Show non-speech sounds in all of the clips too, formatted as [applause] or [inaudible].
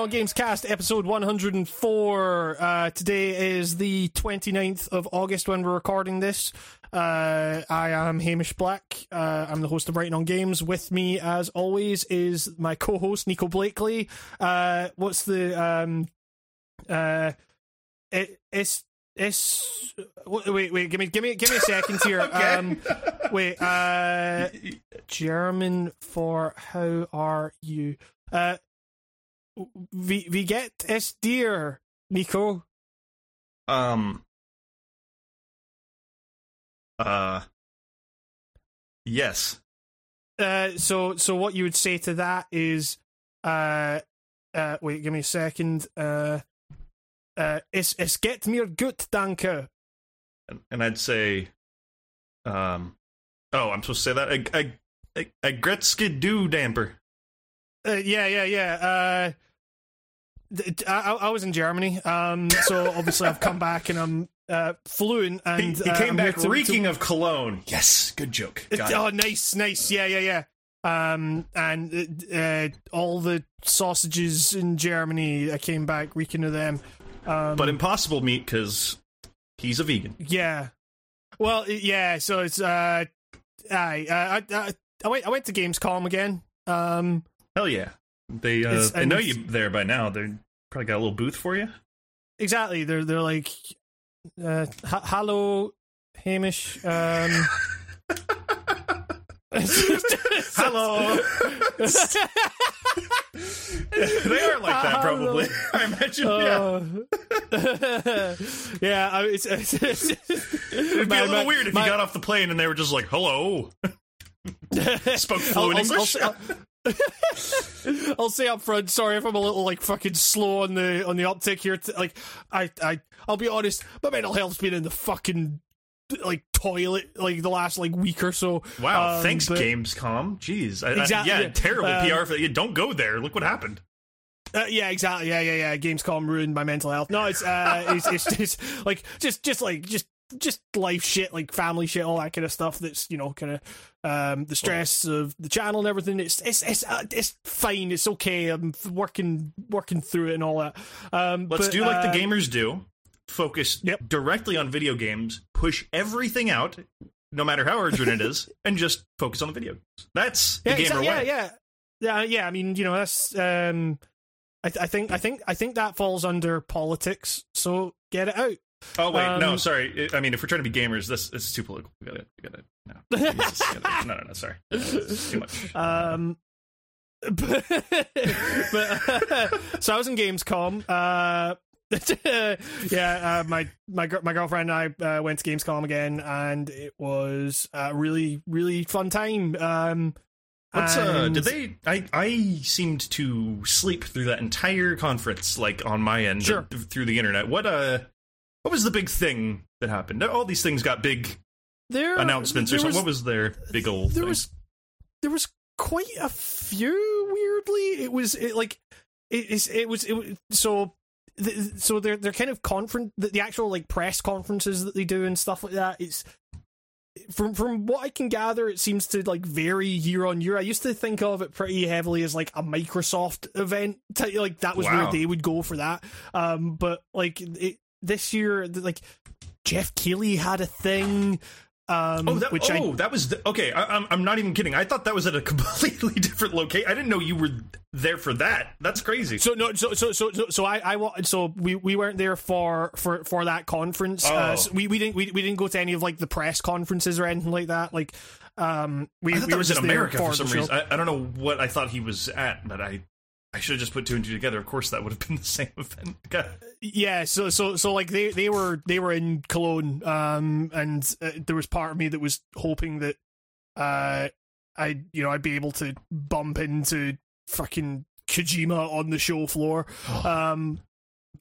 On Games Cast, episode 104. Uh, today is the 29th of August when we're recording this. Uh, I am Hamish Black. Uh, I'm the host of Writing on Games. With me, as always, is my co-host Nico Blakely. Uh, what's the um, uh, it, it's it's wait wait give me give me give me a second here. [laughs] Okay. Um, wait, uh, German for how are you? Uh, wie wie geht es dir, Nico? Um. Uh. Yes. Uh, so so what you would say to that is, uh, uh, wait, give me a second. Uh, uh, es es geht mir gut, danke. And, and I'd say, um. Oh, I'm supposed to say that. I I I, I Gretzky do damper. Uh, yeah, yeah, yeah. Uh, I, I was in Germany, um, so obviously I've come back and I'm uh, fluent. He, And he uh, came I'm back to- reeking to- of cologne. Yes, good joke. Got it. Oh, nice, nice. Yeah, yeah, yeah. Um, and uh, all the sausages in Germany, I came back reeking of them. Um, But impossible meat because he's a vegan. yeah. Well, yeah. So it's uh, I, uh, I, I, I went, I went to Gamescom again. Um, Hell yeah. They uh, they know you there by now. They probably got a little booth for you. exactly. They're they're like, uh, ha- hello, Hamish. Um, [laughs] [laughs] Hello. [laughs] they are like that, probably. I imagine. yeah. Uh, yeah, I, it's, it's, it's It'd be a little weird if you got off the plane and they were just like, "Hello." Spoke fluent I'll, English. I'll, I'll, [laughs] I'll say up front. Sorry if I'm a little like fucking slow on the on the uptick here. T- Like I I I'll be honest, my mental health's been in the fucking like toilet like the last like week or so. wow, Um, thanks but- Gamescom. Jeez, I, I- Exactly, yeah, yeah. terrible Um, PR for that. Don't go there. Look what happened. Uh, yeah, exactly. Yeah, yeah, yeah. Gamescom ruined my mental health. No, it's uh, it's, it's it's like just just like just just life shit, like family shit, all that kind of stuff. That's you know kind of um the stress of the channel and everything. It's it's it's uh, it's fine. It's okay. I'm working working through it and all that. Um, Let's but, do like uh, the gamers do. Focus Yep. directly on video games. Push everything out, no matter how urgent it is, [laughs] and just focus on the video games. That's the Yeah, gamer exactly, yeah, way. yeah, yeah, yeah. I mean, you know, that's um. I, th- I think I think I think that falls under politics. So get it out. Oh wait, no, Um, sorry. I mean, if we're trying to be gamers, this, this is too political. We gotta, we gotta. No, [laughs] gotta- no, no, no. Sorry, It's too much. Um, [laughs] but, but [laughs] uh, so I was in Gamescom. Uh, yeah, uh, my my my girlfriend and I uh, went to Gamescom again, and it was a really really fun time. Um, What's uh? Did they? I I seemed to sleep through that entire conference, like on my end, Sure. through the internet. What uh? What was the big thing that happened? All these things got big there announcements or something. was- what was their big old there thing? was there was quite a few weirdly it was it, like it, it was it was so the, so they're they're kind of conference the, the actual like press conferences that they do and stuff like that it's from from what I can gather, it seems to like vary year on year. I used to think of it pretty heavily as like a Microsoft event, like that was where they would go for that. Um, but like it, this year, like Geoff Keighley had a thing. Um, Oh, that, which oh, I that was the, okay. I, I'm I'm not even kidding. I thought that was at a [laughs] completely different location. I didn't know you were there for that. That's crazy. So no, so so so so, so I I so we we weren't there for for for that conference. Uh, Oh. so we we didn't we, we didn't go to any of like the press conferences or anything like that. Like, um, we I thought we that were was in America for some reason. I, I don't know what I thought he was at, but I I should have just put two and two together. Of course, that would have been the same event. [laughs] God. Yeah, so so so like they they were they were in Cologne, um, and uh, there was part of me that was hoping that, uh, I you know I'd be able to bump into fucking Kojima on the show floor, [gasps] um.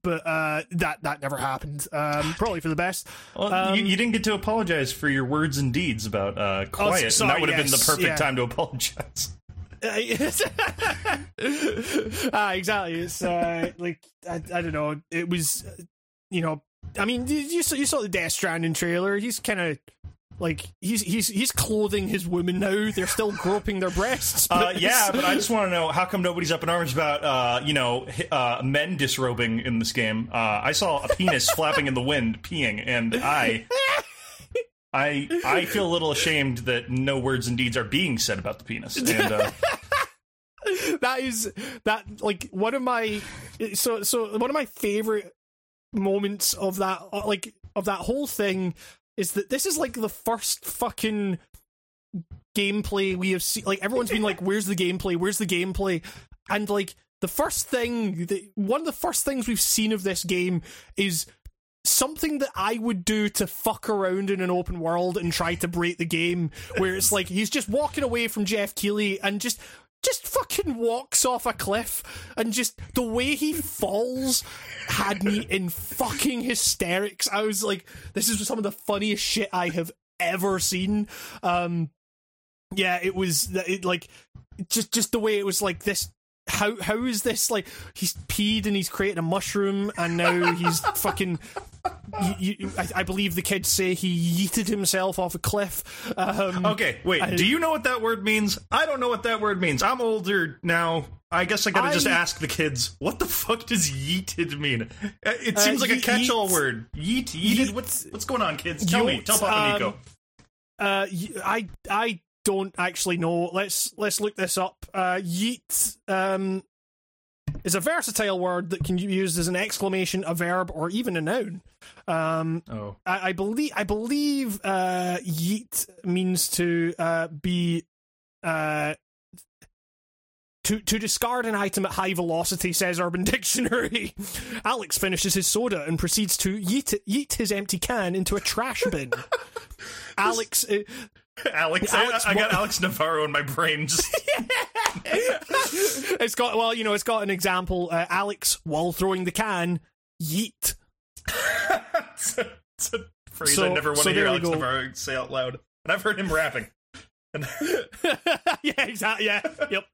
But uh, that that never happened. Um, probably for the best. Well, Um, you, you didn't get to apologize for your words and deeds about uh, quiet, and sorry, that would have been the perfect yeah. time to [laughs] apologize. [laughs] ah, exactly. It's uh, like I, I don't know. It was, uh, you know, I mean, you you saw, you saw the Death Stranding trailer. He's kind of like he's he's he's clothing his women now. They're still groping their breasts. Uh, [laughs] yeah, but I just want to know how come nobody's up in arms about uh, you know uh, men disrobing in this game. Uh, I saw a penis [laughs] flapping in the wind, peeing, and I, I, I feel a little ashamed that no words and deeds are being said about the penis. And uh, [laughs] that is that like one of my so so one of my favorite moments of that uh, like of that whole thing is that this is like the first fucking gameplay we have seen like everyone's been like where's the gameplay where's the gameplay and like the first thing that one of the first things we've seen of this game is something that I would do to fuck around in an open world and try to break the game, where it's like he's just walking away from Geoff Keighley and just just fucking walks off a cliff and just the way he falls had me in fucking hysterics. I was like, this is some of the funniest shit I have ever seen. Um yeah, it was it, like just just the way it was like this how how is this like he's peed and he's created a mushroom and now he's [laughs] fucking you, you, I, I believe the kids say he yeeted himself off a cliff um okay, wait, I- do you know what that word means? I don't know what that word means. I'm older now. I guess I gotta just ask the kids, what the fuck does yeeted mean? Uh, It Uh, seems like a catch-all yeet- word. Yeet, yeeted. Yeet. What's what's going on, kids? Tell me. Tell Papa um, Nico. uh y- I I don't actually know let's let's look this up uh yeet um is a versatile word that can be used as an exclamation a verb or even a noun um Oh. I, I believe I believe uh, yeet means to uh, be uh, to to discard an item at high velocity. Says Urban [laughs] Dictionary. Alex finishes his soda and proceeds to yeet yeet his empty can into a trash bin. [laughs] Alex. Alex, [laughs] Alex I, I got Alex Navarro in my brain. Just [laughs] it's got well, you know, it's got an example. Uh, Alex, while throwing the can, yeet. it's, [laughs] a, it's a phrase So- I never want so to hear Alex. Navarro say out loud. And I've heard him rapping. Yeah, exactly. Yeah, yep.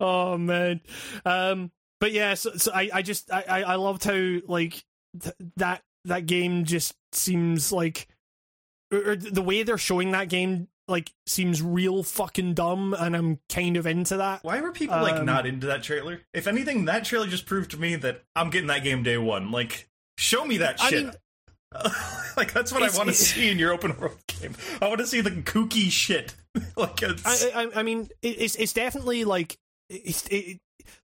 oh man. Um, but yeah, so, so I, I just, I, I I loved how like th- that that game just seems like, or, or the way they're showing that game like seems real fucking dumb, and I'm kind of into that. why were people like Um, not into that trailer? If anything, that trailer just proved to me that I'm getting that game day one. Like, show me that I shit. mean- [laughs] like that's what I want to see in your open world game. I want to see the kooky shit. [laughs] like I, I, I mean, it's it's definitely like it's it,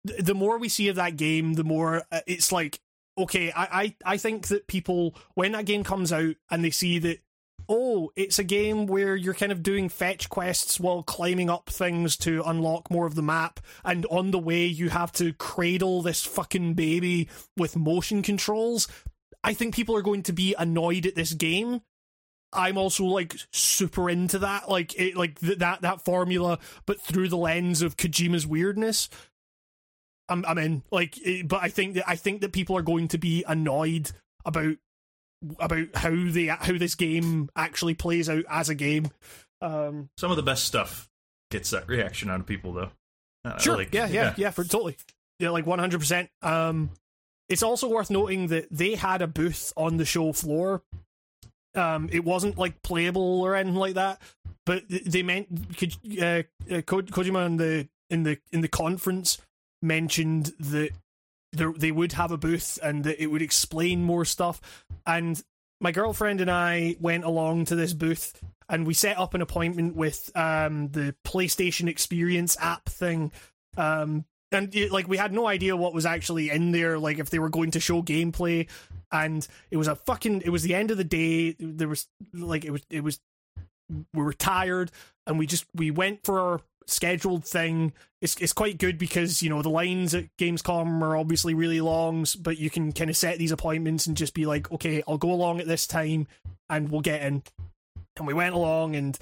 the more we see of that game, the more uh, it's like okay. I, I I think that people when that game comes out and they see that oh, it's a game where you're kind of doing fetch quests while climbing up things to unlock more of the map, and on the way you have to cradle this fucking baby with motion controls. I think people are going to be annoyed at this game. I'm also like super into that, like it, like th- that that formula, but through the lens of Kojima's weirdness. I'm I'm in like, it, but I think that I think that people are going to be annoyed about about how they how this game actually plays out as a game. Um, some of the best stuff gets that reaction out of people though. Uh, Sure. like, yeah, yeah, yeah, for totally. Yeah, like one hundred percent. Um, it's also worth noting that they had a booth on the show floor. Um, it wasn't like playable or anything like that, but they meant uh, uh, Ko- Kojima in the in the in the conference mentioned that there, they would have a booth and it would explain more stuff. And my girlfriend and I went along to this booth and we set up an appointment with um, the PlayStation Experience app thing. Um, and like we had no idea what was actually in there, like if they were going to show gameplay. And it was a fucking. It was the end of the day. There was like it was. It was. We were tired, and we just we went for scheduled thing. It's it's quite good because you know the lines at Gamescom are obviously really long, but you can kind of set these appointments and just be like, okay, I'll go along at this time, and we'll get in. And we went along, and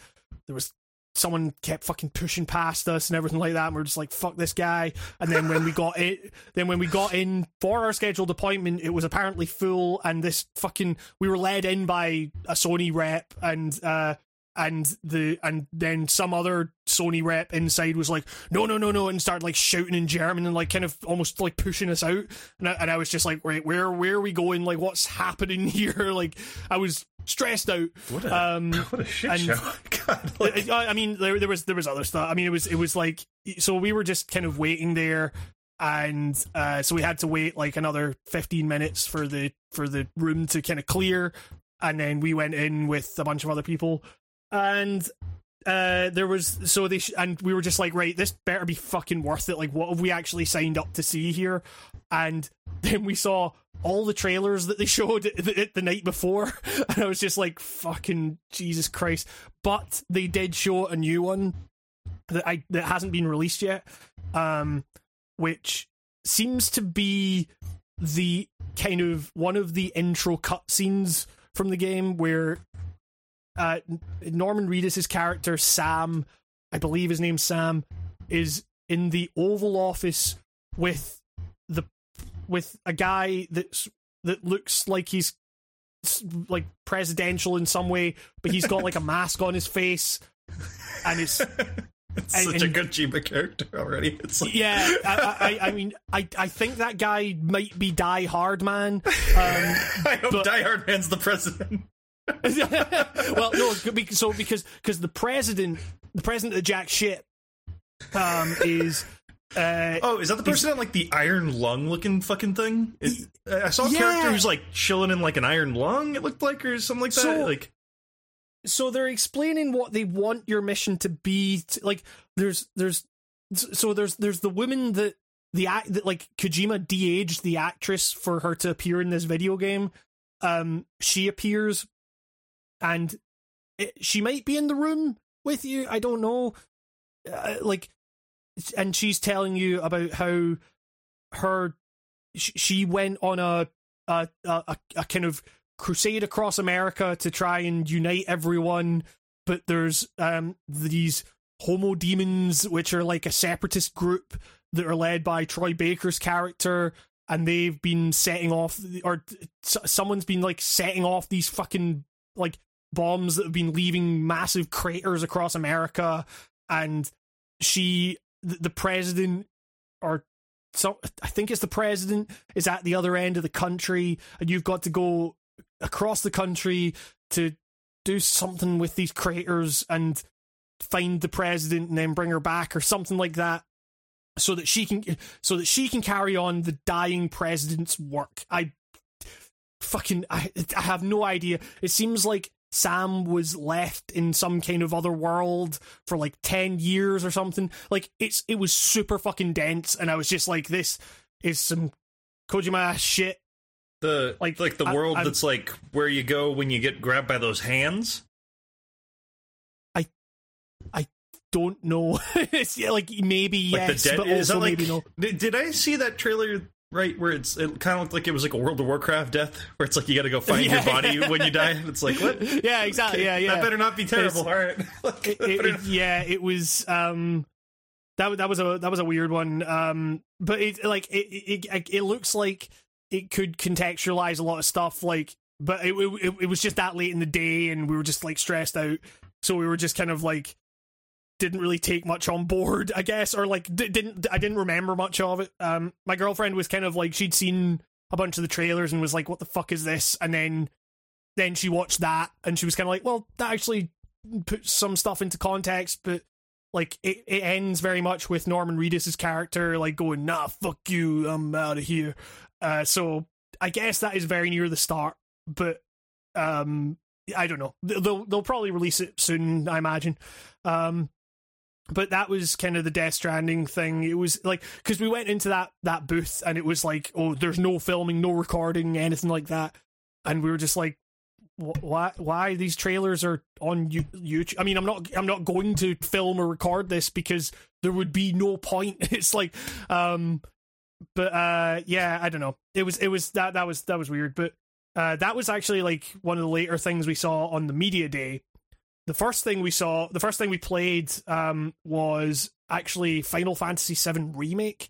there was someone kept fucking pushing past us and everything like that. And we're just like, fuck this guy. And then when we [laughs] got it, then when we got in for our scheduled appointment, it was apparently full. And this fucking, we were led in by a Sony rep and, uh, and the and then some other Sony rep inside was like, no, no, no, no, and started like shouting in German and like kind of almost like pushing us out. And I, and I was just like, wait, where where are we going? Like, what's [laughs] happening here? [laughs] Like, I was stressed out. What a Um, [laughs] what a shit and- show! God, like, I, I mean, there, there was there was other stuff. I mean, it was it was like so we were just kind of waiting there, and uh, so we had to wait like another fifteen minutes for the for the room to kind of clear, and then we went in with a bunch of other people, and uh there was so they sh- and we were just like right this better be fucking worth it. Like what have we actually signed up to see here? And [laughs] then we saw all the trailers that they showed [laughs] the, the night before. [laughs] And i was just like fucking jesus christ. But they did show a new one that i that hasn't been released yet um which seems to be the kind of one of the intro cutscenes from the game where uh, Norman Reedus' character Sam, I believe his name's Sam, is in the Oval Office with the with a guy that's that looks like he's like presidential in some way, but he's got like a mask on his face, and it's [laughs] it's and- such a and- good Kojima character already. It's like, yeah. I, I, I mean, I I think that guy might be Die Hard Man. Um, [laughs] I hope but- Die Hard Man's the president. [laughs] well, no, so because because the president, the president of Jack shit, um, is uh, Oh, is that the person in like the iron lung looking fucking thing? It, I saw a Yeah. character who's like chilling in like an iron lung. It looked like or something like that. So- like so they're explaining what they want your mission to be. To, like, there's there's so there's there's the woman that the act that like Kojima de-aged the actress for her to appear in this video game. Um, she appears, and it, she might be in the room with you. I don't know. Uh, like, and she's telling you about how her sh- she went on a a a, a, a kind of crusade across America to try and unite everyone, but there's um these Homo Demens which are like a separatist group that are led by Troy Baker's character and they've been setting off or someone's been like setting off these fucking like bombs that have been leaving massive craters across America. And she the, president or so I think it's the president is at the other end of the country. And you've got to go across the country to do something with these craters and find the president and then bring her back or something like that. So that she can so that she can carry on the dying president's work. I fucking i, I have no idea. It seems like sam was left in some kind of other world for like 10 years or something like it's it was super fucking dense and i was just like this is some kojima shit the Like, like the I- world I'm- that's like where you go when you get grabbed by those hands. I I don't know. [laughs] it's yeah, like maybe Like yes, but Is also like? maybe no. Did I see that trailer right where it's it kind of looked like it was like a World of Warcraft death where it's like you got to go find [laughs] Yeah. your body when you die. It's like what? Yeah, exactly. Yeah, yeah. That better not be terrible. All right. [laughs] Like, It- it- it- yeah, it was. Um, that that was a that was a weird one. Um, but it like it it it, it looks like it could contextualize a lot of stuff. Like, but it, it it was just that late in the day, and we were just like stressed out, so we were just kind of like didn't really take much on board, I guess, or like d- didn't I didn't remember much of it. Um, my girlfriend was kind of like she'd seen a bunch of the trailers and was like, "What the fuck is this?" And then then she watched that and she was kind of like, "Well, that actually puts some stuff into context, but." Like it, it ends very much with Norman Reedus's character like going, "Nah, fuck you, I'm out of here." Uh, so I guess that is very near the start, but um, I don't know. They'll they'll probably release it soon, I imagine. Um, but that was kind of the Death Stranding thing. It was like because we went into that that booth and it was like, oh, there's no filming, no recording, anything like that, and we were just like, why why these trailers are on YouTube? I mean, I'm not I'm not going to film or record this because there would be no point. [laughs] It's like, um, but uh, yeah, I don't know. It was it was that that was that was weird, but uh, that was actually like one of the later things we saw on the media day. The first thing we saw, the first thing we played, um, was actually Final Fantasy VII remake.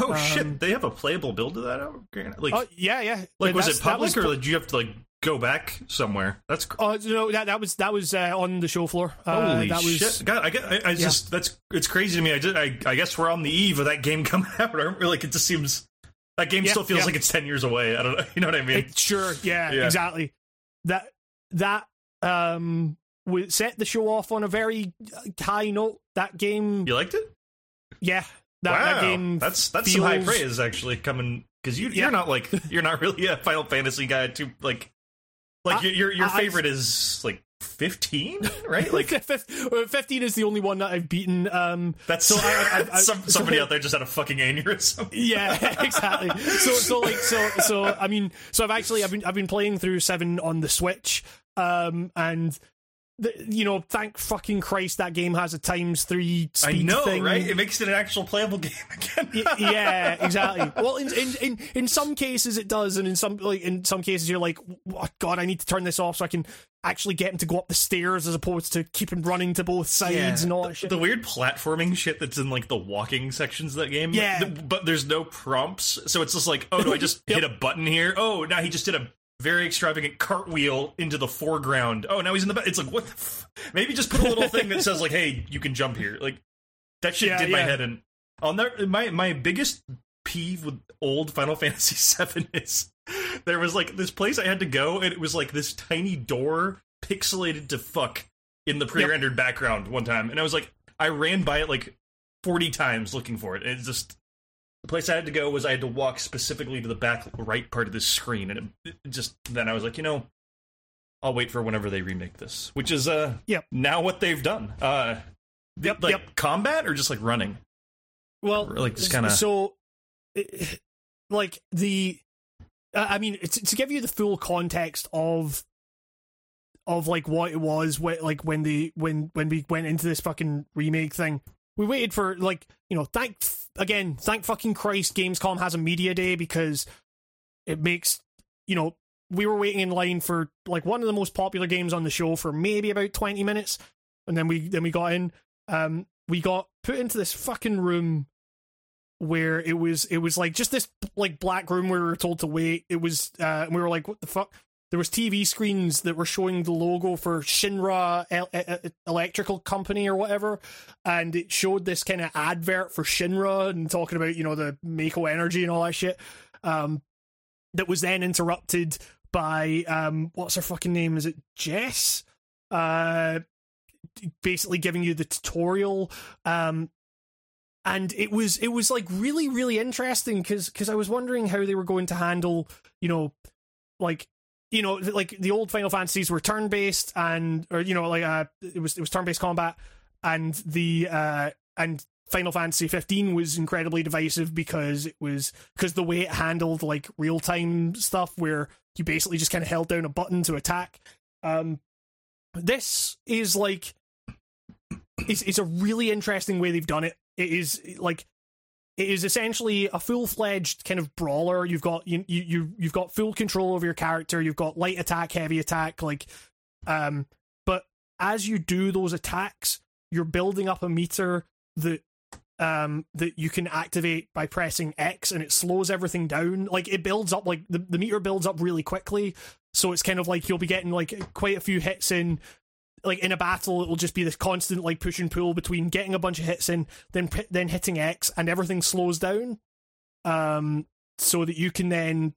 Oh Um, shit! They have a playable build of that out. Like, oh yeah, yeah. like was it public was or did you have to like go back somewhere. That's cr- Oh no, that that was that was uh, on the show floor. Uh, holy that was, shit. God, I, I, I just that's it's crazy to me. I just I, I guess we're on the eve of that game [laughs] coming out. I don't really like it. Just seems that game Yeah, still feels yeah. like it's ten years away. I don't know. [laughs] You know what I mean? It, sure, yeah, exactly. That that um set the show off on a very high note. That game, you liked it? yeah, that, wow, that game. that's that's some high praise actually coming because you Yeah. you're not like [laughs] you're not really a Final Fantasy guy. To like like I- your your, your I- favorite is like fifteen, right? Like [laughs] uh, fifteen is the only one that I've beaten. Um, that's So I- I- I- [laughs] some, so- somebody out there just had a fucking aneurysm. yeah, exactly. So, so like, so, so, I mean, so I've actually, I've been, I've been playing through seven on the Switch, um, and you know, thank fucking Christ that game has a times three I speed know, thing. right? It makes it an actual playable [laughs] game again. Yeah, exactly. Well, in, in in in some cases it does, and in some like in some cases you're like, "What God, I need to turn this off so I can actually get him to go up the stairs as opposed to keep him running to both sides and all that the, shit." the weird platforming shit that's in like the walking sections of that game. Yeah. th- but there's no prompts, so it's just like, oh, do I [laughs] just hit a button here? Oh, now he just did a very extravagant cartwheel into the foreground. Oh, now he's in the. Ba- it's like what? the f- Maybe just put a little thing that says like, hey, you can jump here. Like that shit Yeah, did my head in. I'll never. My my biggest peeve with old Final [laughs] Fantasy VII is there was like this place I had to go, and it was like this tiny door pixelated to fuck in the pre-rendered background one time, and I was like, I ran by it like forty times looking for it. And it's just the place I had to go was I had to walk specifically to the back right part of the screen, and it, it just then I was like, you know, I'll wait for whenever they remake this, which is uh, Yep. now what they've done. Uh, Yep, like yep. combat or just like running. well, Or, like, just kinda- so, like the, I mean, to, to give you the full context of of like what it was, wh- like when the when when we went into this fucking remake thing. We waited for like you know, thank again, thank fucking Christ, Gamescom has a media day because it makes you know we were waiting in line for like one of the most popular games on the show for maybe about twenty minutes, and then we then we got in. Um, we got put into this fucking room where it was it was like just this like black room where we were told to wait. It was uh, we were like, what the fuck? There was TV screens that were showing the logo for Shinra El- Electrical Company or whatever, and it showed this kind of advert for Shinra and talking about you know the Mako Energy and all that shit. Um, that was then interrupted by um, what's her fucking name? Is it Jess? Uh, basically giving you the tutorial. Um, and it was it was like really really interesting because because I was wondering how they were going to handle you know like you know like the old Final Fantasies were turn based and or you know like uh it was it was turn based combat and the uh and Final Fantasy 15 was incredibly divisive because it was because the way it handled like real time stuff where you basically just kind of held down a button to attack um this is like it's, it's a really interesting way they've done it. It is like it is essentially a full-fledged kind of brawler. You've got you, you you you've got full control over your character. You've got light attack heavy attack like um but as you do those attacks you're building up a meter that um that you can activate by pressing X and it slows everything down. Like it builds up like the, the meter builds up really quickly. So it's kind of like you'll be getting like quite a few hits in like in a battle it will just be this constant like push and pull between getting a bunch of hits in then then hitting x and everything slows down um so that you can then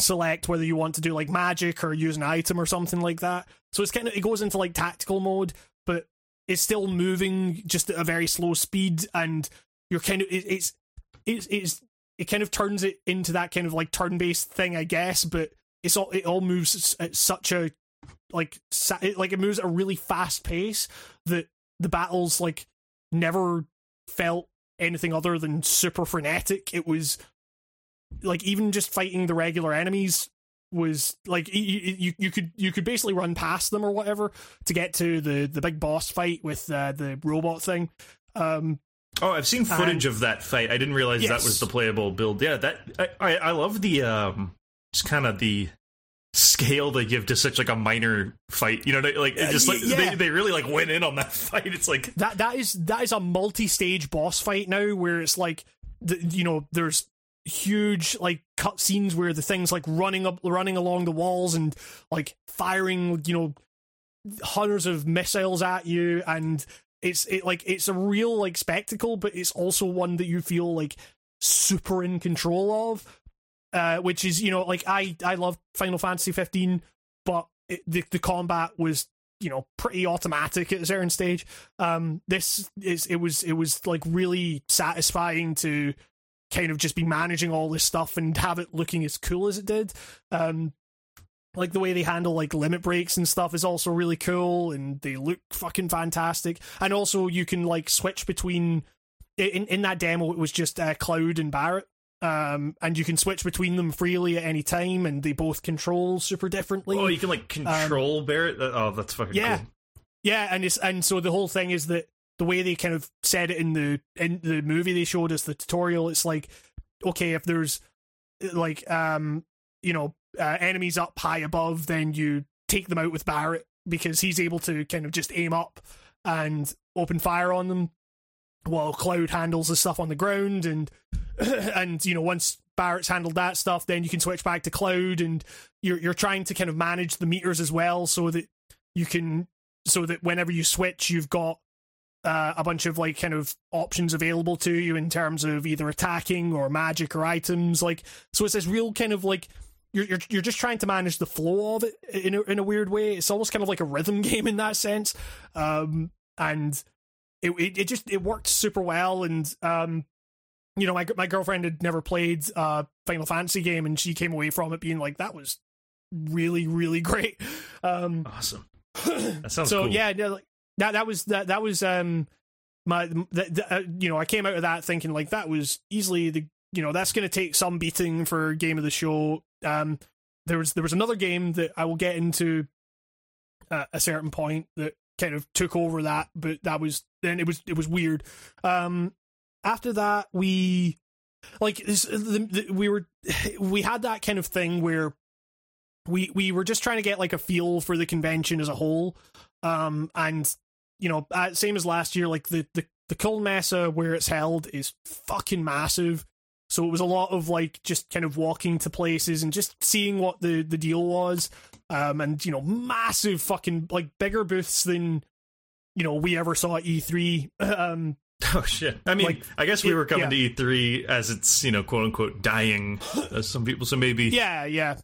select whether you want to do like magic or use an item or something like that. So it's kind of it goes into like tactical mode but it's still moving just at a very slow speed and you're kind of it, it's it's it's it kind of turns it into that kind of like turn-based thing i guess but it's all it all moves at such a like sa- it, like it moves at a really fast pace that the battles like never felt anything other than super frenetic it was like even just fighting the regular enemies was like you, you you could you could basically run past them or whatever to get to the the big boss fight with uh, the robot thing um Oh, I've seen footage of that fight. I didn't realize that was the playable build. Yeah, that I I, I love the um just kind of the scale they give to such like a minor fight. You know, like it Uh, just like yeah. they, they really like went in on that [laughs] fight. It's like that that is that is a multi-stage boss fight now where it's like the, you know there's huge like cut scenes where the things like running up running along the walls and like firing you know hundreds of missiles at you and it's it like it's a real like spectacle but it's also one that you feel like super in control of uh which is you know like i i love final fantasy 15 but it, the the combat was you know pretty automatic at a certain stage. Um this is it was it was like really satisfying to kind of just be managing all this stuff and have it looking as cool as it did. Um like the way they handle like limit breaks and stuff is also really cool and they look fucking fantastic. And also you can like switch between in in that demo it was just uh, cloud and barret um and you can switch between them freely at any time and they both control super differently Oh, you can like control Barret. That- Oh, that's fucking yeah cool. yeah and it's and so the whole thing is that the way they kind of said it in the in the movie they showed us the tutorial it's like okay if there's like um you know uh, enemies up high above then you take them out with Barret because he's able to kind of just aim up and open fire on them while cloud handles the stuff on the ground and [clears throat] and you know once Barret's handled that stuff then you can switch back to cloud and you're you're trying to kind of manage the meters as well so that you can so that whenever you switch you've got uh, a bunch of like kind of options available to you in terms of either attacking or magic or items like so it's this real kind of like you're you're, you're just trying to manage the flow of it in a, in a weird way. It's almost kind of like a rhythm [laughs] game in that sense. Um and it, it, it just it worked super well and um you know my my girlfriend had never played uh Final Fantasy game and she came away from it being like that was really really [laughs] great um Awesome. [clears throat] That sounds so cool. yeah, like that that was that that was um my the, the, uh, you know I came out of that thinking like that was easily the you know that's going to take some beating for game of the show. Um, there was there was another game that I will get into uh, a certain point that kind of took over that, but that was then it was it was weird. Um, after that we like this, the, the, we were [sighs] we had that kind of thing where we we were just trying to get like a feel for the convention as a whole um and you know uh, same as last year like the the the Köln Messe where it's held is fucking massive so it was a lot of like just kind of walking to places and just seeing what the the deal was um and you know massive fucking like bigger booths than you know we ever saw at E3 [laughs] um Oh shit! I mean, Like, I guess we it- were coming yeah. to E3 as it's you know quote unquote dying. As some people, so maybe yeah yeah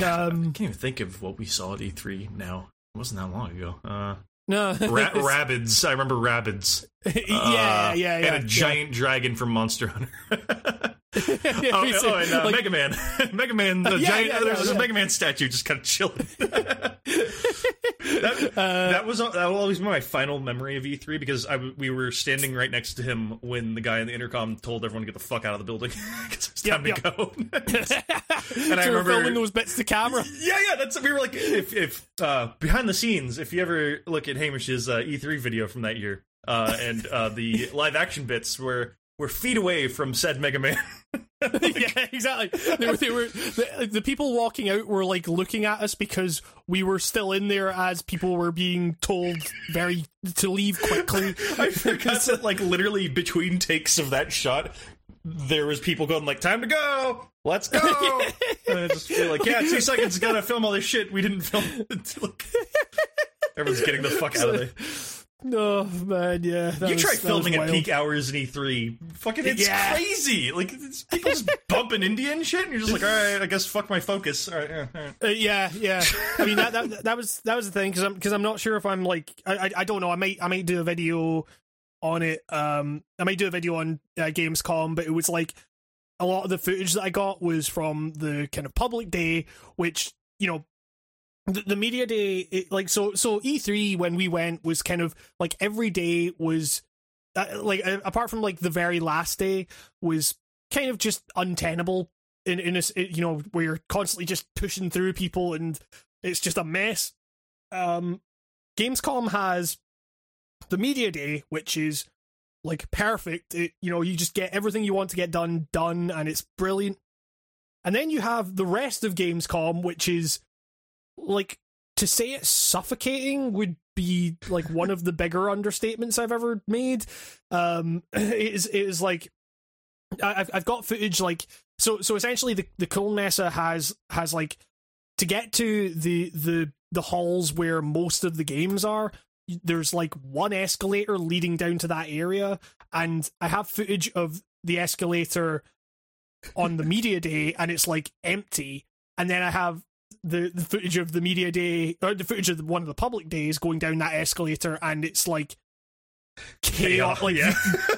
I um can't even think of what we saw at E3 now. It wasn't that long ago. Uh, no Ra- [laughs] Rabbids. I remember Rabbids. [laughs] yeah Uh, yeah yeah And yeah. a giant dragon from Monster Hunter. [laughs] oh, [laughs] Yeah, oh, oh, and uh, like- Mega Man. [laughs] Mega Man, the [laughs] Yeah, giant. yeah, there's a. Mega Man statue just kind of chilling. that, Uh, that was that will always be my final memory of E3 because I we were standing right next to him when the guy in the intercom told everyone to get the fuck out of the building because it's time Yep, to go. and I I remember- filming those bits to camera. Yeah, yeah, that's we were like if if uh behind the scenes, if you ever look at Hamish's uh, E3 video from that year, uh and uh the live action bits were were feet away from said Mega Man. [laughs] [laughs] yeah, exactly. They were, they were the, the people walking out were like looking at us because we were still in there as people were being told very to leave quickly. [laughs] I forgot that like literally between takes of that shot there was people going like time to go let's go and I just feel like yeah two seconds gotta film all this shit we didn't film it Like, everyone's getting the fuck out of there Oh man, yeah. you was- try filming at peak hours in E3 fucking it's Yeah. crazy like it's, people just [laughs] bumping Indian shit and you're just like alright I guess fuck my focus alright yeah, all right. Uh, yeah, yeah. I mean that, that that was that was the thing because I'm because I'm not sure if I'm like I, I I don't know. I might I might do a video on it. Um, I might do a video on uh, Gamescom, but it was like a lot of the footage that I got was from the kind of public day, which you know. The, the media day, it, like so, so E3 when we went was kind of like every day was, uh, like uh, apart from like the very last day was kind of just untenable in in a s- you know where you're constantly just pushing through people and it's just a mess. Um, Gamescom has the media day, which is like perfect. It, you know, you just get everything you want to get done done, and it's brilliant. And then you have the rest of Gamescom, which is like to say it's suffocating would be like one of the bigger understatements I've ever made. Um, [clears throat] it is it is like I've I've got footage like so so essentially the the Köln Messe has has like to get to the the the halls where most of the games are. There's like one escalator leading down to that area, and I have footage of the escalator on the media [laughs] day, and it's like empty. And then I have the, the footage of the media day, or the footage of the, one of the public days going down that escalator, and it's like chaos. Like yeah.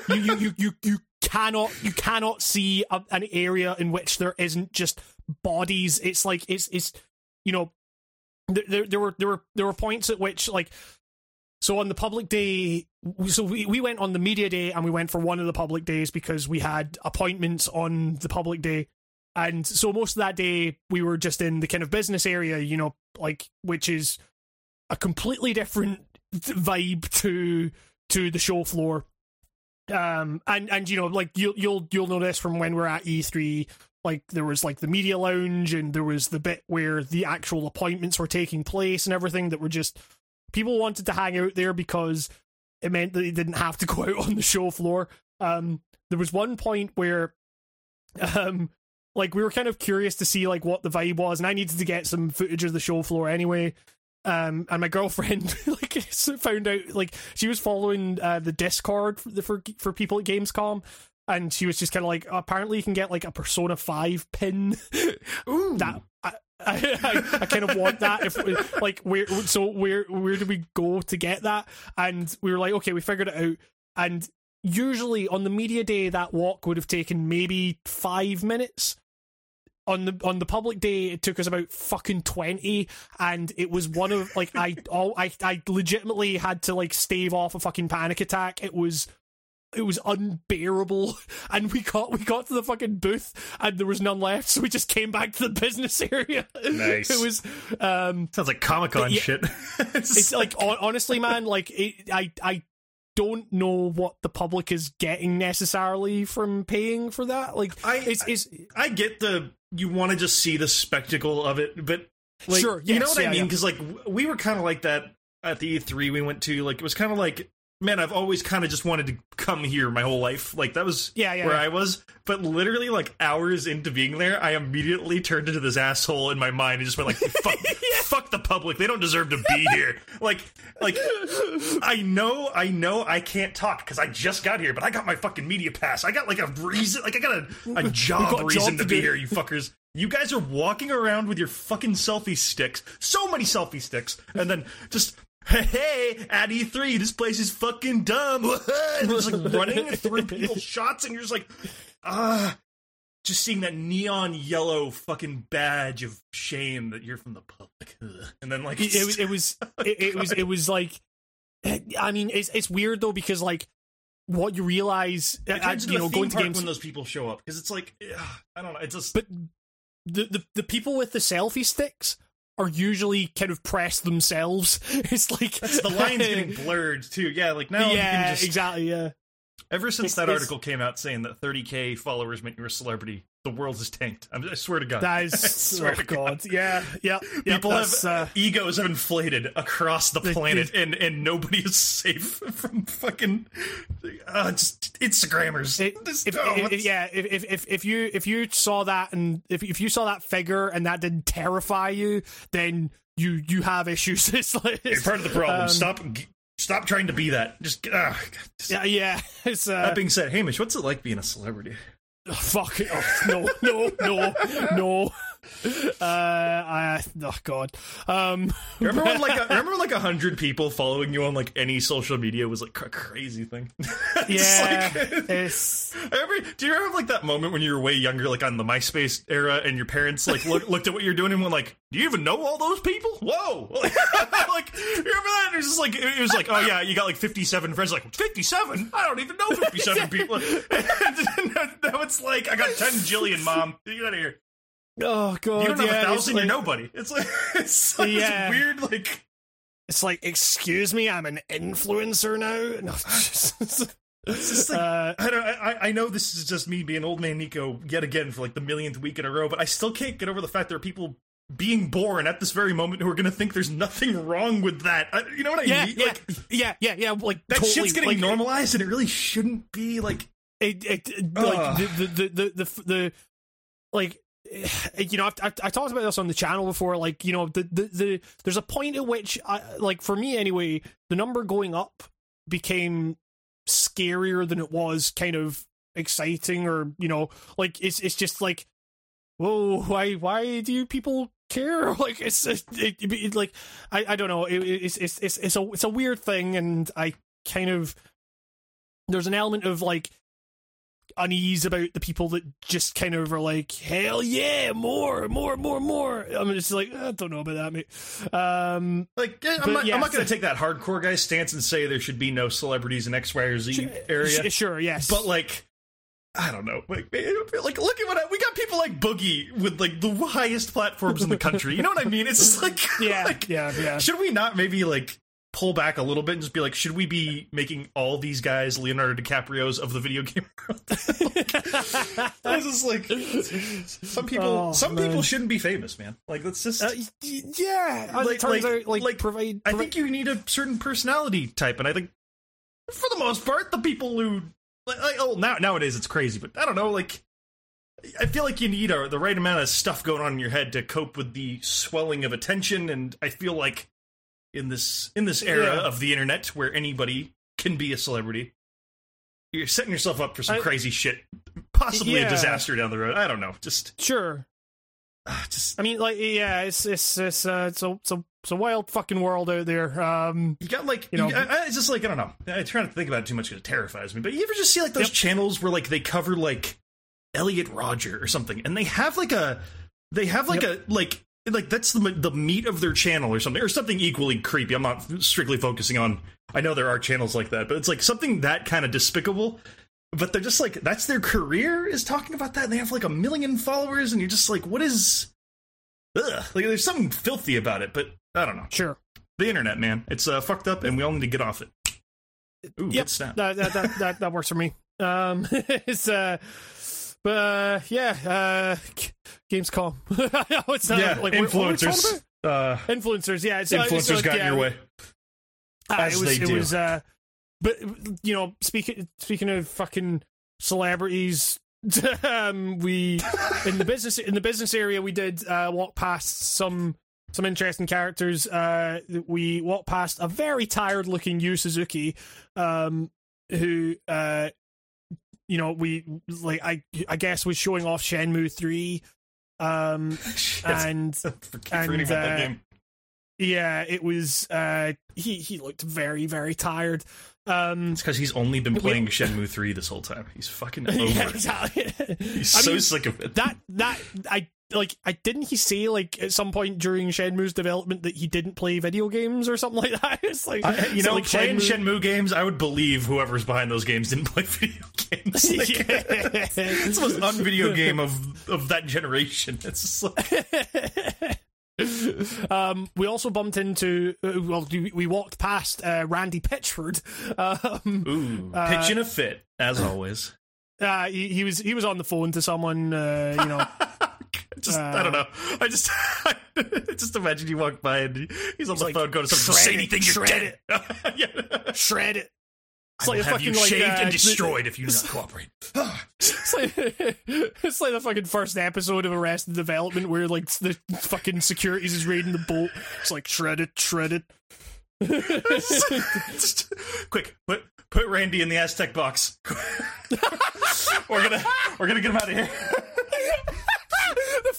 you, you, you, you, you cannot, you cannot see a, an area in which there isn't just bodies. It's like it's it's you know there, there, there were there were there were points at which like so on the public day so we, we went on the media day and we went for one of the public days because we had appointments on the public day and so most of that day we were just in the kind of business area you know like which is a completely different vibe to to the show floor. Um and and you know like you'll you'll you'll this from when we're at E3 like there was like the media lounge and there was the bit where the actual appointments were taking place and everything that were just people wanted to hang out there because it meant that they didn't have to go out on the show floor. Um there was one point where um like we were kind of curious to see like what the vibe was and i needed to get some footage of the show floor anyway. Um and my [laughs] girlfriend like [laughs] found out like she was following uh the discord for for, for people at gamescom and she was just kind of like apparently you can get like a persona 5 pin. [laughs] Ooh. that I, I, I, I kind of want that if like where so where where do we go to get that? And we were like okay we figured it out. And usually on the media day that walk would have taken maybe five minutes on the on the public day it took us about fucking 20 and it was one of like i [laughs] all i i legitimately had to like stave off a fucking panic attack it was it was unbearable [laughs] and we got we got to the fucking booth and there was none left so we just came back to the business [laughs] area Nice. it was um Sounds like Comic Con Yeah. shit. it's like hon- honestly man like it, i i don't know what the public is getting necessarily from paying for that like I- it's, it's I get the you want to just see the spectacle of it, but like, Sure, you know what yeah, I mean? yeah. Because like we were kind of like that at the E3 we went to. Like it was kind of like, man, I've always kind of just wanted to come here my whole life. Like that was Yeah, yeah, where yeah. I was. But literally, like hours into being there, I immediately turned into this asshole in my mind and just went like, [laughs] fuck, fuck the public. They don't deserve to be here. Like, like I know, I know, I can't talk because I just got here, but I got my fucking media pass. I got like a reason, like I got a, a [laughs] job got reason job to to be here. You fuckers. You guys are walking around with your fucking selfie sticks. So many selfie sticks. And then just, hey, at E3, this place is fucking dumb. and just like running through people's shots, and you're just like, ah. Just seeing that neon yellow fucking badge of shame that you're from the public. And then like, it, it was it was [laughs] it, it was it was like i mean it's it's weird though because like what you realize uh, you know going to games when those people show up because it's like, ugh, I don't know. It's just, but the, the the people with the selfie sticks are usually kind of pressed themselves [laughs] it's like That's the line's [laughs] getting blurred too. Yeah, like now you yeah can just exactly yeah ever since that article came out saying that 30k followers meant you were a celebrity, the world is tanked. I'm, I swear to God, that [laughs] I swear oh to god yeah yeah yeah [laughs] People that's, have uh, egos have inflated across the planet, and and nobody is safe [laughs] from fucking uh, just Instagrammers. It- if, oh, if- yeah, if, if if you if you saw that and if if you saw that figure and that didn't terrify you, then you you have issues. It's like you're part of the problem. um, stop, stop trying to be that. Just, uh, Yeah, yeah. [laughs] It's uh, that being said, Hamish, what's it like being a celebrity? oh, fuck it. Oh, no, no, no, no. [laughs] Uh, I, oh god. Um, [laughs] Remember when like a, [laughs] remember when, like a hundred people following you on like any social media was like a crazy thing. Yeah, like- it's I remember, do you remember like that moment when you were way younger, like on the MySpace era, and your parents like look, looked at what you're doing and went like, "Do you even know all those people?" Whoa! like, you remember that? It was just like it was like, "Oh yeah, you got like 57 friends." Like 57? I don't even know 57 people. Now it's like I got 10 jillion, mom. Get out of here. Oh god. You don't have yeah, a thousand. like, You're nobody. It's like [laughs] it's like Yeah. this weird like. It's like, excuse me, I'm an influencer now. [laughs] No, just, It's just like, uh, I don't. I, I know this is just me being old man Nico yet again for like the millionth week in a row, but I still can't get over the fact there are people being born at this very moment who are going to think there's nothing wrong with that. I, you know what I yeah, mean? yeah, Like yeah, yeah, yeah. Like that totally, shit's getting like, normalized, and it really shouldn't be. Like it, it, it like the the, the the the the like [sighs] you know I've, I've, I talked about this on the channel before like you know the, the the there's a point at which I, like for me anyway the number going up became scarier than it was kind of exciting or you know like it's it's just like whoa why why do you people care? [laughs] Like it's it, it, it, like I, I don't know it, it's, it's it's it's a it's a weird thing and I kind of there's an element of like unease about the people that just kind of are like, hell yeah, more, more, more, more. I'm just like, I don't know about that, mate. Um, like, I'm not, I'm not going to take that hardcore guy stance and say there should be no celebrities in X, Y, or Z area. Sure, yes, but like. I don't know. Like, like, look at what I, we got. People like Boogie with like the highest platforms in the country. You know what I mean? It's just like, [laughs] yeah, like, yeah, yeah. Should we not maybe like pull back a little bit and just be like, should we be making all these guys Leonardo DiCaprio's of the video game world? [laughs] like, just like some people. Oh, some man. people shouldn't be famous, man. Like let's just uh, yeah. Like, like, out, like, like provide, provide. I think you need a certain personality type, and I think for the most part, the people who like, oh now nowadays it's crazy, but I don't know like. I feel like you need a, the right amount of stuff going on in your head to cope with the swelling of attention, and I feel like in this in this era yeah. of the internet where anybody can be a celebrity. You're setting yourself up for some I, crazy shit, possibly yeah. a disaster down the road. I don't know. Just sure. Uh, just I mean, like, yeah, it's it's it's uh, it's a it's a it's a wild fucking world out there. Um, you got like, you know, you, I, it's just like I don't know. I try not to think about it too much because it terrifies me. But you ever just see like those yep. channels where like they cover like Elliot Rodger or something, and they have like a they have like yep. a like like that's the the meat of their channel or something or something equally creepy. I'm not strictly focusing on i know there are channels like that but it's like something that kind of despicable but they're just like that's their career is talking about that and they have like a million followers and you're just like what is ugh like there's something filthy about it but i don't know. Sure. The internet man. It's uh, fucked up and we all need to get off it. Ooh, yep, that, that, that, that, works for me. Um [laughs] it's uh uh, yeah, uh, Gamescom. [laughs] it's not yeah, like influencers. Uh, influencers, yeah, it's, influencers uh, it's, got yeah, your way. Uh, it was, they do. It was, uh, but you know, speaking speaking of fucking celebrities, [laughs] um, we in the business in the business area we did uh, walk past some some interesting characters. Uh, we walked past a very tired looking Yu Suzuki, um, who uh, you know, we like I I guess was showing off Shenmue three, um, [laughs] and [laughs] and uh, yeah, it was uh, he he looked very very tired. Um, it's because he's only been playing we, Shenmue three this whole time. He's fucking [laughs] over yeah, exactly. He's I so mean, sick of it. That that I like I didn't he say like at some point during Shenmue's development that he didn't play video games or something [laughs] like that? It's like I, you know, like playing Shenmue... Shenmue... games, I would believe whoever's behind those games didn't [laughs] play video games. [laughs] Like, it's the most unvideo game of of that generation. It's just like. um, we also bumped into uh, well, we walked past uh, Randy Pitchford. Um, Ooh, pitching uh, a fit as always. Uh, he, he was he was on the phone to someone, uh, you know. Just uh, I don't know. I just I [laughs] just imagine you walk by and he's on the like, phone going to some Say anything, you're dead. It. Shred it. [laughs] It's like have you like, shaved uh, and destroyed if you do not [laughs] cooperate. it's, like, it's like the fucking first episode of Arrested Development where like the fucking securities is raiding the boat. It's like shred it, shred it. just, quick, put put Randy in the Aztec box. we're gonna we're gonna get him out of here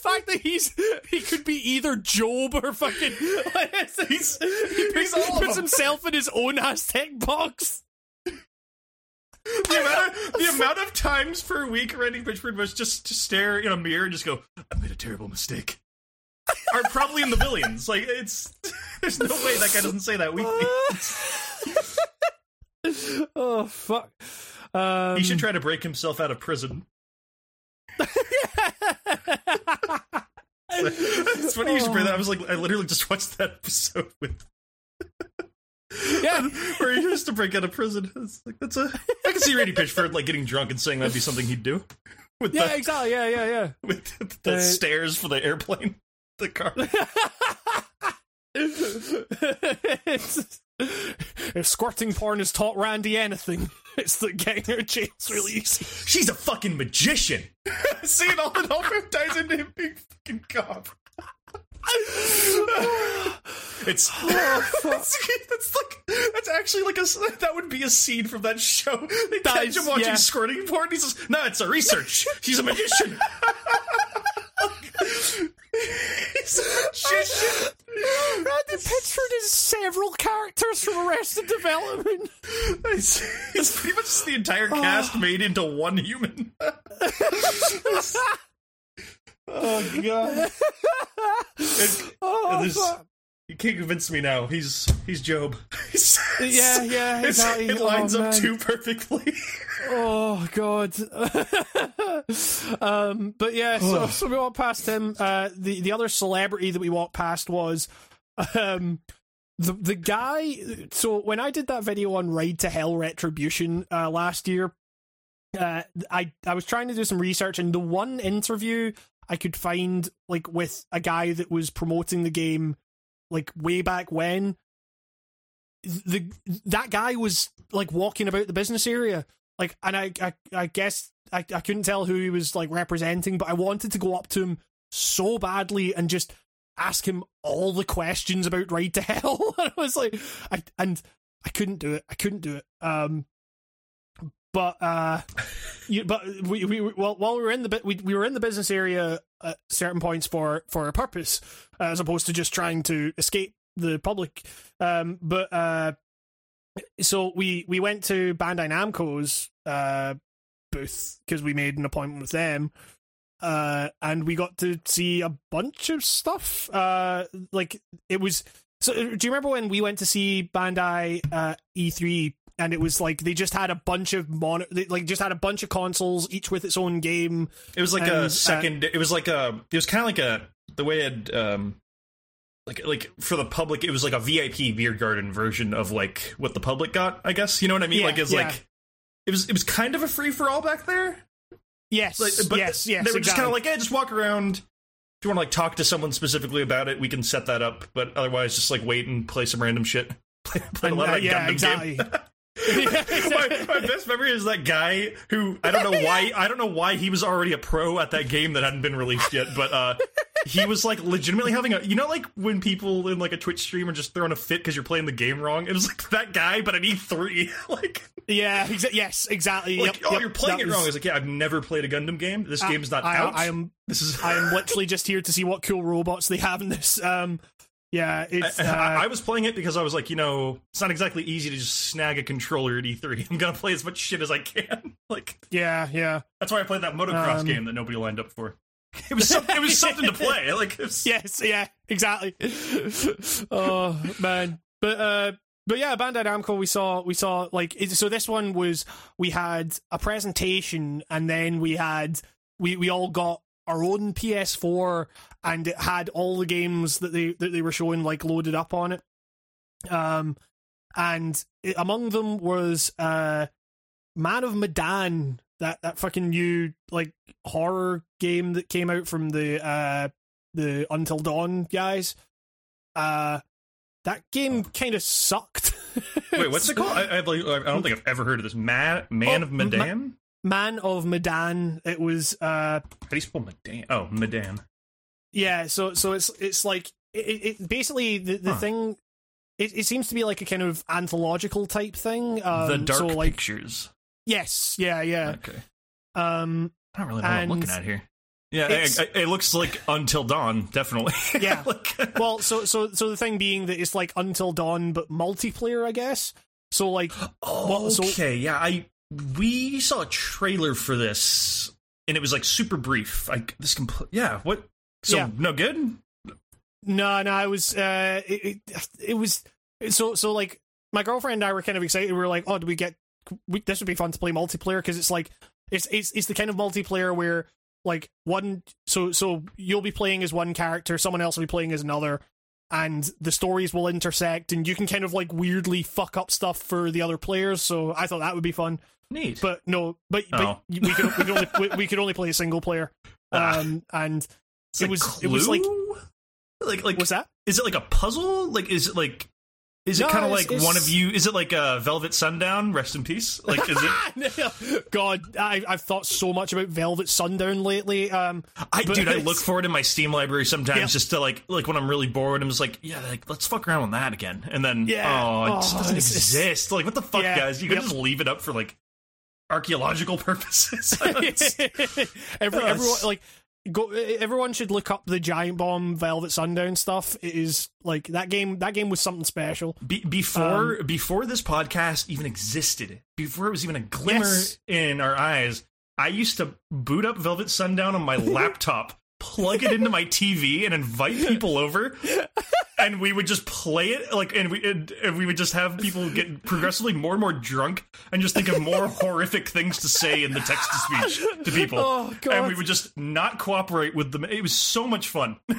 fact that he's he could be either Gob or fucking [laughs] he's, he puts, he puts himself in his own Aztec box. The amount, of, the amount of times per week Randy Pitchford was just to stare in a mirror and just go, "I made a terrible mistake," are probably in the billions. Like it's [laughs] there's no way that guy doesn't say that weekly. [laughs] oh fuck! Um, he should try to break himself out of prison it's funny you should bring that. I was like, I literally just watched that episode with. yeah, [laughs] where he used to break out of prison. It's like that's a. I can see Randy Pitchford like getting drunk and saying that'd be something he'd do. With yeah, the, exactly. Yeah, yeah, yeah. [laughs] With the, the uh, stairs for the airplane, the car. [laughs] it's, if squirting porn has taught Randy anything, [laughs] it's that getting her chains really easy. She's a fucking magician. [laughs] See all the all ties into him being fucking God. [laughs] it's, Oh, it's that's like that's actually like a that would be a scene from that show. They That catch is- him watching yeah. squirting porn. He says, "No, it's a research. She's a magician." He's a magician. Pitchford is several characters from Arrested Development. [laughs] It's, it's pretty much just the entire cast made into one human. [laughs] oh god! Oh, This- fuck. You can't convince me now. He's he's Gob. [laughs] He's, Yeah, yeah, exactly. It lines Oh, up too perfectly. Oh god. um, but yeah, so, so we walked past him. Uh, the the other celebrity that we walked past was um the the guy. So when I did that video on Ride to Hell Retribution uh, last year, uh, I I was trying to do some research, and the one interview I could find like with a guy that was promoting the game like way back when the that guy was like walking about the business area like and i i, I guess I, I couldn't tell who he was like representing but i wanted to go up to him so badly and just ask him all the questions about ride to hell. And [laughs] i was like i and i couldn't do it. I couldn't do it. Um but uh you, but we, we well while we were in the we, we were in the business area at certain points for for a purpose uh, as opposed to just trying to escape the public. Um but uh so we we went to Bandai Namco's uh booth because we made an appointment with them uh and we got to see a bunch of stuff uh like it was so do you remember when we went to see Bandai uh E3 and it was like they just had a bunch of mon they, like just had a bunch of consoles each with its own game It was like And, a uh, second. it was like a. It was kind of like a the way it. Um, like like for the public, it was like a VIP beer garden version of like what the public got. I guess you know what I mean. Yeah, like it's yeah. like it was it was kind of a free for all back there. Yes Like, but yes yes they were just kind of like, hey, just walk around. If you want to like talk to someone specifically about it, we can set that up. But otherwise, just like wait and play some random shit. [laughs] Play, play a lot uh, of that yeah Gundam exactly game. [laughs] [laughs] my, my best memory is that guy who I don't know why [laughs] I don't know why he was already a pro at that game that hadn't been released yet, but uh, he was like legitimately having a you know like when people in like a Twitch stream are just throwing a fit because you're playing the game wrong. It was like that guy, but at E3, [laughs] like yeah exa- yes exactly like yep, oh yep, you're playing it was- wrong. I was like yeah I've never played a Gundam game. This I- game's not I, out. I am this is I am literally just here to see what cool robots they have in this. Um, yeah, it's. [laughs] I, Uh, I- was playing it because I was like, you know, it's not exactly easy to just snag a controller at E3. [laughs] I'm gonna play as much shit as I can. [laughs] Like yeah, yeah, that's why I played that motocross Um, game that nobody lined up for. It was some, it was something to play. Like was, yes, yeah, exactly. oh man, but uh, but yeah, Bandai Namco. We saw we saw like so. This one was we had a presentation, and then we had we we all got our own PS4, and it had all the games that they that they were showing like loaded up on it. Um, and it, among them was uh, Man of Medan, that that fucking new like horror game that came out from the uh the Until Dawn guys. Uh, that game kind of sucked. [laughs] Wait, what's it called? I, I, I don't think I've ever heard of this. Man, Man Oh, of Medan. Man of Medan. It was uh How do you spell Medan? Oh, Medan. yeah. So so it's it's like it, it basically the the Huh. thing. It, it seems to be like a kind of anthological type thing. Um, the Dark so like Pictures. yes, yeah, yeah. Okay, Um, I don't really know what I'm looking at here. Yeah, it, it- looks like Until Dawn, definitely. [laughs] Yeah. Like- well, so so so the thing being that it's like Until Dawn, but multiplayer, I guess. So like, [gasps] Well, so- okay, yeah, I we saw a trailer for this, and it was like super brief. Like this, compl- yeah. What? So Yeah. no good. no, no, I was, uh, it, it, it was so so like my girlfriend and I were kind of excited. We were like, oh, do we get we, this would be fun to play multiplayer because it's like it's it's it's the kind of multiplayer where like one so so you'll be playing as one character, someone else will be playing as another. And the stories will intersect, and you can kind of like weirdly fuck up stuff for the other players. So I thought that would be fun. Neat. but no, but, Oh. but we could we could only we, we could only play a single player. Ah. Um, and It's it was- it was like- like like what's that? is it like a puzzle? Like is it like Is it No, kind of it's- like one of you? Is it like a Velvet Sundown? Rest in peace. Like, is it? [laughs] God, I, I've thought so much about Velvet Sundown lately. Um, I dude, I look for it in my Steam library sometimes Yeah. just to like like when I'm really bored. I'm just like, yeah, like let's fuck around with that again, and then Yeah. oh, it just Oh, doesn't it's- it's- exist. Like, what the fuck, Yeah. guys? You can Yep. just leave it up for like archaeological [laughs] purposes. [laughs] It's- Every, everyone like go. Everyone should look up the Giant Bomb Velvet Sundown stuff. It is like that game. That game was something special. Be- before Um, before this podcast even existed, before it was even a glimmer Yes. in our eyes, I used to boot up Velvet Sundown on my laptop, plug it into my [laughs] TV, and invite people over, and we would just play it like, and we and, and we would just have people get progressively more and more drunk, and just think of more [laughs] horrific things to say in the text to speech to [laughs] people, Oh, God. and we would just not cooperate with them. It was so much fun. [laughs]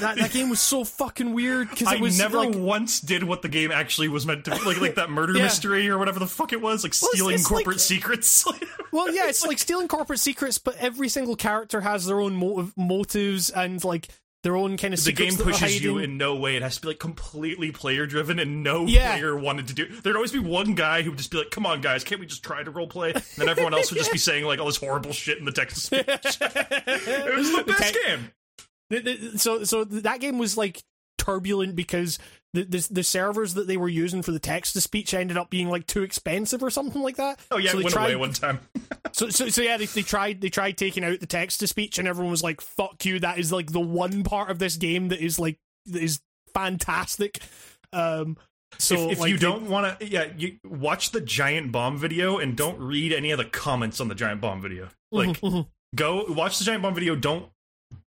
That that game was so fucking weird because I it was never like once did what the game actually was meant to be, like like that murder Yeah. mystery or whatever the fuck it was, like Well, stealing it's like- corporate secrets. Well, yeah, it's like stealing corporate secrets, but every single character has their own motive, motives and like their own kind of the game pushes you in no way. It has to be like completely player driven, and no Yeah. player wanted to do. There'd always be one guy who would just be like, "Come on, guys, can't we just try to role play?" And then everyone else would just be [laughs] saying like all this horrible shit in the text [laughs] speech. it was the best game. So so that game was like turbulent because the, the the servers that they were using for the text to speech ended up being like too expensive or something like that. Oh yeah, so it they went tried, away one time. [laughs] So, so so yeah, they, they tried they tried taking out the text to speech, and everyone was like, "Fuck you!" That is like the one part of this game that is like that is fantastic. Um, so if if like, you don't want to, yeah, you watch the giant bomb video and don't read any of the comments on the giant bomb video. Like, Mhm. go watch the giant bomb video. Don't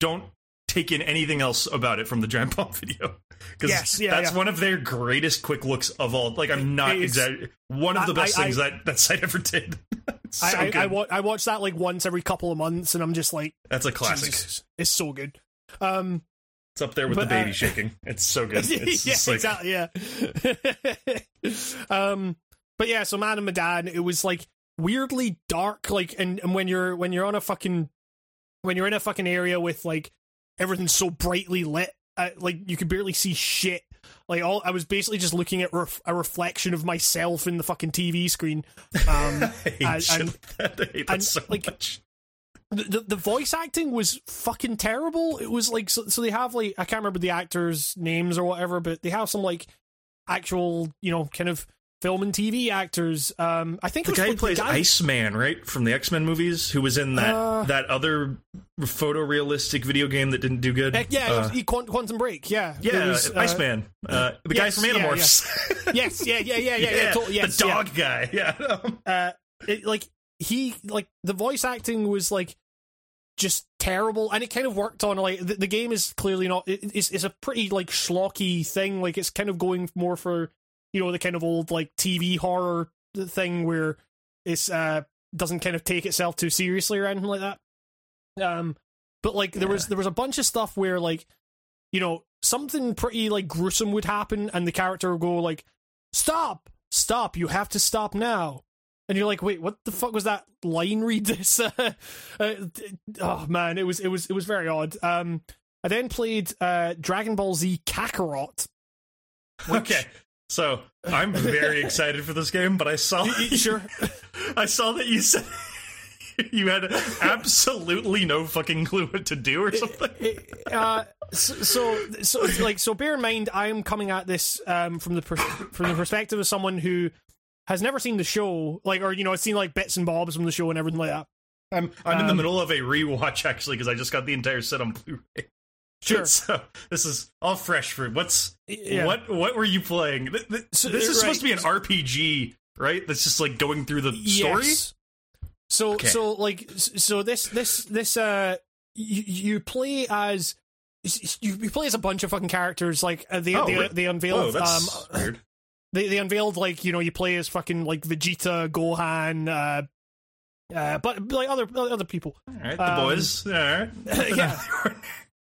don't take in anything else about it from the giant bomb [laughs] video because Yes, yeah, that's yeah. one of their greatest quick looks of all. Like, I'm not exaggerating. One of the best I- things that that site [laughs] ever did. So I, I. I, wa- I watch that like once every couple of months, and I'm just like, that's a classic. Jesus, it's so good. Um, It's up there with But, the baby uh, shaking. [laughs] It's so good. It's yeah, like, exactly. Yeah. um, but yeah, so Man of Medan, it was like weirdly dark. Like, and, and when you're when you're on a fucking when you're in a fucking area with like everything's so brightly lit, uh, like you could barely see shit. Like all, I was basically just looking at ref- a reflection of myself in the fucking TV screen. Um, [laughs] I hate and- and- like. I hate that and, so like, much. the, the the voice acting was fucking terrible. It was like so, so they have like I can't remember the actors' names or whatever, but they have some like actual you know kind of film and TV actors. Um, I think The guy who plays guy- Iceman, right, from the X Men movies, who was in that Uh, that other photorealistic video game that didn't do good. Uh, yeah, Uh, was, Quantum Break. Yeah, yeah, was, uh, Iceman, uh, the guy yes, from yeah, yeah. Animorphs. [laughs] Yes, yeah, yeah, yeah, yeah, yeah. totally, yes, the yeah. dog guy. [laughs] Yeah, uh, it, like he like the voice acting was like just terrible and it kind of worked on like the, the game is clearly not it, it's, it's a pretty like schlocky thing like it's kind of going more for you know the kind of old like tv horror thing where it's uh doesn't kind of take itself too seriously or anything like that. Um but like there was there was a bunch of stuff where like you know something pretty like gruesome would happen and the character would go like stop! Stop! You have to stop now. And you're like wait what the fuck was that line read this? [laughs] Uh, d- oh man it was it was it was very odd. Um i then played uh dragon ball z kakarot which- okay. So I'm very [laughs] excited for this game, but I saw sure [laughs] I saw that you said [laughs] you had absolutely no fucking clue what to do or something. uh, so, so, so, like, so. Bear in mind, I am coming at this um, from the per- from the perspective of someone who has never seen the show, like, or you know, has seen like bits and bobs from the show and everything like that. I'm I'm in the Um, middle of a rewatch actually because I just got the entire set on Blu-ray. Sure. [laughs] So this is all fresh for what's Yeah. what what were you playing? Th- th- So- this is right. supposed to be an RPG, right? That's just like going through the story. Yes. So Okay. so like so this this this uh you, you play as you, you play as a bunch of fucking characters like uh, they Oh, they, really? they Oh, unveiled that's um weird. [laughs] they they unveiled like you know you play as fucking like Vegeta Gohan uh uh but like other other people All right, the um, boys. All right. [laughs] yeah.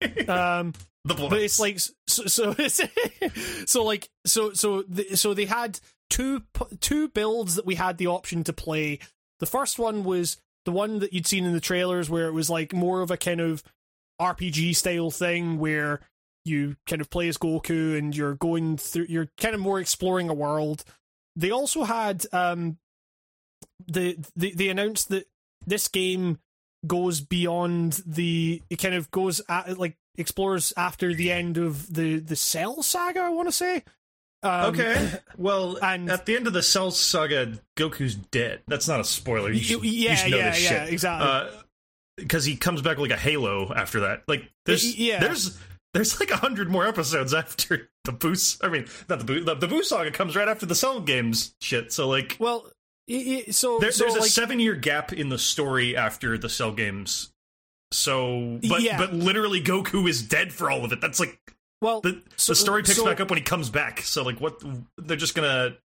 [laughs] um the boys. but it's like so so [laughs] so like so so the, so they had two two builds that we had the option to play. The first one was the one that you'd seen in the trailers, where it was like more of a kind of RPG style thing, where you kind of play as Goku and you're going through you're kind of more exploring a world. They also had um the they, they announced that this game goes beyond the it kind of goes at, like explores after the end of the the Cell saga. I want to say. Um, okay. [laughs] Well, and- at the end of the Cell Saga, Goku's dead. That's not a spoiler. You should, yeah, you should know yeah, this yeah, shit. exactly. Because he comes back like a halo after that. Like there's yeah. there's there's like a hundred more episodes [laughs] after the Boo. I mean, not the Boo. The, the Boo Saga comes right after the Cell games shit. So like, Well, i- i- so there, so there's a like, seven year gap in the story after the Cell games. So, but Yeah. but literally, Goku is dead for all of it. That's like well, the so- the story picks so- back up when he comes back. So like, what they're just gonna.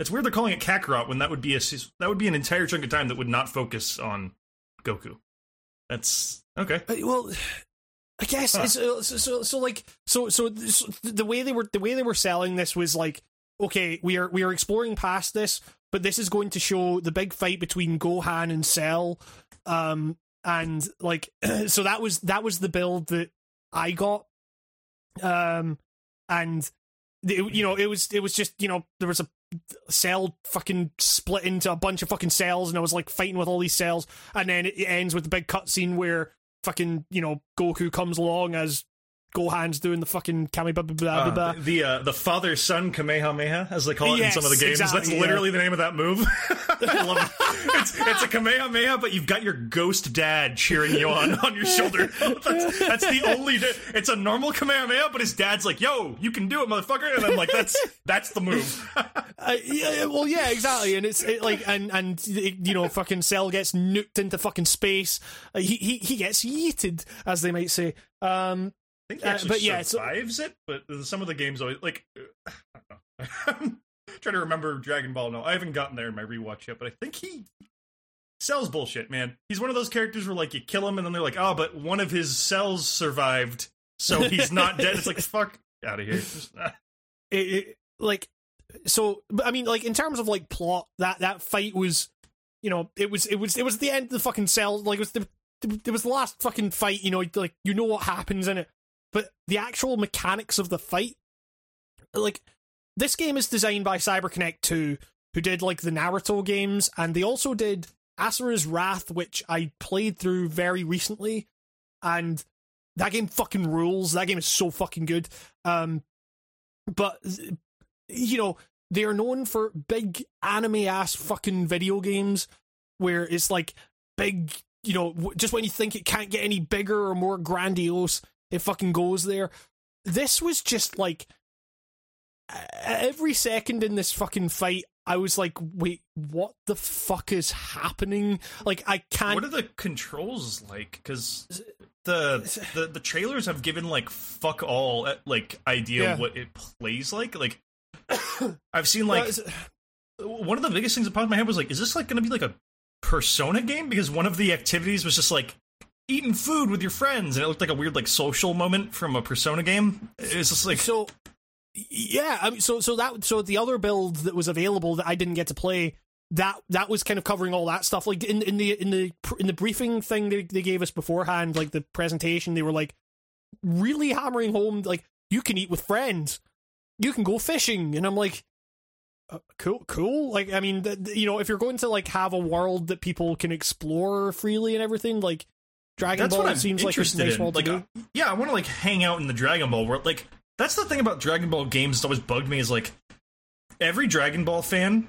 It's weird they're calling it Kakarot when that would be a that would be an entire chunk of time that would not focus on Goku. That's okay. Uh, well i guess Huh. it's, uh, so, so so like so so the way they were the way they were selling this was like okay we are we are exploring past this but this is going to show the big fight between gohan and cell um and like [clears throat] so that was that was the build that i got. Um and the, you know it was it was just you know there was a cell fucking split into a bunch of fucking cells and I was like fighting with all these cells. And then it it ends with the big cutscene where fucking you know Goku comes along as Gohan's doing the fucking kami blah blah blah. Uh, blah. the uh, the father son Kamehameha, as they call it in some of the games. exactly, That's yeah. literally the name of that move. [laughs] I love it. It's, it's a Kamehameha, but you've got your ghost dad cheering you on on your shoulder. That's, that's the only. Di- it's a normal Kamehameha, but his dad's like, "Yo, you can do it, motherfucker!" And I'm like, "That's that's the move." [laughs] Uh, yeah, yeah, well, yeah, exactly, and it's it, like, and and you know, fucking Cell gets nuked into fucking space. Uh, he he he gets yeeted, as they might say. Um, I think he Uh, actually but yeah, so- survives it, but some of the games always like. [laughs] I don't know. [laughs] I'm trying to remember Dragon Ball. No, I haven't gotten there in my rewatch yet, but I think he sells bullshit, man. He's one of those characters where like you kill him and then they're like, oh, but one of his cells survived, so he's not dead. It's like [laughs] fuck out of here. Ah. it, it, like so but i mean like in terms of like plot that that fight was you know it was it was it was the end of the fucking cell like it was the it was the last fucking fight you know like you know what happens in it but the actual mechanics of the fight like this game is designed by cyberconnect 2 who did like the naruto games and they also did asura's wrath which i played through very recently and that game fucking rules. That game is so fucking good. Um but you know they are known for big anime ass fucking video games where it's like big you know just when you think it can't get any bigger or more grandiose it fucking goes there this was just like every second in this fucking fight i was like wait what the fuck is happening like i can't what are the controls like? Because the, the the trailers have given like fuck all uh, like idea Yeah. what it plays like. Like [coughs] I've seen like one of the biggest things that popped in my head was like, is this like going to be like a Persona game? Because one of the activities was just like eating food with your friends, and it looked like a weird like social moment from a Persona game. It's just like, so yeah i mean so so that so the other build that was available that i didn't get to play that that was kind of covering all that stuff. Like in in the in the in the briefing thing they, they gave us beforehand like the presentation they were like really hammering home like you can eat with friends. You can go fishing. And i'm like uh, cool cool. Like i mean th- you know if you're going to like have a world that people can explore freely and everything like dragon that's ball what I'm seems like a interested nice in. Like, uh, yeah, I want to like hang out in the Dragon Ball world. Like, that's the thing about Dragon Ball games that always bugged me is like every Dragon Ball fan.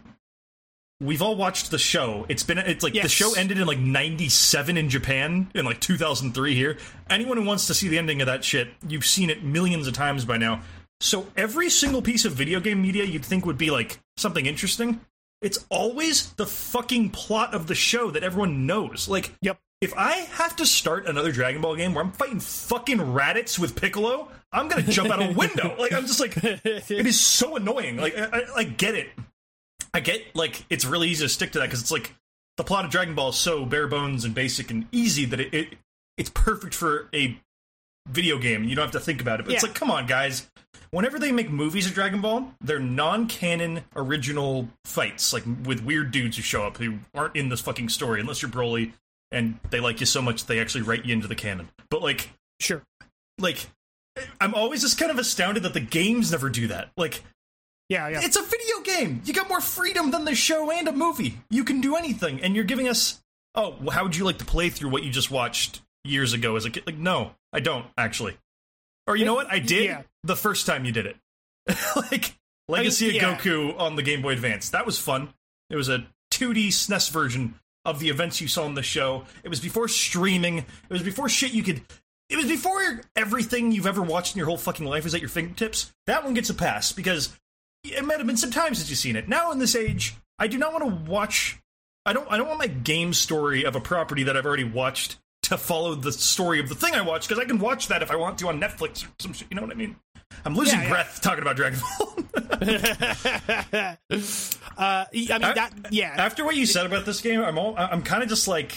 We've all watched the show. It's been it's like the show ended in like '97 in Japan in like 2003 here. Anyone who wants to see the ending of that shit, you've seen it millions of times by now. So every single piece of video game media you'd think would be like something interesting, it's always the fucking plot of the show that everyone knows. Like, Yep. If I have to start another Dragon Ball game where I'm fighting fucking Raditz with Piccolo, I'm gonna jump out a window. [laughs] Like I'm just like, it is so annoying. Like I, I, I get it. I get like it's really easy to stick to that because it's like the plot of Dragon Ball is so bare bones and basic and easy that it, it it's perfect for a video game. You don't have to think about it. But it's like, come on, guys. Whenever they make movies of Dragon Ball, they're non-canon original fights, like with weird dudes who show up who aren't in this fucking story, unless you're Broly and they like you so much they actually write you into the canon. But like, sure like I'm always just kind of astounded that the games never do that. Like, Yeah, yeah. it's a video game. You got more freedom than the show and a movie. You can do anything, and you're giving us. Oh, well, how would you like to play through what you just watched years ago as a kid? Like, no, I don't actually. Or you know what? I did Yeah. the first time you did it. [laughs] like Legacy yeah. of Goku on the Game Boy Advance. That was fun. It was a 2D SNES version of the events you saw in the show. It was before streaming. It was before shit you could. It was before everything you've ever watched in your whole fucking life is at your fingertips. That one gets a pass because it might have been some time since you've seen it. Now in this age, I do not want to watch. I don't. I don't want my game story of a property that I've already watched to follow the story of the thing I watched because I can watch that if I want to on Netflix or some shit. You know what I mean? I'm losing Yeah, yeah. breath talking about Dragon Ball. [laughs] [laughs] uh, I mean that. Yeah. After what you said about this game, I'm all, I'm kind of just like,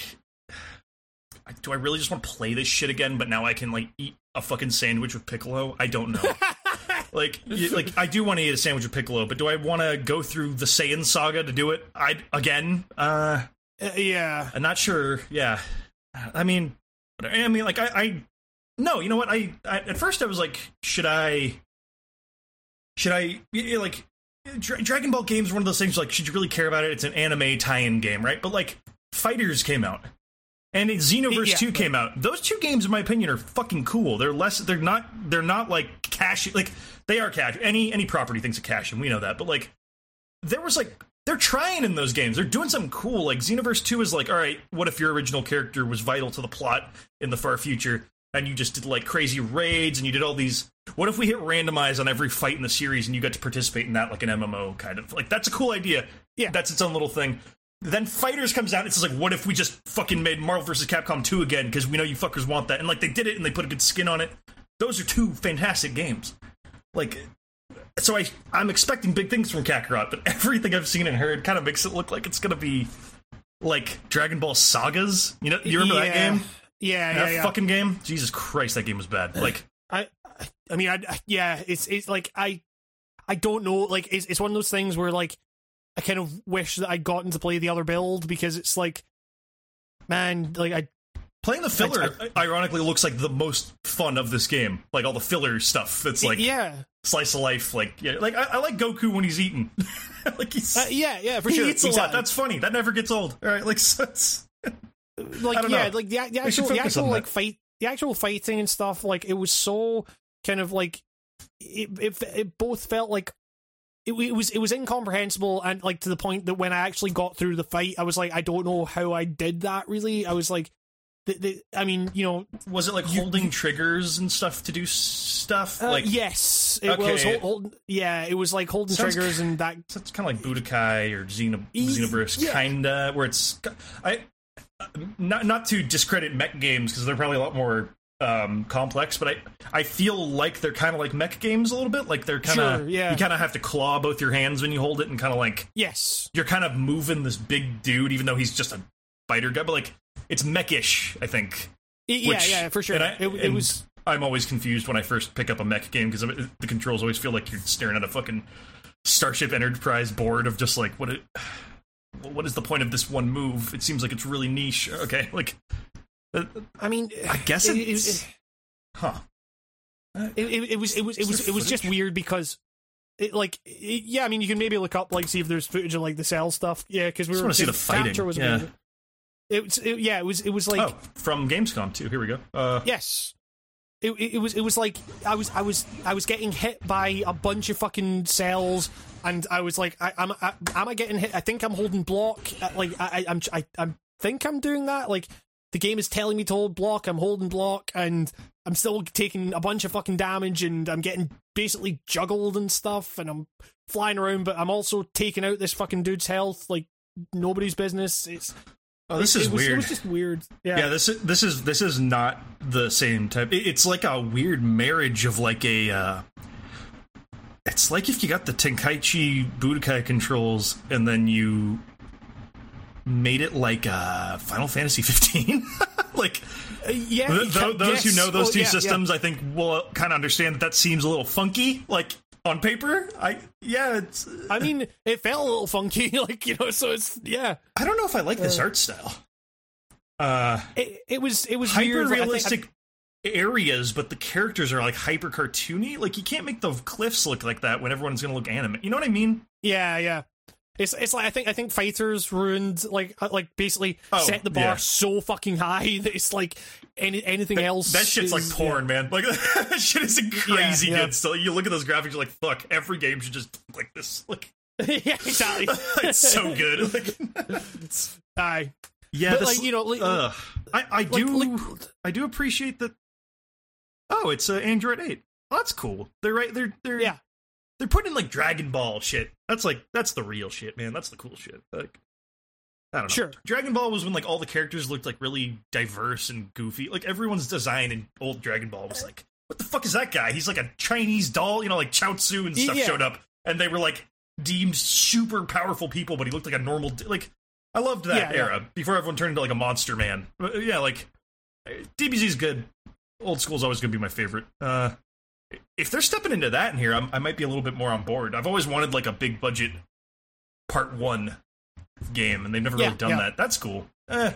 do I really just want to play this shit again? But now I can like eat a fucking sandwich with Piccolo. I don't know. [laughs] like, y- like I do want to eat a sandwich with Piccolo, but do I want to go through the Saiyan saga to do it? I again, uh, Uh, yeah. I'm not sure. Yeah, I mean, I mean, like I, I no, you know what? I, I at first I was like, should I, should I, y- y- like, Dra- Dragon Ball games are one of those things like, should you really care about it? It's an anime tie-in game, right? But like, FighterZ came out. And Xenoverse Yeah, 2 right. came out. Those two games, in my opinion, are fucking cool. They're less. They're not. They're not like cash. Like they are cash. Any any property thinks of cash, and we know that. But like, there was like they're trying in those games. They're doing something cool. Like Xenoverse 2 is like, all right, what if your original character was vital to the plot in the far future and you just did like crazy raids and you did all these what if we hit randomize on every fight in the series and you got to participate in that like an MMO kind of like that's a cool idea. Yeah. That's its own little thing. Then FighterZ comes out and it's just like, what if we just fucking made Marvel vs. Capcom 2 again? Because we know you fuckers want that. And like they did it and they put a good skin on it. Those are two fantastic games. Like so I I'm expecting big things from Kakarot, but [laughs] everything I've seen and heard kind of makes it look like it's gonna be like Dragon Ball Sagas. You know, you remember that game? Yeah, that yeah, yeah. fucking game? Jesus Christ, that game was bad. Like, I, I mean, I, yeah, it's it's like I, I don't know. Like, it's it's one of those things where like I kind of wish that I'd gotten to play the other build because it's like, man, like I, playing the filler ironically looks like the most fun of this game. Like all the filler stuff. That's like yeah, slice of life. Like, yeah, like I, I like Goku when he's eating. [laughs] like he's uh, yeah, yeah, for he sure. eats a lot. exactly. That's funny. That never gets old. All right, like [laughs] so it's, like yeah, know. like the, the actual the actual like that. fight, the actual fighting and stuff. Like it was so kind of like it. It, it both felt like. It, it was it was incomprehensible and like to the point that when I actually got through the fight, I was like, I don't know how I did that. Really, I was like, the, the, I mean, you know, was it like holding triggers and stuff to do stuff? Uh, like yes, it was. Okay. Hold, hold, yeah, it was like holding Sounds triggers and that. It's kind of like Budokai or Xeno, E- Xenoverse, yeah. kinda, where it's I not not to discredit mech games because they're probably a lot more um, complex, but I I feel like they're kind of like mech games a little bit. Like they're kind of Sure, yeah. you kind of have to claw both your hands when you hold it, and kind of like Yes, you're kind of moving this big dude, even though he's just a fighter guy. But like it's mechish, I think. Y- yeah, Which- yeah, for sure. and I- it, it was. I'm always confused when I first pick up a mech game because the controls always feel like you're staring at a fucking Starship Enterprise board of just like what it. What is the point of this one move? It seems like it's really niche. Okay, [laughs] like, uh, I mean, I guess it, it's, it, huh? it, it, it was. It was. It was. It was just weird because. It, like yeah, I mean, you can maybe look up like see if there's footage of like the cell stuff. Yeah, because we Just were wanna see the fighting, Was yeah. amazing. It was. It, yeah, it was. It was like oh, from Gamescom too. Here we go. Uh, Yes. It, it, was it was like I was I was I was getting hit by a bunch of fucking cells and I was like I, am I, am I getting hit? I think I'm holding block. Uh, like I, I I'm I, I think I'm doing that. Like the game is telling me to hold block. I'm holding block and I'm still taking a bunch of fucking damage and I'm getting basically juggled and stuff and I'm flying around but I'm also taking out this fucking dude's health. Like nobody's business. It's oh, this it, is it was, weird. it was just weird yeah, yeah, this is this is this is not the same type. it- It's like a weird marriage of like a. Uh, it's like if you got the Tenkaichi Budokai controls and then you made it like uh, Final Fantasy 15. [laughs] like Uh, yeah th- th- those who know those Oh, two yeah, yeah. systems, I think will kind of understand that that seems a little funky. Like on paper, I yeah, it's. I mean, it felt a little funky, [laughs] like you know. So it's yeah. I don't know if I like this art style. Uh, It, it was it was hyper weird. like, I think- realistic areas, but the characters are like hyper cartoony. Like you can't make the cliffs look like that when everyone's gonna look anime. You know what I mean? Yeah, yeah. It's it's like I think I think FighterZ ruined like uh, like basically Oh, set the bar yeah. so fucking high [laughs] that it's like any anything else. That shit's like is- porn, man. Like [laughs] that shit is crazy Yeah, yeah. good. So you look at those graphics, you're like, fuck. Every game should just look like this. [laughs] Like Yeah, [laughs] yeah exactly. it's so good. Like, Aye, yeah, but this- like you know, like, Ugh. I I like- do like- I do appreciate that. Oh, it's uh, Android eight. Well, that's cool. They're right. They're they're Yeah. They're putting in like Dragon Ball shit. That's like that's the real shit, man. That's the cool shit. Like I don't know. Sure. Dragon Ball was when like all the characters looked like really diverse and goofy. Like everyone's design in old Dragon Ball was like, what the fuck is that guy? He's like a Chinese doll. You know, like Chaozu and stuff Yeah. showed up, and they were like deemed super powerful people, but he looked like a normal. Like I loved that Yeah, yeah. era before everyone turned into like a monster man. But, uh, yeah, like DBZ's good. Old school's always gonna be my favorite. Uh, if they're stepping into that in here, I'm, I might be a little bit more on board. I've always wanted like a big budget part one game, and they've never Yeah, really done yeah. that. That's cool. Eh.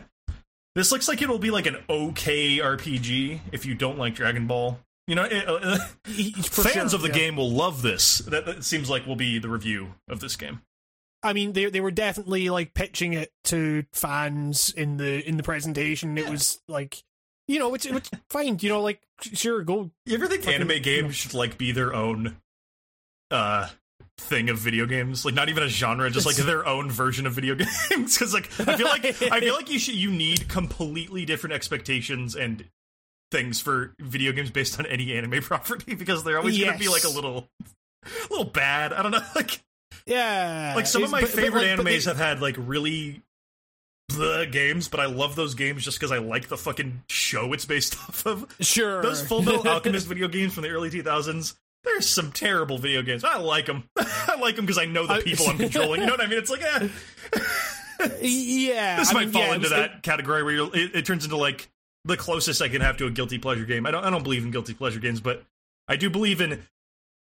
This looks like it'll be like an okay RPG if you don't like Dragon Ball. You know, it, uh, [laughs] fans sure, of the yeah. game will love this. That, that seems like will be the review of this game. I mean, they they were definitely like pitching it to fans in the in the presentation. It was like, you know, which [laughs] which fine, you know, like sure, go. You ever think Fucking- anime games should like be their own uh thing of video games? Like not even a genre, just like their own version of video [laughs] games. Because like I feel like I feel like you should you need completely different expectations and things for video games based on any anime [laughs] property because they're always gonna be like a little a [laughs] little bad. I don't know. Like Yeah, like some of my but- but, favorite like, animes they- have had like really the games, but I love those games just because I like the fucking show it's based off of. sure Those Full Metal Alchemist video games from the early 2000s. There's some terrible video games. I like them. [laughs] I like them because I know the people I'm [laughs] controlling. You know what I mean? It's like, eh, yeah, this I might mean, fall yeah, into that category where you're, it, it turns into like the closest I can have to a guilty pleasure game. I don't. I don't believe in guilty pleasure games, but I do believe in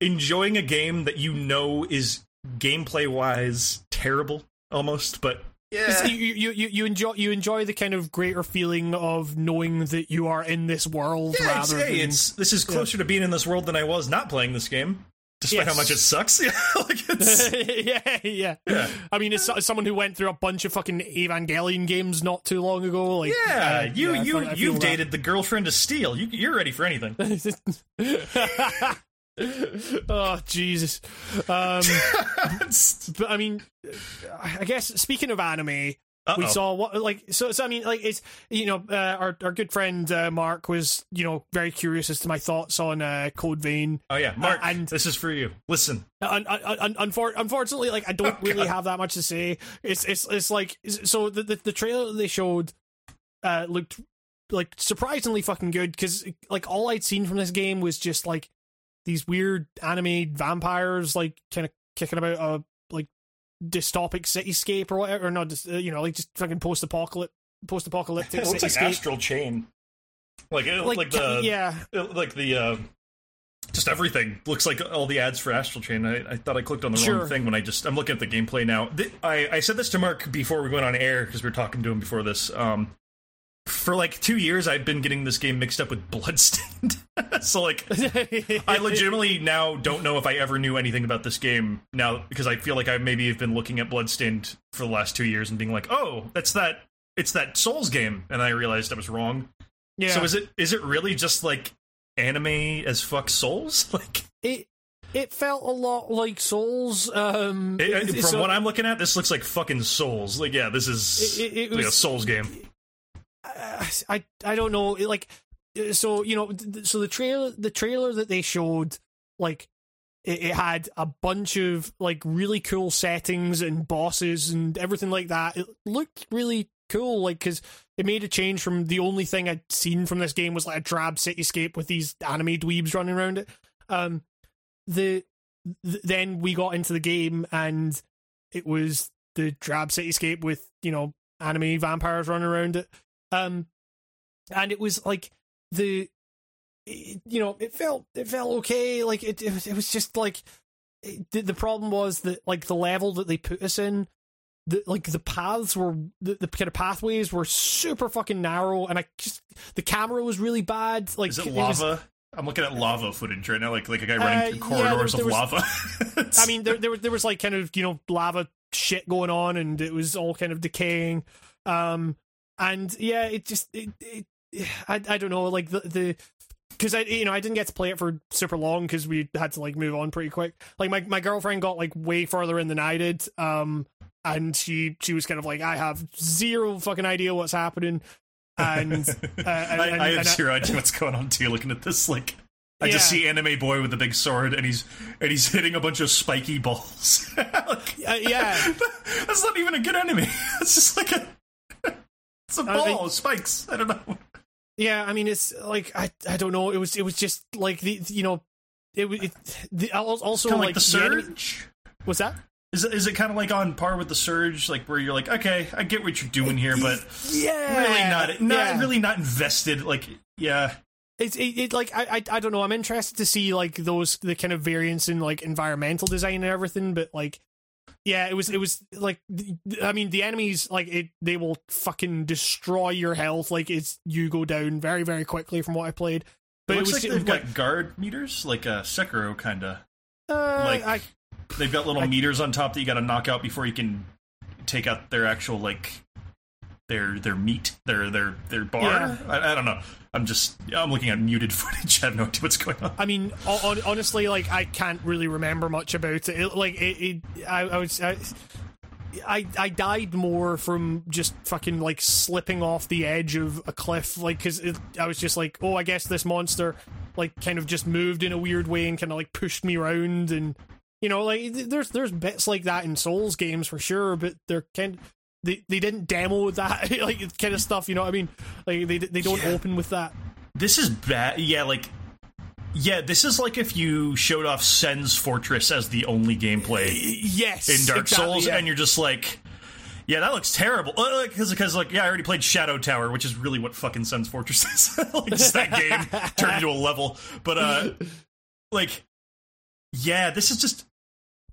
enjoying a game that you know is gameplay wise terrible, almost. But It's- You, you you you enjoy you enjoy the kind of greater feeling of knowing that you are in this world Yeah, it's, rather than it's this is closer to being in this world than I was not playing this game, despite how much it sucks. [laughs] Yeah, like [laughs] it's yeah, yeah, Yeah. I mean, it's, as someone who went through a bunch of fucking Evangelion games not too long ago. Like, yeah. uh, you you I feel you've that. dated the girlfriend of Steel. You, you're ready for anything. [laughs] oh Jesus! Um, [laughs] but I mean, I guess speaking of anime, we Uh-oh. saw what like so. So I mean, like it's you know uh, our our good friend uh, Mark was you know very curious as to my thoughts on uh, Code Vein. Oh yeah, Mark, Uh, and- this is for you. Listen, Un- un- un- unfor- unfortunately, like I don't [laughs] Oh, really God. have that much to say. It's it's it's like so the the, the trailer that they showed uh, looked like surprisingly fucking good because like all I'd seen from this game was just like these weird anime vampires like kind of kicking about a like dystopic cityscape or whatever, or not, just, uh, you know, like just fucking post apocalyptic post [laughs] apocalyptic it looks like. Astral Chain. Like it, like, like, the [laughs] yeah, it- like the uh, just everything looks like all the ads for Astral Chain. I, I thought I clicked on the Sure. wrong thing when I just I'm looking at the gameplay now. Th- I I said this to Mark before we went on air because we were talking to him before this. Um, for like two years, I've been getting this game mixed up with Bloodstained. [laughs] so like, I legitimately now don't know if I ever knew anything about this game now because I feel like I maybe have been looking at Bloodstained for the last two years and being like, oh, that's that. It's that Souls game, and I realized I was wrong. yeah. So is it is it really just like anime as fuck Souls? [laughs] Like it it felt a lot like Souls. Um, it- from so- what I'm looking at, this looks like fucking Souls. Like yeah, this is It- it- it like a Souls game. Uh, I I don't know. Like, so you know, so the trailer the trailer that they showed, like, it, it had a bunch of like really cool settings and bosses and everything like that. It looked really cool, like because it made a change from the only thing I'd seen from this game was like a drab cityscape with these anime dweebs running around it. Um, the th- then we got into the game and it was the drab cityscape with you know anime vampires running around it um and it was like the you know it felt it felt okay like it it was, it was just like it, the, the problem was that like the level that they put us in the like the paths were the, the kind of pathways were super fucking narrow, and I just the camera was really bad. Like, Is it it was- lava? I'm looking at lava footage right now, like like a guy running Uh, through yeah, corridors there- of there lava. [laughs] I mean, there, there was there was like kind of you know lava shit going on, and it was all kind of decaying. Um, and yeah, it just it, it I I don't know, like the the because I you know I didn't get to play it for super long because we had to like move on pretty quick. Like my my girlfriend got like way further in than I did. Um, and she she was kind of like, I have zero fucking idea what's happening. And, [laughs] uh, and, I, and- I have and zero idea what's going on too. Looking at this, like I just see anime boy with a big sword, and he's and he's hitting a bunch of spiky balls. [laughs] Like, uh, yeah, [laughs] that's not even a good enemy. It's just like a it's a ball, spikes. I don't know. [laughs] Yeah, I mean, it's like I I don't know. It was it was just like the you know, it was it, the, also like like the enemy- surge. what's that? Is it, is it kind of like on par with the surge, like where you're like, okay, I get what you're doing here, but Yeah, really not, not yeah. really not invested. Like, yeah, It's it, it like I, I I don't know. I'm interested to see like those the kind of variance in like environmental design and everything, but like. Yeah, it was. It was like, I mean, the enemies like it. They will fucking destroy your health. Like it's you go down very, very quickly from what I played. But it it, looks was like they've got guard meters, like a Sekiro kind of. uh, like- I, They've got little I- meters on top that you got to knock out before you can take out their actual like their their meat, their their their bar. Yeah. I, I don't know. I'm just I'm looking at muted [laughs] footage. I have no idea what's going on. I mean, hon- honestly, like I can't really remember much about it. it like it, it I, I was. I, I I died more from just fucking like slipping off the edge of a cliff, like because I was just like, oh, I guess this monster like kind of just moved in a weird way and kind of like pushed me around, and you know, like th- there's there's bits like that in Souls games for sure, but they're kind they they didn't demo that [laughs] like kind of stuff, you know what I mean? Like they they don't Yeah. open with that. This is bad. Yeah, like yeah, this is like if you showed off Sen's Fortress as the only gameplay Yes, in Dark exactly, Souls, yeah. and you're just like. Yeah, that looks terrible. Because, because, like, yeah, I already played Shadow Tower, which is really what fucking Sen's Fortress is. [laughs] like, just that game turned into a level. But, uh, like, yeah, this is just.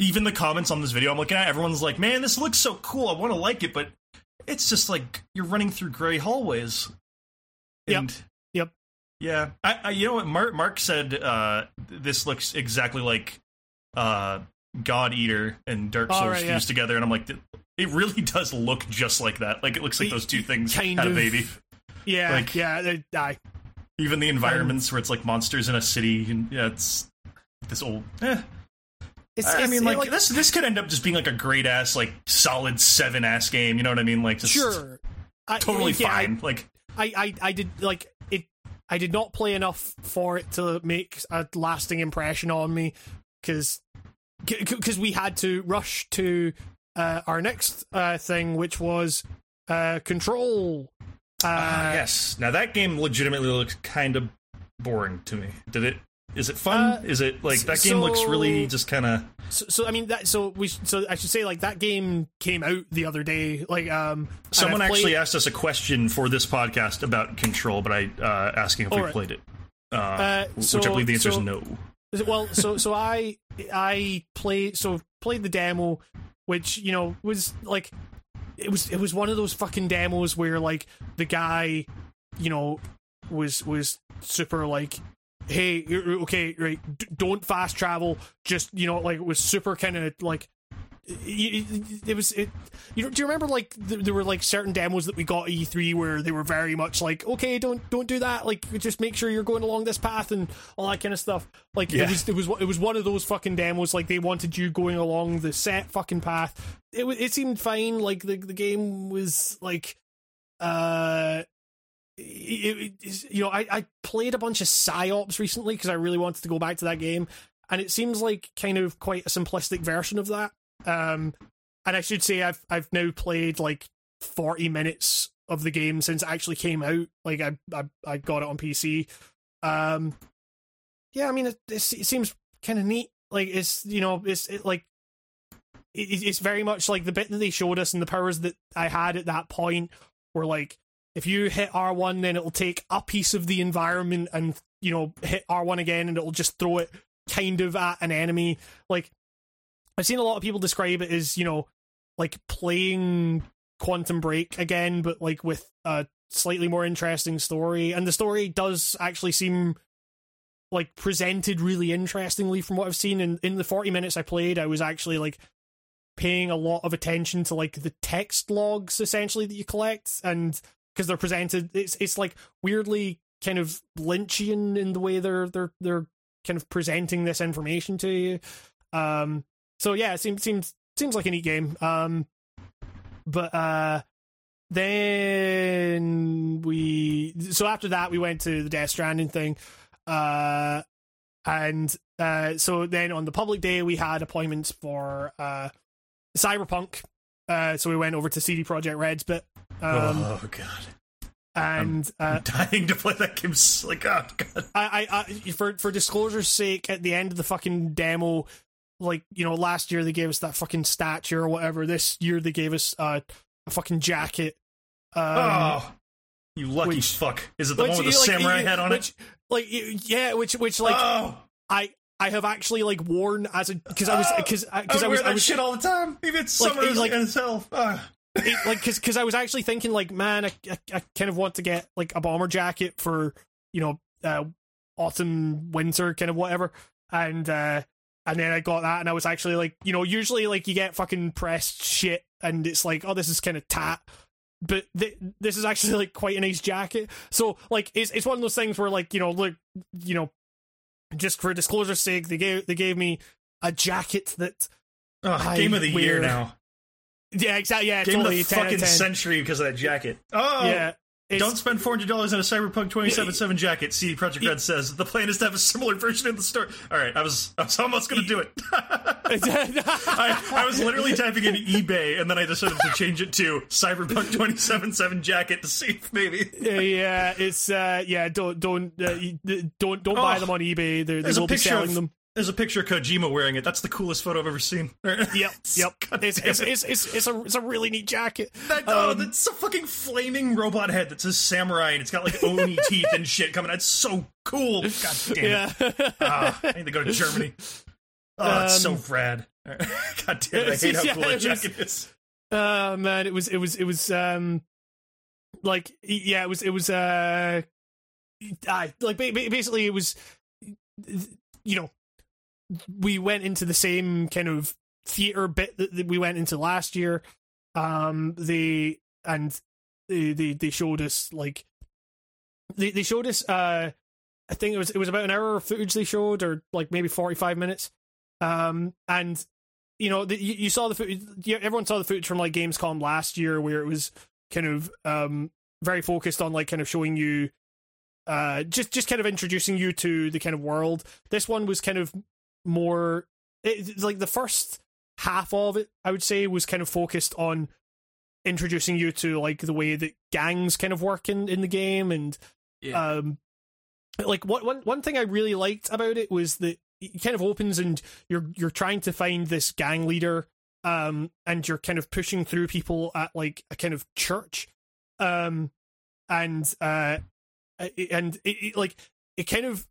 Even the comments on this video I'm looking at, everyone's like, man, this looks so cool. I want to like it, but it's just like you're running through gray hallways. Yep. And Yep. yeah, I, I you know what Mark, Mark said uh, this looks exactly like uh, God Eater and Dark Oh, Souls right, yeah. fused together, and I'm like, it really [laughs] does look just like that. Like it looks like those two things Kind had a baby. Yeah, Like- yeah, they die. Even the environments where it's like monsters in a city, and yeah, it's this old. Eh. It's, I mean, it, like, this this could end up just being like a great ass, like solid seven ass game. You know what I mean? Like just sure, I, totally yeah, I- fine. like I, I, I did like it. I did not play enough for it to make a lasting impression on me because because we had to rush to uh, our next uh, thing, which was uh, Control. Uh, Ah, yes. Now that game legitimately looks kind of boring to me. Did it? Is it fun? Uh, is it like that game looks really just kind of? so, so I mean that. So we. So I should say like that game came out the other day. Like um, Someone played- actually asked us a question for this podcast about Control, but I uh, asking if we Alright. played it, uh, Uh, which I believe the answer so- is no. well so so i i played so played the demo which you know was like it was it was one of those fucking demos where like the guy you know was was super like hey okay right don't fast travel just you know like it was super kind of like it, was it you know do you remember like there were like certain demos that we got at E3 where they were very much like okay don't don't do that like just make sure you're going along this path and all that kind of stuff like Yeah. it was it was it was one of those fucking demos like they wanted you going along the set fucking path it it seemed fine like the the game was like uh it, you know I I played a bunch of Psi-Ops recently because I really wanted to go back to that game and it seems like kind of quite a simplistic version of that. Um and I should say I've I've now played like 40 minutes of the game since it actually came out. Like I I, I got it on PC um yeah I mean it, it, it seems kind of neat. Like it's you know it's it, like it, it's very much like the bit that they showed us and the powers that I had at that point were like if you hit R1 then it'll take a piece of the environment and you know hit R1 again and it'll just throw it kind of at an enemy like I've seen a lot of people describe it as you know like playing Quantum Break again, but like with a slightly more interesting story. And the story does actually seem like presented really interestingly from what I've seen. And in the 40 minutes I played, I was actually like paying a lot of attention to like the text logs essentially that you collect and because they're presented it's it's like weirdly kind of lynchian in the way they're they're they're kind of presenting this information to you. Um so yeah it seems seems seems like a neat game. Um but uh then we so after that we went to the death stranding thing uh and uh so then on the public day we had appointments for uh cyberpunk uh so we went over to CD Projekt Red's bit um oh god. and uh Dying to play that game. Like oh god. I, I, I, for for disclosure's sake, at the end of the fucking demo, like you know, last year they gave us that fucking statue or whatever. This year they gave us uh, a fucking jacket. Um, oh, you lucky which- fuck! Is it the which, one with the like, samurai you- head on which, Like yeah, which which like oh, I I have actually like worn as a because I was because because I, I wear was that I was shit all the time. Even it's Like, summer it- like- itself. Ah. It, like because because I was actually thinking like man I, I I kind of want to get like a bomber jacket for you know uh, autumn winter kind of whatever. And uh and then I got that and I was actually like you know usually like you get fucking pressed shit and it's like oh this is kind of tat. But th- this is actually like quite a nice jacket. So like it's it's one of those things where like you know look you know just for disclosure's sake they gave they gave me a jacket that I game of the year now. Yeah exactly yeah Game totally of the 10 fucking 10. century because of that jacket. Oh, yeah it's- Don't spend four hundred dollars on a Cyberpunk twenty seven seven [laughs] jacket. CD Projekt Red says the plan is to have a similar version in the store. All right, I was I was almost going to do it. [laughs] [laughs] I, I was literally typing in eBay and then I decided to change it to Cyberpunk twenty seven seven jacket to see if maybe. yeah, it's uh, yeah. Don't don't uh, don't don't buy Oh, them on eBay. They're, they There's a will be picture selling of them. There's a picture of Kojima wearing it. That's the coolest photo I've ever seen. [laughs] Yep, yep. It's it's, it's it's it's a it's a really neat jacket. That, oh, Um, that's a fucking flaming robot head that says samurai and it's got like oni [laughs] teeth and shit coming. That's so cool. God damn it. Yeah, Ah, I need to go to Germany. Oh, it's so Um, rad. [laughs] God damn it, I hate how yeah, cool that it was- jacket is. uh, man, it was it was it was um, like yeah, it was it was uh, I like ba- ba- basically it was, you know, we went into the same kind of theater bit that, we went into last year. Um, they and they they, they showed us like they they showed us uh, I think it was it was about an hour of footage they showed or like maybe forty five minutes. Um, and you know, the, you, you saw the footage. Everyone saw the footage from like Gamescom last year, where it was kind of um very focused on like kind of showing you, uh, just just kind of introducing you to the kind of world. This one was kind of more it's like the first half of it. I would say was kind of focused on introducing you to like the way that gangs kind of work in in the game and Yeah. um like what one one thing I really liked about it was that it kind of opens and you're you're trying to find this gang leader um and you're kind of pushing through people at like a kind of church um and uh and it, it like it kind of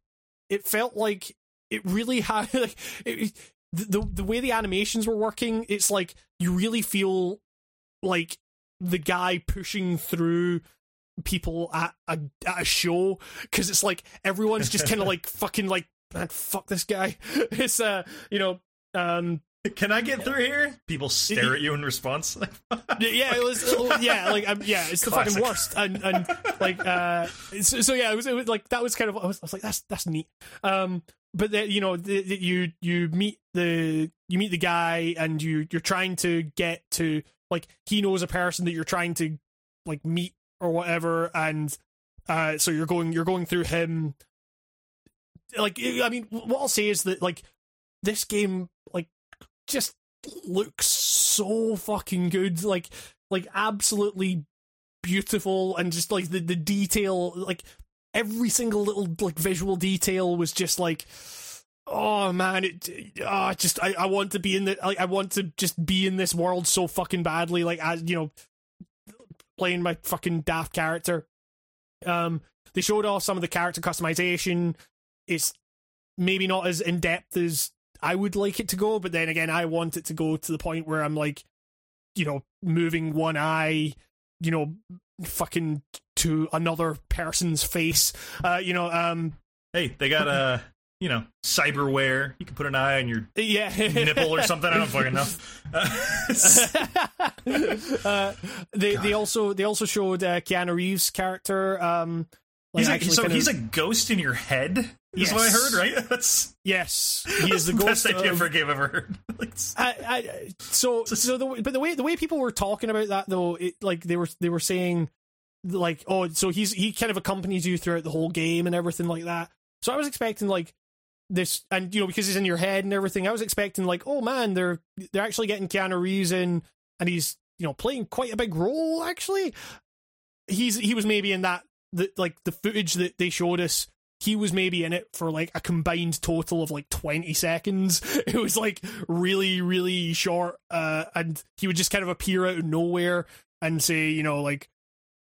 it felt like it really [laughs] had like it, the the way the animations were working it's like you really feel like the guy pushing through people at a, at a show because it's like everyone's just kind of [laughs] like fucking like man fuck this guy [laughs] it's uh you know um Can I get through here? People stare at you in response. Like, yeah it was yeah like um, yeah it's the fucking worst and and like uh so, so yeah it was, it was like that was kind of I was, I was like that's that's neat um but then you know the, the, you you meet the you meet the guy and you you're trying to get to like he knows a person that you're trying to like meet or whatever and uh so you're going you're going through him. Like i mean what i'll say is that like this game like just looks so fucking good. Like like absolutely beautiful and just like the the detail like every single little like visual detail was just like oh man it oh, just I, I want to be in the like I want to just be in this world so fucking badly like as you know playing my fucking daft character. Um they showed off some of the character customization. It's maybe not as in depth as I would like it to go but then again I want it to go to the point where I'm like you know moving one eye, you know, fucking to another person's face. Uh, you know, um, Hey, they got uh, you know, cyberware. You can put an eye on your yeah, nipple or something. I don't fucking know. [laughs] uh, they they also they also showed uh, Keanu Reeves' character. Um, like he's a, so kind of- he's a ghost in your head. Is what I heard, right? [laughs] That's yes, he is the [laughs] ghost best idea of, for a game I've ever heard. Like, I, I, so so the but the way the way people were talking about that though, it, like they were they were saying like oh so he's he kind of accompanies you throughout the whole game and everything like that. So I was expecting like this and you know because he's in your head and everything. I was expecting like oh man they're they're actually getting Keanu Reeves in and he's you know playing quite a big role actually. He's he was maybe in that the like the footage that they showed us he was maybe in it for like a combined total of like 20 seconds. [laughs] It was like really, really short. Uh, and he would just kind of appear out of nowhere and say, you know, like,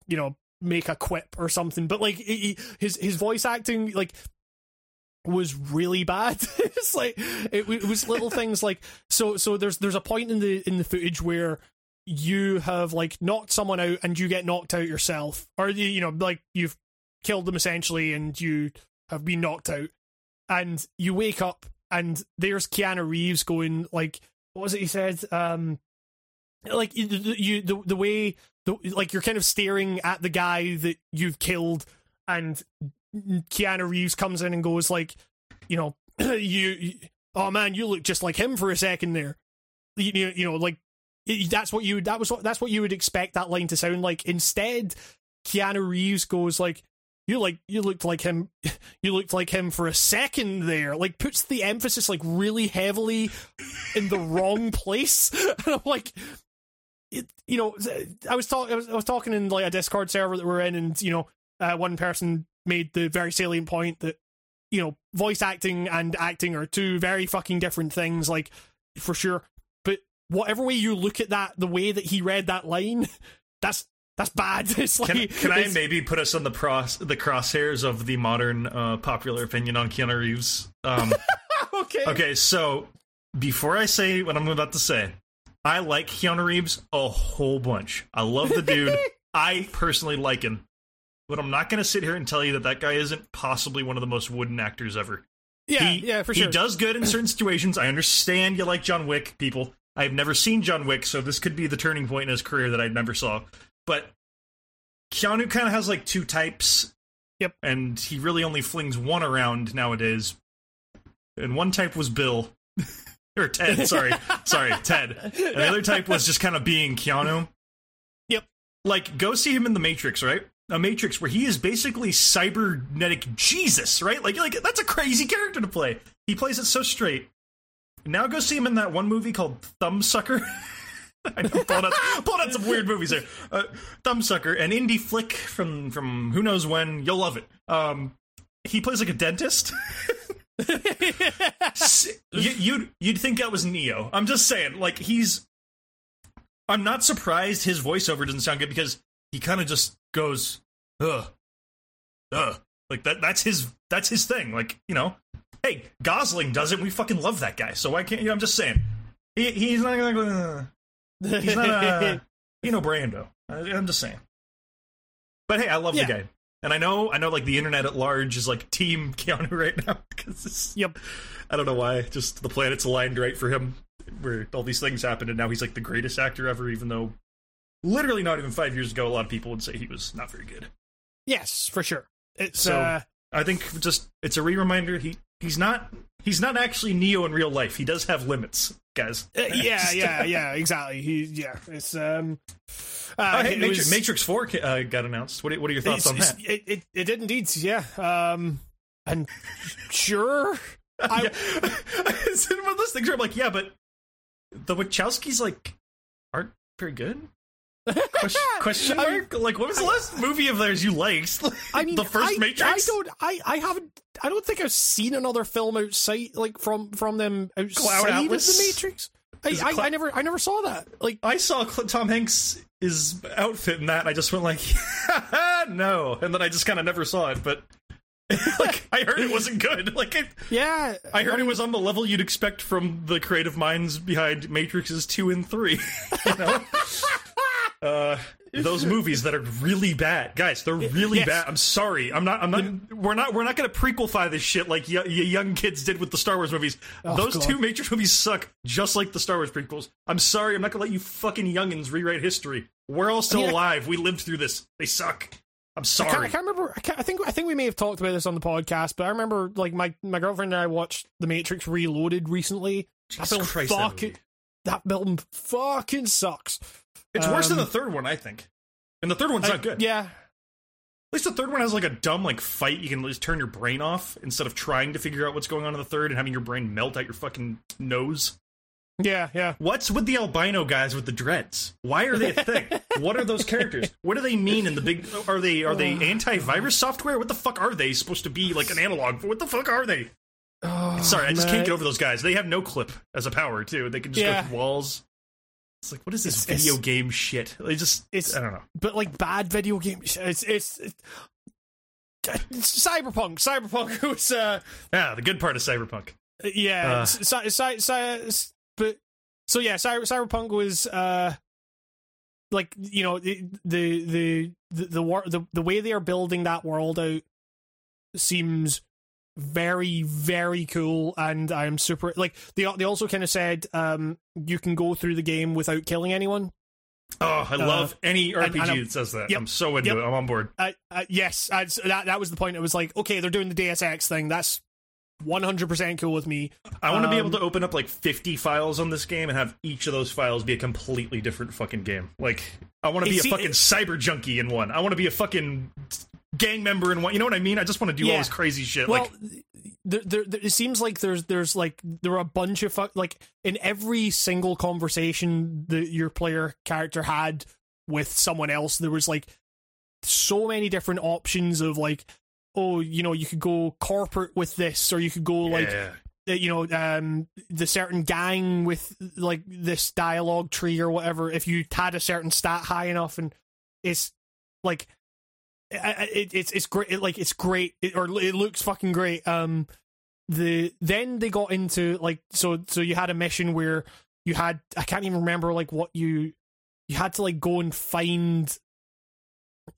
you know, make a quip or something. But like, he, his, his voice acting, like, was really bad. [laughs] it's like, it, it was little [laughs] things like, so, so there's, there's a point in the, in the footage where you have like knocked someone out and you get knocked out yourself or you you know like you've killed them essentially and you have been knocked out and you wake up and there's Keanu Reeves going like what was it he said um like you, you the the way the, like you're kind of staring at the guy that you've killed and Keanu Reeves comes in and goes like you know [clears throat] you, you oh man you look just like him for a second there. You, you, you know like that's what you that was what that's what you would expect that line to sound like. Instead Keanu Reeves goes like you like you looked like him [laughs] you looked like him for a second there like puts the emphasis like really heavily in the wrong place. [laughs] And i'm like it, you know i was talking I was, I was talking in like a discord server that we're in and you know uh, one person made the very salient point that you know voice acting and acting are two very fucking different things like for sure. But whatever way you look at that the way that he read that line [laughs] that's that's bad. [laughs] It's like Can, can I maybe put us on the pros the crosshairs of the modern uh, popular opinion on Keanu Reeves? Um, [laughs] okay. okay, so before I say what I'm about to say, I like Keanu Reeves a whole bunch. I love the dude. [laughs] I personally like him, but I'm not going to sit here and tell you that that guy isn't possibly one of the most wooden actors ever. yeah he, yeah for sure. he does good in certain situations. I understand you like John Wick, people. I've never seen John Wick, so this could be the turning point in his career that I never saw. But Keanu kind of has like two types. Yep. And he really only flings one around nowadays. And one type was Bill. [laughs] [laughs] or Ted, sorry. sorry, Ted. And the other type was just kind of being Keanu. Yep. Like, go see him in The Matrix, right? A Matrix where he is basically cybernetic Jesus, right? Like, like that's a crazy character to play. He plays it so straight. Now go see him in that one movie called Thumbsucker. [laughs] I know, pulling out, pulling out some weird movies there. Uh, Thumbsucker, an indie flick from from who knows when. You'll love it. Um, he plays like a dentist. [laughs] You, you'd you'd think that was Neo. I'm just saying, like he's. I'm not surprised his voiceover doesn't sound good because he kind of just goes, ugh, ugh, like that. That's his. That's his thing. Like you know, hey, Gosling does it. We fucking love that guy. So why can't you? I'm just saying, he, he's not gonna. go, He's not a [laughs] you know Brando. I, I'm just saying. But hey, I love Yeah. the guy, and I know I know like the internet at large is like Team [laughs] Keanu right now because Yep. I don't know why. Just the planets aligned right for him, where all these things happened, and now he's like the greatest actor ever. Even though, literally not even five years ago, a lot of people would say he was not very good. Yes, for sure. It's So- uh I think just it's a re reminder. He he's not he's not actually Neo in real life. He does have limits, guys. uh, [laughs] yeah, yeah, yeah, exactly. He yeah, it's um Oh, uh, hey, it Matrix, was- Matrix Four uh, got announced. What are, what are your thoughts on that? It, it it did indeed, yeah. Um and sure [laughs] I, yeah. [laughs] it's one of those things where I'm like, yeah, but the Wachowskis like aren't very good. Question, question I mark? like, what was the last movie of theirs you liked? I mean the first I, Matrix. I don't I I haven't I don't think I've seen another film outside like from from them outside of Atlas? the Matrix. I, I, I never I never saw that. Like I saw Cl- Tom Hanks' his outfit in that, and I just went like, [laughs] no, and then I just kind of never saw it. But [laughs] like I heard it wasn't good. [laughs] Like I, yeah, I heard it was on the level you'd expect from the creative minds behind Matrixes two and three. You know, uh, those [laughs] movies that are really bad, guys. They're really Yes. bad. I'm sorry. I'm not. I'm not. We're not. We're not going to prequelify this shit like y- y- young kids did with the Star Wars movies. Oh, those Oh, God. two Matrix movies suck, just like the Star Wars prequels. I'm sorry. I'm not going to let you fucking youngins rewrite history. We're all still I mean, I- alive. We lived through this. They suck. I'm I can't, sorry. I can't remember. I, can't, I think I think we may have talked about this on the podcast, but I remember like my, my girlfriend and I watched The Matrix Reloaded recently. Jesus film Christ, that fucking movie. that film fucking sucks. It's worse than um, the third one, I think. And the third one's I- not good. Yeah, At least the third one has like a dumb like fight. You can just turn your brain off instead of trying to figure out what's going on in the third and having your brain melt out your fucking nose. yeah, yeah. What's with the albino guys with the dreads? Why are they a thing? [laughs] what are those characters? What do they mean in the big? Are they are they antivirus software? What the fuck are they supposed to be like an analog? What the fuck are they? Oh, Sorry, I just man. can't get over those guys. They have no clip as a power too. They can just Yeah. go through walls. It's like what is this It's- video it's- game shit? They just it's- I don't know. But like bad video games, it's it's. it's it's Cyberpunk, Cyberpunk [laughs] was uh Yeah, the good part of cyberpunk. yeah, Uh. cy- cy- cy- cy- but so yeah, Cyber, Cyberpunk was uh like you know the the the the the, the the way they are building that world out seems very very cool and i'm super like they they also kind of said um you can go through the game without killing anyone Oh, I love any RPG and I'm- that says that. Yep. I'm so into Yep. it. I'm on board. uh, uh, yes uh, that that was the point it was like okay they're doing the Deus Ex thing that's 100% cool with me I want to be able Um, to open up like 50 files on this game and have each of those files be a completely different fucking game. Like, I want to be a fucking it- cyber junkie in one. I want to be a fucking gang member and what You know what I mean? I just want to do all this crazy shit. well like, there, there, there, it seems like there's there's like there are a bunch of like in every single conversation that your player character had with someone else there was like so many different options of like oh you know you could go corporate with this or you could go like yeah. uh, you know um the certain gang with like this dialogue tree or whatever if you had a certain stat high enough and it's like it, it's it's great it, like it's great it, or it looks fucking great. Um the then they got into like so so you had a mission where you had I can't even remember like what you you had to like go and find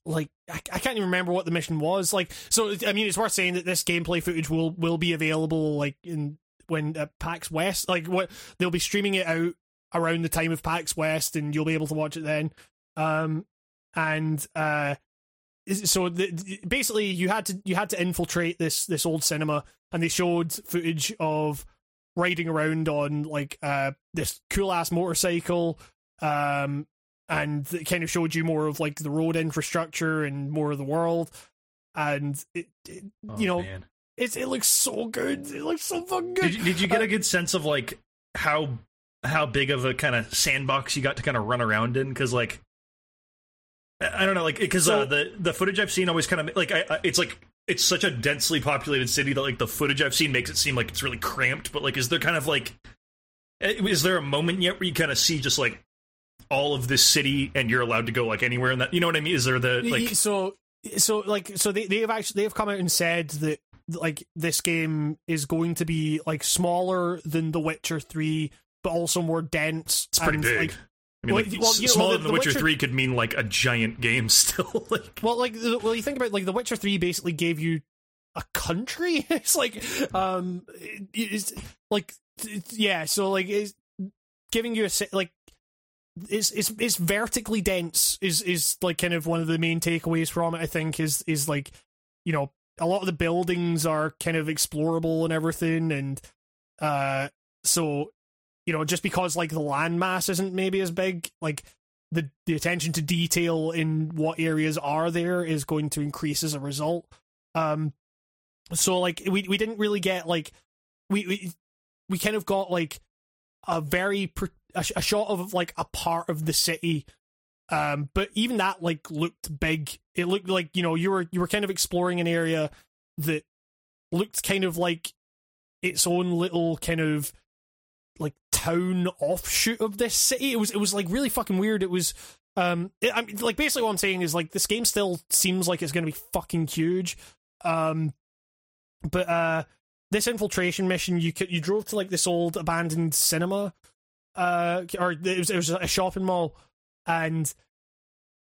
like I, I can't even remember what the mission was like so I mean it's worth saying that this gameplay footage will will be available like in when at PAX West like what they'll be streaming it out around the time of PAX West and you'll be able to watch it then. Um and uh so the, basically you had to you had to infiltrate this this old cinema and they showed footage of riding around on like uh this cool ass motorcycle um and it kind of showed you more of like the road infrastructure and more of the world and it, it Oh, you know man. it's it looks so good it looks so fucking good Did you, did you get a good sense of like how how big of a kind of sandbox you got to kind of run around in? Because like I don't know, like because So- uh, the the footage I've seen always kind of like I, I, it's like it's such a densely populated city that like the footage I've seen makes it seem like it's really cramped. But like, is there kind of like eh, is there a moment yet where you kind of see just like all of this city and you're allowed to go like anywhere in that? You know what I mean? Is there the like so so like so they they've actually they've come out and said that like this game is going to be like smaller than The Witcher three, but also more dense. it's pretty and, big? Like, I mean, well, like well, s- you know, smaller the- than The Witcher Witcher- Three could mean like a giant game [laughs] still. like well, like well, you think about like The Witcher three basically gave you a country. [laughs] it's like um, it- it's like it's- yeah. So like it's giving you a like it's it's it's vertically dense is is like kind of one of the main takeaways from it. I think is is like you know a lot of the buildings are kind of explorable and everything, and uh, so you know just because like the landmass isn't maybe as big, like the the attention to detail in what areas are there is going to increase as a result. Um, so like we we didn't really get like we we we kind of got like a very a, a shot of like a part of the city um but even that like looked big it looked like you know you were you were kind of exploring an area that looked kind of like its own little kind of town offshoot of this city it was it was like really fucking weird it was um it, i mean like basically what i'm saying is like this game still seems like it's going to be fucking huge um but uh, this infiltration mission, you you drove to like this old abandoned cinema, uh, or it was, it was a shopping mall, and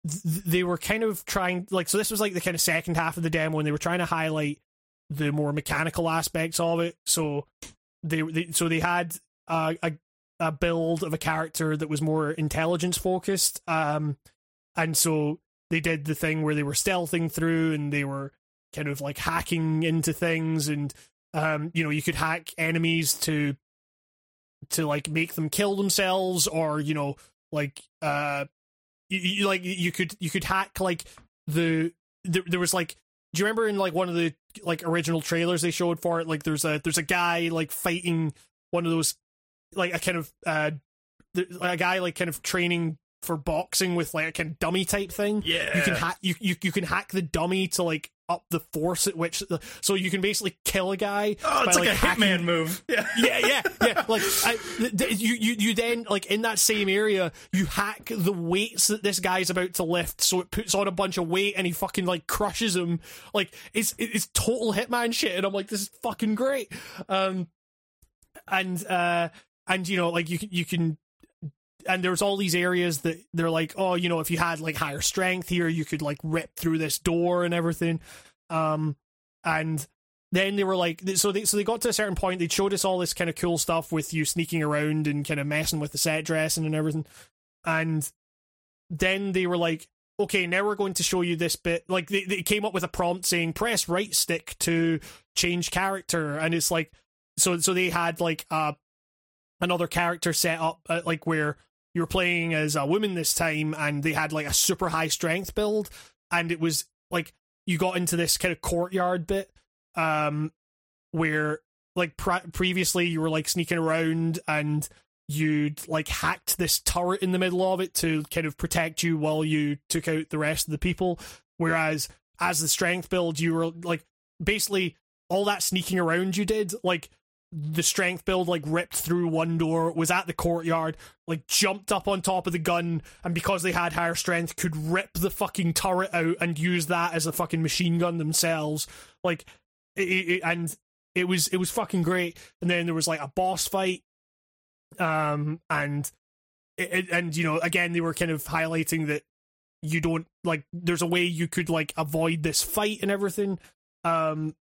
th- they were kind of trying like so. This was like the kind of second half of the demo, and they were trying to highlight the more mechanical aspects of it. So they, they so they had uh, a a build of a character that was more intelligence focused, um, and so they did the thing where they were stealthing through and they were kind of like hacking into things and um you know you could hack enemies to to like make them kill themselves or you know like uh you, you like you could you could hack like the there, there was like do you remember in like one of the like original trailers they showed for it? Like there's a there's a guy like fighting one of those like a kind of uh a guy like kind of training for boxing with like a kind of dummy type thing. Yeah, you can hack you, you you can hack the dummy to like up the force at which the, so you can basically kill a guy. Oh, it's by, like, a hacking- hitman move. Yeah, [laughs] yeah, yeah, yeah. Like I, th- th- you, you, you then like in that same area, you hack the weights that this guy's about to lift, so it puts on a bunch of weight and he fucking like crushes him. Like it's it's total hitman shit, and I'm like, this is fucking great. Um, and uh, and you know, like you can you can. And there's all these areas that they're like, oh, you know, if you had like higher strength here, you could like rip through this door and everything. Um, and then they were like so they so they got to a certain point they showed us all this kind of cool stuff with you sneaking around and kind of messing with the set dressing and everything and then they were like okay now we're going to show you this bit like they, they came up with a prompt saying press right stick to change character and it's like so so they had like uh another character set up uh, like where you're playing as a woman this time and they had like a super high strength build and it was like you got into this kind of courtyard bit um where like pre- previously you were like sneaking around and you'd like hacked this turret in the middle of it to kind of protect you while you took out the rest of the people. Whereas as the strength build you were like basically all that sneaking around you did like the strength build like ripped through one door was at the courtyard like jumped up on top of the gun and because they had higher strength could rip the fucking turret out and use that as a fucking machine gun themselves. Like it, it, and it was it was fucking great. And then there was like a boss fight um and it, and you know again they were kind of highlighting that you don't like there's a way you could like avoid this fight and everything um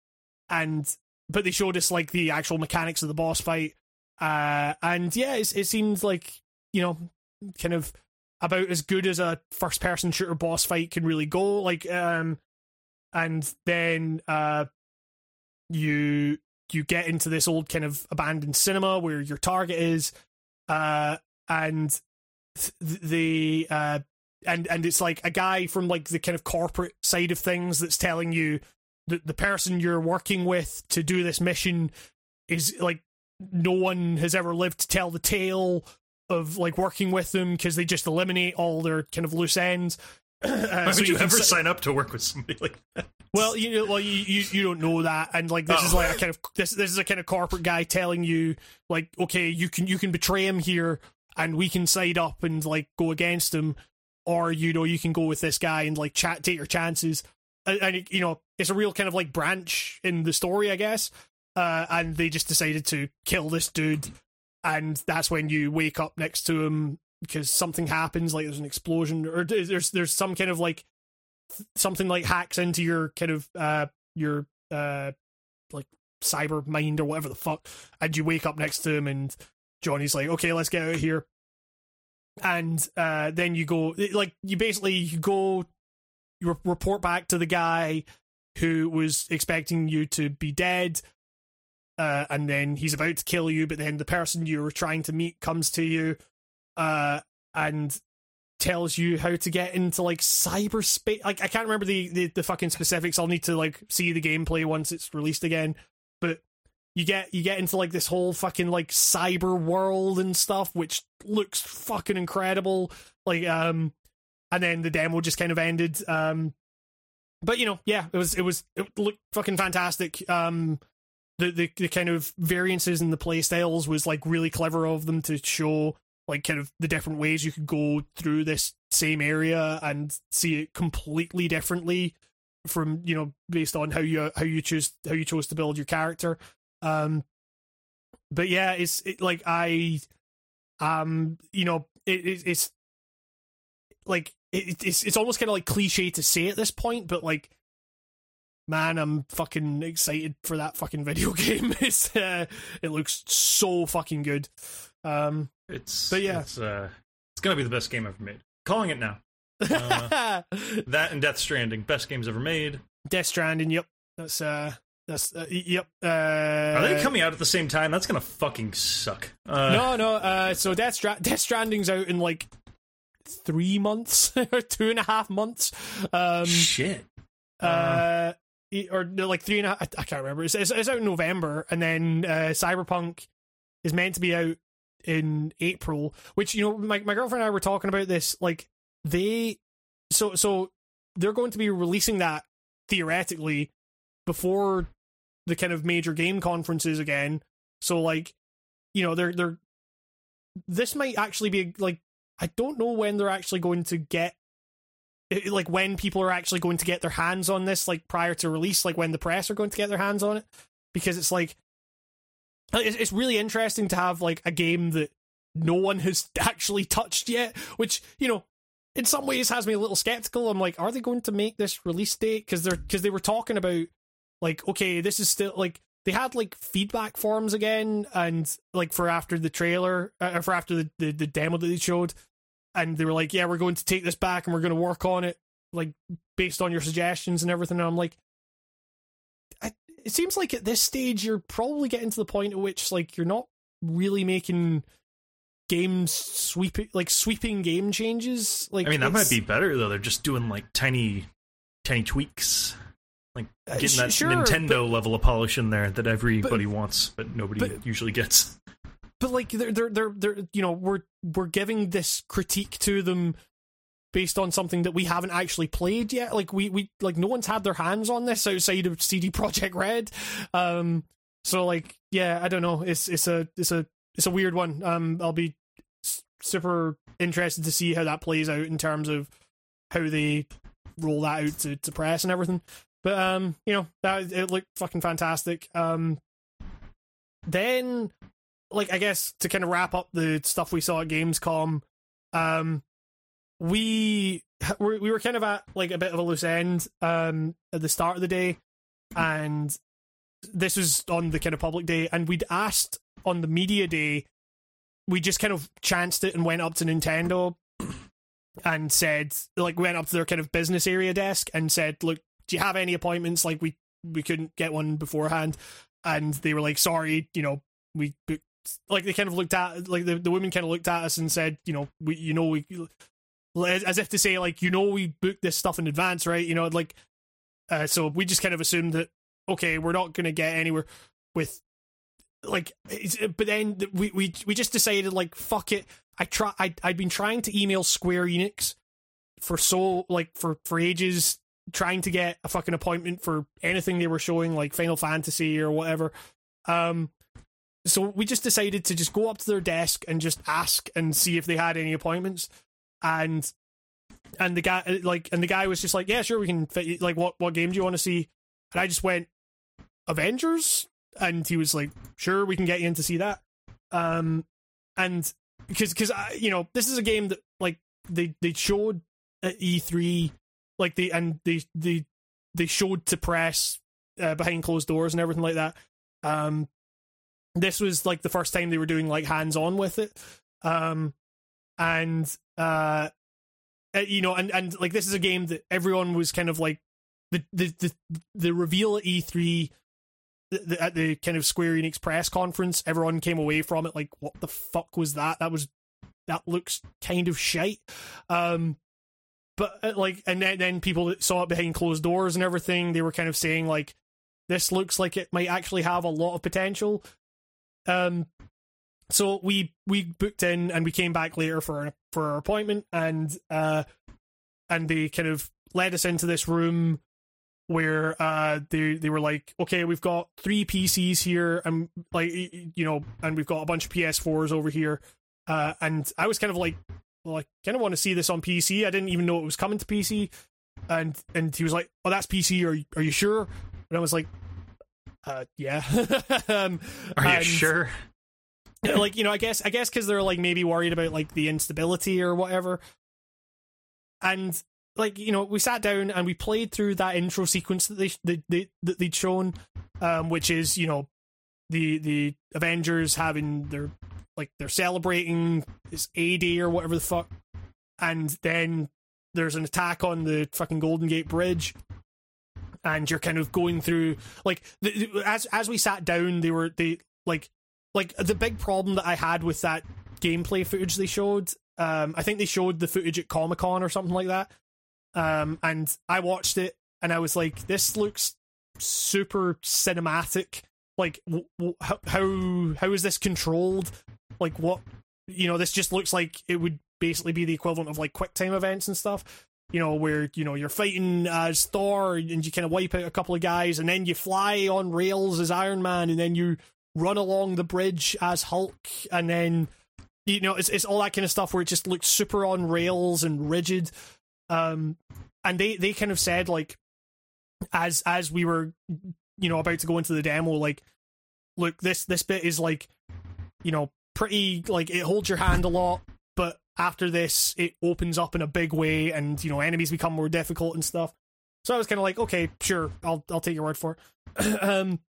and but they showed us like the actual mechanics of the boss fight. Uh and yeah it, it seems like you know kind of about as good as a first person shooter boss fight can really go. Like um and then uh you you get into this old kind of abandoned cinema where your target is uh and th- the uh and and it's like a guy from like the kind of corporate side of things that's telling you that the person you're working with to do this mission is like no one has ever lived to tell the tale of like working with them because they just eliminate all their kind of loose ends. [clears throat] Uh, Why so would you, can ever s- sign up to work with somebody like that? well, you know, well, you, you you don't know that, and like this is Oh. like a kind of this this is a kind of corporate guy telling you like, okay, you can you can betray him here, and we can side up and like go against him, or you know you can go with this guy and like chat take your chances, and, and you know it's a real kind of like branch in the story, I guess. Uh, and they just decided to kill this dude, and that's when you wake up next to him because something happens, like there's an explosion, or there's there's some kind of like something like hacks into your kind of uh your uh like cyber mind or whatever the fuck. And you wake up next to him and johnny's like okay let's get out of here. And uh then you go like you basically you go you re- report back to the guy who was expecting you to be dead uh and then he's about to kill you but then the person you were trying to meet comes to you uh and tells you how to get into like cyberspace. Like I can't remember the, the the fucking specifics. I'll need to like see the gameplay once it's released again. But you get you get into like this whole fucking like cyber world and stuff, which looks fucking incredible. Like um, and then the demo just kind of ended. Um, but you know, yeah, it was it was it looked fucking fantastic. Um, the the the kind of variances in the play styles was like really clever of them to show like kind of the different ways you could go through this same area and see it completely differently from you know based on how you how you choose how you chose to build your character. Um, but yeah, it's it, like I, um, you know, it, it it's like it, it's it's almost kind of like cliche to say at this point, but like man, I'm fucking excited for that fucking [laughs] video game. It's uh, it looks so fucking good. Um, It's But yeah. it's, uh, it's gonna be the best game ever made. Calling it now. [laughs] Uh, that and Death Stranding, best games ever made. Death Stranding. Yep, that's uh, that's uh, yep. Uh, Are they coming out at the same time? That's gonna fucking suck. Uh, No, no. Uh, so Death, Stra- Death Stranding's out in like three months [laughs] or two and a half months. Um, shit. uh, e- or no, like three and a half. I, I can't remember. It's, it's, it's out in November, and then uh, Cyberpunk is meant to be out in April. Which you know, my my girlfriend and I were talking about this. Like they, so so they're going to be releasing that theoretically before the kind of major game conferences again. So like, you know, they're they're this might actually be like I don't know when they're actually going to get like when people are actually going to get their hands on this like prior to release like when the press are going to get their hands on it. Because it's like it's, really interesting to have like a game that no one has [laughs] actually touched yet which you know in some ways has me a little skeptical. I'm like are they going to make this release date? Because they're because they were talking about like okay this is still like they had like feedback forms again and like for after the trailer uh, for after the, the the demo that they showed and they were like yeah we're going to take this back and we're going to work on it like based on your suggestions and everything and i'm like I, it seems like at this stage you're probably getting to the point at which like you're not really making games sweeping like sweeping game changes like I mean, that might be better though. They're just doing like tiny, tiny tweaks, like Uh, getting that sure, Nintendo level of polish in there that everybody wants, but nobody but- usually gets. but like they're they're they're, they're you know we're we're giving this critique to them based on something that we haven't actually played yet. Like we we like no one's had their hands on this outside of CD Projekt Red. Um so like yeah I don't know. It's it's a it's a it's a weird one. Um I'll be super interested to see how that plays out in terms of how they roll that out to, to press and everything but um you know that it looked fucking fantastic. Um then like I guess to kind of wrap up the stuff we saw at Gamescom, um, we [laughs] we we were kind of at like a bit of a loose end um at the start of the day, and this was on the kind of public day, and we'd asked on the media day, we just kind of chanced it and went up to Nintendo and said like went up to their kind of business area desk and said, look, do you have any appointments? Like we we couldn't get one beforehand, and they were like, sorry, you know, we booked like they kind of looked at like the, the women kind of looked at us and said you know we you know we as as if to say like you know we booked this stuff in advance right? You know like uh, so we just kind of assumed that okay we're not going to get anywhere with like but then we we we just decided like fuck it. I try I, i'd been trying to email square enix for so like for for ages trying to get a fucking appointment for anything they were showing like final fantasy or whatever. Um so we just decided to just go up to their desk and just ask and see if they had any appointments. And and the guy like and the guy was just like yeah sure we can fit you like what what game do you want to see? And i just went avengers? And he was like sure we can get you in to see that. Um and because because you know this is a game that like they they showed at e3 like they and they they they showed to press uh, behind closed doors and everything like that. Um this was like the first time they were doing like hands on with it. Um and uh uh, you know and and like this is a game that everyone was kind of like the the the, the reveal at E3 the, the, at the kind of Square Enix press conference everyone came away from it like what the fuck was that? That was that looks kind of shite. Um but uh, like and then, then people that saw it behind closed doors and everything. They were kind of saying like this looks like it might actually have a lot of potential. Um so we we booked in and we came back later for for our appointment and uh and they kind of led us into this room where uh they they were like okay we've got three PCs here and like you know and we've got a bunch of PS4s over here. Uh and I was kind of like well I kind of want to see this on PC I didn't even know it was coming to PC and and he was like, "Oh, that's PC. Are you, are you sure?" And I was like, uh, "Yeah." [laughs] um, Are you and- sure? [laughs] like you know i guess i guess because they're like maybe worried about like the instability or whatever and like you know we sat down and we played through that intro sequence that they they, they that they'd shown um which is you know the the avengers having their like they're celebrating this AD or whatever the fuck and then there's an attack on the fucking golden gate bridge and you're kind of going through like the, as as we sat down they were they like like the big problem that I had with that gameplay footage they showed, um, I think they showed the footage at Comic Con or something like that. Um, and I watched it and I was like, this looks super cinematic. Like, w- w- how, how how is this controlled? Like, what you know, this just looks like it would basically be the equivalent of like quick time events and stuff. You know, where you know you're fighting as Thor and you kind of wipe out a couple of guys, and then you fly on rails as Iron Man, and then you run along the bridge as Hulk, and then you know it's it's all that kind of stuff where it just looks super on rails and rigid. Um, and they they kind of said like as as we were you know about to go into the demo, like look this this bit is like you know pretty like it holds your hand a lot, but after this it opens up in a big way, and you know enemies become more difficult and stuff. So I was kind of like, okay, sure, I'll I'll take your word for it. [clears throat] um,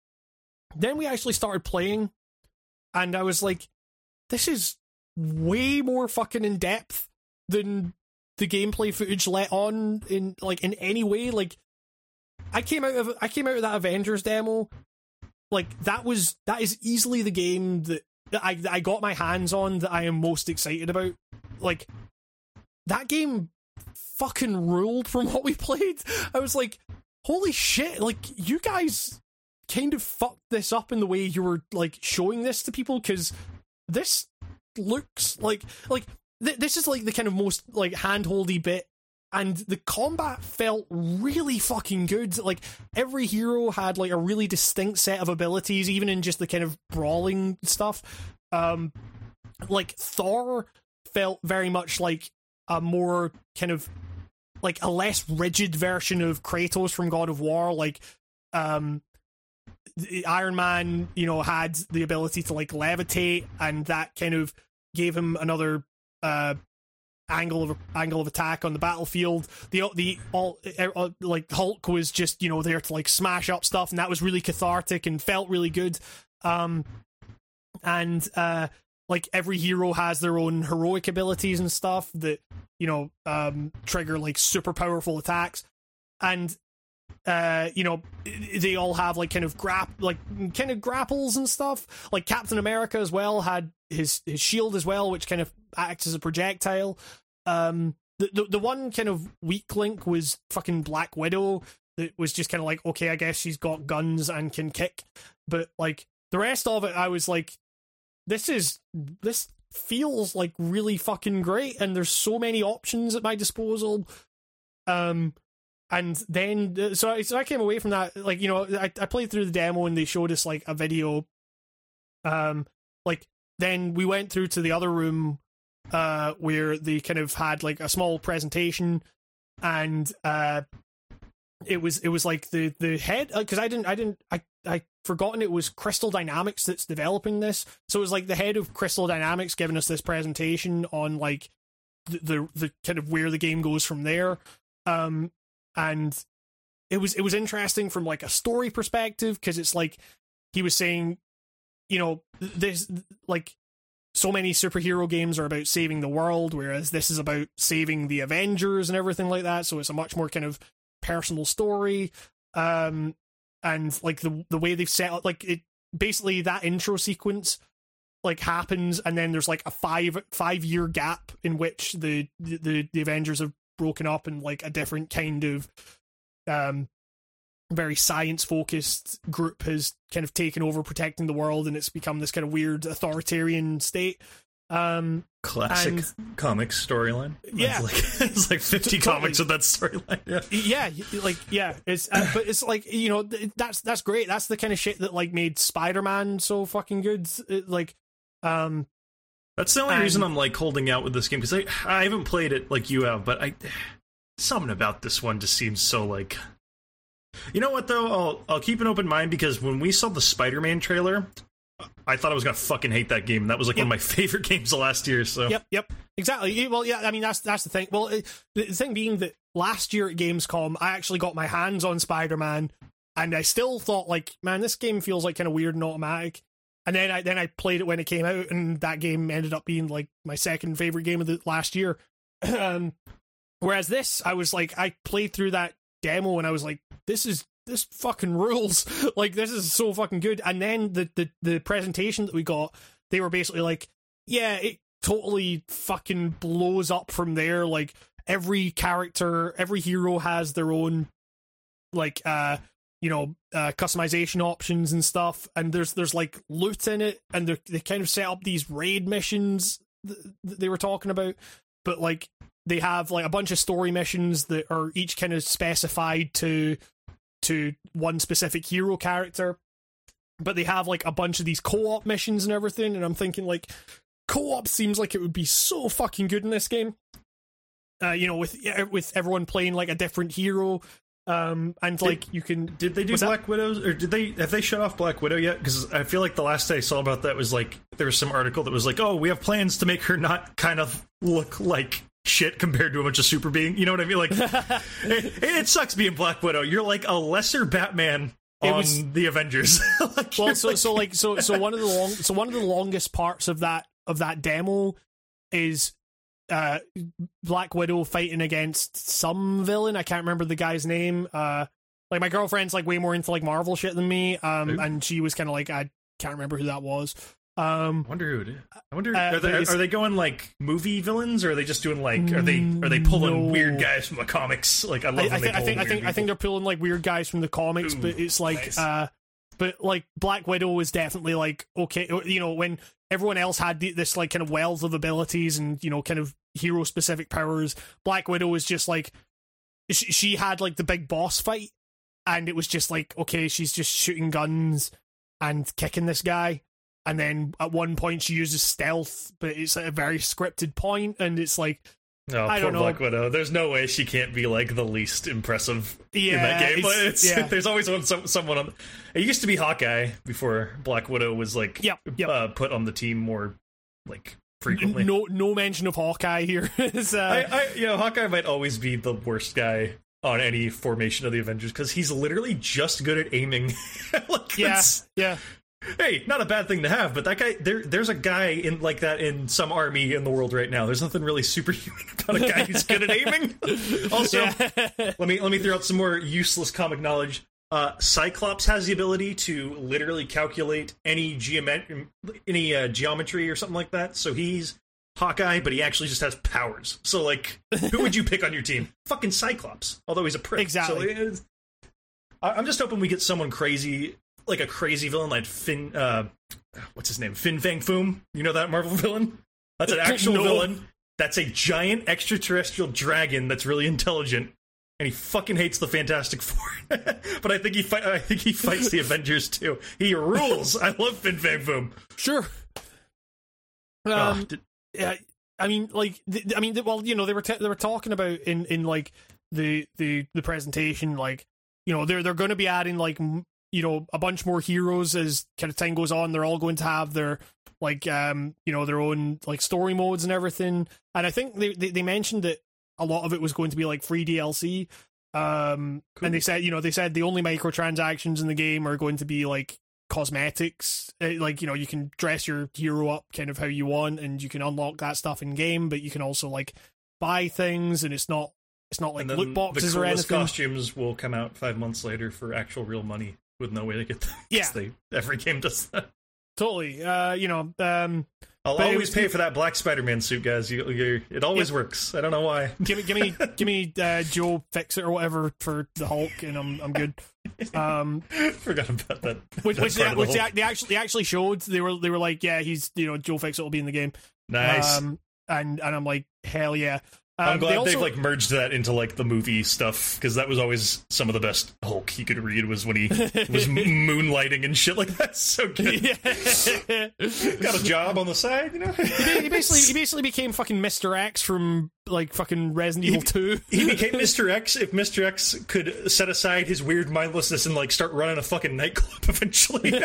then we actually started playing, and I was like, this is way more fucking in depth than the gameplay footage let on in like in any way. Like, I came out of I came out of that Avengers demo, like that was that is easily the game that, that I that I got my hands on that I am most excited about. Like, that game fucking ruled from [laughs] what we played. I was like, holy shit! Like, you guys kind of fucked this up in the way you were like showing this to people because this looks like like th- this is like the kind of most like handholdy bit and the combat felt really fucking good. Like every hero had like a really distinct set of abilities even in just the kind of brawling stuff. Um like thor felt very much like a more kind of like a less rigid version of kratos from god of war. Like um Iron Man, you know, had the ability to like levitate, and that kind of gave him another uh, angle of angle of attack on the battlefield. The the all uh, like Hulk was just you know there to like smash up stuff, and that was really cathartic and felt really good. Um, and uh, like every hero has their own heroic abilities and stuff that you know um trigger like super powerful attacks, and uh you know they all have like kind of grap like kind of grapples and stuff. Like captain america as well had his his shield as well which kind of acts as a projectile. Um the the, the one kind of weak link was fucking black widow that was just kind of like okay i guess she's got guns and can kick. But like the rest of it i was like this is this feels like really fucking great and there's so many options at my disposal. Um and then uh, so I, so I came away from that like you know I, I played through the demo and they showed us like a video. Um like then we went through to the other room uh where they kind of had like a small presentation and uh it was it was like the the head because I didn't I didn't I I forgotten it was Crystal Dynamics that's developing this. So it was like the head of Crystal Dynamics giving us this presentation on like the the, the kind of where the game goes from there. Um and it was it was interesting from like a story perspective because it's like he was saying you know this like so many superhero games are about saving the world whereas this is about saving the avengers and everything like that. So it's a much more kind of personal story. Um and like the the way they've set up like it basically that intro sequence like happens and then there's like a five five year gap in which the the the avengers have broken up and like a different kind of um very science focused group has kind of taken over protecting the world and it's become this kind of weird authoritarian state um Classic And- comics storyline. Yeah. [laughs] It's like, it's like 50 Totally. comics with that storyline. Yeah. yeah like yeah it's uh, but it's like you know that's that's great that's the kind of shit that like made spider-man so fucking good It, like um That's the only And- reason um, I'm like holding out with this game because I I haven't played it like you have, but I something about this one just seems so like. You know what though? I'll I'll keep an open mind because when we saw the Spider-Man trailer, I thought I was gonna fucking hate that game. That was like Yep. one of my [laughs] favorite games of last year. So Yep, yep, exactly. Well, yeah, I mean that's that's the thing. Well, it, the thing being that last year at Gamescom, I actually got my hands on Spider Man, and I still thought like, man, this game feels like kind of weird and automatic. And then I then I played it when it came out, and that game ended up being like my second favorite game of the last year. [clears throat] um, whereas this, I was like, I played through that demo, and I was like, this is this fucking rules. [laughs] like this is so fucking good. And then the the the presentation that we got, they were basically like, yeah, it totally fucking blows up from there. Like every character, every hero has their own like uh you know uh customization options and stuff and there's there's like loot in it and they they kind of set up these raid missions th- that they were talking about but like they have like a bunch of story missions that are each kind of specified to to one specific hero character but they have like a bunch of these co-op missions and everything and i'm thinking like co-op seems like it would be so fucking good in this game. Uh, you know with with everyone playing like a different hero um and like you can Did they do What's that? Black Widows, or did they have they shut off Black Widow yet? Because I feel like the last I saw about that was like there was some article that was like, oh, we have plans to make her not kind of look like shit compared to a bunch of super being. You know what I mean? Like, [laughs] it, it sucks being Black Widow. You're like a lesser Batman It on was- the Avengers. [laughs] like, well so like- so like so so one of the long so one of the longest parts of that of that demo is uh black widow fighting against some villain i can't remember the guy's name uh like my girlfriend's like way more into like marvel shit than me um Who? and she was kind of like i can't remember who that was um I wonder who it is. I wonder Uh, are, they, are they going like movie villains or are they just doing like are they are they pulling No. weird guys from the comics? Like I love I, I, think, I think I think I think they're pulling like weird guys from the comics, Ooh, but it's like nice. uh but like Black Widow is definitely like okay, you know, when everyone else had this like kind of wealth of abilities and you know kind of hero specific powers, Black Widow was just like she, she had like the big boss fight and it was just like okay, she's just shooting guns and kicking this guy. And then at one point she uses stealth, but it's at a very scripted point, and it's like No, I poor don't know. Black Widow. There's no way she can't be like the least impressive yeah, in that game. it's- It's, yeah. [laughs] There's always one, some, someone on. It used to be Hawkeye before Black Widow was like Yep, yep. Uh, put on the team more like frequently. no no mention of Hawkeye here. [laughs] Uh, I, I, you know, Hawkeye might always be the worst guy on any formation of the Avengers because he's literally just good at aiming. [laughs] like, yeah, yeah. Hey, not a bad thing to have, but that guy there there's a guy in like that in some army in the world right now. There's nothing really superhuman [laughs] about a guy who's good at aiming. [laughs] Also, let me let me throw out some more useless comic knowledge. Uh, Cyclops has the ability to literally calculate any geomet- any uh, geometry or something like that. So he's Hawkeye, but he actually just has powers. So like, who would you pick on your team? [laughs] Fucking Cyclops. Although he's a prick. Exactly. So I- I'm just hoping we get someone crazy, like a crazy villain, like Fin. Uh, what's his name? Fin Fang Foom. You know that Marvel [laughs] villain? That's an [laughs] actual No. villain. That's a giant extraterrestrial dragon that's really intelligent, and he fucking hates the Fantastic Four. [laughs] but I think he fight. I think he fights the Avengers too. He rules. I love Fin Fang Foom. sure. Um, Oh, did- yeah, I mean, like, th- I mean, well, you know, they were t- they were talking about in in like the the the presentation, like, you know, they're they're going to be adding like, m- you know, a bunch more heroes as kind of time goes on. They're all going to have their like, um, you know, their own like story modes and everything. And I think they they, they mentioned that a lot of it was going to be like free DLC. Um, Cool. and they said, you know, they said the only microtransactions in the game are going to be like cosmetics Uh, like you know you can dress your hero up kind of how you want and you can unlock that stuff in game but you can also like buy things and it's not it's not like loot boxes the or anything costumes will come out five months later for actual real money with no way to get [laughs] them. Yeah. they, every game does that. totally uh you know um I'll always was- pay for that black Spider-Man suit, guys. You, you, it always works. I don't know why. give me give me [laughs] give me uh Joe Fixit or whatever for the hulk and i'm i'm good um [laughs] Forgot about that. which, that which, they, the which they, they actually they actually showed they were they were like yeah he's you know Joe Fixit will be in the game nice. Um, and and I'm like, hell yeah. I'm Um, glad they also, they've like merged that into like the movie stuff because that was always some of the best Hulk he could read was when he was [laughs] moonlighting and shit like that. [laughs] So good. yeah. [laughs] Got a job on the side, you know. he basically he basically became fucking Mr. X from like fucking Resident Evil Two. he became Mr. X if Mr. X could set aside his weird mindlessness and like start running a fucking nightclub eventually.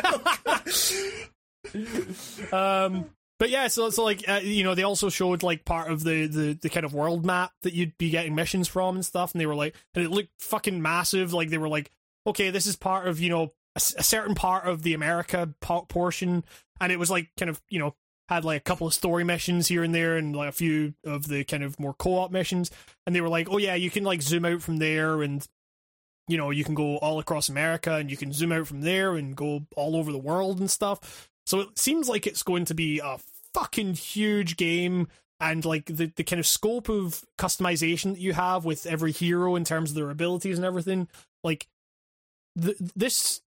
Um, but yeah, so so like uh, you know they also showed like part of the, the the kind of world map that you'd be getting missions from and stuff, and they were like, and it looked fucking massive. Like they were like, okay, this is part of you know a certain part of the America portion, and it was like kind of you know had like a couple of story missions here and there, and like a few of the kind of more co-op missions, and they were like, oh yeah, you can like zoom out from there and you know, you can go all across America and you can zoom out from there and go all over the world and stuff. So it seems like it's going to be a fucking huge game and like the, the kind of scope of customization that you have with every hero in terms of their abilities and everything. Like th- this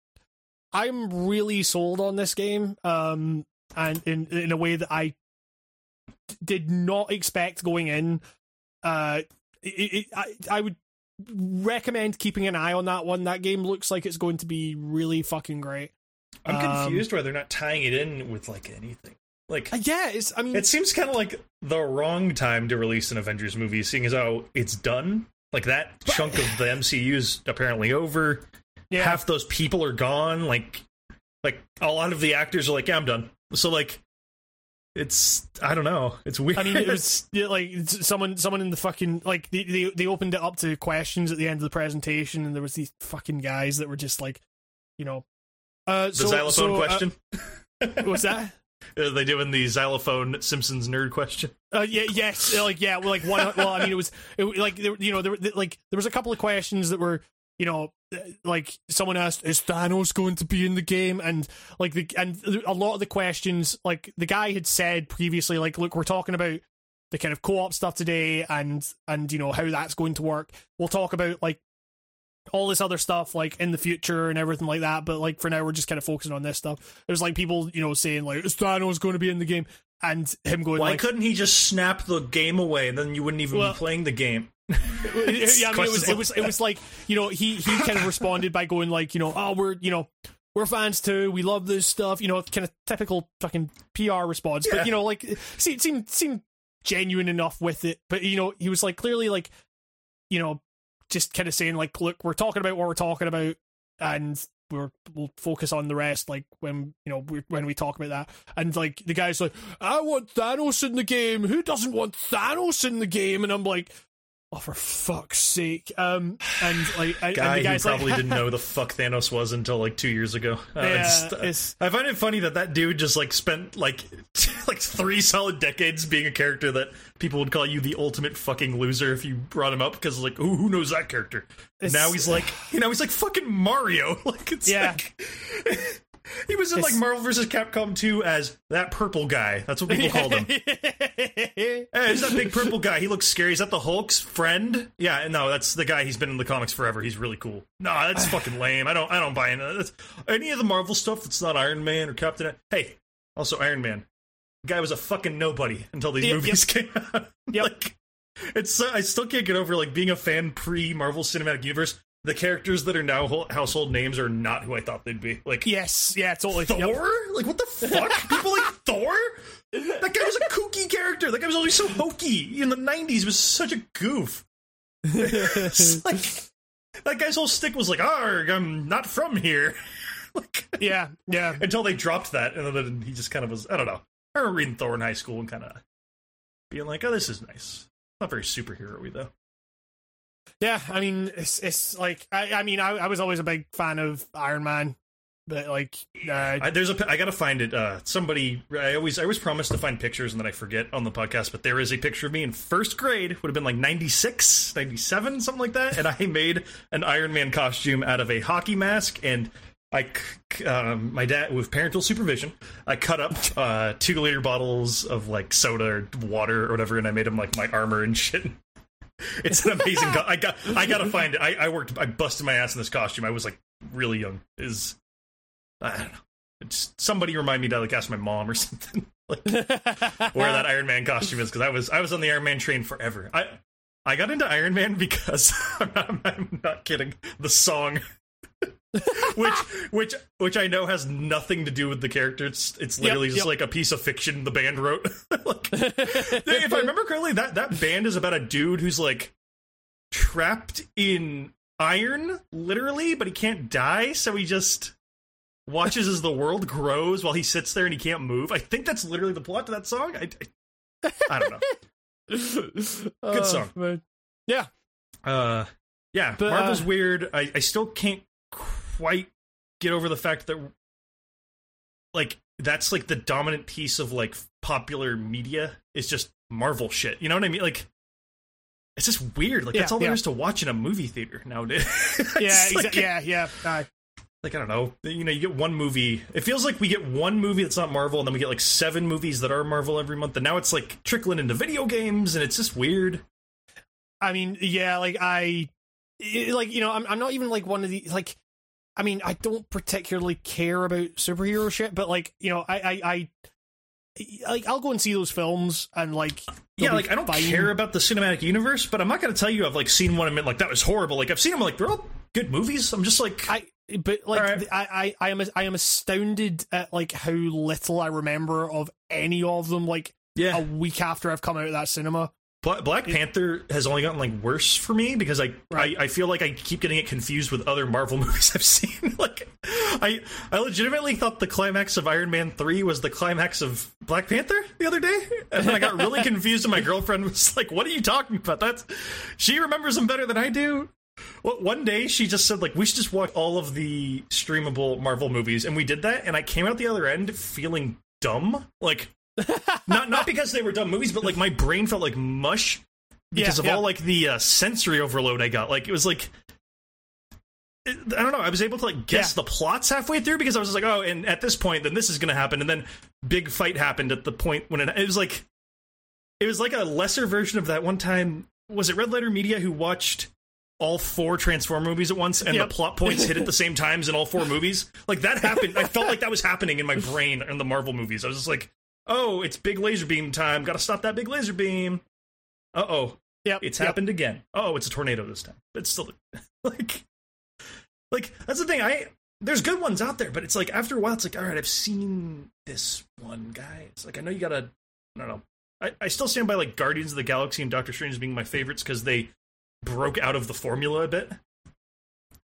I'm really sold on this game. Um and in in a way that I did not expect going in. Uh it, it, I I would recommend keeping an eye on that one. That game looks like it's going to be really fucking great. I'm Um, confused why they're not tying it in with like anything. Like Uh, yeah, it's. I mean, it seems kind of like the wrong time to release an Avengers movie, seeing as how it's done. Like that chunk of the MCU is apparently over. yeah, Half those people are gone. Like, like a lot of the actors are like, "Yeah, I'm done." So like, it's I don't know. It's weird. I mean, it was [laughs] yeah, like someone, someone in the fucking like they, they they opened it up to questions at the end of the presentation, and there was these fucking guys that were just like, you know, uh, the so, xylophone so, uh, question. [laughs] what's that? [laughs] Are they doing the xylophone Simpsons nerd question? Uh, yeah, yes, uh, like yeah, well, like one. [laughs] Well, I mean, it was it, like there, you know, there were like there was a couple of questions that were you know, uh, like someone asked, "Is Thanos going to be in the game?" And like the and a lot of the questions, like the guy had said previously, like, "Look, we're talking about the kind of co-op stuff today, and and you know how that's going to work. We'll talk about like all this other stuff like in the future and everything like that. But like for now, we're just kind of focusing on this stuff. There's like people, you know, saying like, "Is Thanos going to be in the game?" And him going Why like, couldn't he just snap the game away and then you wouldn't even Well- be playing the game? [laughs] [laughs] yeah, I mean, it was, it was, it was like, you know, he he kind of [laughs] responded by going like, you know, oh, we're, you know, we're fans too. We love this stuff. You know, kind of typical fucking PR response. Yeah. But you know, like, see, it seemed seemed genuine enough with it. But you know, he was like clearly like, you know, just kind of saying like, look, we're talking about what we're talking about, and we're we'll focus on the rest. Like when you know we, when we talk about that, and like the guy's like, I want Thanos in the game. Who doesn't want Thanos in the game? And I'm like. Oh, for fuck's sake! Um, and like, and, Guy and the who probably like, didn't know [laughs] the fuck Thanos was until like two years ago. Uh, Yeah, it's- it's- I find it funny that that dude just like spent like [laughs] like three solid decades being a character that people would call you the ultimate fucking loser if you brought him up because like who who knows that character? Now he's like you know he's like fucking Mario. [laughs] Like it's Yeah. like. He was in like Marvel vs. Capcom 2 as that purple guy. That's what people called him. [laughs] Hey, who's that big purple guy? He looks scary. Is that the Hulk's friend? Yeah, no, that's the guy. He's been in the comics forever. He's really cool. No, that's [sighs] fucking lame. I don't. I don't buy that. That's, any of the Marvel stuff that's not Iron Man or Captain. Hey, also Iron Man. The guy was a fucking nobody until these Yep, movies [laughs] came out. Yep. like, it's. Uh, I still can't get over like being a fan pre Marvel Cinematic Universe. The characters that are now household names are not who I thought they'd be. Like yes, yeah, totally. Thor? Yep. Like what the fuck? [laughs] People like Thor? That guy was a kooky character. That guy was always so hokey. In the '90s, was such a goof. [laughs] Like that guy's whole stick was like, "Arg, I'm not from here." [laughs] like Yeah, yeah. until they dropped that, and then he just kind of was. I don't know. I remember reading Thor in high school and kind of being like, "Oh, this is nice." Not very superhero-y though. Yeah, I mean, it's it's like I, I mean, I, I was always a big fan of Iron Man, but like, uh, I, there's a I gotta find it. Uh, somebody. I always. I always promise to find pictures and then I forget on the podcast. But there is a picture of me in first grade. Would have been like 96, 97, something like that. And I made an Iron Man costume out of a hockey mask and. I, um, my dad, with parental supervision, I cut up uh, two liter bottles of like soda or water or whatever, and I made them like my armor and shit. It's an amazing. Co- I got. I gotta [laughs] find it. I, I worked. I busted my ass in this costume. I was like really young. Is I don't know. It's somebody remind me to like ask my mom or [laughs] something like where that Iron Man costume is because I was I was on the Iron Man train forever. I I got into Iron Man because [laughs] I'm not, I'm not kidding. The song, [laughs] which which which I know has nothing to do with the character. It's it's literally Yep, just yep. like a piece of fiction the band wrote. [laughs] like, [laughs] if I remember correctly, that that band is about a dude who's like trapped in iron, literally, but he can't die, so he just watches as the world grows while he sits there and he can't move. I think that's literally the plot to that song. I, I, I don't know. Good song. Man. Yeah. Uh, yeah, But, Marvel's uh, weird. I, I still can't quite get over the fact that like that's like the dominant piece of like popular media is just Marvel shit. You know what I mean? Like it's just weird. Like that's all there yeah. is to watch in a movie theater nowadays. [laughs] Yeah, exa- like, yeah, yeah. Uh, like I don't know. You know, you get one movie. It feels like we get one movie that's not Marvel, and then we get like seven movies that are Marvel every month. And now it's like trickling into video games, and it's just weird. I mean, yeah, like I, i- like you know, I'm I'm not even like one of the like. I mean, I don't particularly care about superhero shit, but like you know, I I, I like I'll go and see those films and like Yeah, like I don't fine. care about the cinematic universe, but I'm not going to tell you I've like seen one and been like that was horrible. Like I've seen them like they're all good movies. I'm just like I but like Alright. I, I I am I am astounded at like how little I remember of any of them. Like yeah. a week after I've come out of that cinema. Bla- Black Panther has only gotten like worse for me because I, Right. I I feel like I keep getting it confused with other Marvel [laughs] movies I've seen. [laughs] like I I legitimately thought the climax of Iron Man three was the climax of Black Panther the other day, and then I got really [laughs] confused. And my girlfriend was like, "What are you talking about? That's she remembers them better than I do." Well, one day she just said like we should just watch all of the streamable Marvel movies, and we did that. And I came out the other end feeling dumb, like not not because they were dumb movies, but like my brain felt like mush because Yeah, of yeah. all like the uh, sensory overload I got. Like it was like I don't know. I was able to like guess Yeah. the plots halfway through because I was like, oh, and at this point, then this is going to happen, and then big fight happened at the point when it, it was like, it was like a lesser version of that one time. Was it Red Letter Media who watched all four Transform movies at once, and Yep. the plot points hit at the [laughs] same times in all four movies? Like that happened. I felt like that was happening in my brain in the Marvel movies. I was just like, oh, it's big laser beam time. Got to stop that big laser beam. Uh oh, Yep, it's yep. happened again. Oh, it's a tornado this time. But still [laughs] like, like that's the thing. I there's good ones out there, but it's like after a while, it's like all right, I've seen this one guys. Like I know you gotta. I don't know. I, I still stand by like Guardians of the Galaxy and Doctor Strange being my favorites because they broke out of the formula a bit.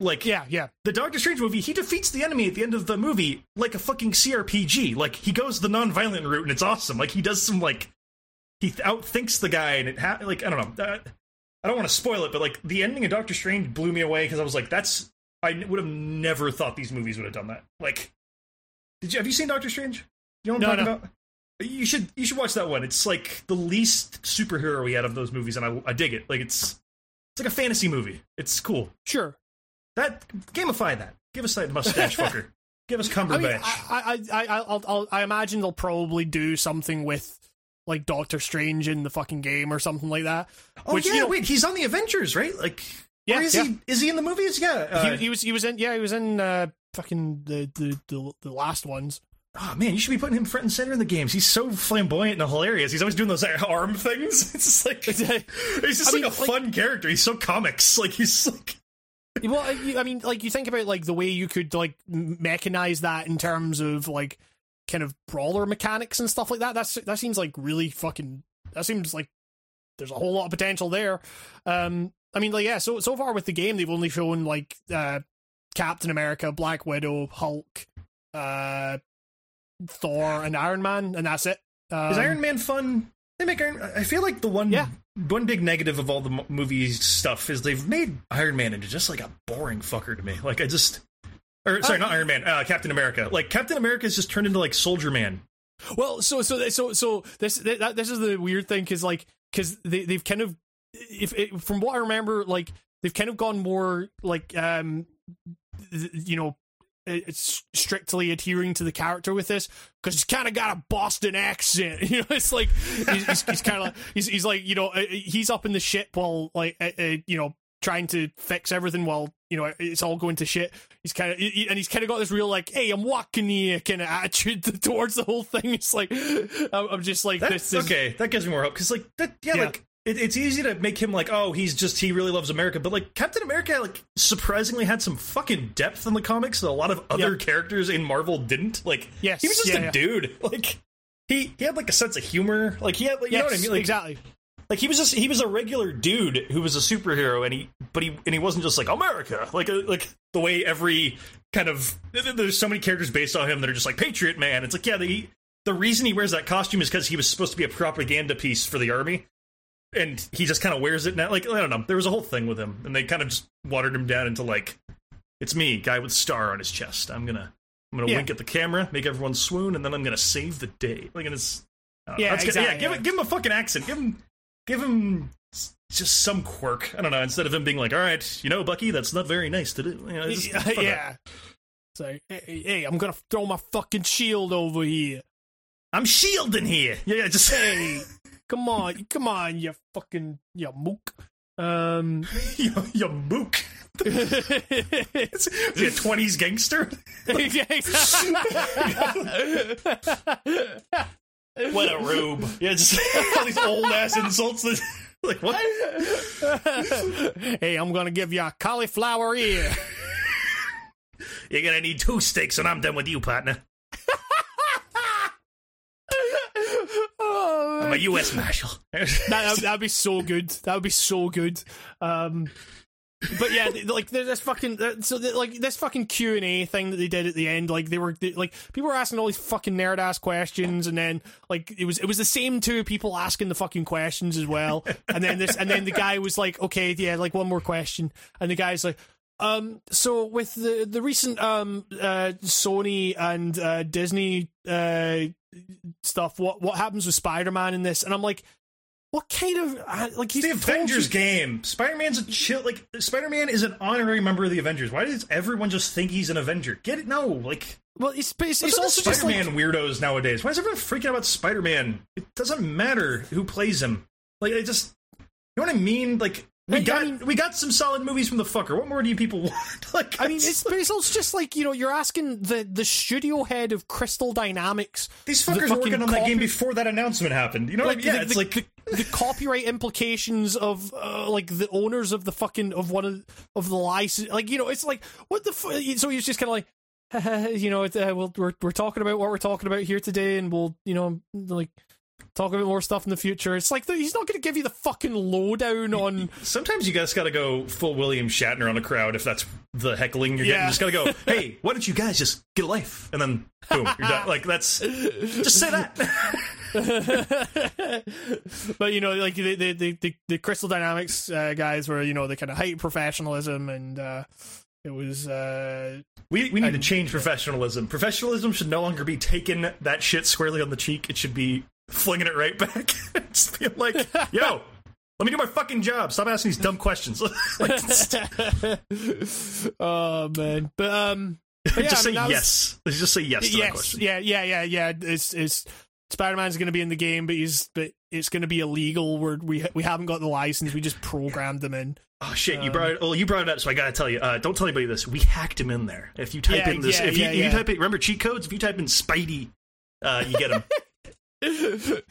Like Yeah, yeah. the Doctor Strange movie, he defeats the enemy at the end of the movie like a fucking CRPG. Like he goes the non-violent route and it's awesome. Like he does some like he th- outthinks the guy and it ha- like I don't know. Uh, I don't want to spoil it, but like the ending of Doctor Strange blew me away because I was like, that's I n- would have never thought these movies would have done that. Like, did you have you seen Doctor Strange? You know what I'm No, talking no. about? You should you should watch that one. It's like the least superhero out of those movies, and I I dig it. Like it's it's like a fantasy movie. It's cool. Sure. That gamify that. Give us that mustache [laughs] fucker. Give us I mean, Cumberbatch. I, I, I, I, I'll, I'll, I imagine they'll probably do something with like Doctor Strange in the fucking game or something like that. oh which, yeah, you know- wait, he's on the Avengers, right? Like, Yeah, or is yeah. he? Is he in the movies? Yeah. Uh, he, he was, he was in, yeah, he was in uh, fucking the, the, the, the last ones. oh man, you should be putting him front and center in the games. He's so flamboyant and hilarious. He's always doing those arm things. [laughs] It's just like [laughs] he's just I mean, like a like- fun character. He's so comics. Like he's like well, I- mean, like you think about like the way you could like mechanize that in terms of like kind of brawler mechanics and stuff like that. That's that seems like really fucking. That seems like there's a whole lot of potential there. Um, I mean, like yeah. So so far with the game, they've only shown like uh, Captain America, Black Widow, Hulk, uh, Thor, and Iron Man, and that's it. Um, is Iron Man fun? They make Iron. I feel like the one Yeah. One big negative of all the mo- movie stuff is they've made Iron Man into just like a boring fucker to me. Like I just. Or sorry, Uh, not Iron Man. Uh, Captain America. Like Captain America America's just turned into like Soldier Man. Well, so so so so this that, this is the weird thing because like because they they've kind of if it, from what I remember like they've kind of gone more like um you know it's strictly adhering to the character with this because he's kind of got a Boston accent. [laughs] You know, it's like he's, he's, he's kind of like he's, he's like you know uh, he's up in the ship while like uh, uh, you know trying to fix everything while you know it's all going to shit. He's kind of and he's kind of got this real like hey I'm walking here kind of attitude [laughs] towards the whole thing. It's like I'm I'm just like this. this okay. That gives me more hope because like that. Yeah, Yeah. like it, it's easy to make him like, oh, he's just he really loves America, but like Captain America, like surprisingly had some fucking depth in the comics that a lot of other Yep. characters in Marvel didn't. Like, Yes, he was just yeah, a yeah. dude. [laughs] Like, he he had like a sense of humor. Like he had, like, you know what I mean? Like, exactly. like he was just he was a regular dude who was a superhero, and he but he and he wasn't just like America, like uh, like the way every kind of there's so many characters based on him that are just like Patriot Man. It's like yeah, the the reason he wears that costume is because he was supposed to be a propaganda piece for the army, and he just kind of wears it now. Like I don't know, there was a whole thing with him, and they kind of just watered him down into like it's me, guy with star on his chest. I'm gonna I'm gonna Yeah. wink at the camera, make everyone swoon, and then I'm gonna save the day. Like and it's I don't know. Yeah, That's exactly, yeah, give it give him a fucking accent. Give him give him just some quirk. I don't know. Instead of him being like, "All right, you know, Bucky, that's not very nice to do." You know, just- yeah. [laughs] It's like, hey, hey, I'm gonna throw my fucking shield over here. I'm shielding here. Yeah, just Hey, [laughs] come on, come on, you fucking you mook. Um, [laughs] you, you mook. Is he a twenties gangster? [laughs] What a rube. Yeah, just all these old ass insults. That, like what? hey, I'm gonna give you a cauliflower ear. [laughs] You're gonna need two sticks when I'm done with you, partner. Oh, I'm a U.S. Marshal. [laughs] that that'd be so good. That would be so good. Um, but yeah, like there's this fucking so like this fucking Q and A thing that they did at the end. Like they were they, like people were asking all these fucking nerd ass questions, and then like it was it was the same two people asking the fucking questions as well. And then this and then the guy was like, okay, yeah, like one more question, and the guy's like. Um. So with the the recent um uh Sony and uh Disney uh stuff, what what happens with Spider Man in this? And I'm like, what kind of uh, like he's the Avengers you- game. Spider-Man's a chill. Like Spider-Man is an honorary member of the Avengers. Why does everyone just think he's an Avenger? Get it? No, like Well, it's it's, it's also just like Spider-Man weirdos nowadays. Why is everyone freaking out about Spider-Man? It doesn't matter who plays him. Like, I just, you know what I mean? Like, we I- I got mean- we got some solid movies from the fucker. What more do you people [laughs] want? like, I mean, it's it's also just like you know you're asking the the studio head of Crystal Dynamics these the fuckers were working on that game before that announcement happened. You know what I like mean? Yeah, the, it's the, like the, the copyright implications of uh, like the owners of the fucking of one of of the license like you know it's like what the fu- so he's just kind of like [laughs] you know uh, we'll, we're we're talking about what we're talking about here today and we'll you know like talk about more stuff in the future it's like he's not going to give you the fucking lowdown on [laughs] sometimes you guys got to go full William Shatner on a crowd if that's the heckling you're getting. You just got to go. [laughs] Hey, why don't you guys just get a life? And then boom, you're done. Like that's just say that. [laughs] but you know, like the the the, the, Crystal Dynamics uh, guys were you know they kind of height professionalism, and uh, it was uh, We we need to change professionalism. Professionalism should no longer be taking that shit squarely on the cheek. It should be flinging it right back. [laughs] Just being like, yo, let me do my fucking job. Stop asking these dumb questions. [laughs] like, [laughs] oh man, but um, but yeah, just I say mean, that was- yes. Let's just say yes to that yes, question. yeah, yeah, yeah, yeah. It's it's Spider Man's going to be in the game, but he's but it's going to be illegal. We're, we we haven't got the license. We just programmed them in. Oh shit! Um, You brought it. Oh, you brought it up, so I gotta tell you. Uh, don't tell anybody this. We hacked him in there. If you type Yeah, in this, yeah, if you, yeah, if you type it, remember cheat codes. If you type in Spidey, uh, you get him. I'm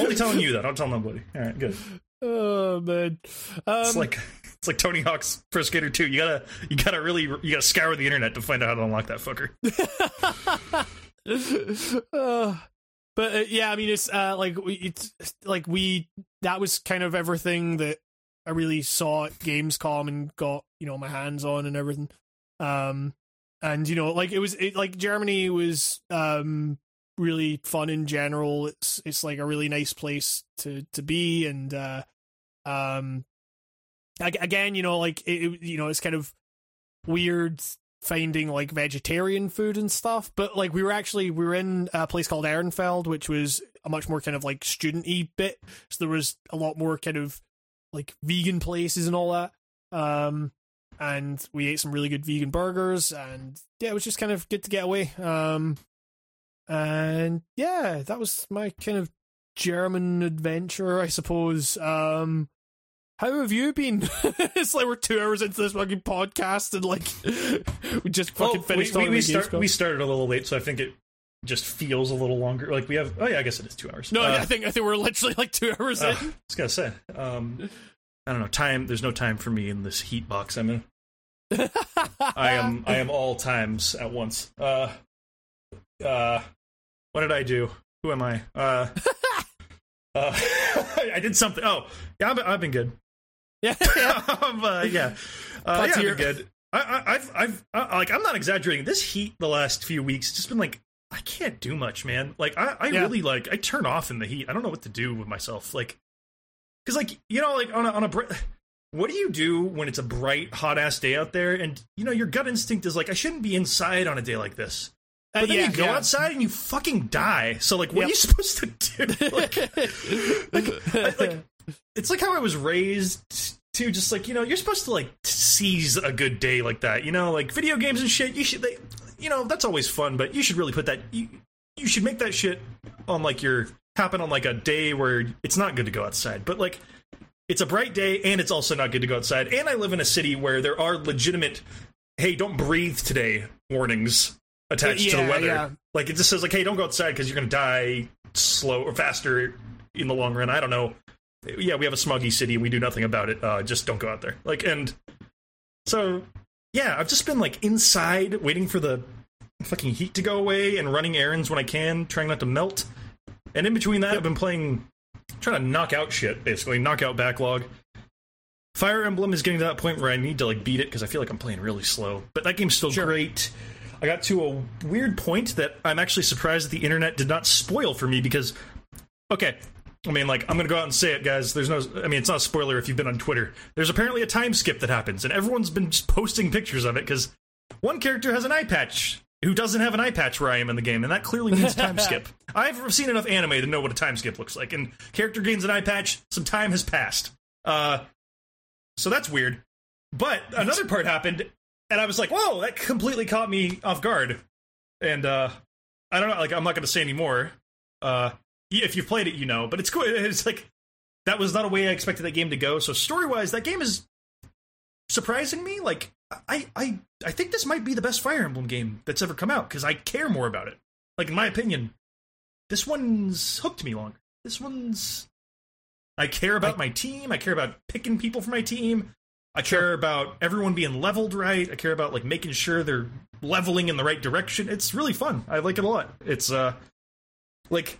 only telling you that. I don't tell nobody. All right, good. oh man, um, It's like it's like Tony Hawk's Pro Skater 2. You gotta you gotta really you gotta scour the internet to find out how to unlock that fucker. [laughs] Uh, but uh, yeah, I mean, it's uh, like we, it's like we that was kind of everything that I really saw at Gamescom and got you know my hands on and everything. Um, and you know, like it was it, like Germany was um really fun in general. It's it's like a really nice place to to be, and uh, um, again, you know, like it, you know, it's kind of weird finding like vegetarian food and stuff but like we were actually we were in a place called Ehrenfeld which was a much more kind of like student-y bit. So there was a lot more kind of like vegan places and all that. Um and we ate some really good vegan burgers and yeah it was just kind of good to get away. Um and yeah that was my kind of german adventure i suppose um how have you been? [laughs] it's like we're two hours into this fucking podcast and like [laughs] we just fucking Well, finished we, we, we, start, we started a little late, so I think it just feels a little longer. Like we have. Oh yeah, I guess it is two hours. No, Uh, I think I think we're literally like two hours uh, in. I was gonna say. Um, I don't know. Time. There's no time for me in this heat box I'm in. [laughs] I am. I am all times at once. Uh, uh, what did I do? Who am I? Uh, [laughs] uh, [laughs] I did something. Oh, yeah, I've, I've been good. [laughs] yeah, yeah. um, uh, yeah, uh, yeah, I've been good. I, I, I've, I've, uh, like, I'm not exaggerating. This heat the last few weeks, just been like, I can't do much, man. Like, I, I Yeah. really like, I turn off in the heat. I don't know what to do with myself. Like, because, like, you know, like on a, on a, br- [sighs] what do you do when it's a bright, hot ass day out there, and you know your gut instinct is like, I shouldn't be inside on a day like this. Uh, But then yeah, you go yeah. outside and you fucking die. So like, what are you [laughs] supposed to do? [laughs] Like, like, I- like, it's like how I was raised to just like you know you're supposed to like seize a good day like that. You know, like video games and shit. You should they, you know, that's always fun, but you should really put that. You, you should make that shit on like your happen on like a day where it's not good to go outside, but like. It's a bright day, and it's also not good to go outside. And I live in a city where there are legitimate, hey, don't breathe today warnings attached to the weather. yeah. Like it just says like, hey, don't go outside because you're gonna die slow or faster in the long run. I don't know. Yeah, we have a smoggy city and we do nothing about it. Uh, just don't go out there. Like and so yeah, I've just been like inside waiting for the fucking heat to go away and running errands when I can, trying not to melt. And in between that, I've been playing, trying to knock out shit, basically knock out backlog. Fire Emblem is getting to that point where I need to like beat it because I feel like I'm playing really slow. But that game's still Sure. great. I got to a weird point that I'm actually surprised that the internet did not spoil for me because, okay, I mean, like I'm gonna go out and say it, guys. There's no, I mean, it's not a spoiler if you've been on Twitter. There's apparently a time skip that happens, and everyone's been just posting pictures of it because one character has an eye patch who doesn't have an eye patch where I am in the game, and that clearly means time [laughs] skip. I've seen enough anime to know what a time skip looks like, and character gains an eye patch. Some time has passed. Uh, so that's weird. But another part happened, and I was like, "Whoa!" That completely caught me off guard. And uh, I don't know. Like, I'm not going to say anymore. Uh, if you've played it, you know. But it's cool. [laughs] It's like that was not a way I expected that game to go. So story wise, that game is surprising me. Like, I I I think this might be the best Fire Emblem game that's ever come out because I care more about it. Like, in my opinion, this one's hooked me longer. This one's I care about my team. I care about picking people for my team. I care about everyone being leveled right. I care about like making sure they're leveling in the right direction. It's really fun. I like it a lot. It's uh like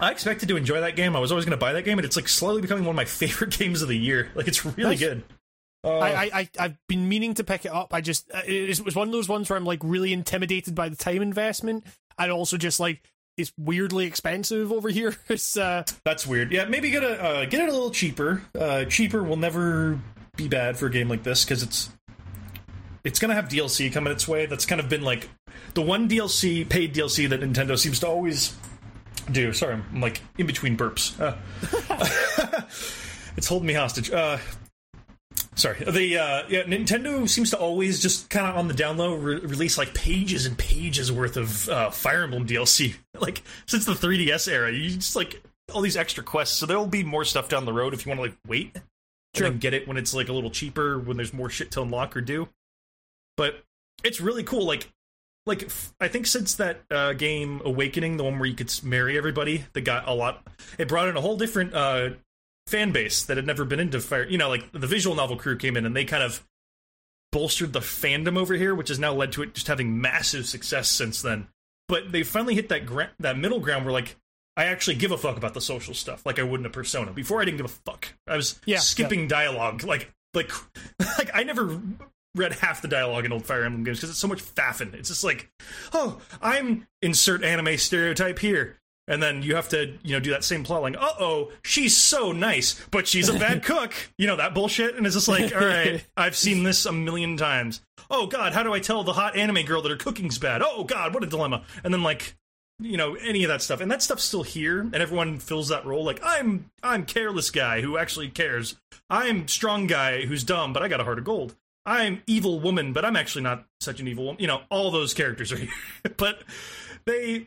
I expected to enjoy that game. I was always going to buy that game, and it's like slowly becoming one of my [laughs] favorite games of the year. Like it's really Nice. good. Uh, I, I, I, I've been meaning to pick it up. I just, uh, it was one of those ones where I'm like really intimidated by the time investment, and also just like it's weirdly expensive over here. [laughs] It's, uh, That's weird. Yeah, maybe get a uh, get it a little cheaper. Uh, cheaper will never be bad for a game like this because it's it's gonna have DLC coming its way. That's kind of been like the one DLC, paid DLC that Nintendo seems to always do. Sorry, I'm like in between burps. Uh, [laughs] it's holding me hostage. Uh, sorry. The uh, yeah, Nintendo seems to always just kind of on the down low re- release like pages and pages worth of uh, Fire Emblem DLC. [laughs] Like since the 3DS era, you just like all these extra quests. So there will be more stuff down the road if you want to like wait Sure. and get it when it's like a little cheaper when there's more shit to unlock or do. But it's really cool. Like like f- I think since that uh, game Awakening, the one where you could marry everybody, that got a lot. It brought in a whole different uh, fan base that had never been into fire. You know, like the visual novel crew came in and they kind of bolstered the fandom over here, which has now led to it just having massive success since then. But they finally hit that gra- that middle ground where like I actually give a fuck about the social stuff, like I would in a Persona. Before I didn't give a fuck. I was Yeah, skipping dialogue, like like [laughs] like I never read half the dialogue in old Fire Emblem games because it's so much faffing. It's just like, oh, I'm insert anime stereotype here. And then you have to, you know, do that same plot line. Uh oh, she's so nice, but she's a bad [laughs] cook. You know that bullshit, and it's just like, all right, I've seen this a million times. Oh God, how do I tell the hot anime girl that her cooking's bad? Oh God, what a dilemma. And then like, you know, any of that stuff, and that stuff's still here, and everyone fills that role. Like I'm, I'm careless guy who actually cares. I'm strong guy who's dumb, but I got a heart of gold. I'm evil woman, but I'm actually not such an evil woman. You know, all those characters are [laughs] here, but they,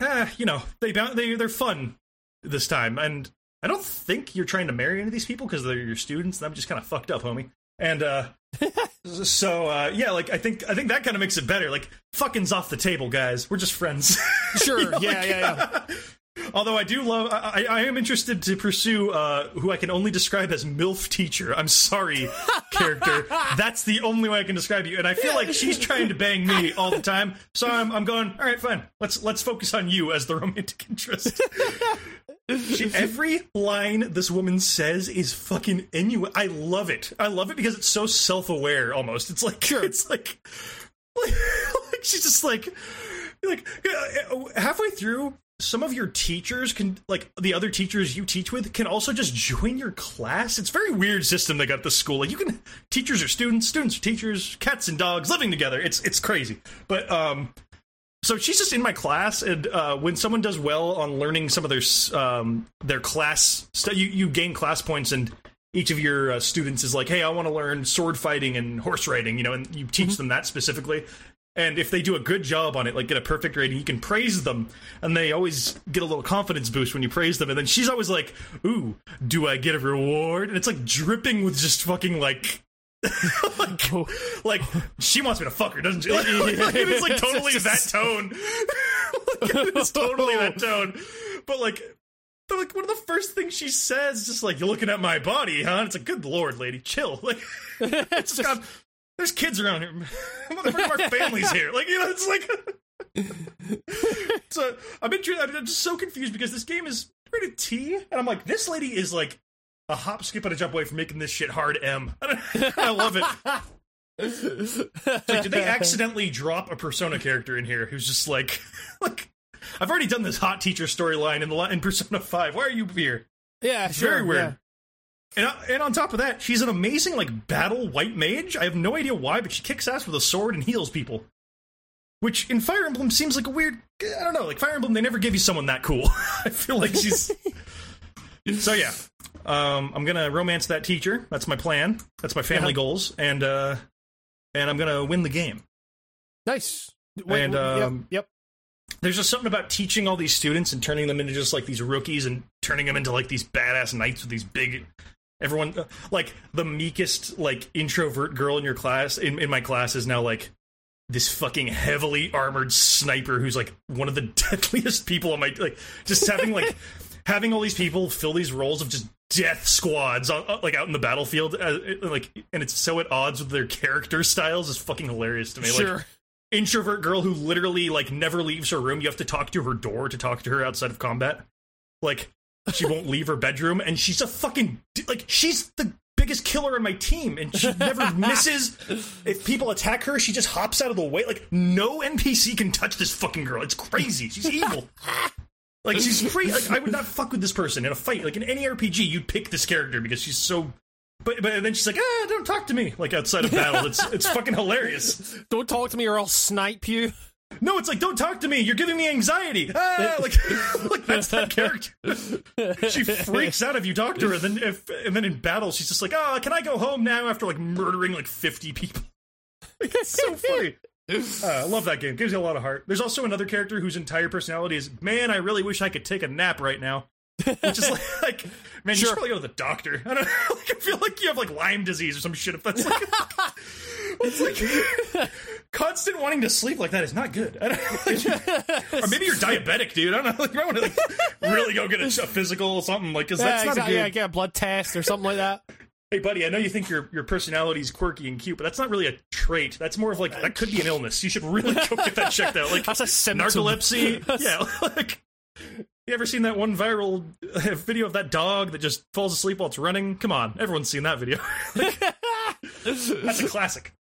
uh, you know, they they they're fun this time, and I don't think you're trying to marry any of these people because they're your students. and I'm just kind of fucked up, homie. And uh, [laughs] So uh, yeah, like I think I think that kind of makes it better. Like fucking's off the table, guys. We're just friends. [laughs] Sure. [laughs] You know, yeah, like- yeah, yeah. Although I do love, I, I am interested to pursue uh, who I can only describe as MILF teacher. I'm sorry, [laughs] character. That's the only way I can describe you. And I feel like she's trying to bang me all the time. So I'm, I'm going, all right, fine. Let's let's focus on you as the romantic interest. [laughs] She, every line this woman says is fucking innu. I love it. I love it because it's so self-aware. Almost, it's like Sure. it's like, like, [laughs] like she's just like, like uh, halfway through. Some of your teachers can, like the other teachers you teach with, can also just join your class. It's a very weird system they got at the school. Like you can, teachers are students, students are teachers, cats and dogs living together. It's it's crazy. But um, so she's just in my class, and uh, when someone does well on learning some of their um, their class stuff, you, you gain class points, and each of your uh, students is like, "Hey, I want to learn sword fighting and horse riding," you know, and you teach them that specifically. And if they do a good job on it, like get a perfect rating, you can praise them, and they always get a little confidence boost when you praise them. And then she's always like, "Ooh, do I get a reward?" And it's like dripping with just fucking like [laughs] like, oh. like she wants me to fuck her, doesn't she? Like, [laughs] like, it's like totally that tone. like, it's totally that [laughs] tone. But like, like one of the first things she says, is just like you're looking at my body, huh? And it's like, good lord, lady, chill. Like, it's God, there's kids around here. [laughs] Motherfucker, our family's here. Like, you know, it's like. [laughs] so I'm, intru- I'm just so confused because this game is rated T, and I'm like, this lady is like a hop, skip, and a jump away from making this shit hard M. [laughs] I love it. Like, did they accidentally drop a Persona character in here who's just like, like, I've already done this hot teacher storyline in the in Persona Five. Why are you here? Yeah, It's sure, very weird. Yeah. And, uh, and on top of that, she's an amazing like battle white mage. I have no idea why, but she kicks ass with a sword and heals people. Which in Fire Emblem seems like a weird. I don't know. Like Fire Emblem, they never give you someone that cool. [laughs] I feel like she's. [laughs] so yeah, um, I'm gonna romance that teacher. That's my plan. That's my family Uh-huh. goals, and uh, and I'm gonna win the game. Nice. And, um, yep, There's just something about teaching all these students and turning them into just like these rookies and turning them into like these badass knights with these big. Everyone uh, like the meekest like introvert girl in your class in, in my class is now like this fucking heavily armored sniper who's like one of the [laughs] deadliest people on my like just having like [laughs] having all these people fill these roles of just death squads uh, like out in the battlefield uh, like and it's so at odds with their character styles is fucking hilarious to me like sure. introvert girl who literally like never leaves her room. You have to talk to her door to talk to her outside of combat. Like she won't leave her bedroom, and she's a fucking like she's the biggest killer in my team, and she never [laughs] misses. If people attack her, she just hops out of the way. Like no NPC can touch this fucking girl. It's crazy. She's evil. Like she's free. Like I would not fuck with this person in a fight. Like in any RPG, you'd pick this character because she's so. But but then she's like, ah, don't talk to me. Like outside of battle, it's it's fucking hilarious. Don't talk to me or I'll snipe you. No, it's like don't talk to me. You're giving me anxiety. Ah, [laughs] like, [laughs] like that's that character. She freaks out if you talk to her. Then if and then in battle, she's just like, "Oh, can I go home now?" After like murdering like 50 people. [laughs] It's so funny. Uh, I love that game. Gives you a lot of heart. There's also another character whose entire personality is, "Man, I really wish I could take a nap right now." Which is like, like man, you should probably go to the doctor. I don't know. Like, I feel like you have like Lyme disease or some shit. If that's like, it's like constant wanting to sleep like that is not good. I don't, [laughs] [laughs] or maybe you're diabetic, dude. I don't know. Like, [laughs] you might want to like really go get a, physical or something. Like, because that's yeah, not exactly. a Yeah, good. get a blood test or something like that. Hey, buddy, I know you think your your personality is quirky and cute, but that's not really a trait. That's more of like that could be an illness. You should really go get that checked out. Like That's a symptom. narcolepsy. yeah, like. You ever seen that one viral uh, video of that dog that just falls asleep while it's running? Come on, everyone's seen that video. Like, that's a classic.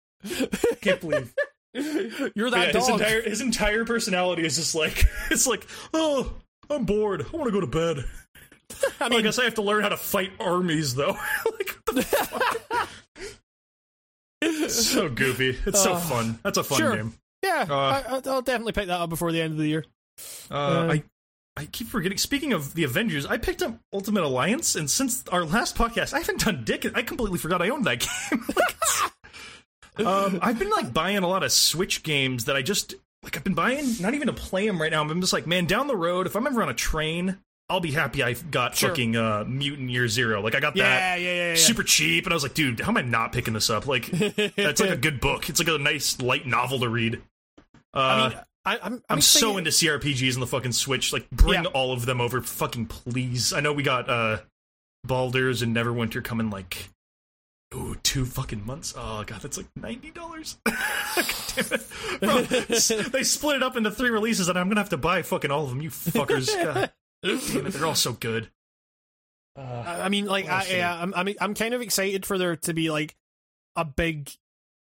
Can't believe. [laughs] You're Yeah, that his entire his entire personality is just like [laughs] it's like oh I'm bored I want to go to bed. [laughs] I I guess I have to learn how to fight armies though. like what the fuck? So goofy. It's so Uh, fun. That's a fun sure. game. yeah, uh, I, I'll definitely pick that up before the end of the year. Uh, Uh, I I keep forgetting. Speaking of the Avengers, I picked up Ultimate Alliance, and since our last podcast, I haven't done dick. I completely forgot I owned that game. Like, um, I've been like buying a lot of Switch games that I just like. I've been buying not even to play them right now. I'm just like, man, down the road, if I'm ever on a train, I'll be happy I got Sure. fucking uh, Mutant Year Zero. Like I got Yeah, that yeah, yeah, yeah. super cheap, and I was like, dude, how am I not picking this up? Like that's like a good book. It's like a nice light novel to read. Uh, I mean, I, I'm I'm, I'm so into CRPGs on the fucking Switch. Like, bring all of them over, fucking please. I know we got uh Baldur's and Neverwinter coming like ooh two fucking months. Oh god, that's like ninety dollars. [laughs] damn it, Bro, they split it up into three releases, and I'm gonna have to buy fucking all of them. You fuckers, [laughs] God damn it, they're all so good. Uh, I I mean, like, I, yeah, I'm, I'm, I'm kind of excited for there to be like a big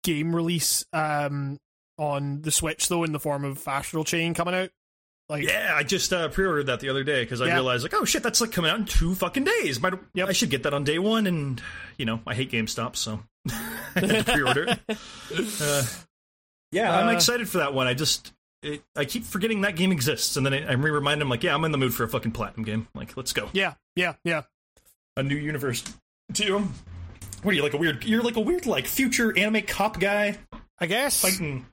game release um on the Switch though, in the form of Astral Chain coming out. Like, yeah, I just uh, pre-ordered that the other day because I Yeah. realized like, oh shit, that's like coming out in two fucking days. Might, Yep. I should get that on day one, and you know, I hate GameStop, so [laughs] I to pre-order. Uh, yeah, I'm Uh, excited for that one. I just it, I keep forgetting that game exists, and then I, I remind him like, yeah, I'm in the mood for a fucking platinum game. Like, let's go. yeah, yeah, yeah. A new universe. Too. What are you like a weird? You're like a weird like future anime cop guy I guess fighting.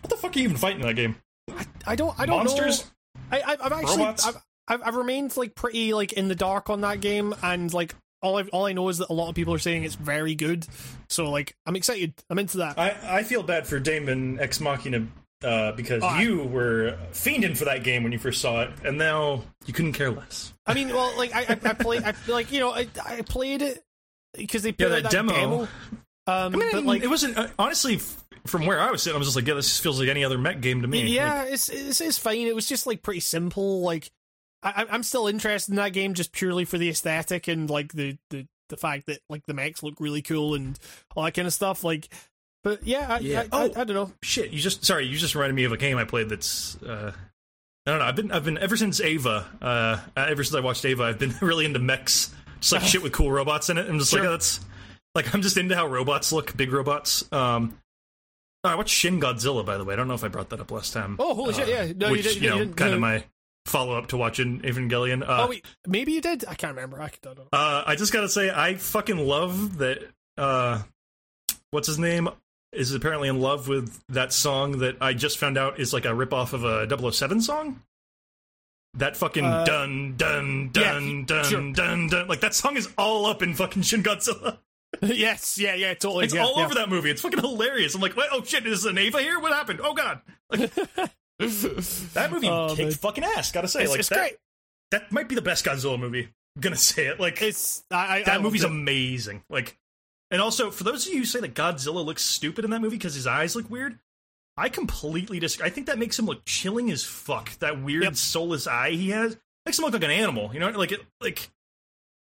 What the fuck are you even fighting in that game? I don't, I don't Monsters? know. I, I, I've actually, Robots? I've, I've, I've remained like pretty like in the dark on that game, and like all I, all I know is that a lot of people are saying it's very good. So like, I'm excited. I'm into that. I, I feel bad for Daemon X Machina uh, because Oh, I- you were fiending for that game when you first saw it, and now you couldn't care less. I mean, well, like I, I, I played, I like you know, I, I played it because they put Yeah, that that demo. Um, I mean, but like, it wasn't uh, honestly f- from where I was sitting. I was just like, yeah, this feels like any other mech game to me. yeah, it's, it's it's fine. It was just like pretty simple. Like, I, I'm still interested in that game just purely for the aesthetic and like the the the fact that like the mechs look really cool and all that kind of stuff. Like, but yeah, I, Yeah. I, I, Oh. I don't know. shit you just sorry you just reminded me of a game i played that's uh i don't know i've been i've been ever since eva uh ever since i watched eva i've been [laughs] really into mechs just like shit with cool robots in it i'm just like oh, that's like i'm just into how robots look big robots um oh, i watched shin godzilla by the way i don't know if i brought that up last time Oh, holy shit! Uh, Yeah, no, which you, did, you know didn't. kind no. of my follow-up to watching evangelion uh, Oh wait, maybe you did. I can't remember. I don't know. uh, I just gotta say, I fucking love that. Uh, what's his name is apparently in love with that song that I just found out is like a ripoff of a 007 song. That fucking Uh, dun dun yeah, dun dun sure. dun dun like that song is all up in fucking Shin Godzilla. [laughs] yes, yeah, yeah, totally. It's yeah, all yeah. over that movie. It's fucking hilarious. I'm like, what? Oh shit! Is an Eva here? What happened? Oh god! [laughs] That movie Oh, kicked man. fucking ass. Gotta say, It's, like it's that. great. That might be the best Godzilla movie. I'm gonna say it. Like It's I, I, that I movie's it. amazing. Like, and also for those of you who say that Godzilla looks stupid in that movie because his eyes look weird, I completely disagree. I think that makes him look chilling as fuck. That weird Yep. soulless eye he has makes him look like an animal. You know, like it, like.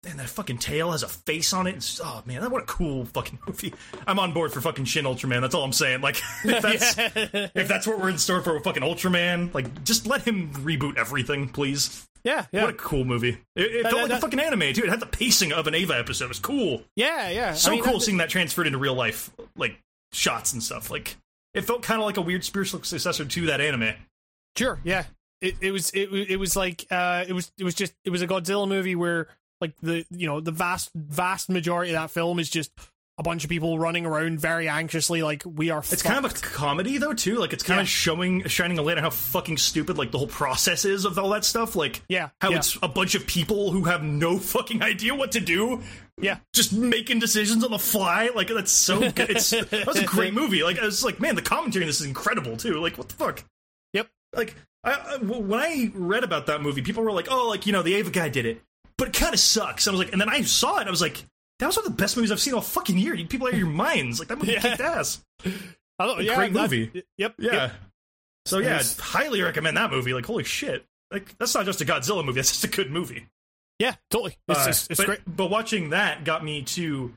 And that fucking tail has a face on it. It's, oh man, that what a cool fucking [laughs] movie. I'm on board for fucking Shin Ultraman. That's all I'm saying. Like, [laughs] if [laughs] that's if that's what we're in store for with fucking Ultraman, like, just let him reboot everything, please. yeah, yeah, What a cool movie. It, it That- felt like that- a fucking anime, too. It had the pacing of an Eva episode. It was cool yeah, yeah. so I mean, cool that- seeing that transferred into real life, like shots and stuff. Like it felt kind of like a weird spiritual successor to that anime. Sure, yeah. It it was it it was like uh it was it was just it was a Godzilla movie where like the you know the vast vast majority of that film is just a bunch of people running around very anxiously like we are. It's kind of a comedy though too. Like it's kind Yeah. of showing shining a light on how fucking stupid like the whole process is of all that stuff. Like yeah how yeah, it's a bunch of people who have no fucking idea what to do. yeah Just making decisions on the fly, like that's so [laughs] good. It's that was a great movie. Like I was like, man, the commentary in this is incredible too. Like what the fuck? Yep. like I, when I read about that movie, people were like, "Oh, like you know, the Eva guy did it, but it kind of sucks." I was like, and then I saw it, and I was like, "That was one of the best movies I've seen all fucking year." You people out of your minds, like that movie Yeah. kicked ass. A yeah, great that- movie. Yep. Yeah. yep. So yeah, highly recommend that movie. Like holy shit, like that's not just a Godzilla movie; that's just a good movie. Yeah. Totally. It's, Uh, it's, it's but, great. But watching that got me to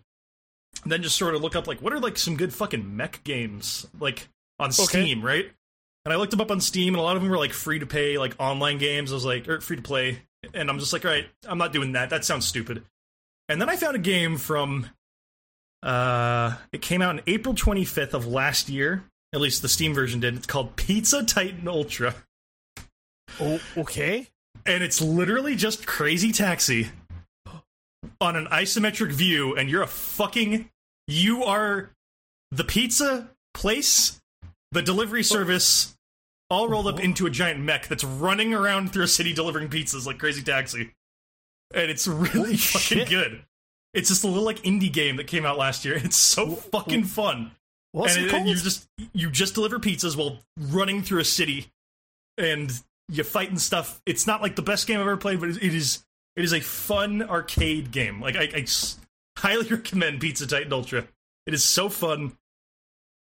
then just sort of look up like what are like some good fucking mech games like on Steam, right? And I looked them up on Steam, and a lot of them were like free to pay, like online games. I was like, or free to play, and I'm just like, all right, I'm not doing that. That sounds stupid. And then I found a game from, uh, it came out in April 25th of last year. At least the Steam version did. It's called Pizza Titan Ultra Oh, okay. and it's literally just Crazy Taxi on an isometric view, and you're a fucking you are the pizza place, the delivery service, all rolled up into a giant mech that's running around through a city delivering pizzas like Crazy Taxi, and it's really Holy fucking shit. good. It's just a little like indie game that came out last year. [laughs] It's so fucking fun. What's and it called? you just you just deliver pizzas while running through a city, and you fight and stuff. It's not like the best game I've ever played, but it it is it is a fun arcade game. Like I highly [laughs] recommend Pizza Titan Ultra. It is so fun.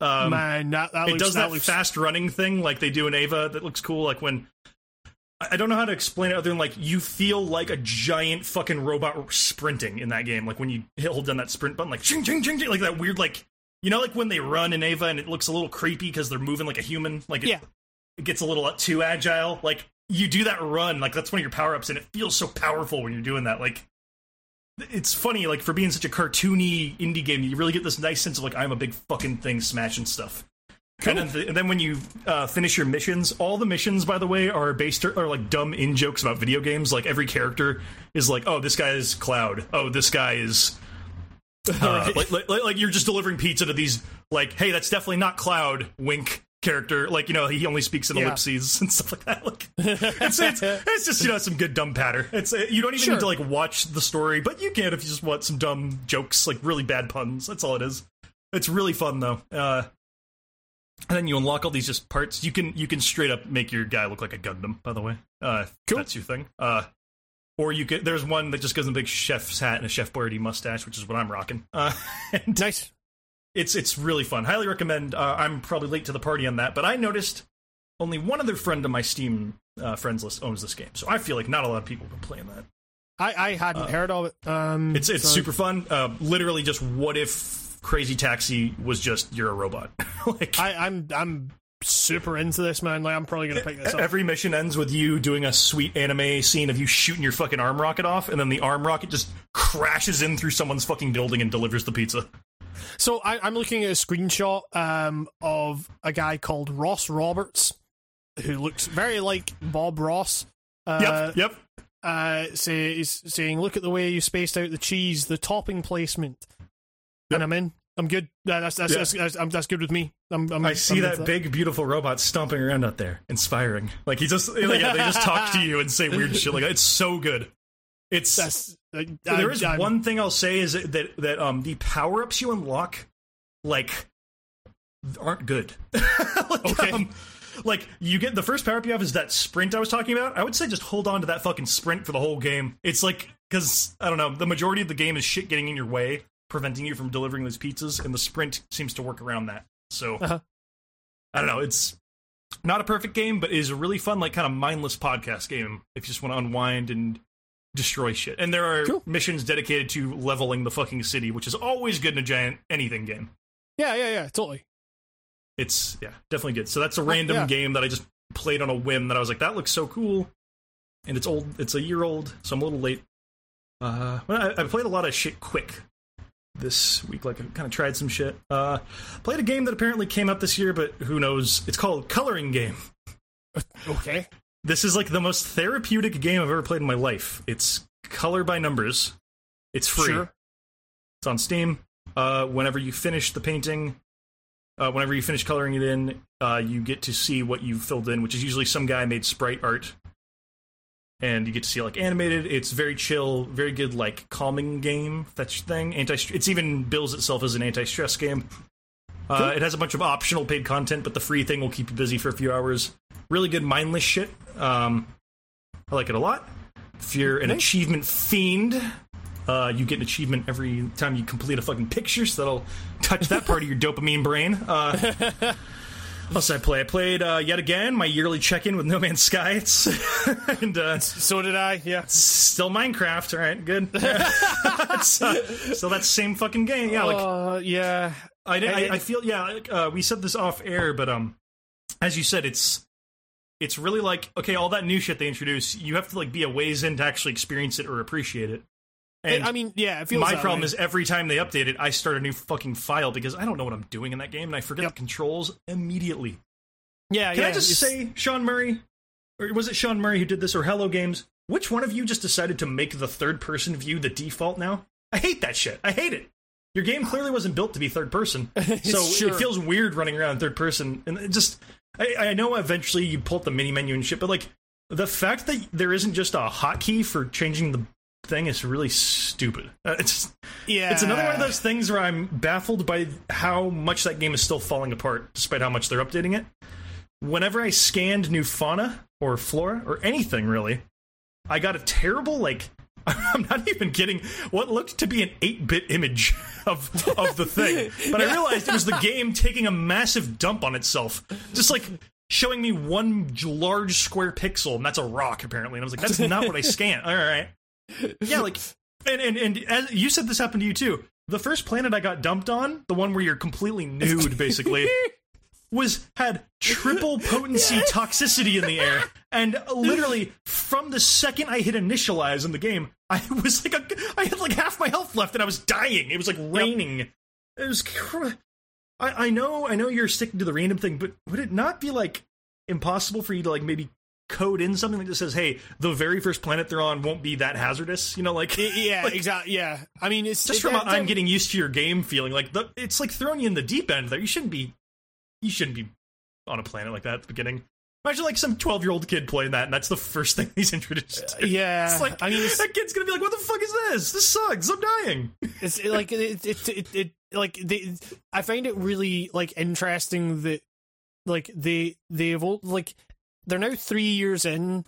Um, Man, that, that it looks, does that, looks, fast running thing like they do in Eva that looks cool. Like when I I don't know how to explain it other than like you feel like a giant fucking robot sprinting in that game. Like when you hit, hold down that sprint button, like ching ching ching ching, like that weird like you know like when they run in Eva and it looks a little creepy because they're moving like a human. Like it, Yeah. it gets a little too agile. Like you do that run, like that's one of your power ups, and it feels so powerful when you're doing that. Like it's funny, like for being such a cartoony indie game, you really get this nice sense of like I'm a big fucking thing smashing stuff. And then, th- and then when you uh, finish your missions, all the missions, by the way, are based are like dumb in jokes about video games. Like every character is like, oh, this guy is Cloud. Oh, this guy is uh, [laughs] like, like like you're just delivering pizza to these like, hey, that's definitely not Cloud. Wink character. Like you know, he only speaks in Yeah. ellipses and stuff like that. [laughs] Like [laughs] it's, it's it's just you know some good dumb patter. It's uh, you don't even Sure. need to like watch the story, but you can if you just want some dumb jokes, like really bad puns. That's all it is. It's really fun though. Uh, and then you unlock all these just parts. You can you can straight up make your guy look like a Gundam. By the way, uh, Cool. That's your thing. Uh, or you could. There's one that just gives him a big chef's hat and a chef Boyardee mustache, which is what I'm rocking. Uh, [laughs] and nice. It's it's really fun. Highly recommend. Uh, I'm probably late to the party on that, but I noticed only one other friend on my Steam uh, friends list owns this game, so I feel like not a lot of people have been playing that. I, I hadn't heard of it. Um, It's it's so- super fun. Uh, literally, just what if Crazy Taxi was just you're a robot? [laughs] like I, I'm I'm super into this, man. Like I'm probably gonna pick this up. every mission ends with you doing a sweet anime scene of you shooting your fucking arm rocket off, and then the arm rocket just crashes in through someone's fucking building and delivers the pizza. So I, I'm looking at a screenshot um, of a guy called Ross Roberts, who looks very like Bob Ross. Uh, Yep, yep. uh, say, is saying, "Look at the way you spaced out the cheese, the topping placement." Yep. And I'm in. I'm good. That's that's Yeah. that's, that's, I'm- that's good with me. I'm, I'm, I see that into big, beautiful robot stomping around out there, inspiring. Like he just, like, yeah, they just talk to you and say weird [laughs] shit. Like it's so good. It's There is I'm- one thing I'll say is that that um the power ups you unlock, like, aren't good. [laughs] like, Okay. um, like you get the first power up you have is that sprint I was talking about. I would say just hold on to that fucking sprint for the whole game. It's like because I don't know, the majority of the game is shit getting in your way, preventing you from delivering those pizzas, and the sprint seems to work around that. So Uh-huh. I don't know. It's not a perfect game, but it is a really fun, like kind of mindless podcast game if you just want to unwind and destroy shit. And there are Cool. missions dedicated to leveling the fucking city, which is always good in a giant anything game. Yeah, yeah, yeah, totally. It's yeah, definitely good. So that's a random yeah. game that I just played on a whim that I was like, that looks so cool. And it's old. It's a year old, so I'm a little late. Uh, well, I, I played a lot of shit quick this week. Like I kind of tried some shit. Uh, played a game that apparently came out this year, but who knows? It's called Coloring Game. [laughs] Okay. This is like the most therapeutic game I've ever played in my life. It's color by numbers. It's free. Sure. It's on Steam. Uh, whenever you finish the painting, uh, whenever you finish coloring it in, uh, you get to see what you've filled in, which is usually some guy made sprite art, and you get to see it like animated. It's very chill, very good like calming game fetch thing. Anti. It's even bills itself as an anti-stress game. Uh. It has a bunch of optional paid content, but the free thing will keep you busy for a few hours. Really good mindless shit. Um, I like it a lot. If you're an Nice. achievement fiend, uh, you get an achievement every time you complete a fucking picture, so that'll touch that part of your [laughs] dopamine brain. Uh, what else I play? I played uh, yet again my yearly check-in with No Man's Sky. [laughs] It's and uh, So did I. Yeah. still Minecraft. All right, good. [laughs] it's, uh, so that same fucking game. Yeah, like uh, yeah. I, I- I, feel yeah. Uh, we said this off air, but um, as you said, it's it's really like okay, all that new shit they introduce, you have to like be a ways in to actually experience it or appreciate it. And I mean, yeah. It feels my problem way. is every time they update it, I start a new fucking file because I don't know what I'm doing in that game, and I forget Yep. the controls immediately. yeah, Can yeah. I just it's- say, Sean Murray, or was it Sean Murray who did this, or Hello Games? Which one of you just decided to make the third person view the default now? I hate that shit. I hate it. Your game clearly wasn't built to be third person, [laughs] so Sure. it feels weird running around in third person, and it just I, I know eventually you pull up the mini menu and shit, but like the fact that there isn't just a hotkey for changing the thing is really stupid. Uh, it's Yeah, it's another one of those things where I'm baffled by how much that game is still falling apart, despite how much they're updating it. Whenever I scanned new fauna or flora or anything really, I got a terrible like. [laughs] I'm not even getting what looked to be an 8-bit image of of the thing, [laughs] but I realized it was the game taking a massive dump on itself, just like showing me one large square pixel, and that's a rock apparently. And I was like, that's not what I [laughs] scanned. All right, yeah, like, and and and as you said, this happened to you too. The first planet I got dumped on, the one where you're completely nude, basically, was had triple [laughs] potency toxicity in the air, and literally from the second I hit initialize in the game, I [laughs] was like, a, I had like half my health left, and I was dying. It was like raining. It was. cr- I, I know, I know you're sticking to the random thing, but would it not be like impossible for you to like maybe code in something that just says, "Hey, the very first planet they're on won't be that hazardous"? You know, like yeah, [laughs] like, exactly. Yeah, I mean, it's just it- from that- I'm that- getting used to your game feeling like the, it's like throwing you in the deep end there. You shouldn't be, you shouldn't be on a planet like that at the beginning. Imagine like some 12 year old kid playing that, and that's the first thing he's introduced to. Uh, yeah, It's like I mean, that kid's gonna be like, "What the fuck is this? This sucks. I'm dying." it's it, like it, it, it, it like they, I find it really like interesting that like they they've all like they're now three years in,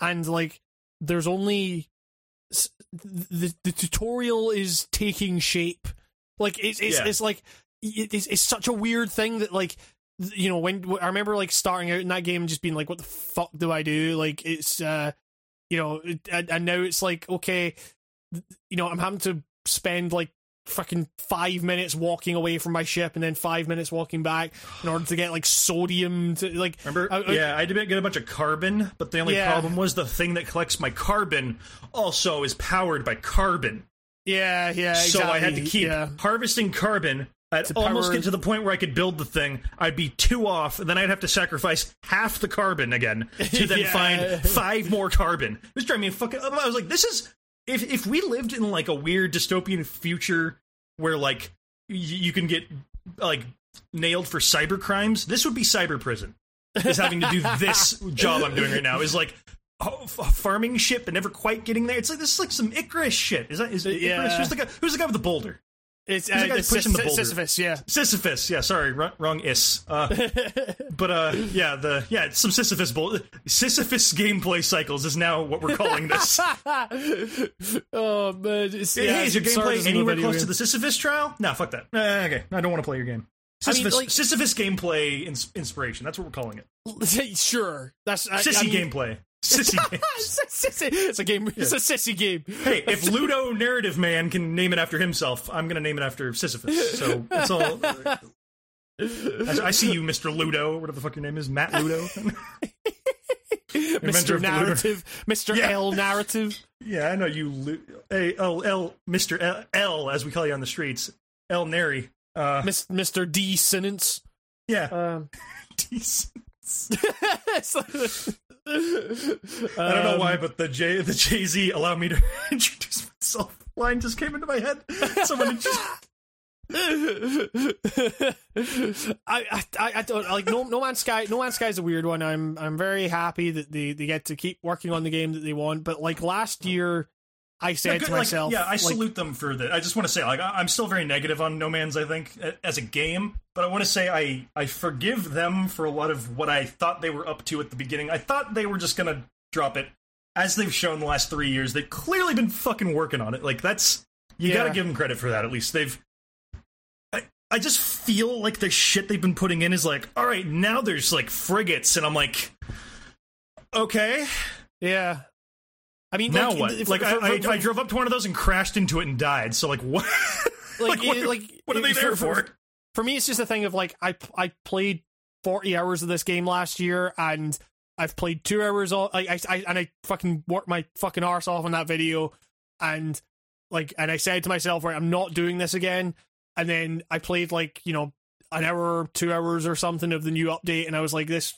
and like there's only the the tutorial is taking shape. Like it's it's Yeah. it's like it's it's such a weird thing that like you know when I remember like starting out in that game and just being like, what the fuck do I do? Like it's uh you know and, and now it's like okay you know, I'm having to spend like fucking five minutes walking away from my ship and then five minutes walking back in order to get like sodium to like Remember? I- I- yeah, I did get a bunch of carbon, but the only Yeah. problem was the thing that collects my carbon also is powered by carbon. yeah yeah So I had to keep yeah. harvesting carbon. I'd To almost power- get to the point where I could build the thing. I'd be two off, and then I'd have to sacrifice half the carbon again [laughs] to then Yeah. find five more carbon. It was driving me fucking. I was like, this is if if we lived in like a weird dystopian future where like y- you can get like nailed for cyber crimes, this would be cyber prison. Is having to do this [laughs] job I'm doing right now is like. oh, f- farming ship and never quite getting there. It's like this is like some Icarus shit. Is that is it Yeah. Icarus? Who's the guy? Who's the guy with the boulder? It's uh, it's pushing the boulder? Sisyphus yeah Sisyphus. Yeah, sorry, wrong, wrong is. Uh, [laughs] but uh, yeah, the yeah, some Sisyphus bull- Sisyphus gameplay cycles is now what we're calling this. [laughs] oh man it's, yeah, hey, is your gameplay anywhere close to the Sisyphus trial? No, fuck that. Uh, okay, I don't want to play your game. I mean, Sisyphus, like- Sisyphus gameplay ins- inspiration. That's what we're calling it. [laughs] sure that's I, Sissy I mean, gameplay. Sissy [laughs] game. it's, a sissy, it's a game it's a sissy game Hey, if Ludo Narrative Man can name it after himself, I'm going to name it after Sisyphus. So it's all. I, I see you, Mr. Ludo, whatever the fuck your name is, Matt Ludo. [laughs] Mr. Narrative Mr. Yeah. L Narrative Yeah, I know you. Lu- Hey, L, L, Mr. L, L, as we call you on the streets, L Nary. Uh, Mis- Mr. D Sentence yeah, um [laughs] it's like- I don't know Um, why, but the J, the Jay Z allow me to [laughs] introduce myself line just came into my head. Someone just [laughs] I, I I I don't like no No Man's Sky. No Man's Sky is a weird one. I'm I'm very happy that they, they get to keep working on the game that they want. But like last year, I said good, to like, myself, yeah, I like, salute them for that. I just want to say, like, I'm still very negative on No Man's. I think as a game, but I want to say I I forgive them for a lot of what I thought they were up to at the beginning. I thought they were just gonna drop it, as they've shown the last three years. They've clearly been fucking working on it. Like that's you Yeah. got to give them credit for that. At least they've. I I just feel like the shit they've been putting in is like, all right, now there's like frigates, and I'm like, okay, yeah. I mean, now like, what? if- like for- I, for- I, I drove up to one of those and crashed into it and died. So like what? [laughs] like, like, what, it- like what are they there for? for me, it's just a thing of like I I played forty hours of this game last year, and I've played two hours. All I, I, I and I fucking worked my fucking arse off on that video, and like, and I said to myself, right, I'm not doing this again. And then I played like you know an hour, two hours or something of the new update, and I was like, this.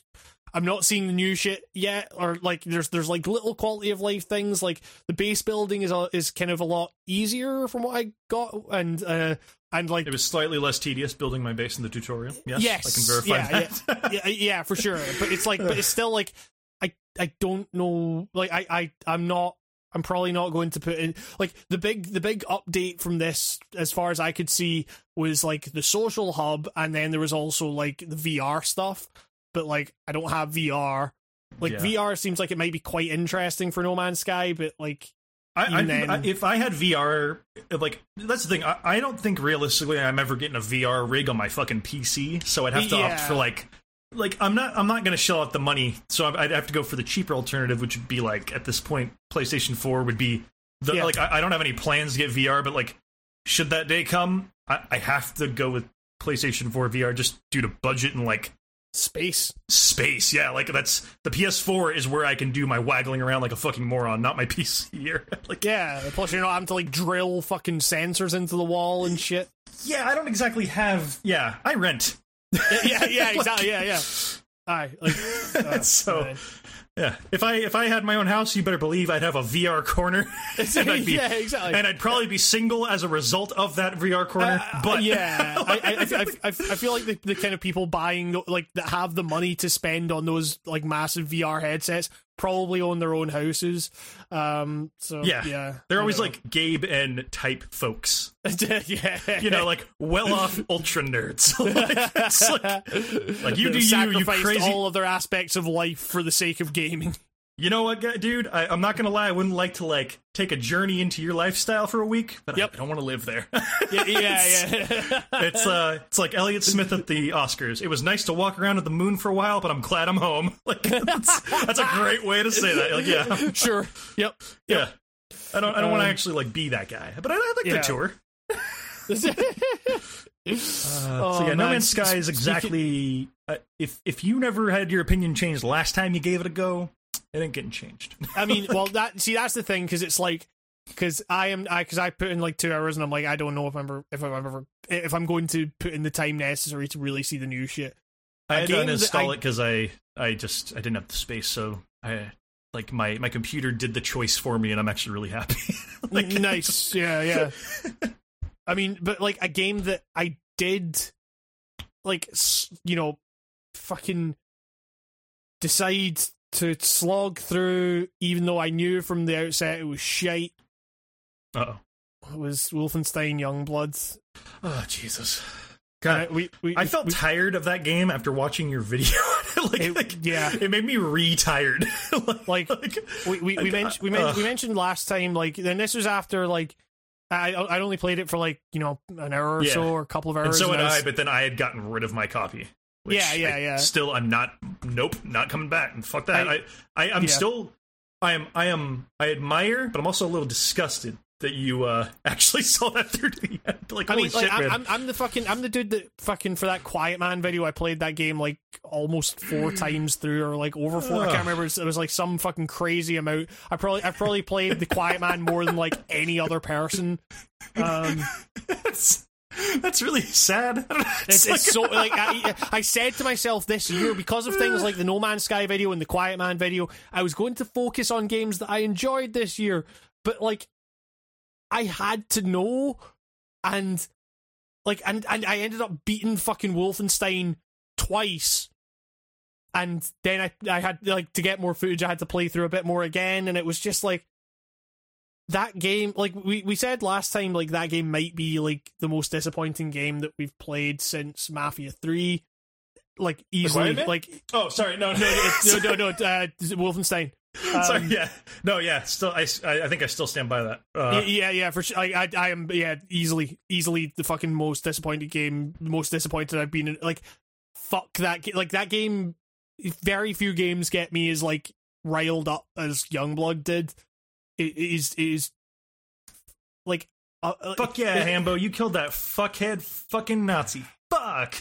I'm not seeing the new shit yet, or like there's there's like little quality of life things. Like the base building is a, is kind of a lot easier from what I got, and uh, and like It was slightly less tedious building my base in the tutorial. Yes, yes, I can verify yeah, that. yeah, [laughs] yeah, yeah, for sure. But it's like, but it's still like, I I don't know. Like I I I'm not. I'm probably not going to put in like the big the big update from this as far as I could see was like the social hub and then there was also like the VR stuff but like I don't have VR like Yeah. VR seems like it might be quite interesting for No Man's Sky but like I, I, then- I- if I had VR, like that's the thing. I, I don't think realistically I'm ever getting a VR rig on my fucking PC. So I'd have to opt for like, like I'm not I'm not going to shell out the money. So I'd have to go for the cheaper alternative, which would be like at this point PlayStation 4 would be the Yeah. like I, I don't have any plans to get VR, but like should that day come, I, I have to go with PlayStation 4 VR just due to budget and like space space. Yeah, like that's the PS4 is where I can do my waggling around like a fucking moron, not my [laughs] PC here. [laughs] like yeah plus you're not having to like drill fucking sensors into the wall and shit Yeah, I don't exactly have. Yeah, I rent. [laughs] yeah yeah exactly yeah yeah Aye, like uh, so uh, yeah, if I if I had my own house, you better believe I'd have a VR corner, [laughs] [laughs] and I'd be yeah exactly. and I'd probably be single as a result of that VR corner. Uh, but yeah, [laughs] I, I, I, I, I feel like the, the kind of people buying like that have the money to spend on those like massive VR headsets probably own their own houses. Um, so Yeah. yeah, they're always like Gabe and type folks, [laughs] yeah, you know, like well off ultra nerds. [laughs] like, it's like, like you They've do you, you crazy. all of their aspects of life for the sake of gaming. You know what, guy- dude? I, I'm not gonna lie. I wouldn't like to like take a journey into your lifestyle for a week, but I- Yep. I, don't want to live there. [laughs] Yeah, yeah, yeah. It's uh, it's like Elliott Smith at the Oscars. It was nice to walk around at the moon for a while, but I'm glad I'm home. [laughs] Like that's, that's a great way to say that. Like, yeah, [laughs] sure. Yep. yeah. I don't, I don't want to Um, actually like be that guy, but I, I like yeah. the tour. oh, so yeah, No man. Man's Sky is exactly. Uh, if if you never had your opinion changed last time you gave it a go, it ain't getting changed. [laughs] I mean, well, that see, that's the thing because it's like because I am I because I put in like two hours and I'm like I don't know if I'm ever if I'm ever if I'm going to put in the time necessary to really see the new shit. I had to uninstall I- it because I I just I didn't have the space, so I like my my computer did the choice for me, and I'm actually really happy. [laughs] like, nice, yeah, yeah. [laughs] I mean, but like a game that I did, like you know, fucking decide to slog through, even though I knew from the outset it was shite. Uh-oh. It was Wolfenstein Youngblood? Oh Jesus. God, we, we I felt we, tired of that game after watching your video. [laughs] like, It- like, yeah. it made me re-tired. [laughs] Like, we we, we, Like, mentioned we, men- we mentioned last time like then this was after like I I only played it for like you know an hour or Yeah. so or a couple of hours and so had was- I, but then I had gotten rid of my copy. Which Yeah, yeah, I yeah. Still, I'm not. Nope, not coming back. And fuck that. I, I- I, I'm yeah. still. I am. I am. I admire, but I'm also a little disgusted that you uh [laughs] actually saw that through to the end. Like, I mean, like, shit, I'm, man. I'm, I'm the fucking, I'm the dude that fucking for that Quiet Man video. I played that game like almost four times through, or like over four. I can't remember. It was, it was like some fucking crazy amount. I probably, I probably played the Quiet Man more than like any other person. [laughs] Um, [laughs] that's, really sad. [laughs] it's, It's, like, it's so [laughs] like I, I said to myself this year because of things like the No Man's Sky video and the Quiet Man video, I was going to focus on games that I enjoyed this year, but like I had to know, and like and and I ended up beating fucking Wolfenstein twice. And then I I had like to get more footage. I had to play through a bit more again, and it was just like that game. Like we we said last time, like that game might be like the most disappointing game that we've played since Mafia Three. Like easily, like oh, sorry. No, no, no, [laughs] no, no, uh, Wolfenstein. [laughs] sorry. Um, Yeah. No. Yeah. Still, I, I I think I still stand by that. Uh, yeah, yeah, for sure. I, I, I am, yeah, easily, easily the fucking most disappointed game, most disappointed I've been in. Like, fuck that, like that game. Very few games get me as like riled up as Youngblood did. It is it is like, uh, uh, Fuck yeah, it- Hambo! You killed that fuckhead, fucking Nazi. Fuck.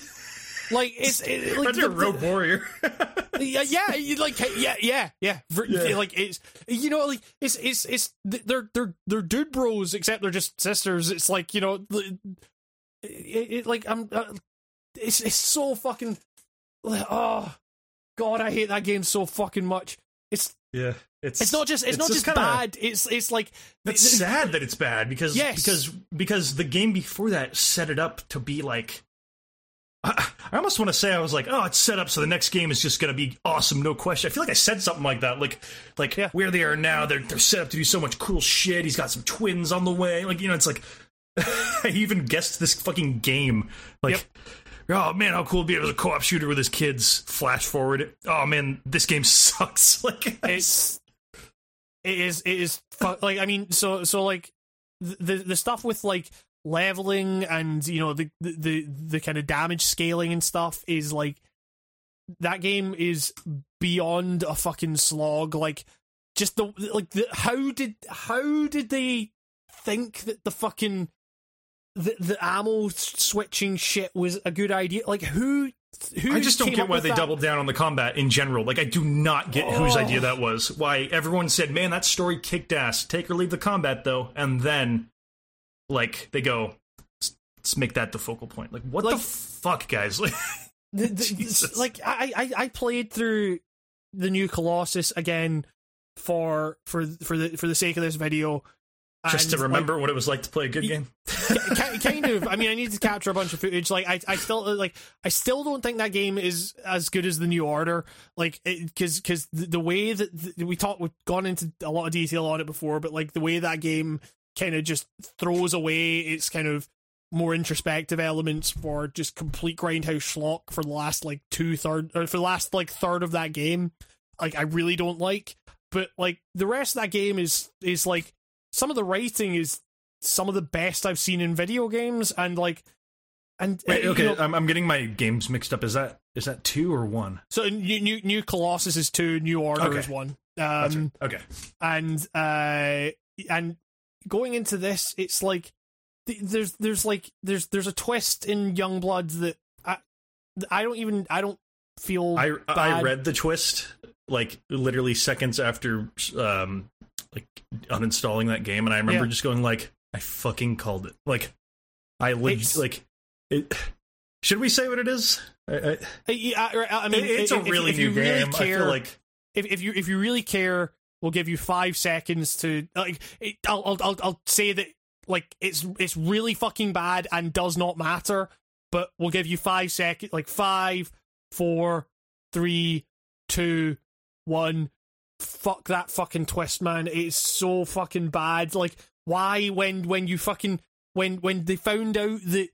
like it's it, like the- Road Warrior. [laughs] yeah, yeah, like yeah, yeah, yeah. Yeah. Like it's you know like it's it's it's they're they're they're dude bros except they're just sisters. It's like you know, it, it, like I'm. Uh, it's it's so fucking. Oh, God, I hate that game so fucking much. It's Yeah, it's it's not just it's, not just kinda- bad. It's it's like It's sad that it's bad because Yes. because because the game before that set it up to be like. I, I almost want to say I was like, oh, it's set up so the next game is just going to be awesome, no question. I feel like I said something like that, like like Yeah. where they are now, they're they're set up to do so much cool shit. He's got some twins on the way, like you know, it's like [laughs] I even guessed this fucking game, like. Yep. Oh man, how cool it'd be if it was a co-op shooter with his kids. Flash forward. Oh man, this game [laughs] sucks. Like it's it is it is fu- like I mean so so like the the stuff with like leveling and you know the the the, the kind of damage scaling and stuff is like that game is beyond a fucking slog. Like just the like the how did how did they think that the fucking the the ammo switching shit was a good idea? Like who who I just don't get why they that? doubled down on the combat in general. Like, I do not get whose Oh. idea that oh. was. Why everyone said, "Man, that story kicked ass." Take or leave the combat, though, and then, like, they go, "Let's- "Let's make that the focal point." Like, what Like- the fuck, guys? Like, [laughs] the, the, like I, I I played through the new Colossus again for for for the for the sake of this video. Just to remember what it was like to play a good game. [laughs] kind of. I mean, I need to capture a bunch of footage. Like, I, I still like, I still don't think that game is as good as the New Order. Like, because because the, the way that the, we talked, we've gone into a lot of detail on it before, but like the way that game kind of just throws away its kind of more introspective elements for just complete grindhouse schlock for the last like two third or for the last like third of that game. Like, I really don't like. But like the rest of that game is is like some of the writing is some of the best I've seen in video games, and like, and Wait, okay, know, I'm, I'm getting my games mixed up. Is that is that two or one? so new, new new Colossus is two, New Order Okay. is one, um, right. Okay, and uh, and going into this, it's like there's there's like there's there's a twist in Youngblood that I I don't even I don't feel I I read the twist like literally seconds after um like uninstalling that game, and I remember Yeah. just going like, I fucking called it. Like, I leg- like it. Should we say what it is? I, I, I, I, I mean, it's a if- really if new you really game. I care, feel like if if you if you really care, we'll give you five seconds to like. It, I'll, I'll I'll I'll say that like it's it's really fucking bad and does not matter, but we'll give you five seconds. Like five, four, three, two, one. Fuck that fucking twist, man! It's so fucking bad. Like, why when when you fucking when when they found out that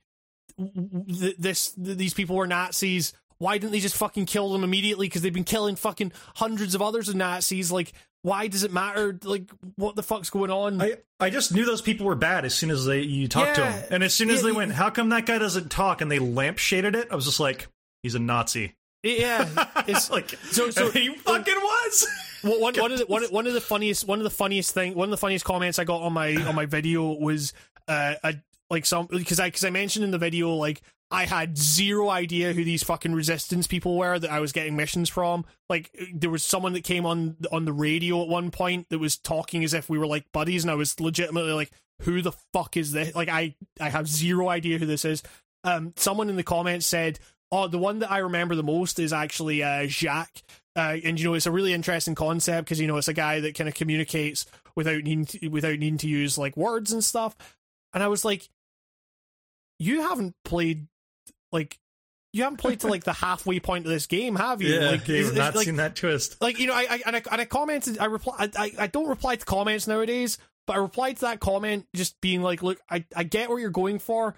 th- this th- these people were Nazis. Why didn't they just fucking kill them immediately? Because they've been killing fucking hundreds of others of Nazis. Like, why does it matter? Like, what the fuck's going on? I I just knew those people were bad as soon as they you talked to them, and as soon as Yeah, they went, how come that guy doesn't talk? And they lampshaded it. I was just like, he's a Nazi. Yeah, it's [laughs] like so so. [laughs] he fucking was. Well, one, one of the one, one of the funniest one of the funniest thing one of the funniest comments I got on my on my video was uh a, like some because I because I mentioned in the video like I had zero idea who these fucking resistance people were that I was getting missions from. Like there was someone that came on on the radio at one point that was talking as if we were like buddies, and I was legitimately like, "Who the fuck is this?" Like I I have zero idea who this is. Um, someone in the comments said, "Oh, the one that I remember the most is actually uh, Jacques." Uh, and you know it's a really interesting concept because you know it's a guy that kind of communicates without needing to, without needing to use like words and stuff. And I was like, you haven't played like you haven't played to like the halfway point of this game, have you? like, you've not like, seen that twist. like you know, I, I and I and I commented. I reply. I, I I don't reply to comments nowadays, but I replied to that comment just being like, "Look, I I get what you're going for.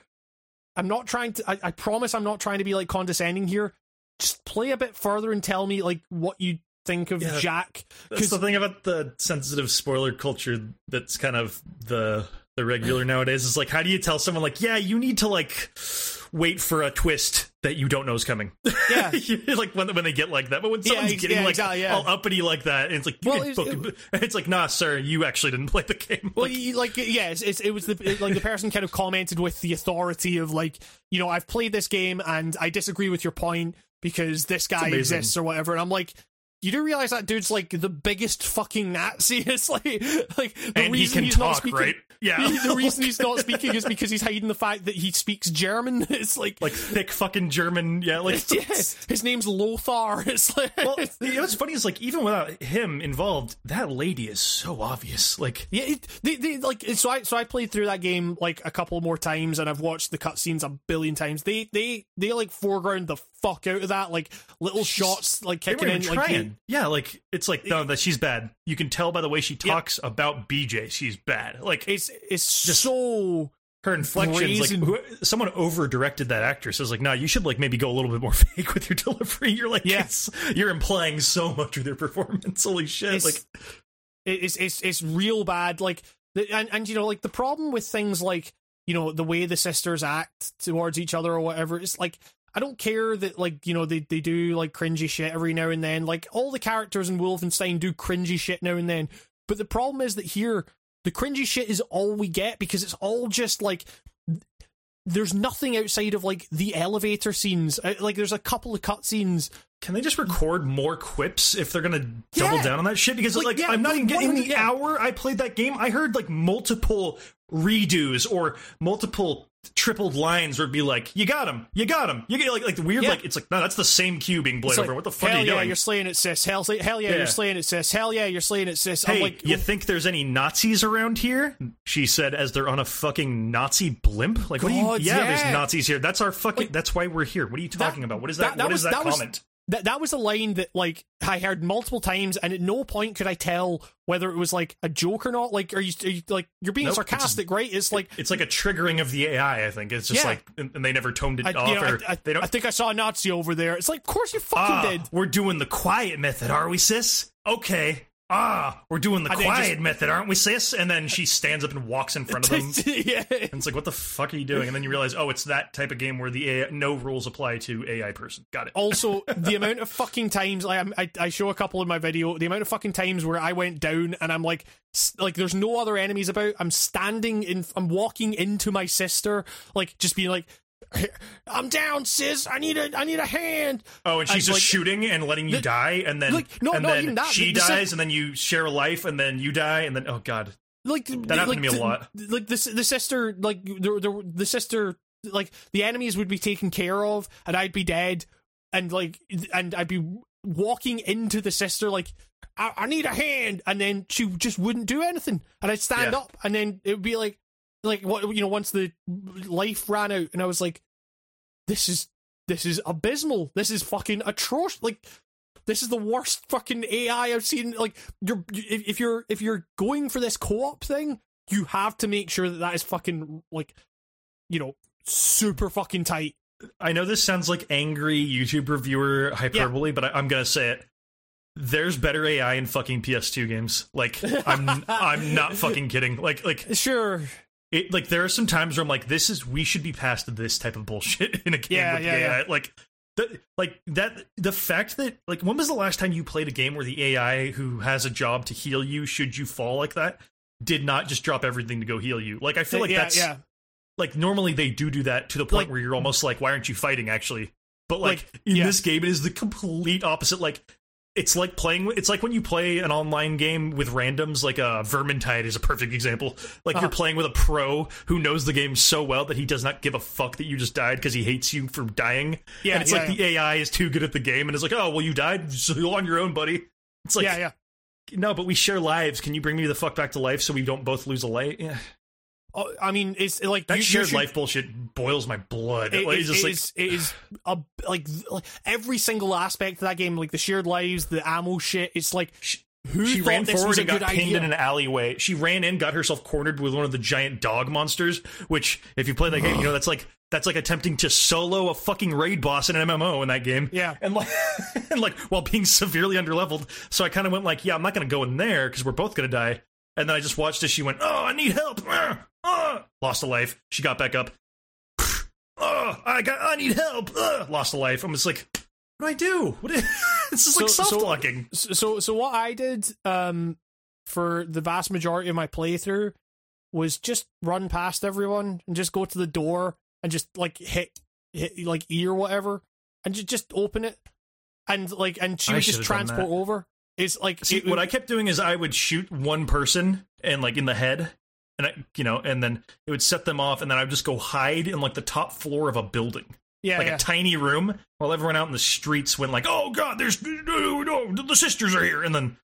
I'm not trying to. I, I promise, I'm not trying to be like condescending here. Just play a bit further and tell me like what you think of Yeah. Jack. That's the thing about the sensitive spoiler culture that's kind of the the regular nowadays is like how do you tell someone like yeah you need to like wait for a twist that you don't know is coming Yeah. [laughs] like when when they get like that but when Yeah, someone's ex- getting yeah, like exactly, yeah. all uppity like that and it's like Well, it's- fucking- [laughs] it's like nah sir you actually didn't play the game Well, Like, you, like yes, it's, it was the it- like the person kind of commented with the authority of like you know I've played this game and I disagree with your point because this guy exists or whatever, and I'm like you do realize that dude's like the biggest fucking Nazi. [laughs] It's like like the and he reason can he's not speaking. right? Yeah, [laughs] the reason [laughs] he's not speaking is because he's hiding the fact that he speaks German. It's like like thick fucking German. Yeah, like yeah, his name's Lothar. It's like Well, you know what's funny is like even without him involved, that lady is so obvious. Like Yeah, it, they, they like so. I so I played through that game like a couple more times, and I've watched the cutscenes a billion times. They they they like foreground the fuck out of that, like little shots like they kicking in. even Like trying. yeah, like it's like no, that she's bad. You can tell by the way she talks about BJ. She's bad. Like it's it's just so her inflections. brazen. Like who, someone over directed that actress. I was like, no, you should like maybe go a little bit more [laughs] fake with your delivery. You're like, Yeah. it's, you're implying so much with your performance. [laughs] Holy shit! it's, like it's it's it's real bad. Like and and you know like the problem with things like you know the way the sisters act towards each other or whatever. It's like I don't care that like you know they they do like cringy shit every now and then. Like all the characters in Wolfenstein do cringy shit now and then. But the problem is that here the cringy shit is all we get because it's all just like there's nothing outside of like the elevator scenes. Uh, Like there's a couple of cutscenes Can they just record more quips if they're gonna double Yeah. down on that shit? Because Like, like, yeah, I'm not even getting in the yeah. hour I played that game. I heard like multiple redos or multiple tripled lines where it'd be like, "You got him, you got him, you get like like the weird Yeah. like it's like no, that's the same cube being played It's over. what the fuck hell are you yeah, doing? you're slaying it, sis. Hell, hell yeah, Yeah. you're slaying it, sis. Hell yeah, you're slaying it, sis. Hey, I'm like, you think there's any Nazis around here? She said as they're on a fucking Nazi blimp. Like, what do you? Yeah, there's Nazis here. That's our fucking. Like, that's why we're here. What are you talking about? What is that? that what is that, that was- comment? That that was a line that like I heard multiple times, and at no point could I tell whether it was like a joke or not. Like, are you, are you like you're being Nope, it's sarcastic, right? It's like. it's like a triggering of the AI. I think it's just Yeah. like, and and they never toned it I, off. you know, or I, I, they don't. I think I saw a Nazi over there. It's like, of course you fucking ah, did. we're doing the quiet method, are we, sis? Okay. Ah, we're doing the quiet just- method, aren't we, sis? And then she stands up and walks in front of them. [laughs] yeah. And it's like, what the fuck are you doing? And then you realize, oh, it's that type of game where the AI, no rules apply to AI person. Got it. also [laughs] the amount of fucking times like I, I show a couple in my video the amount of fucking times where I went down and I'm like like there's no other enemies about I'm standing in I'm walking into my sister like just being like [laughs] I'm down sis I need a I need a hand Oh, and she's I- just like- shooting and letting you the- die, and then like, no, and not then that. she The- dies, and then you share a life, and then you die, and then oh god, like That happened like, to me a lot. like the the sister like the, the the sister like the enemies would be taken care of and I'd be dead and like and I'd be walking into the sister like I, I need a hand and then she just wouldn't do anything and I'd stand Yeah. up and then it would be like like what you know once the life ran out and I was like this is this is abysmal this is fucking atrocious like this is the worst fucking AI I've seen. Like, you're if, if you're if you're going for this co-op thing, you have to make sure that that is fucking like, you know, super fucking tight. I know this sounds like angry YouTube reviewer hyperbole, but I, I'm gonna say it. There's better AI in fucking PS2 games. Like I'm [laughs] I'm not fucking kidding. Like like Sure, it like there are some times where I'm like, this is we should be past this type of bullshit [laughs] in a game Yeah, with yeah, AI. Like the, like that the fact that like when was the last time you played a game where the AI who has a job to heal you should you fall like that did not just drop everything to go heal you? Like I feel like yeah, that's yeah. like normally they do do that to the point Like- where you're almost like why aren't you fighting actually but like, Like, in yeah. this game it is the complete opposite like it's like playing it's like when you play an online game with randoms like uh vermintide is a perfect example like Uh-huh. you're playing with a pro who knows the game so well that he does not give a fuck that you just died because he hates you for dying Yeah, and it's yeah, like the ai is too good at the game and it's like oh well you died so you're on your own buddy it's like yeah, yeah. no but we share lives can you bring me the fuck back to life so we don't both lose a life yeah. Oh, I mean, it's like that you, you shared should- life bullshit boils my blood It, like, it- it's just it like is- it is a like, like every single aspect of that game, like the shared lives, the ammo shit. It's like who she ran forward and got pinned idea? in an alleyway. She ran in, got herself cornered with one of the giant dog monsters. Which, if you play that game, you know [sighs] that's like that's like attempting to solo a fucking raid boss in an MMO in that game. Yeah. and like [laughs] and like while being severely underleveled. So I kind of went like, yeah, I'm not gonna go in there because we're both gonna die. And then I just watched as she went, oh, I need help. Ah. Lost a life. She got back up. Oh, I got, I need help. Ah, lost a life. I'm just like, what do I do? What? Is, [laughs] this is like So- soft so- locking. so so what I did um for the vast majority of my playthrough was just run past everyone and just go to the door and just like hit hit like E or whatever and just just open it and like and she I would just transport over. It's like See, it- what I kept doing is I would shoot one person and like in the head, and I, you know, and then it would set them off, and then I would just go hide in like the top floor of a building, yeah, like yeah. a tiny room, while everyone out in the streets went like, "Oh God, there's no, no, the sisters are here," and then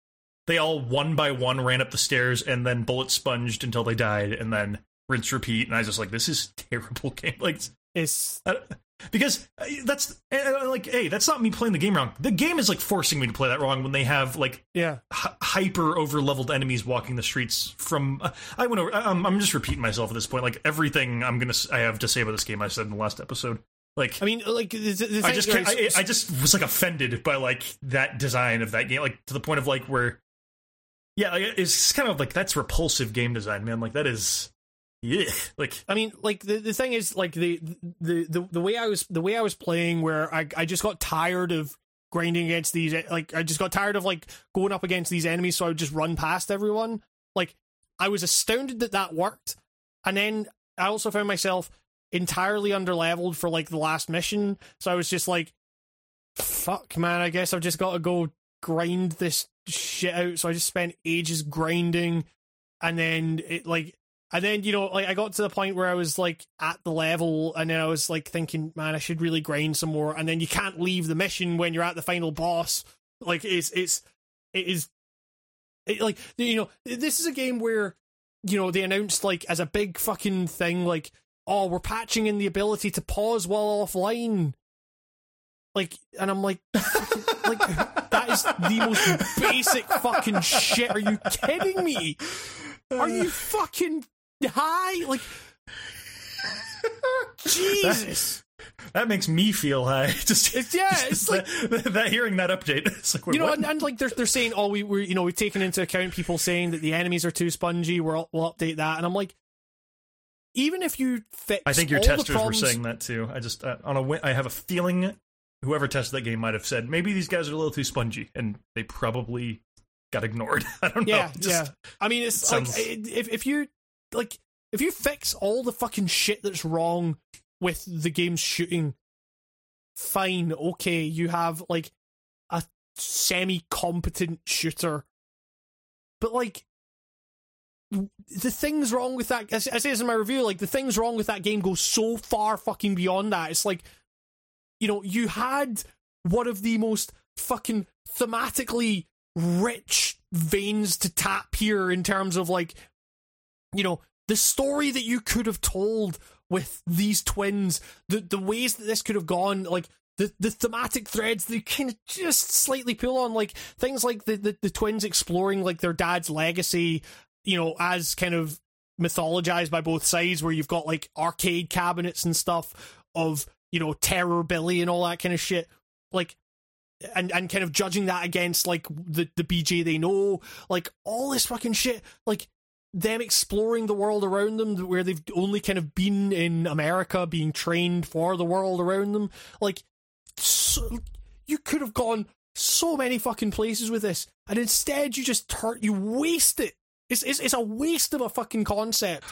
they all one by one ran up the stairs and then bullet sponged until they died, and then rinse repeat. And I was just like, "This is terrible [laughs] game." Like it's I because uh, that's uh, like, hey, that's not me playing the game wrong. The game is like forcing me to play that wrong when they have like yeah. hy- hyper over leveled enemies walking the streets from uh, i went over I'm, I'm just repeating myself at this point like everything i'm gonna i have to say about this game i said in the last episode like I mean, like the, the thing, i just like, I, I just was like offended by like that design of that game like to the point of like where yeah like, it's kind of like that's repulsive game design man like that is yeah [laughs] like I mean, like the, the thing is, like the, the the the way I was the way I was playing, where I I just got tired of grinding against these. Like I just got tired of like going up against these enemies, so I would just run past everyone. Like I was astounded that that worked, and then I also found myself entirely underleveled for like the last mission. So I was just like, "Fuck, man! I guess I've just got to go grind this shit out." So I just spent ages grinding, and then it like and then, you know, like I got to the point where I was like at the level and then I was like thinking, man, I should really grind some more. And then you can't leave the mission when you're at the final boss. Like it's it's it is it, like you know, this is a game where you know, they announced like as a big fucking thing like, oh, we're patching in the ability to pause while offline. Like and I'm like like that is the most [laughs] basic fucking shit. Are you kidding me? Are you fucking high? Like, Jesus. that makes me feel high [laughs] just It's, yeah, it's that, that hearing that update [laughs] it's like wait, You know, and, and like they're they're saying, oh, we we you know we've taken into account people saying that the enemies are too spongy. We'll we'll update that, and I'm like, even if you fix, I think your testers were saying that too. I just uh, on a I have a feeling whoever tested that game might have said maybe these guys are a little too spongy, and they probably got ignored. [laughs] I don't know. Yeah, Just- yeah. I mean, it's sounds- like if if you like if you fix all the fucking shit that's wrong with the game's shooting, fine, okay, you have like a semi-competent shooter, but like the things wrong with that, I say this in my review, like the things wrong with that game go so far fucking beyond that. It's like, you know, you had one of the most fucking thematically rich veins to tap here in terms of like you know the story that you could have told with these twins the the ways that this could have gone like the, the thematic threads they kind of just slightly pull on like things like the, the the twins exploring like their dad's legacy you know as kind of mythologized by both sides where you've got like arcade cabinets and stuff of you know terror billy and all that kind of shit like and and kind of judging that against like the the BJ they know, like all this fucking shit, like them exploring the world around them where they've only kind of been in America being trained for the world around them. Like so, you could have gone so many fucking places with this, and instead you just turn you waste it. It's it's it's a waste of a fucking concept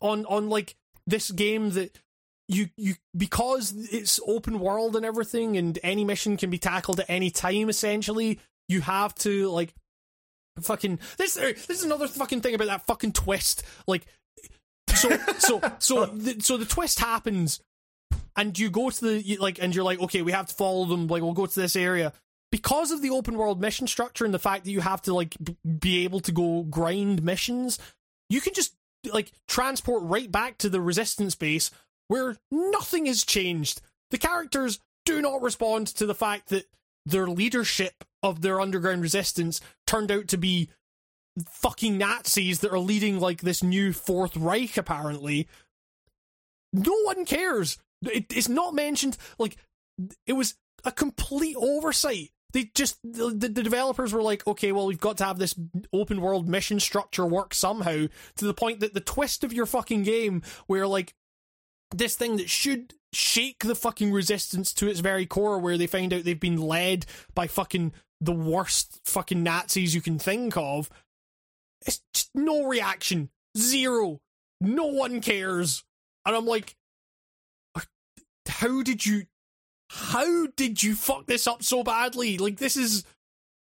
on on like this game that you you because it's open world and everything and any mission can be tackled at any time essentially you have to like fucking this er, this is another fucking thing about that fucking twist. Like so so so [laughs] the, so the twist happens and you go to the you- like and you're like okay we have to follow them. Like we'll go to this area. Because of the open world mission structure and the fact that you have to like b- be able to go grind missions you can just like transport right back to the resistance base where nothing has changed. The characters do not respond to the fact that their leadership of their underground resistance turned out to be fucking Nazis that are leading like this new Fourth Reich, apparently. No one cares. It, it's not mentioned. Like, it was a complete oversight. They just, the, the developers were like, okay, well, we've got to have this open world mission structure work somehow, to the point that the twist of your fucking game, where like, this thing that should shake the fucking resistance to its very core, where they find out they've been led by fucking the worst fucking Nazis you can think of. It's just no reaction, zero. No one cares, and I'm like, how did you, how did you fuck this up so badly? Like this is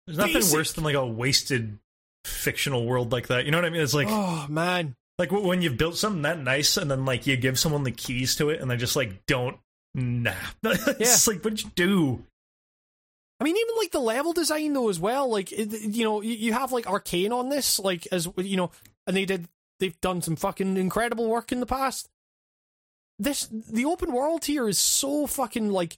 There's nothing Basic. worse than like a wasted fictional world like that. You know what I mean? It's like oh man. like when you've built something that nice and then like you give someone the keys to it and they just like don't. Nah, [laughs] it's like what did you do? I mean, even like the level design though as well. Like it, you know, you, you have like Arkane on this, like as you know, and they did. They've done some fucking incredible work in the past. This the open world here is so fucking like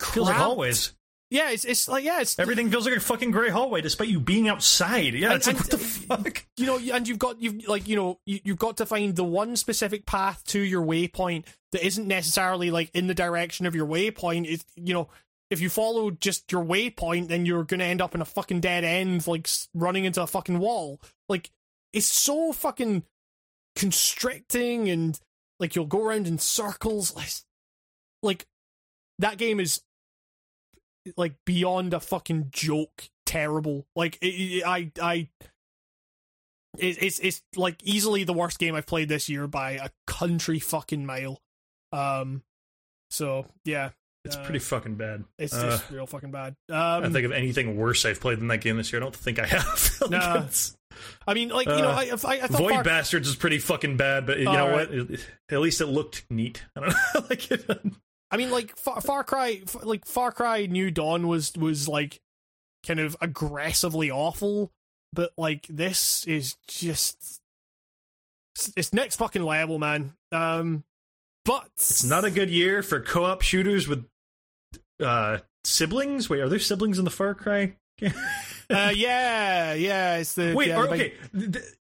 Feels like cramped. hallways. Yeah, it's it's like yeah, it's Everything feels like a fucking gray hallway, despite you being outside. Yeah, And- it's like and- what the fuck. [laughs] you know, and you've got you've like you know you, you've got to find the one specific path to your waypoint that isn't necessarily like in the direction of your waypoint. It's you know if you follow just your waypoint, then you're gonna end up in a fucking dead end, like running into a fucking wall. Like it's so fucking constricting, and like you'll go around in circles. Like, that game is like beyond a fucking joke terrible like it, it- i i it, it's it's like easily the worst game i've played this year by a country fucking mile um so yeah It's uh, pretty fucking bad. it's, Uh, it's real fucking bad I um don't think of anything worse I've played than that game this year. I don't think I have. [laughs] Like, Nah. i mean like you know uh, i i, I thought Void Far- Bastards is pretty fucking bad, but you know Alright. what? It- at least it looked neat. [laughs] I don't know. [laughs] like it, I mean, like Far, Far Cry, like Far Cry New Dawn was was like kind of aggressively awful, but like this is just it's- it's next fucking level, man. Um, but it's not a good year for co-op shooters with uh siblings. Wait, are there siblings in the Far Cry? [laughs] uh, yeah, yeah. It's the Wait, yeah, are, okay.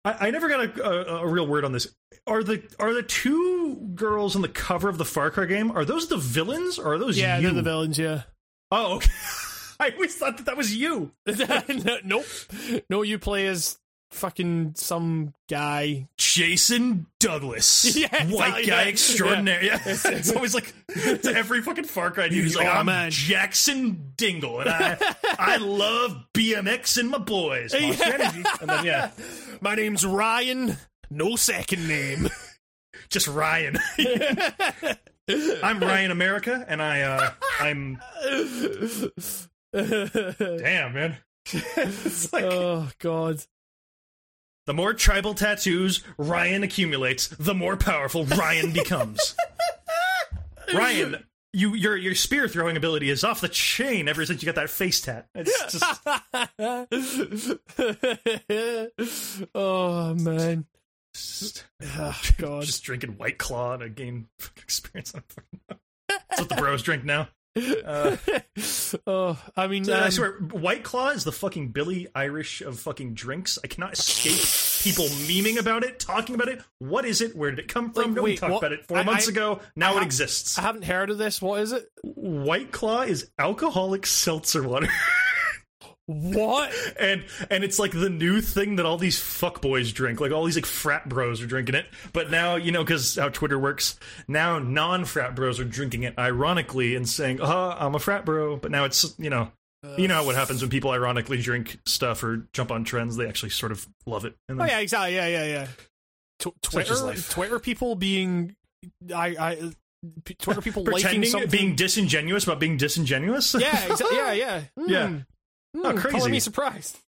I, I never got a, a, a real word on this. Are the are the two girls on the cover of the Far Cry game? Are those the villains or are those yeah, you? they're the villains. Yeah. Oh, okay. [laughs] I always thought that that was you. [laughs] nope. No, you play as fucking some guy. Jason Douglas, [laughs] Yeah, white guy yeah. extraordinary. Yeah. [laughs] it's always like to every fucking Far Cry dude. He's like, Oh, I'm man. Jackson Dingle, and I [laughs] I love BMX and my boys. Yeah. And then yeah, My name's Ryan. No second name. just Ryan. I'm Ryan America, and I uh I'm damn man. like oh god. The more tribal tattoos Ryan accumulates, the more powerful Ryan becomes. [laughs] Ryan, you your your spear throwing ability is off the chain ever since you got that face tat. It's just [laughs] oh man. just, Oh, God. just drinking White Claw a game [laughs] experience. I don't fucking know. That's what the bros drink now. Uh, [laughs] oh, I mean, I um, swear, White Claw is the fucking Billie Eilish of fucking drinks. I cannot escape people memeing about it, talking about it. What is it? Where did it come from? Like, Nobody wait, talked what? about it four I- months I- ago. Now I it exists. I haven't heard of this. What is it? White Claw is alcoholic seltzer water. [laughs] What? [laughs] and and it's like the new thing that all these fuckboys drink. Like all these like frat bros are drinking it. But now, you know, because how Twitter works, now non frat bros are drinking it ironically and saying, "Uh, I'm a frat bro." But now it's you know, you know what happens when people ironically drink stuff or jump on trends. They actually sort of love it. And Oh yeah, exactly. Yeah, yeah, yeah. Tw- Twitter. Twitter people being, I I Twitter people [laughs] liking pretending something. being disingenuous about being disingenuous. yeah, exa- [laughs] yeah, yeah, Yeah. Mm. Oh, crazy. me surprised.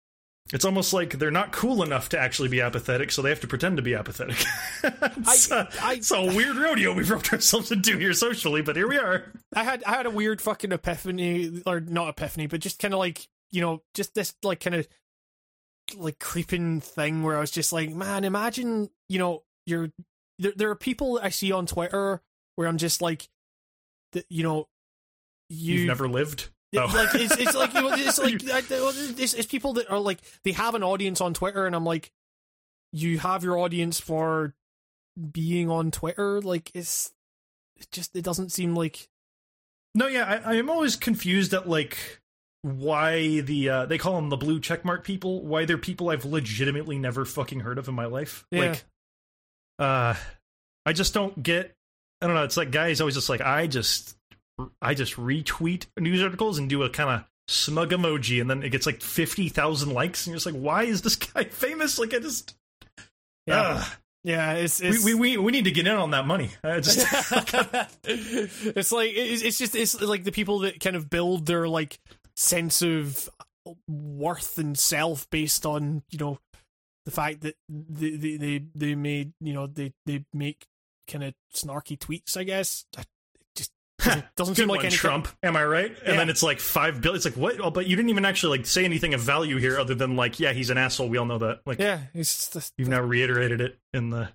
It's almost like they're not cool enough to actually be apathetic, so they have to pretend to be apathetic. [laughs] it's, I- uh, it's a weird rodeo we've roped ourselves into here socially, but here we are. I had I had a weird fucking epiphany, or not epiphany, but just kind of like you know, just this like kind of like creeping thing where I was just like, man, imagine you know, you're there. There are people I see on Twitter where I'm just like, you know, you You've never lived. Yeah, Oh. Like it's, it's like it's [laughs] like it's, it's people that are like they have an audience on Twitter, and I'm like, you have your audience for being on Twitter. Like it's it just it doesn't seem like No, yeah, I, I am always confused at like why the uh, they call them the blue checkmark people. Why they're people I've legitimately never fucking heard of in my life. Yeah. Like, uh, I just don't get. I don't know. It's like guys always just like I just I just retweet news articles and do a kind of smug emoji, and then it gets like fifty thousand likes, and you're just like, why is this [laughs] guy famous? Like I just. yeah. Yeah, it's, it's We, we, we, we need to get in on that money. Just, [laughs] [laughs] it's like it's, it's just it's like the people that kind of build their like sense of worth and self based on you know the fact that they they they, they made you know they they make kind of snarky tweets. I guess doesn't, seem like any Trump. Am I right? And Yeah. then it's like five billion. It's like what? Oh, but you didn't even actually like say anything of value here, other than like, yeah, he's an asshole. We all know that. Like, Yeah, just you've now reiterated it in the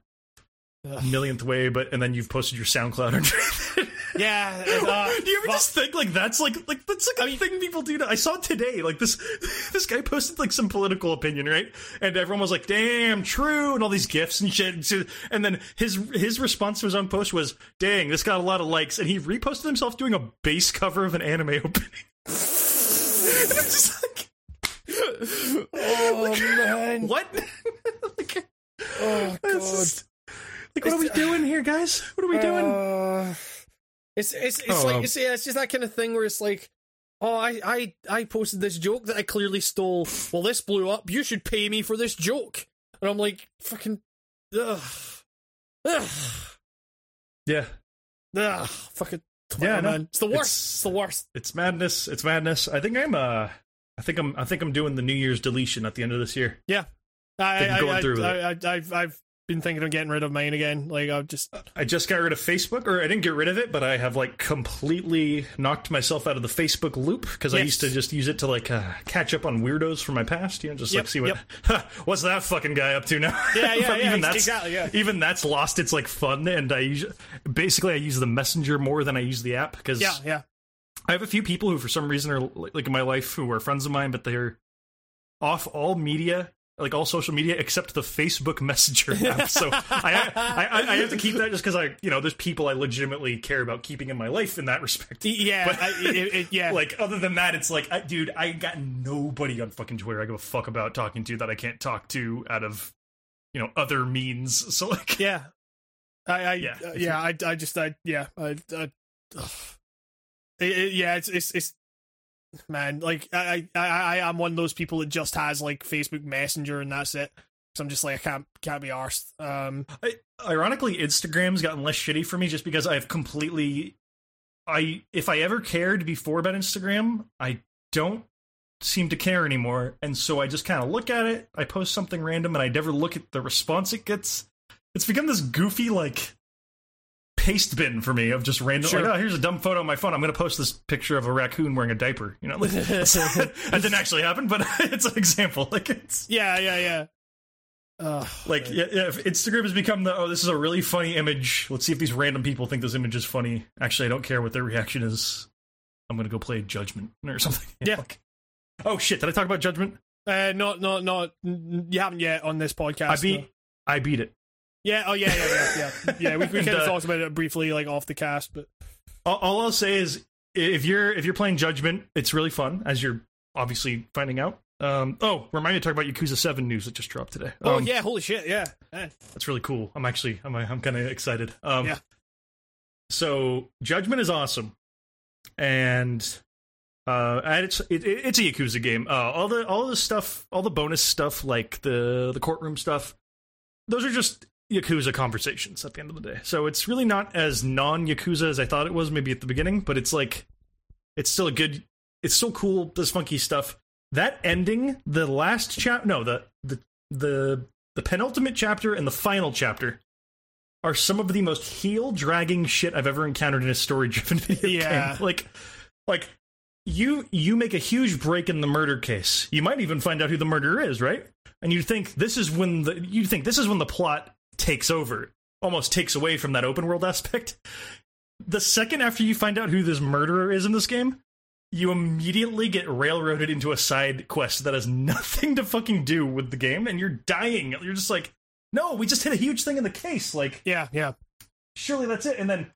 Ugh. millionth way. But and then you've posted your SoundCloud. [laughs] it. yeah. [laughs] Uh, Do you ever fuck. just think like that's like like that's like a I mean- thing people do? To, I saw today. Like this [laughs] this guy posted like some political opinion, right? And everyone was like, "Damn, true," and all these gifs and shit. And then his his response to his own post was, "Dang, this got a lot of likes." And he reposted himself doing a bass cover of an anime [laughs] opening. and I'm just like, oh man, what? like, oh god. just- like, what are we doing here, guys? What are we doing? Uh, it's it's it's Oh, like it's, yeah, it's just that kind of thing where it's like, oh, I I I posted this joke that I clearly stole. Well, this blew up. You should pay me for this joke. And I'm like, fucking, ugh, ugh, yeah, ugh, fucking. Yeah, know. man, it's the worst. It's- It's, the worst. it's madness. It's madness. I think I'm uh, I think I'm I think I'm doing the New Year's deletion at the end of this year. Yeah, I I, going I, I, I, I've I've been thinking of getting rid of mine again. Like I've just I just got rid of Facebook, or I didn't get rid of it, but I have like completely knocked myself out of the Facebook loop because I used to just use it to like uh, catch up on weirdos from my past. You know, just Yep, like see what [laughs] what's that fucking guy up to now. Yeah, yeah, [laughs] yeah, even that's exactly, yeah. even that's lost its like fun, and I basically I use the messenger more than I use the app because yeah yeah. I have a few people who, for some reason, are like in my life who are friends of mine, but they're off all media, like all social media, except the Facebook Messenger [laughs] app. So I, I, I, I have to keep that just because I, you know, there's people I legitimately care about keeping in my life in that respect. Yeah, But- I, it, it, yeah. [laughs] Like other than that, it's like, I, dude, I got nobody on fucking Twitter I give a fuck about talking to that I can't talk to out of, you know, other means. [laughs] So like, Yeah, I, I Yeah. yeah, uh, yeah I, I just, I, yeah, I, I. It- yeah, it's, it's, it's, man, like, I, I, I, I am one of those people that just has like Facebook Messenger and that's it. So I'm just like, I can't, can't be arsed. Um, I, ironically, Instagram's gotten less shitty for me just because I've completely. I if I ever cared before about Instagram, I don't seem to care anymore, and so I just kind of look at it. I post something random, and I never look at the response it gets. It's become this goofy like paste bin for me of just random. Sure. Like, oh, here's a dumb photo on my phone. I'm going to post this picture of a raccoon wearing a diaper. You know, like, [laughs] that didn't actually happen, but [laughs] it's an example. [laughs] Like it's yeah, yeah, yeah. Uh, like yeah, yeah, if Instagram has become the oh this is a really funny image. Let's see if these random people think this image is funny. Actually, I don't care what their reaction is. I'm gonna go play Judgment or something. Yeah. Like- oh shit! Did I talk about Judgment? uh, not, not, not. You haven't yet on this podcast. I beat. no. I beat it. Yeah. Oh, yeah, yeah, yeah, yeah. [laughs] Yeah, we, we kind of talked about it briefly, like off the cast, but All, all I'll say is if you're if you're playing Judgment, it's really fun as you're obviously finding out. Um, oh, remind me to talk about Yakuza Seven news that just dropped today. oh Um, yeah, holy shit, yeah. Eh. That's really cool. I'm actually I'm I'm kind of excited. Um, Yeah. So Judgment is awesome, and uh, and it's it, it- it's a Yakuza game. Uh, all the all the stuff, all the bonus stuff, like the the courtroom stuff, those are just Yakuza conversations at the end of the day. So it's really not as non Yakuza as I thought it was. Maybe at the beginning, but it's like it's still a good. It's still cool. This funky stuff. That ending, the last chapter, no, the the the the penultimate chapter and the final chapter are some of the most heel dragging shit I've ever encountered in a story driven [laughs] video Yeah. game. Like like you you make a huge break in the murder case. You might even find out who the murderer is, right? And you think this is when the you think this is when the plot takes over, almost takes away from that open world [laughs] aspect. The second after you find out who this murderer is in this game, you immediately get railroaded into a side quest that has [laughs] nothing to fucking do with the game, and you're dying. You're just like, no, we just hit a huge thing in the case. Like, Yeah, yeah. surely that's it. And then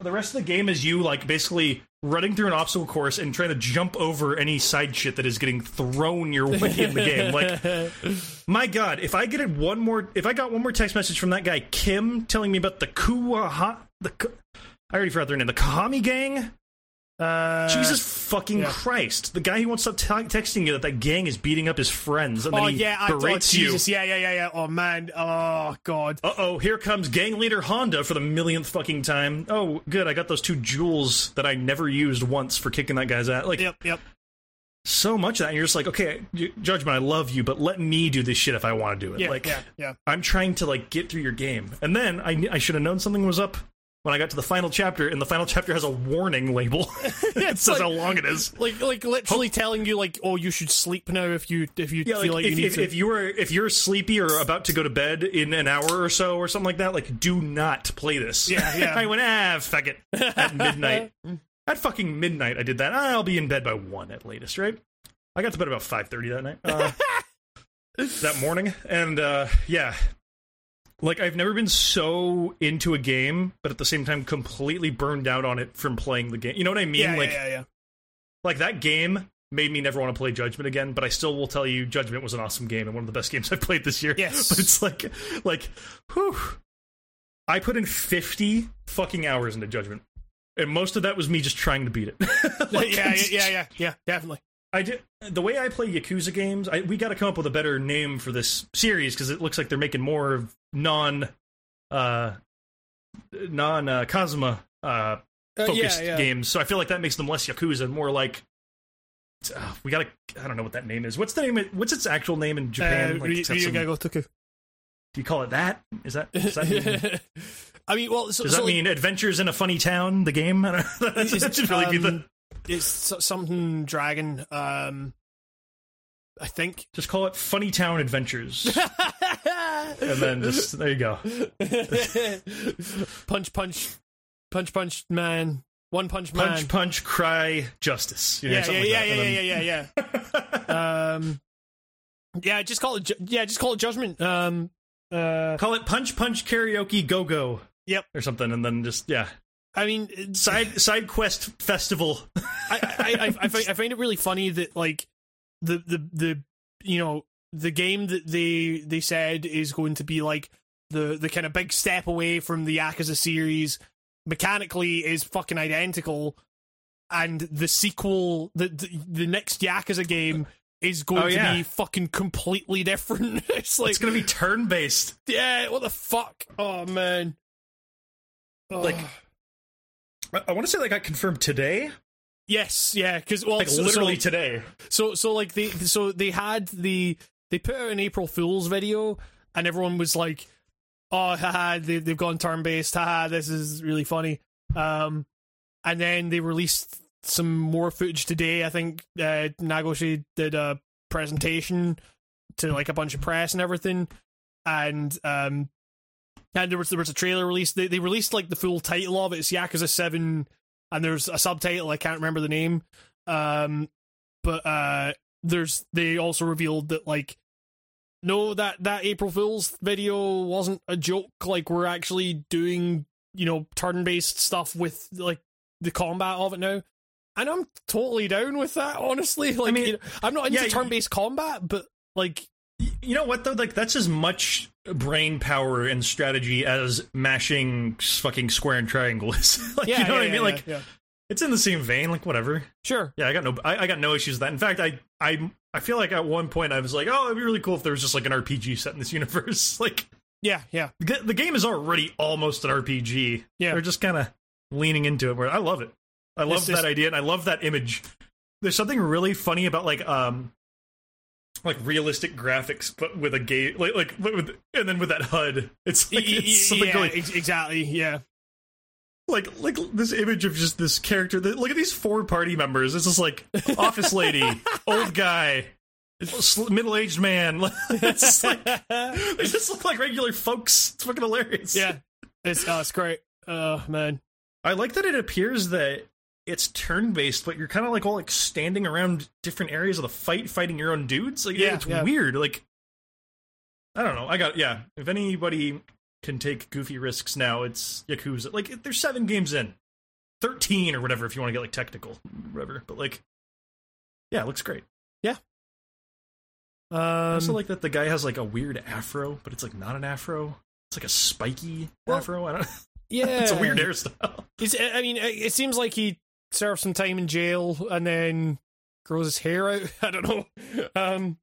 the rest of the game is you like basically running through an obstacle course and trying to jump over any side shit that is getting thrown your way in the game. Like, [laughs] my god, if I get it one more, if I got one more text message from that guy Kim telling me about the Kuaha, the I already forgot their name, the Kahami gang. Uh, Jesus fucking yeah. Christ! The guy who won't stop t- texting you that that gang is beating up his friends, and then Oh he yeah, I thought berates you. Jesus. Yeah, yeah, yeah, yeah. Oh man. Oh god. Uh oh, here comes gang leader Honda for the millionth fucking time. Oh, good, I got those two jewels that I never used once for kicking that guy's ass. Like, Yep, yep. so much of that, and you're just like, okay, Judgment, I love you, but let me do this shit if I want to do it. Yeah, like, yeah, yeah. I'm trying to like get through your game, and then I I should have known something was up when I got to the final chapter, and the final chapter has a warning label. [laughs] it says like- how long it is. Like, like literally telling you, like, oh, you should sleep now if you if you Yeah, feel like, like, if, you need if, to. if you were if you're sleepy or about to go to bed in an hour or so or something like that, like do not play this. Yeah, [laughs] yeah. I went ah fuck it at midnight. [laughs] at fucking midnight, I did that. I'll be in bed by one at latest, right? I got to bed about five thirty that night, uh, that morning, and uh, yeah, like I've never been so into a game, but at the same time completely burned out on it from playing the game. You know what I mean? yeah, like yeah, yeah, yeah. like that game made me never want to play Judgment again, but I still will tell you Judgment was an awesome game and one of the best games I've played this year. Yes. [laughs] But it's like like whew. I put in 50 fucking hours into Judgment. And most of that was me just trying to beat it. [laughs] Like, yeah, yeah, yeah, yeah, yeah, definitely. I did the way I play Yakuza games. I, we got to come up with a better name for this series because it looks like they're making more of non, uh, non uh, Kazuma uh, Uh, yeah, focused yeah. games. So I feel like that makes them less Yakuza and more like. Uh, we gotta. I don't know what that name is. What's the name? What's its actual name in Japan? Uh, like, Ryu- it's got Ryu some- Toku. do you call it that? Is that? Does that mean, [laughs] I mean, well, so, does so, that like, mean Adventures in a Funny Town? The game? [laughs] I don't know. [laughs] that, should really be the. It's something dragon. Um, I think. [laughs] Just call it Funny Town Adventures, [laughs] and then just there you go. [laughs] punch, punch, punch, punch, man. One punch, man. Punch, punch, cry, justice. You know, yeah, yeah, yeah, like yeah, yeah, And yeah, yeah, yeah, yeah. um, yeah, just call it. Ju- Yeah, just call it judgment. Um, uh, Call it Punch, punch, karaoke, go, go. Yep. Or something, and then just yeah, I mean, side side quest festival. I, I, I, I, find, I find it really funny that like the the the you know the game that they they said is going to be like the the kind of big step away from the Yakuza series mechanically is fucking identical, and the sequel the the, the next Yakuza game is going Oh, to be fucking completely different. [laughs] it's like it's gonna be turn based. yeah, what the fuck? Oh man. Oh. Like, I, I want to say that got confirmed today, yes, yeah, because well, like so- so- literally today. So so like they so they had the they put out an April Fool's video and everyone was like, "Oh, haha, they they've gone turn based. Haha, this is really funny." Um, and then they released some more footage today. I think uh, Nagoshi did a presentation to like a bunch of press and everything, and um, and there was there was a trailer released. They they released like the full title of it. It's Yakuza Seven, and there's a subtitle. I can't remember the name. Um, but uh there's they also revealed that like no that that April Fool's video wasn't a joke like we're actually doing you know turn based stuff with like the combat of it now and I'm totally down with that honestly [laughs] like mean, you know, I'm not into yeah, turn based combat but like You know what though? Like that's as much brain power and strategy as mashing fucking square and triangle is. [laughs] like, yeah you know yeah, what I mean? yeah, Like it's in the same vein. Like whatever. sure Yeah, I got no, I, I got no issues with that. In fact, I, I, I feel like at one point I was like, oh, it'd be really cool if there was just like an RPG set in this [laughs] universe. like yeah yeah the, the game is already almost an RPG. Yeah. they're just kind of leaning into it. Where I love it. I love It's that idea and I love that image. There's something really funny about like um. Like realistic graphics, but with a gay, like like with, and then with that HUD, it's like Y- y- it's something yeah, really exactly yeah. Like like this image of just this character that look at these four party members it's just like office lady [laughs] old guy middle-aged man [laughs] it's just like [laughs] they just look like regular folks it's fucking hilarious. Yeah it's oh, it's great oh man. I like that it appears that it's turn-based but you're kind of like all like standing around different areas of the fight fighting your own dudes. Like Yeah, it's yeah. weird like i don't know i got yeah. If anybody can take goofy risks now it's yakuza. Like there's seven games in. 13 or whatever if you want to get like technical whatever but like yeah it looks great. Um i also like that the guy has like a weird afro but it's like not an afro. It's like a spiky Well, afro i don't [laughs] yeah. It's a weird hairstyle. It's, I mean, it seems like he serves some time in jail, and then grows his hair out. [laughs] I don't know. Um,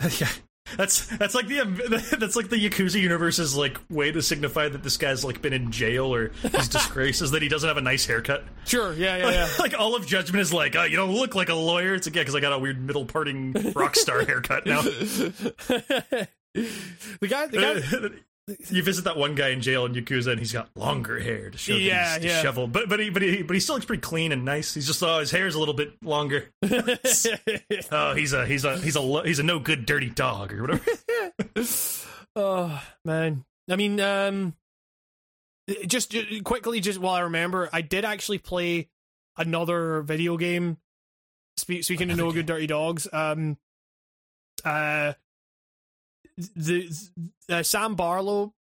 [laughs] yeah. That's that's like the [laughs] that's like the Yakuza universe's like way to signify that this guy's like been in jail or his disgrace is that he doesn't have a nice haircut. Sure, yeah, yeah, yeah. like all of Judgment is like, oh, you don't look like a lawyer. It's like yeah, because I got a weird middle parting rock star haircut now. the guy, the guy, you visit that one guy in jail in Yakuza, and he's got longer hair to show yeah, that he's yeah. disheveled. But but he but he but he still looks pretty clean and nice. He's just oh his hair's a little bit longer. [laughs] [laughs] oh he's a he's a he's a he's a no good dirty dog or whatever. [laughs] oh man, I mean, um, just, just quickly, just while I remember, I did actually play another video game. Spe- speaking of no good dirty dogs, um, uh, the uh, Sam Barlow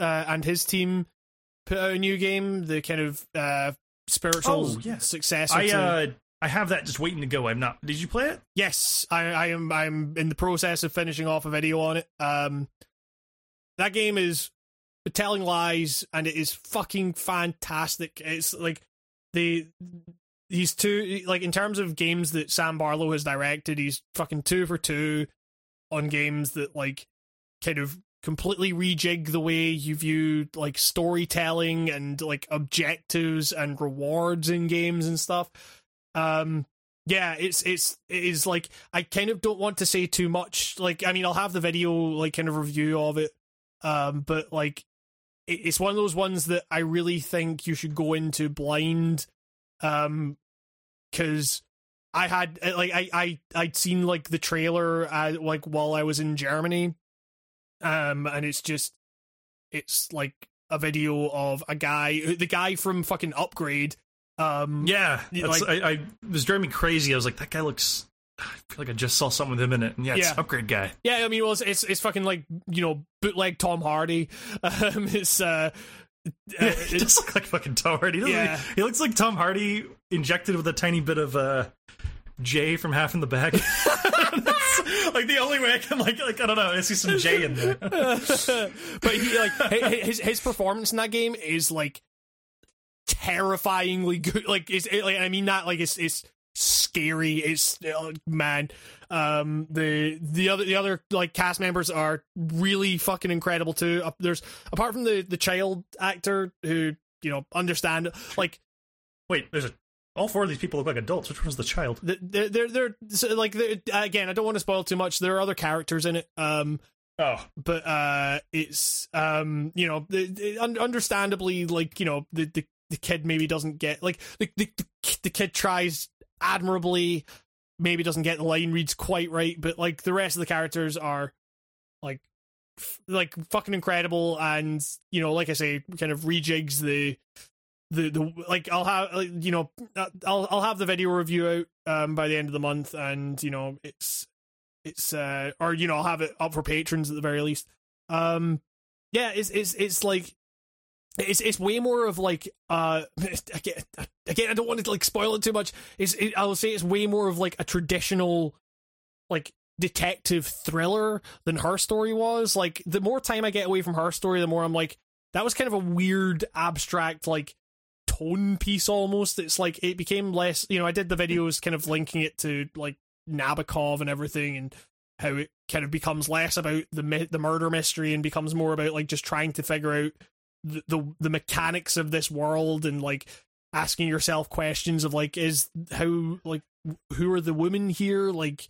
uh, and his team put out a new game, the kind of uh, spiritual Oh, yeah. successor. I to, uh I have that just waiting to go. I'm not. Did you play it? Yes, I, I am. I'm in the process of finishing off a video on it. Um, that game is telling lies, and it is fucking fantastic. It's like the he's two like in terms of games that Sam Barlow has directed. He's fucking two for two on games that like kind of completely rejig the way you view like storytelling and like objectives and rewards in games and stuff. Um yeah it's it's it is like i kind of don't want to say too much. Like i mean i'll have the video like kind of review of it. Um but like it, it's one of those ones that i really think you should go into blind um because i had like i i i'd seen like the trailer uh, like while i was in germany um and it's just it's like a video of a guy the guy from fucking upgrade um Yeah, like- I, I it was driving me crazy. I was like, that guy looks. I feel like I just saw something with him in it. And yeah, it's Yeah. upgrade guy. Yeah, I mean, well, it's it's, it's fucking like you know bootleg Tom Hardy. [laughs] Um, it's uh, [laughs] uh, it's, does look like fucking Tom Hardy. He, Yeah. he? he looks like Tom Hardy injected with a tiny bit of uh, Jay from Half in the Bag. [laughs] [laughs] Like the only way I can like like I don't know. I see some Jay in there. [laughs] but he like hi- hi- his his performance in that game is like terrifyingly good. [laughs] Like it's it, like I mean not like it's it's scary. It's uh, man. Um, the the other the other like cast members are really fucking incredible too. Uh, there's apart from the the child actor who you know understand like Wait, there's a. All four of these people look like adults. Which one's the child? they're they're, they're so, like they're, again. I don't want to spoil too much. There are other characters in it. Um, Oh, but uh it's um you know the, the, un- understandably like you know the, the the kid maybe doesn't get like the, the the the kid tries admirably maybe doesn't get the line reads quite right but like the rest of the characters are like f- like fucking incredible and you know like i say kind of rejigs the the the like I'll have you know uh, I'll I'll have the video review out um by the end of the month and you know it's it's uh or you know I'll have it up for patrons at the very least. Um yeah, it's it's it's like it's it's way more of like uh [laughs] again, again I don't want to like spoil it too much. It's it, I will say it's way more of like a traditional like detective thriller than her story was. Like the more time I get away from her story, the more I'm like that was kind of a weird abstract like tone piece almost. It's like it became less. You know, I did the videos kind of linking it to like Nabokov and everything, and how it kind of becomes less about the the murder mystery and becomes more about like just trying to figure out the the, the mechanics of this world and like asking yourself questions of like is how like who are the women here like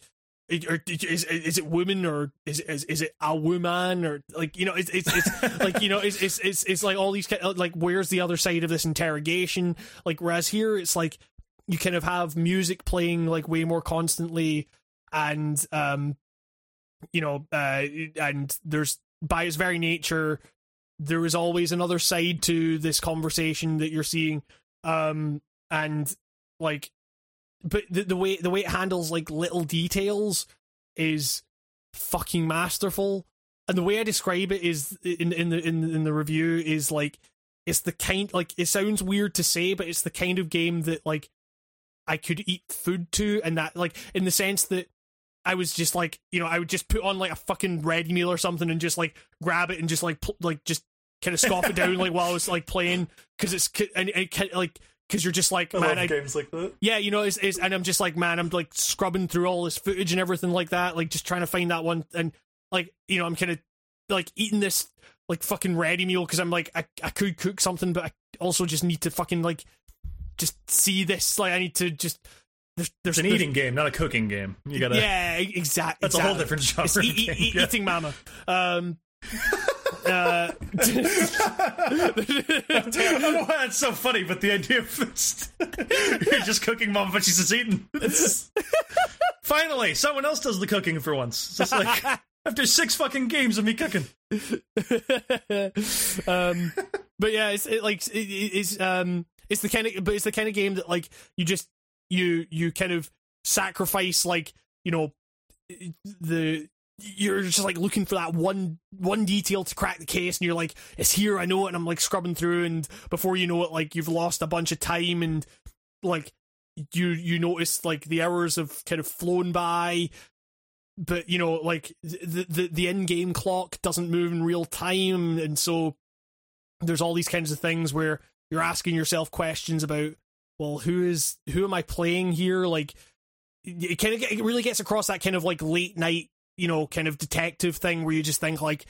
or is is it women or is is is it a woman or like you know it's it's, it's [laughs] like you know it's, it's it's it's like all these like where's the other side of this interrogation? Like whereas here it's like you kind of have music playing like way more constantly and um you know uh and there's by its very nature there is always another side to this conversation that you're seeing. Um and like but the, the way the way it handles like little details is fucking masterful. And the way i describe it is in in the in, in the review is like it's the kind like it sounds weird to say but it's the kind of game that like i could eat food to. And that like in the sense that I was just like, you know, I would just put on like a fucking ready meal or something and just like grab it and just like pl- like just kind of scoff it down [laughs] like while I was like playing. Because it's and it ki- like because you're just like I man I, games like that. yeah you know it's, it's and i'm just like man i'm like scrubbing through all this footage and everything like that like just trying to find that one and like you know i'm kind of like eating this like fucking ready meal because i'm like I, I could cook something but i also just need to fucking like just see this like i need to just there's there's It's an eating game, not a cooking game. You gotta. yeah exactly That's a whole different genre. it's e- e- e- yeah. eating mama um [laughs] uh [laughs] I don't know why that's so funny, but the idea of you're just cooking mom, but she's just eating. [laughs] Finally, someone else does the cooking for once. It's just like [laughs] after six fucking games of me cooking. um, but yeah, it's it, like it, it's um, it's the kind of but it's the kind of game that like you just you you kind of sacrifice like you know the you're just like looking for that one one detail to crack the case and you're like it's here i know it and i'm like scrubbing through and before you know it like you've lost a bunch of time and like you you notice like the hours have kind of flown by. But you know like the the, the in-game clock doesn't move in real time and so there's all these kinds of things where you're asking yourself questions about well who is who am i playing here? Like it kind of it really gets across that kind of like late night you know kind of detective thing where you just think like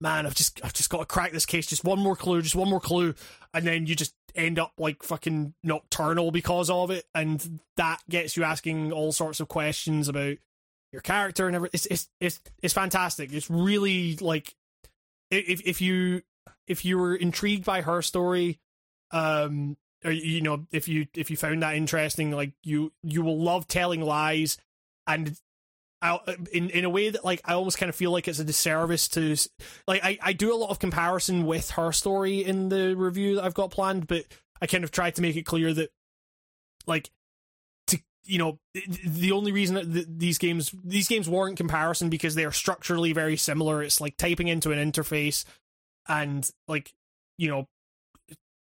man i've just i've just got to crack this case. Just one more clue just one more clue. And then you just end up like fucking nocturnal because of it. And that gets you asking all sorts of questions about your character and everything it's it's it's, it's fantastic. It's really like if if you if you were intrigued by her story um or you know if you if you found that interesting like you you will love telling lies and I, uh, in in a way that like I almost kind of feel like it's a disservice to like I, I do a lot of comparison with her story in the review that I've got planned, but I kind of tried to make it clear that like to you know the- only reason that th- these games these games warrant comparison because they are structurally very similar. It's like typing into an interface and like you know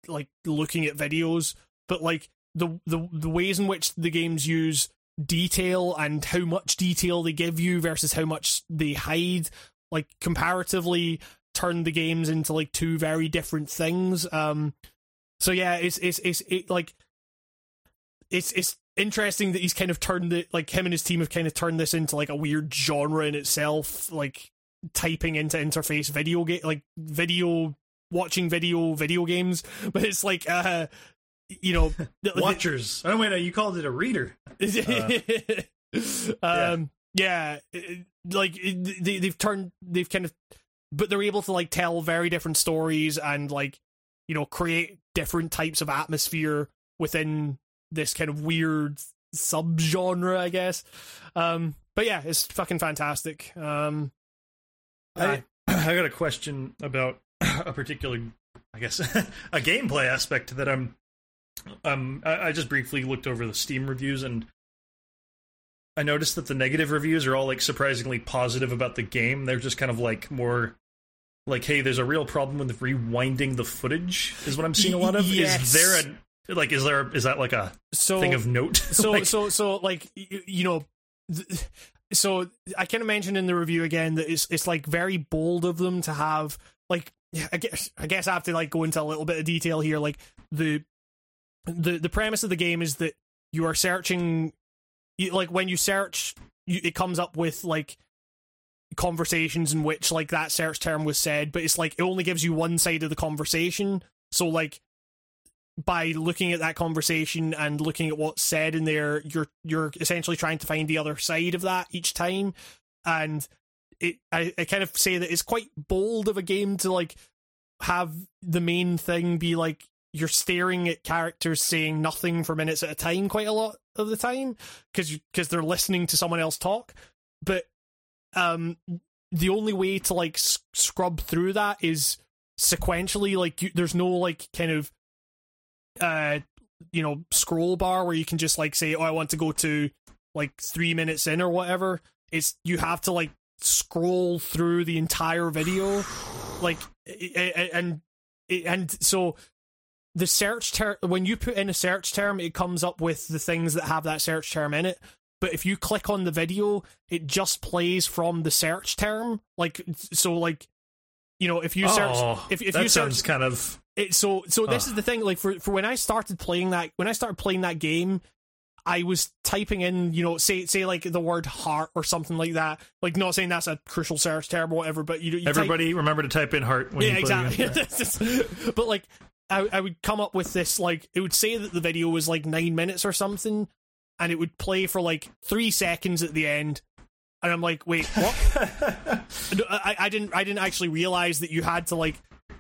like looking at videos, but like the the the ways in which the games use detail and how much detail they give you versus how much they hide like comparatively turn the games into like two very different things. Um so yeah it's it's it's it, like it's it's interesting that he's kind of turned it like him and his team have kind of turned this into like a weird genre in itself like typing into interface video game like video watching video video games. [laughs] But it's like uh you know [laughs] the- the- Watchers. Oh wait, no, you called it a reader. [laughs] um yeah, it- like they, they've turned they've kind of but they're able to like tell very different stories and like you know create different types of atmosphere within this kind of weird subgenre i guess um but yeah it's fucking fantastic um I, I [clears throat] got a question about [clears throat] a particular, I guess, [laughs] a gameplay aspect that I'm. Um, I, I just briefly looked over the Steam reviews and I noticed that the negative reviews are all like surprisingly positive about the game. They're just kind of like more like, "Hey, there's a real problem with rewinding the footage." Is what I'm seeing a lot of. Yes. Is there a like? Is there is that like a so thing of note? [laughs] so Like- so so like you, you know th- so i of mentioned in the review again that it's it's like very bold of them to have like I guess I guess I have to like go into a little bit of detail here like the the the premise of the game is that you are searching you, like when you search you, it comes up with like conversations in which like that search term was said but it's like it only gives you one side of the conversation so like by looking at that conversation and looking at what's said in there, you're you're essentially trying to find the other side of that each time. And it I, I kind of say that it's quite bold of a game to like have the main thing be like you're staring at characters saying nothing for minutes at a time quite a lot of the time because because they're listening to someone else talk. But um the only way to like s- scrub through that is sequentially like you, there's no like kind of uh you know scroll bar where you can just like say oh i want to go to like three minutes in or whatever it's you have to like scroll through the entire video like and and so the search term when you put in a search term it comes up with the things that have that search term in it but if you click on the video it just plays from the search term like so like you know if you search oh, if, if you search kind of it, so so this is the thing. Like for for when I started playing that when I started playing that game, I was typing in, you know, say say like the word heart or something like that. Like not saying that's a crucial search term or whatever, but you, you type- Everybody, remember to type in heart when yeah, exactly. [laughs] but like, I, I would come up with this like it would say that the video was like nine minutes or something, and it would play for like three seconds at the end, and I'm like, wait, what? [laughs] I, I didn't I didn't actually realize that you had to like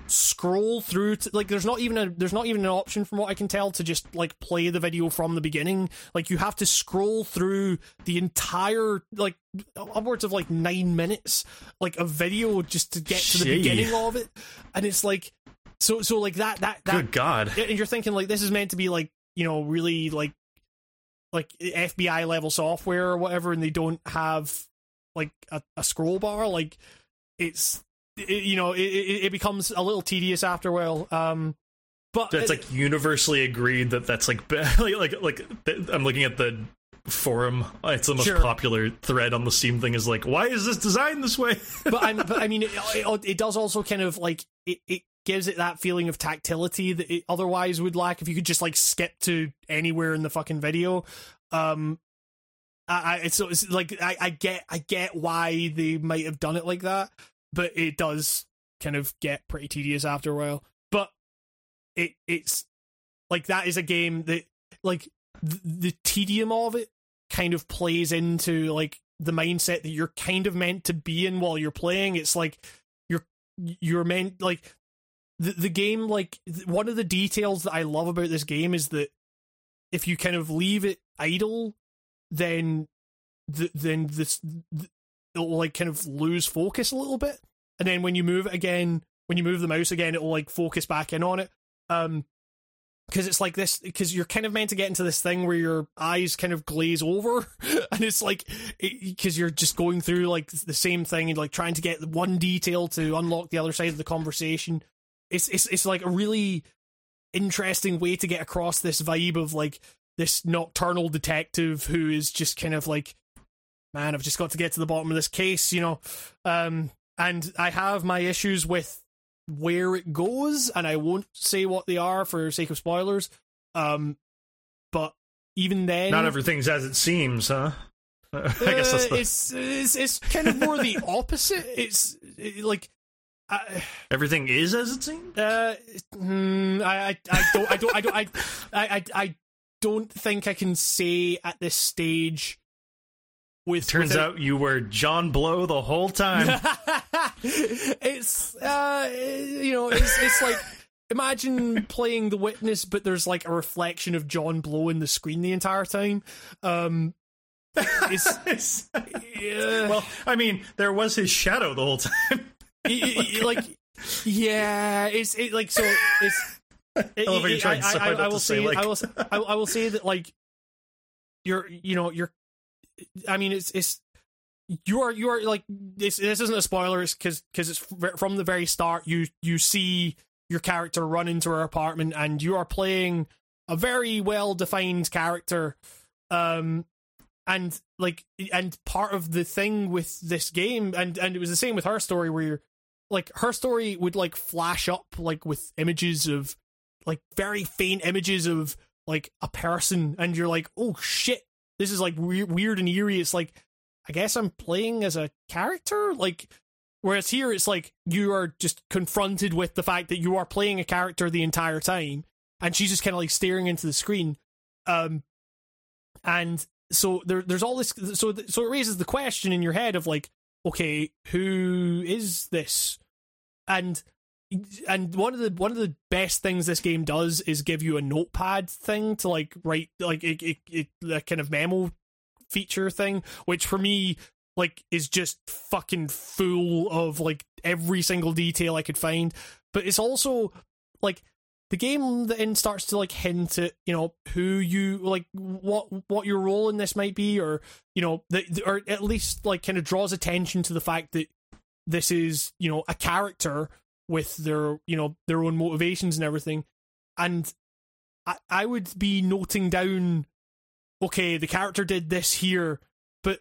scroll through to, like there's not even a there's not even an option from what I can tell to just like play the video from the beginning like you have to scroll through the entire like upwards of like nine minutes like a video just to get to the Gee. beginning of it and it's like so so like that that that Good God. and you're thinking like this is meant to be like you know really like like FBI level software or whatever, and they don't have like a, a scroll bar. Like it's it, you know it, it, it becomes a little tedious after a while. Um, but That's like universally agreed that that's like [laughs] like like, like I'm looking at the forum. It's the most Sure. popular thread on the Steam thing is like, why is this designed this way? but I [laughs] but I mean it, it, it does also kind of like it, it gives it that feeling of tactility that it otherwise would lack if you could just like skip to anywhere in the fucking video. Um, I, I it's, so it's like I, I get I get why they might have done it like that, but it does kind of get pretty tedious after a while. But it it's like that is a game that like the, the tedium of it kind of plays into like the mindset that you're kind of meant to be in while you're playing. It's like you're you're meant like the the game like one of the details that I love about this game is that if you kind of leave it idle, then the, then this th- it'll like kind of lose focus a little bit, and then when you move it again, when you move the mouse again, it'll like focus back in on it. Um, because it's like this because you're kind of meant to get into this thing where your eyes kind of glaze over. [laughs] And it's like because you're just going through like the same thing and like trying to get one detail to unlock the other side of the conversation it's it's it's like a really interesting way to get across this vibe of like this nocturnal detective who is just kind of like man i've just got to get to the bottom of this case you know um and i have my issues with where it goes and i won't say what they are for sake of spoilers um but even then Not everything's as it seems, huh? [laughs] I guess that's uh, the, it's, it's it's kind of more the opposite it's it, like I, everything is as it seems. uh, hmm, I, I, I don't, I don't, I don't, I, I, I, don't think I can say at this stage. With Turns without- out you were John Blow the whole time. [laughs] it's, uh, you know, it's, it's like imagine playing The Witness, but there's like a reflection of John Blow in the screen the entire time. Um, it's yeah, [laughs] well, I mean, there was his shadow the whole time. [laughs] like yeah, it's it like so it's. [laughs] I you're trying so I, I, I will say, say, like- I will, I, I will say that like you're, you know, you're. I mean, it's it's you are you are like this. This isn't a spoiler, it's because because it's from the very start. You you see your character run into her apartment, and you are playing a very well defined character. Um, and like and part of the thing with this game and and it was the same with her story where you're like her story would like flash up like with images of like very faint images of like a person and you're like oh shit. This is like weird, weird and eerie. It's like i guess i'm playing as a character? Like whereas here it's like you are just confronted with the fact that you are playing a character the entire time and she's just kind of like staring into the screen. Um and so there, there's all this so so it raises the question in your head of like okay who is this? And and one of the one of the best things this game does is give you a notepad thing to like write like it, it, it the kind of memo feature thing which for me like is just fucking full of like every single detail i could find. But it's also like the game then starts to like hint at you know who you like what what your role in this might be or you know the, the- or at least like kind of draws attention to the fact that this is you know a character with their you know their own motivations and everything. And i i would be noting down okay the character did this here but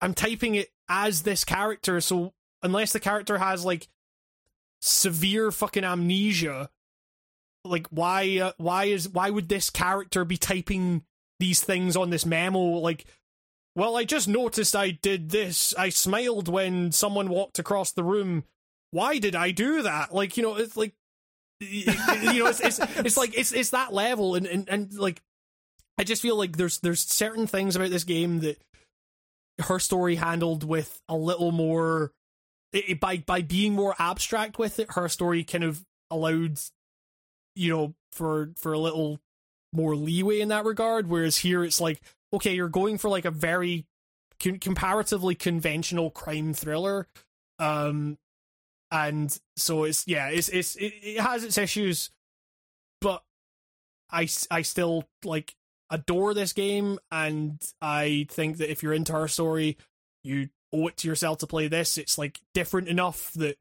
i'm typing it as this character. So unless the character has like severe fucking amnesia like why uh, why is why would this character be typing these things on this memo? Like well i just noticed i did this. I smiled when someone walked across the room. Why did i do that? Like you know it's like [laughs] you know it's it's, it's like it's it's that level. And, and and like i just feel like there's there's certain things about this game that her story handled with a little more it, by by being more abstract with it her story kind of allowed you know for for a little more leeway in that regard. Whereas here it's like okay you're going for like a very con- comparatively conventional crime thriller um and so it's yeah it's it's it, it has its issues but I I still like adore this game and i think that if you're into her story you owe it to yourself to play this. It's like different enough that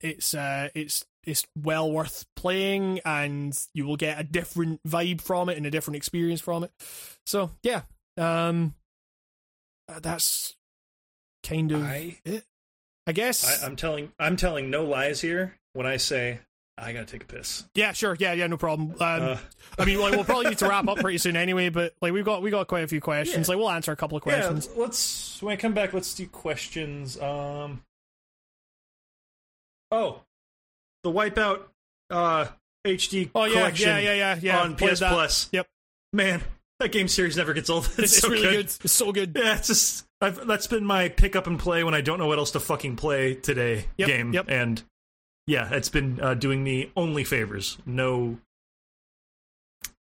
it's uh it's it's well worth playing and you will get a different vibe from it and a different experience from it so yeah um uh, that's kind of I, it i guess I I'm telling I'm telling no lies here when I say I gotta take a piss. yeah sure yeah yeah no problem um Uh, i mean like, we'll probably need to wrap up pretty soon [laughs] anyway but like we've got we got quite a few questions Yeah. like we'll answer a couple of questions. yeah, questions let's when I come back, let's do questions. Um, oh, the Wipeout uh, HD oh yeah collection yeah yeah yeah yeah on PS. Plus. Yep. Man, that game series never gets old. [laughs] It's, it's, so really good. good. it's so good Yeah, it's just I've, that's been my pick up and play when I don't know what else to fucking play today Yep, game. yep. And yeah, it's been uh, doing me only favors. No,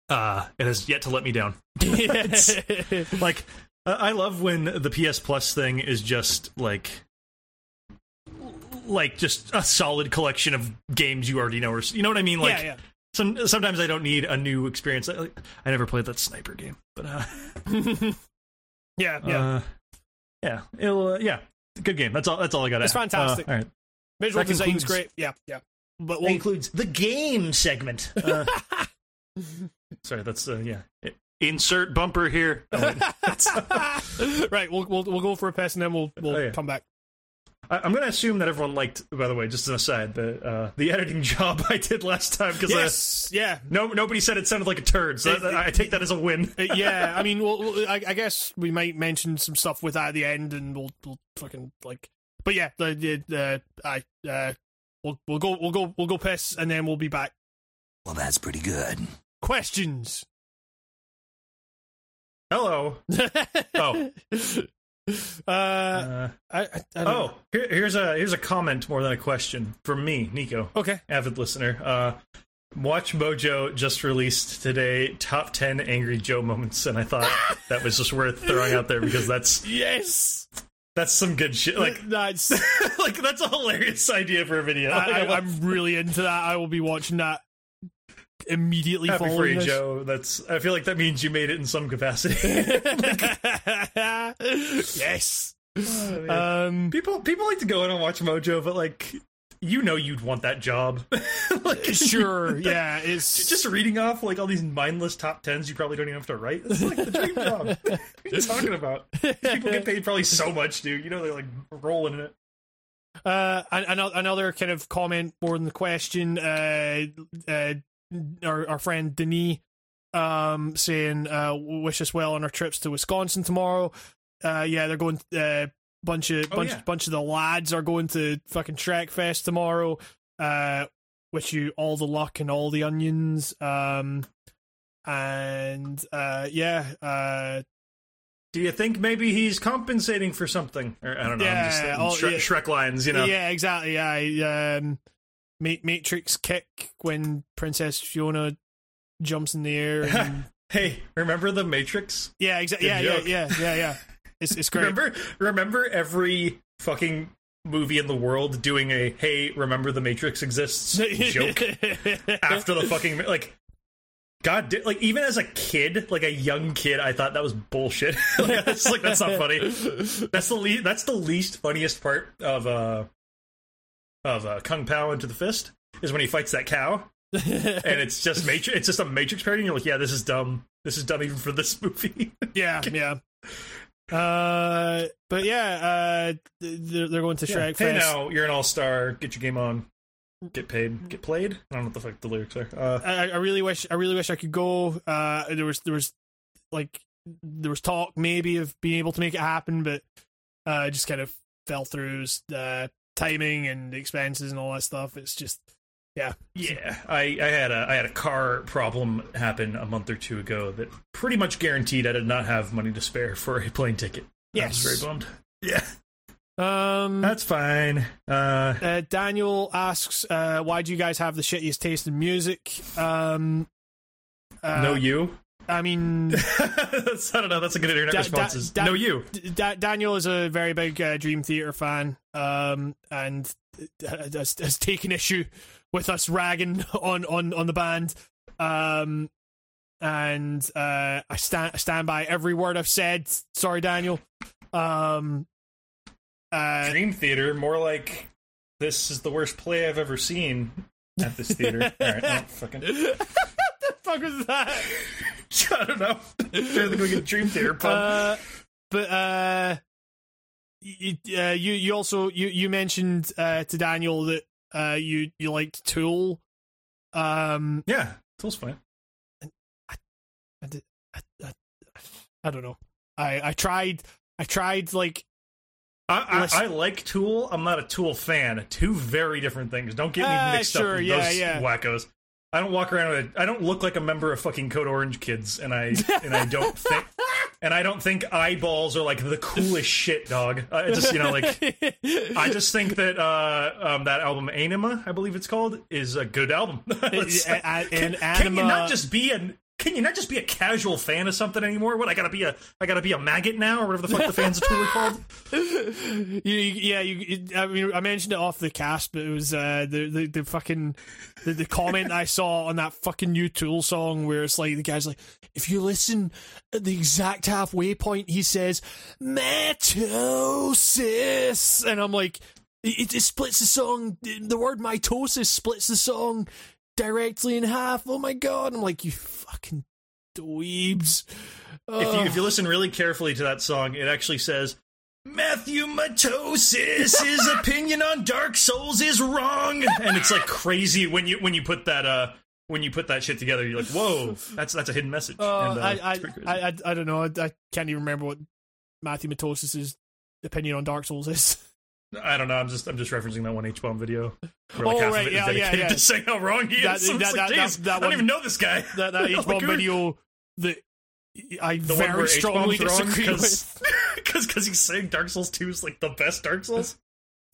uh, it has yet to let me down. [laughs] [laughs] Like I I love when the PS Plus thing is just like like just a solid collection of games you already know or you know what I mean? Like yeah yeah. some sometimes I don't need a new experience. I, like, I never played that sniper game but uh [laughs] yeah yeah. Uh, yeah. It'll uh, yeah. Good game. That's all that's all I got It's fantastic. all right. Visual design's great. Yeah yeah. But that we'll, includes the game segment. [laughs] Uh, sorry that's uh, yeah. Insert bumper here. [laughs] Oh, right. We'll, we'll we'll go for a piss and then we'll we'll Oh, yeah. come back I, I'm going to assume that everyone liked. By the way, just an aside, the uh, the editing [laughs] job I did last time because yes yeah no nobody said it sounded like a turd. So It- that- I take that as a win. Uh, yeah, [laughs] I mean, we'll, we'll- I, I guess we might mention some stuff with that at the end, and we'll, we'll fucking like. But yeah, the the, the I uh, we'll we'll go we'll go we'll go piss, and then we'll be back. Well, that's pretty good. Questions. Hello. [laughs] Oh. [laughs] Uh, Uh, I, I, oh, here, here's a here's a comment more than a question from me, Nico, okay. avid listener. Uh, WatchMojo just released today top ten Angry Joe moments, and I thought [laughs] that was just worth throwing out there because that's Yes, that's some good shit. Like that's. [laughs] like that's a hilarious idea for a video. I, Like, I, I'm really into that. I will be watching that immediately Happy for you. Joe. That's. I feel like that means you made it in some capacity. [laughs] [laughs] yes. Oh, Um. people people like to go in and watch Mojo, but like you know you'd want that job. [laughs] like, Sure. Yeah. It's Just reading off like all these mindless top tens you probably don't even have to write. It's like the dream job. what are you talking about? These people get paid probably so much, dude. You know they're like rolling in it. Uh, an- another another kind of comment more than the question. Uh, uh, our our friend Denis, um, saying, uh, wish us well on our trips to Wisconsin tomorrow. Uh, yeah, they're going. Uh, bunch of Oh, bunch yeah. bunch of the lads are going to fucking Shrek Fest tomorrow. Uh, wish you all the luck and all the onions. Um, and uh, yeah, uh, Do you think maybe he's compensating for something? Or I don't know. I'm just Yeah, thinking oh, Shrek, yeah. Shrek lines, you know. Yeah, exactly. I um, Matrix kick when Princess Fiona jumps in the air. And, [laughs] Hey, remember the Matrix? yeah, exactly. Yeah, yeah, yeah, yeah, yeah. It's it's [laughs] great. Remember, remember every fucking movie in the world doing a "Hey, remember the Matrix exists" [laughs] joke after the fucking like. God, da- like even as a kid, like a young kid, I thought that was bullshit. like, that's like that's not funny. That's the le- that's the least funniest part of uh of uh, Kung Pow Enter the Fist is when he fights that cow, [laughs] and it's just Matrix. It's just a Matrix parody. And you're like, yeah, this is dumb. This is dumb even for this movie. [laughs] yeah, yeah. Uh, but yeah, uh, they're, they're going to Shrek hey, now you're an all star. Get your game on. get paid, get played. I don't know what the fuck the lyrics are. Uh, I, I really wish I really wish I could go. Uh, there was there was like there was talk maybe of being able to make it happen, but uh, it just kind of fell through. Uh, timing and expenses and all that stuff. It's just yeah, yeah, I, I had a I had a car problem happen a month or two ago that pretty much guaranteed I did not have money to spare for a plane ticket. I was Yes. very bummed. Yeah, Um, that's fine. Uh, uh, Daniel asks, uh, "Why do you guys have the shittiest taste in music?" Um, uh, no, you. I mean, that's, [laughs] I don't know. That's a good internet Da- response. da- da- no, you. Da- Daniel is a very big uh, Dream Theater fan, um, and has, has taken issue with us ragging [laughs] on on on the band. Um, and uh, I stand I stand by every word I've said. Sorry, Daniel. Um, uh, Dream Theater, more like this is the worst play I've ever seen at this theater. [laughs] All right, no, fucking. the fuck was that? [laughs] I don't know. [laughs] To think of a Dream Theater pun. Uh, but uh, you, uh, you you also you you mentioned uh, to Daniel that uh, you you liked Tool. Um, yeah, Tool's fine. I, did, I, I, I don't know. I I tried I tried like I, I, I like Tool. I'm not a Tool fan. Two very different things. Don't get me Ah, mixed sure, up with yeah, those yeah. wackos. I don't walk around with. I don't look like a member of fucking Code Orange Kids, and I and I don't think [laughs] and I don't think eyeballs are like the coolest shit, dog. I just you know like I just think that uh, um, that album Ænima, I believe it's called, is a good album. [laughs] It's- A- a- can, and can you not just be a can you not just be a casual fan of something anymore? What I gotta be a I gotta be a maggot now, or whatever the fuck the fans of Tool are called. [laughs] you, yeah, you- I mean, I mentioned it off the cast, but it was uh, the, the the fucking the, the comment I saw on that fucking new Tool song where it's like the guy's like, if you listen at the exact halfway point, he says mitosis, and I'm like, it, it splits the song. The word mitosis splits the song directly in half. Oh my god! I'm like, you fucking dweebs. if you if you listen really carefully to that song, it actually says Matthew Matosis his opinion on Dark Souls is wrong, and it's like crazy when you when you put that uh when you put that shit together. You're like, whoa, that's that's a hidden message. Uh, and, uh, I, it's pretty crazy. I, I, I, I don't know. I, I can't even remember what Matthew Matosis's opinion on Dark Souls is. [laughs] I don't know. I'm just I'm just referencing that one H bomb video. Where like Oh, half right, of it is yeah, yeah, dedicated yeah. to saying how wrong he is. [laughs] That- So it's that- like, that- that- that I don't one- even know this guy. That that [laughs] H bomb video that I The very strongly disagree [laughs] because with. because he's saying Dark Souls 2 is like the best Dark Souls.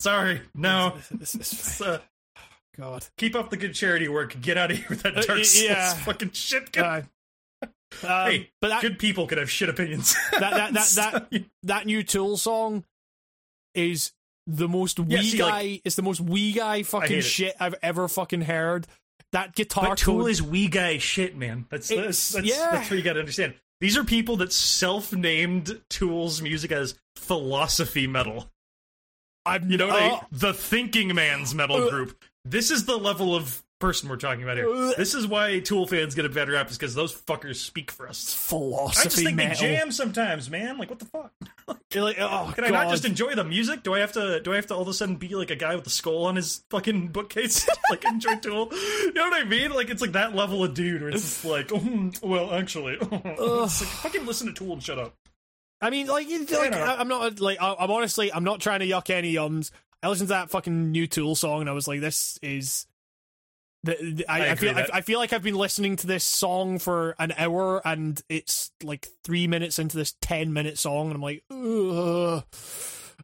Sorry, no. This is It's, uh, God. keep up the good charity work. Get out of here with that Uh, Dark Souls fucking shit. Uh, um, hey, but that, good people could have shit opinions. that, that, that, that, that new Tool song is the most wee see, guy. like- it's the most wee guy fucking shit I've ever fucking heard. That guitar but Tool tone- is wee guy shit, man. That's that's, that's, yeah. that's what you got to understand. These are people that self-named Tool's music as philosophy metal. I've You know, uh, the thinking man's metal Uh. group. This is the level of person we're talking about here. This is why Tool fans get a bad rap, is because those fuckers speak for us. philosophy I just think metal. they jam sometimes, man. Like, what the fuck? [laughs] You're like, oh, Can I not just enjoy the music? Do I have to? Do I have to all of a sudden be like a guy with a skull on his fucking bookcase? [laughs] like enjoy Tool? You know what I mean? Like it's like that level of dude where it's just like, oh, well, actually, [laughs] it's like, fucking listen to Tool and shut up. I mean, like, you- like. I- I'm not like I- I'm honestly I'm not trying to yuck any yums. I listened to that fucking new Tool song and I was like, this is. The, the- I, I I, feel I, I feel like I've been listening to this song for an hour and it's like three minutes into this ten minute song and I'm like, Ugh.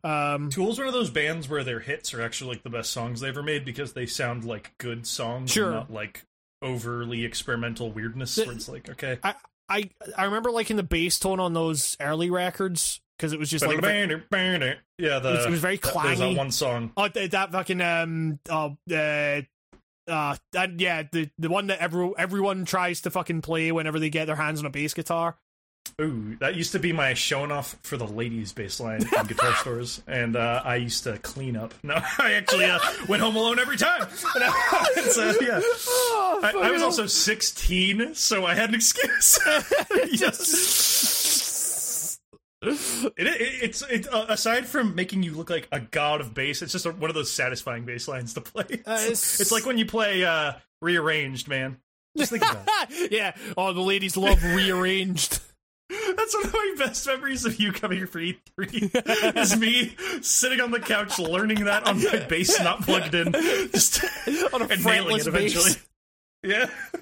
um, Tool's one of those bands where their hits are actually like the best songs they ever made because they sound like good songs, Sure. not like overly experimental weirdness. Where it's like, okay, I I I remember liking the bass tone on those early records because it was just like ve- yeah, the it was, it was very that- there's that one song. Oh, th- that fucking um, oh, uh, uh, that yeah, the the one that every, everyone tries to fucking play whenever they get their hands on a bass guitar. Ooh, that used to be my showing off for the ladies bass line in guitar [laughs] stores, and uh, I used to clean up. No, [laughs] I actually uh, [laughs] went home alone every time. Uh, yeah. I, I was also 16, so I had an excuse. yes. [laughs] It, it, it's it's uh, aside from making you look like a god of bass, it's just a, one of those satisfying bass lines to play. It's, Uh, it's- it's like when you play uh, rearranged, man. Just think about it. [laughs] yeah. Oh, the ladies love rearranged. [laughs] That's one of my best memories of you coming here for E3. is me sitting on the couch learning that on my bass not plugged in, just On a and nailing fretless it eventually. bass. Yeah.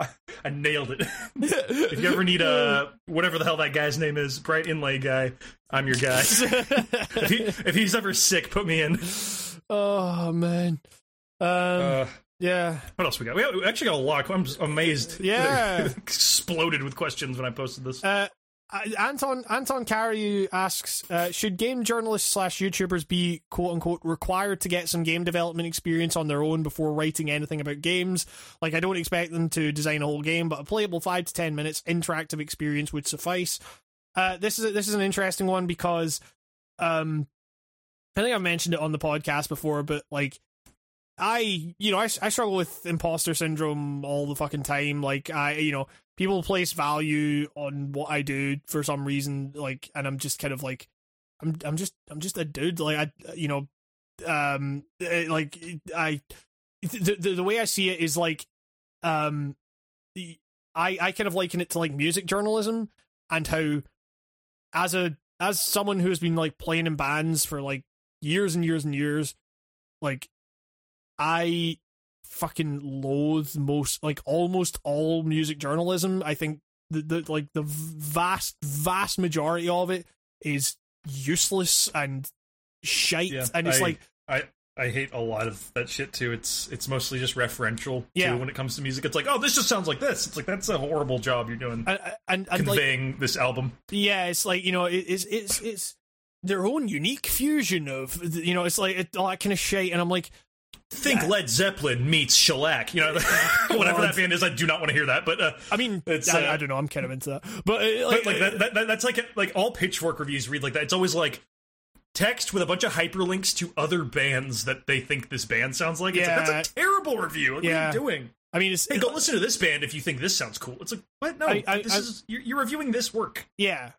[laughs] I, nailed it. if you ever need a whatever the hell that guy's name is, bright inlay guy, I'm your guy. if, he, [laughs] if he's ever sick, put me in. oh man. Um. Uh, yeah. what else we got? We, actually got a lot. I'm just amazed. Yeah. [laughs] Exploded with questions when I posted this. Uh, Anton Anton Cariou asks, uh, should game journalists slash YouTubers be quote unquote required to get some game development experience on their own before writing anything about games? Like, I don't expect them to design a whole game, but a playable five to ten minutes interactive experience would suffice. Uh, this is a, this is an interesting one because, um, I think I've mentioned it on the podcast before, but like, I you know I, I struggle with imposter syndrome all the fucking time. Like I you know people place value on what I do for some reason, like, and I'm just kind of like, I'm I'm just I'm just a dude. Like I you know, um, eh, like I the the, the way I see it is like, um, I I kind of liken it to like music journalism and how as a as someone who has been like playing in bands for like years and years and years, like I fucking loathe most like almost all music journalism. I think the, the like the vast vast majority of it is useless and shite Yeah, and it's I- like I I hate a lot of that shit too. It's it's mostly just referential Yeah. too when it comes to music. It's like, oh, this just sounds like this. It's like that's a horrible job you're doing and and, and like conveying this album. yeah it's like you know it, it's it's it's their own unique fusion of you know it's like it, all that kind of shit and i'm like Think Led Zeppelin meets shellac. You know, [laughs] whatever that band is. I do not want to hear that, but uh, i mean It's, I, uh, I don't know i'm kind of into that but, uh, like, but like that, that, that that's like like all pitchfork reviews read like that it's always like text with a bunch of hyperlinks to other bands that they think this band sounds like it's like Yeah. that's a terrible review like, Yeah. what are you doing i mean it's hey go listen to this band if you think this sounds cool it's like what no I- I- this is you're, you're reviewing this work Yeah,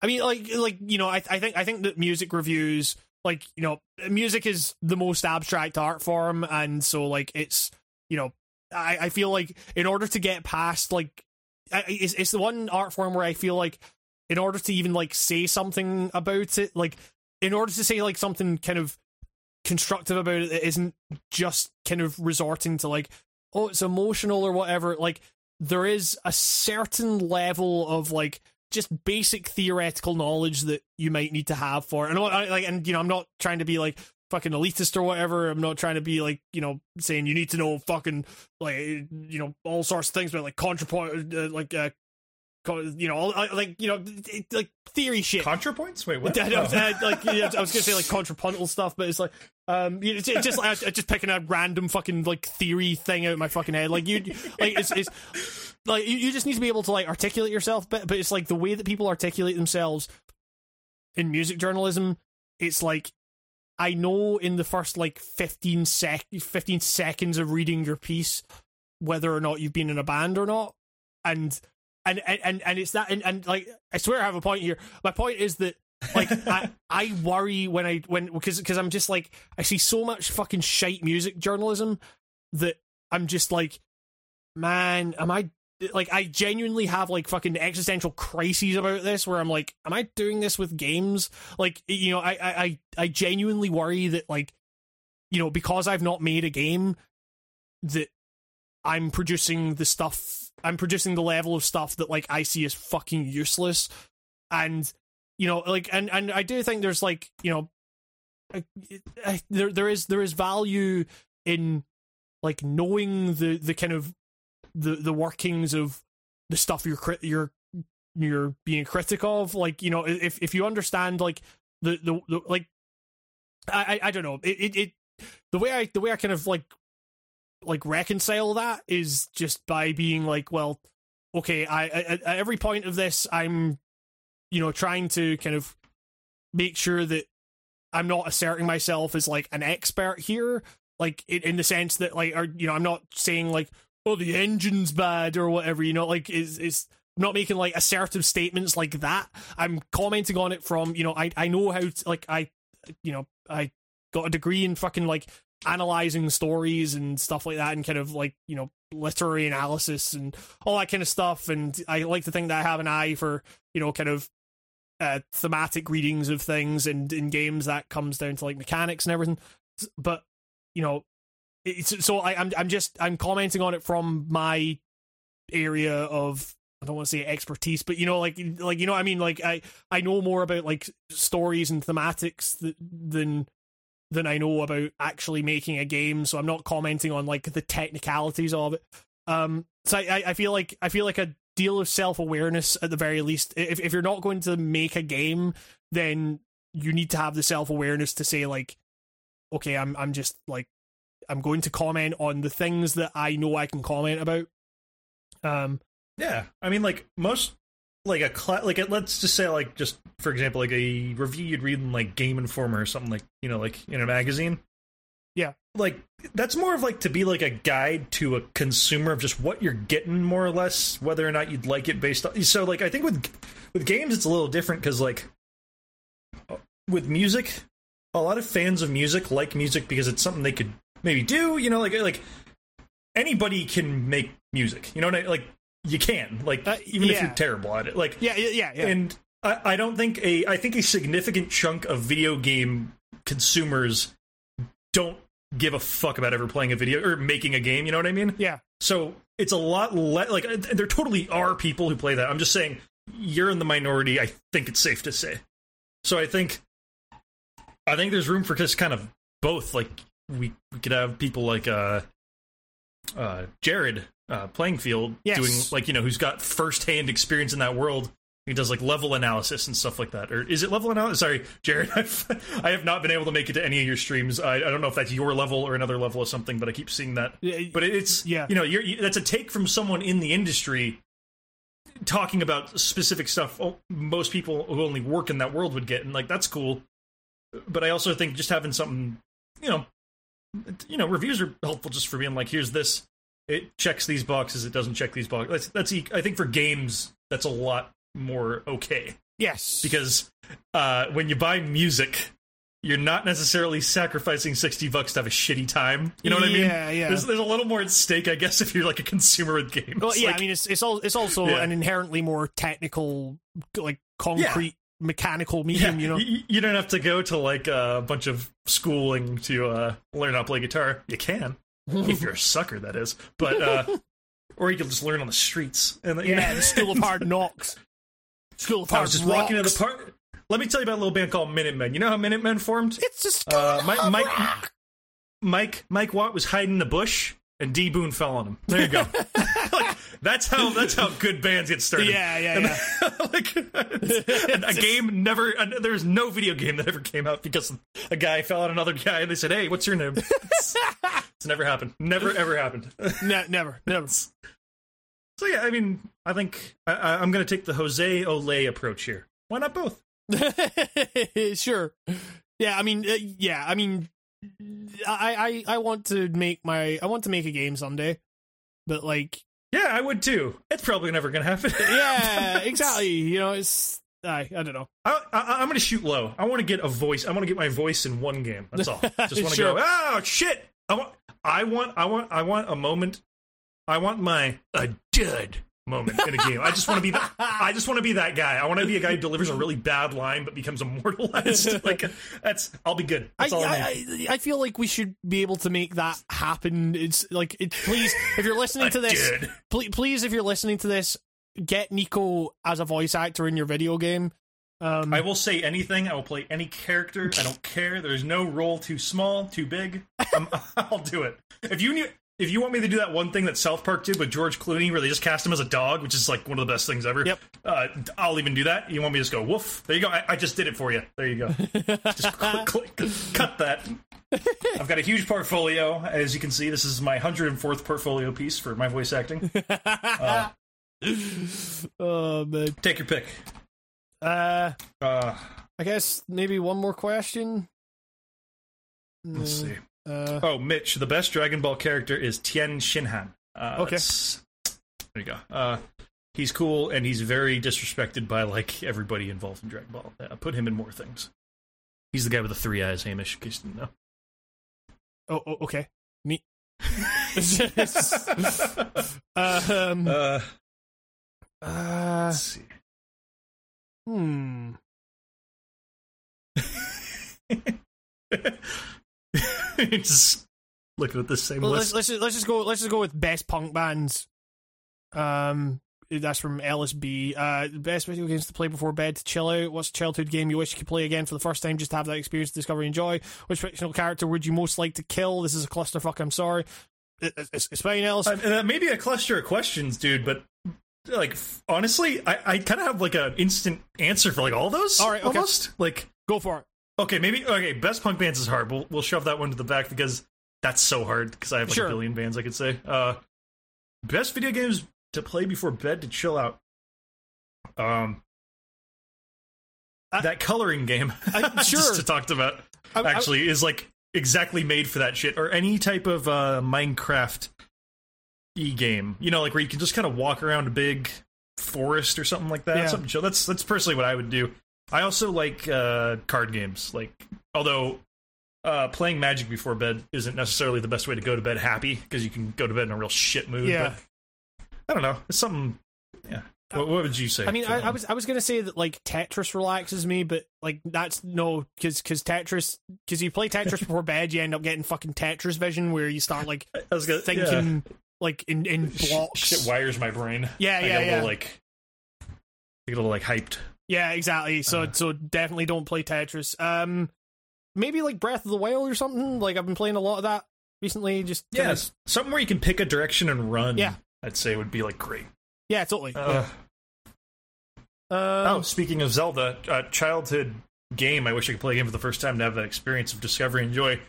I mean, like, like you know, I, I think I think that music reviews, like, you know, music is the most abstract art form, and so like it's, you know, I, I feel like in order to get past like, I, it's it's the one art form where I feel like in order to even like say something about it, like in order to say like something kind of constructive about it that isn't just kind of resorting to like, oh, it's emotional or whatever. Like there is a certain level of like just basic theoretical knowledge that you might need to have for and I, like and you know I'm not trying to be like fucking elitist or whatever. I'm not trying to be like you know saying you need to know fucking like you know all sorts of things about like contrapoint uh, like uh you know uh, like you know like theory shit contrapoints wait what [laughs] I, know, Oh. like I was gonna say like [laughs] contrapuntal stuff, but it's like um, you know, it's, it's just like uh, just picking a random fucking like theory thing out of my fucking head. Like you, like it's, it's like you, you just need to be able to like articulate yourself, but but it's like the way that people articulate themselves in music journalism. It's like I know in the first like 15 sec 15 seconds of reading your piece whether or not you've been in a band or not, and and and and, it's that and, and like I swear I have a point here. My point is that like [laughs] I I worry when I when because because I'm just like I see so much fucking shite music journalism that I'm just like man am I like I genuinely have like fucking existential crises about this where I'm like am I doing this with games like you know I I I, I genuinely worry that like you know because I've not made a game that I'm producing the stuff I'm producing the level of stuff that like I see as fucking useless. And you know like and and I do think there's like you know I, I, there there is there is value in like knowing the the kind of the the workings of the stuff you're crit you're you're being critic of. Like you know if if you understand like the the, the like I, I I don't know. It, it it the way I the way I kind of like like reconcile that is just by being like well okay I, I at every point of this I'm you know trying to kind of make sure that I'm not asserting myself as like an expert here like in, in the sense that like or you know I'm not saying like oh the engine's bad or whatever you know like is is not making like assertive statements like that. I'm commenting on it from you know I I know how to, like I you know I got a degree in fucking like analyzing stories and stuff like that and kind of like you know literary analysis and all that kind of stuff. And i like to think that i have an eye for you know kind of uh, thematic readings of things and in games that comes down to like mechanics and everything. But you know it's so I, i'm i'm just i'm commenting on it from my area of I don't want to say expertise, but you know, like, like you know, I mean, like, I I know more about like stories and thematics th- than than I know about actually making a game, so I'm not commenting on like the technicalities of it. Um, so I, I feel like I feel like a deal of self awareness at the very least. If if you're not going to make a game, then you need to have the self awareness to say like, okay, I'm I'm just like I'm going to comment on the things that I know I can comment about. Um, yeah, I mean, like most like a cla- like a, let's just say like just for example like a review you'd read in like Game Informer or something like you know like in a magazine. Yeah. Like that's more of like to be like a guide to a consumer of just what you're getting more or less whether or not you'd like it based on so like I think with with games it's a little different cuz like uh, with music a lot of fans of music like music because it's something they could maybe do, you know like like anybody can make music. You know what I like you can like Uh, even if you're terrible at it. Like yeah, yeah, yeah, yeah. and I, I don't think a I think a significant chunk of video game consumers don't give a fuck about ever playing a video or making a game. You know what I mean? yeah. So it's a lot le- like there totally are people who play that. I'm just saying you're in the minority. I think it's safe to say. So I think I think there's room for just kind of both. Like we we could have people like uh uh Jared uh playing field Yes. doing like you know who's got firsthand experience in that world. He does like level analysis and stuff like that. Or is it level analysis? Sorry, Jared. [laughs] I've, I have not been able to make it to any of your streams. I, I don't know if that's your level or another level or something, but I keep seeing that but it's Yeah. you know you're, you, that's a take from someone in the industry talking about specific stuff most people who only work in that world would get and like that's cool but i also think just having something you know you know reviews are helpful just for being like here's this it checks these boxes it doesn't check these boxes that's, that's i think for games that's a lot more okay Yes. because uh, when you buy music, you're not necessarily sacrificing sixty bucks to have a shitty time. You know what I mean? Yeah, yeah. There's, there's a little more at stake, I guess, if you're like a consumer of games. Well, yeah, Like, I mean, it's it's, al- it's also Yeah. an inherently more technical, like concrete, mechanical medium. You know, you, you don't have to go to like a bunch of schooling to uh, learn how to play guitar. You can, if you're a sucker, that is. But uh, [laughs] or you can just learn on the streets. And you yeah, know, the School of Hard Knocks. [laughs] School of hard. I was just walking to the park. Let me tell you about a little band called Minutemen. You know how Minutemen formed? It's a School Uh, Mike- Mike- Mike Mike Watt was hiding in the bush, and D. Boon fell on him. There you go. [laughs] like, that's how that's how [laughs] good bands get started. Yeah, yeah, yeah. [laughs] like a game never. There's no video game that ever came out because a guy fell on another guy, and they said, "Hey, what's your name?" It's, [laughs] it's never happened. Never ever happened. Ne- never, never. So yeah, I mean, I think I, I'm going to take the Jose Olay approach here. Why not both? sure. Yeah, I mean, uh, yeah, I mean, I, I I want to make my I want to make a game someday, but like, Yeah, I would too. It's probably never going to happen. [laughs] yeah, exactly. You know, it's I I don't know. I, I, I'm going to shoot low. I want to get a voice. I want to get my voice in one game. That's all. [laughs] Just want to Sure. go. Oh shit! I want. I want. I want. I want a moment. I want my a dud moment in a game. I just want to be that. I just want to be that guy. I want to be a guy who delivers a really bad line but becomes immortalized. [laughs] like that's. I'll be good. I, That's all I. I, I I feel like we should be able to make that happen. It's like, it, please, if you're listening to this, please, please, if you're listening to this, get Nico as a voice actor in your video game. Um, I will say anything. I will play any character. I don't care. There's no role too small, too big. I'm, [laughs] I'll do it. If you knew, if you want me to do that one thing that South Park did with George Clooney, where they just cast him as a dog, which is like one of the best things ever. Yep. Uh, I'll even do that. You want me to just go woof? There you go. I, I just did it for you. There you go. [laughs] just click, click, cut that. I've got a huge portfolio, as you can see. This is my 104th portfolio piece for my voice acting. [laughs] oh man. Take your pick. Uh, Uh, I guess maybe one more question. let's see. Uh, Oh, Mitch, the best Dragon Ball character is Tien Shinhan. Uh, Okay. There you go. Uh, he's cool and he's very disrespected by like everybody involved in Dragon Ball. Yeah, put him in more things. He's the guy with the three eyes, Hamish. In case you didn't know. Oh, oh okay. Neat. [laughs] um, Uh, uh, let's see. hmm. [laughs] [laughs] just looking at the same Well, list. let's let's just, let's just go let's just go with best punk bands. Um, that's from LSB. Uh, best video games to play before bed to chill out. What's a childhood game you wish you could play again for the first time just to have that experience, discover, and enjoy? Which fictional character would you most like to kill? This is a clusterfuck. I'm sorry. It, it's, it's fine, Ellis. Uh, and that may be a cluster of questions, dude, but like honestly, I, I kind of have like an instant answer for like all those. All right, okay. almost like Go for it. Okay, maybe okay. Best punk bands is hard. We'll we'll shove that one to the back because that's so hard because I have like Sure. a billion bands I could say. Uh, best video games to play before bed to chill out. Um, I- that coloring game. [laughs] I- sure. just to talk about I- actually is like exactly made for that shit or any type of uh minecraft e game you know like where you can just kind of walk around a big forest or something like that Yeah. something chill that's that's personally what i would do i also like uh card games like although uh playing magic before bed isn't necessarily the best way to go to bed happy because you can go to bed in a real shit mood Yeah. but i don't know it's something yeah what, what would you say I mean, I, I was I was gonna say that like Tetris relaxes me, but like that's no because because Tetris because you play Tetris before [laughs] bed, you end up getting fucking Tetris vision where you start like I was gonna, yeah. thinking like in in blocks. shit wires my brain Yeah, I yeah, a yeah. little, like I get a little like hyped Yeah, exactly. So Uh. so definitely don't play Tetris. Um, maybe like Breath of the Wild or something. Like I've been playing a lot of that recently. Just kinda- Yes, something where you can pick a direction and run. Yeah. I'd say would be like great. yeah, totally. Uh, Um, oh, speaking of Zelda, uh, childhood game. I wish I could play again for the first time to have that experience of discovery and joy.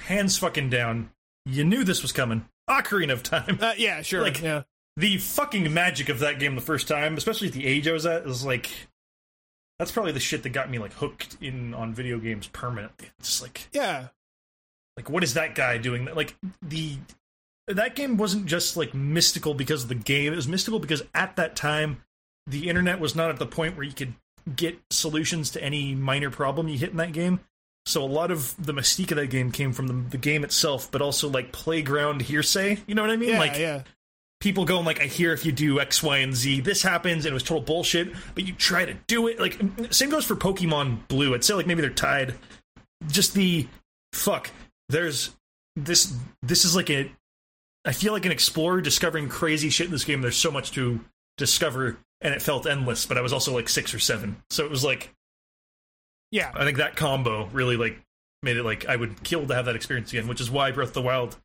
Hands fucking down. You knew this was coming. Ocarina of Time. uh, yeah, sure. like- yeah, The fucking magic of that game the first time, especially at the age I was at, is like. That's probably the shit that got me like hooked in on video games permanently. It's like yeah, like what is that guy doing? Like the that game wasn't just like mystical because of the game. It was mystical because at that time the internet was not at the point where you could get solutions to any minor problem you hit in that game. So a lot of the mystique of that game came from the, the game itself but also like playground hearsay. You know what i mean? Yeah, like yeah. People going like i hear if you do x y and z this happens and it was total bullshit but you try to do it. Like same goes for pokemon blue. I'd say like maybe they're tied. Just the fuck there's this this is like a i feel like an explorer discovering crazy shit in this game. There's so much to discover and it felt endless but i was also like six or seven. So it was like Yeah, i think that combo really like made it like i would kill to have that experience again which is why breath of the wild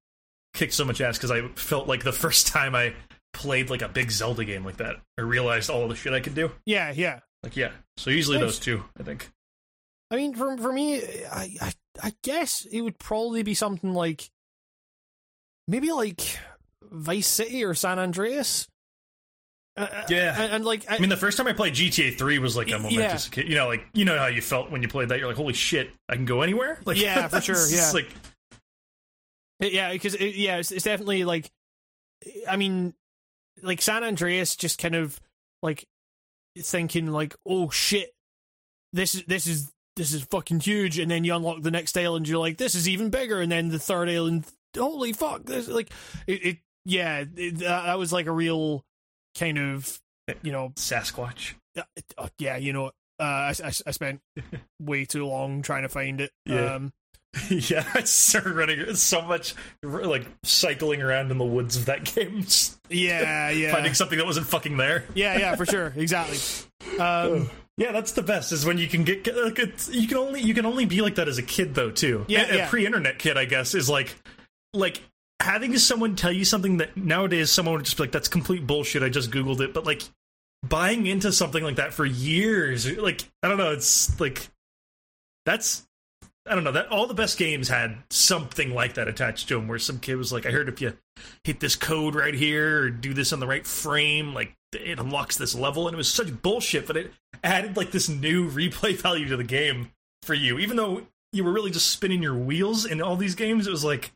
kicked so much ass because i felt like the [laughs] first time i played like a big zelda game like that i realized all the shit i could do yeah, yeah. like yeah so usually Nice. those two i think I mean, for for me, I, I I guess it would probably be something like maybe like Vice City or San Andreas. Uh, Yeah. and, and like I, I mean, the first time I played GTA 3 was like a Yeah. momentous, you know, like you know how you felt when you played that. You're like, holy shit, I can go anywhere. [laughs] Like, Yeah, for sure, yeah. like yeah, because it, yeah, it's, it's definitely like, I mean, like San Andreas, just kind of like thinking like, oh shit, this is this is this is fucking huge, and then you unlock the next island, you're like, this is even bigger, and then the third island, holy fuck, this like it, it yeah, it, that, that was like a real kind of you know Sasquatch. uh, uh, yeah, you know, uh, I, I, I spent [laughs] way too long trying to find it. Yeah. Um, [laughs] yeah, I started running it's so much like cycling around in the woods of that [laughs] game, yeah, yeah, finding something that wasn't fucking there. yeah, yeah, for sure, exactly. [laughs] Um, Yeah, that's the best. Is when you can get like it's, you can only you can only be like that as a kid though too. Yeah, a, yeah. a pre-internet kid, I guess, is like like having someone tell you something that nowadays someone would just be like, "That's complete bullshit." I just googled it, but like buying into something like that for years, like I don't know, it's like that's I don't know that all the best games had something like that attached to them, where some kid was like, "I heard if you hit this code right here or do this on the right frame, like it unlocks this level," and it was such bullshit, but it added like this new [laughs] replay value to the game for you, even though you were really just spinning your wheels in all these games. It was like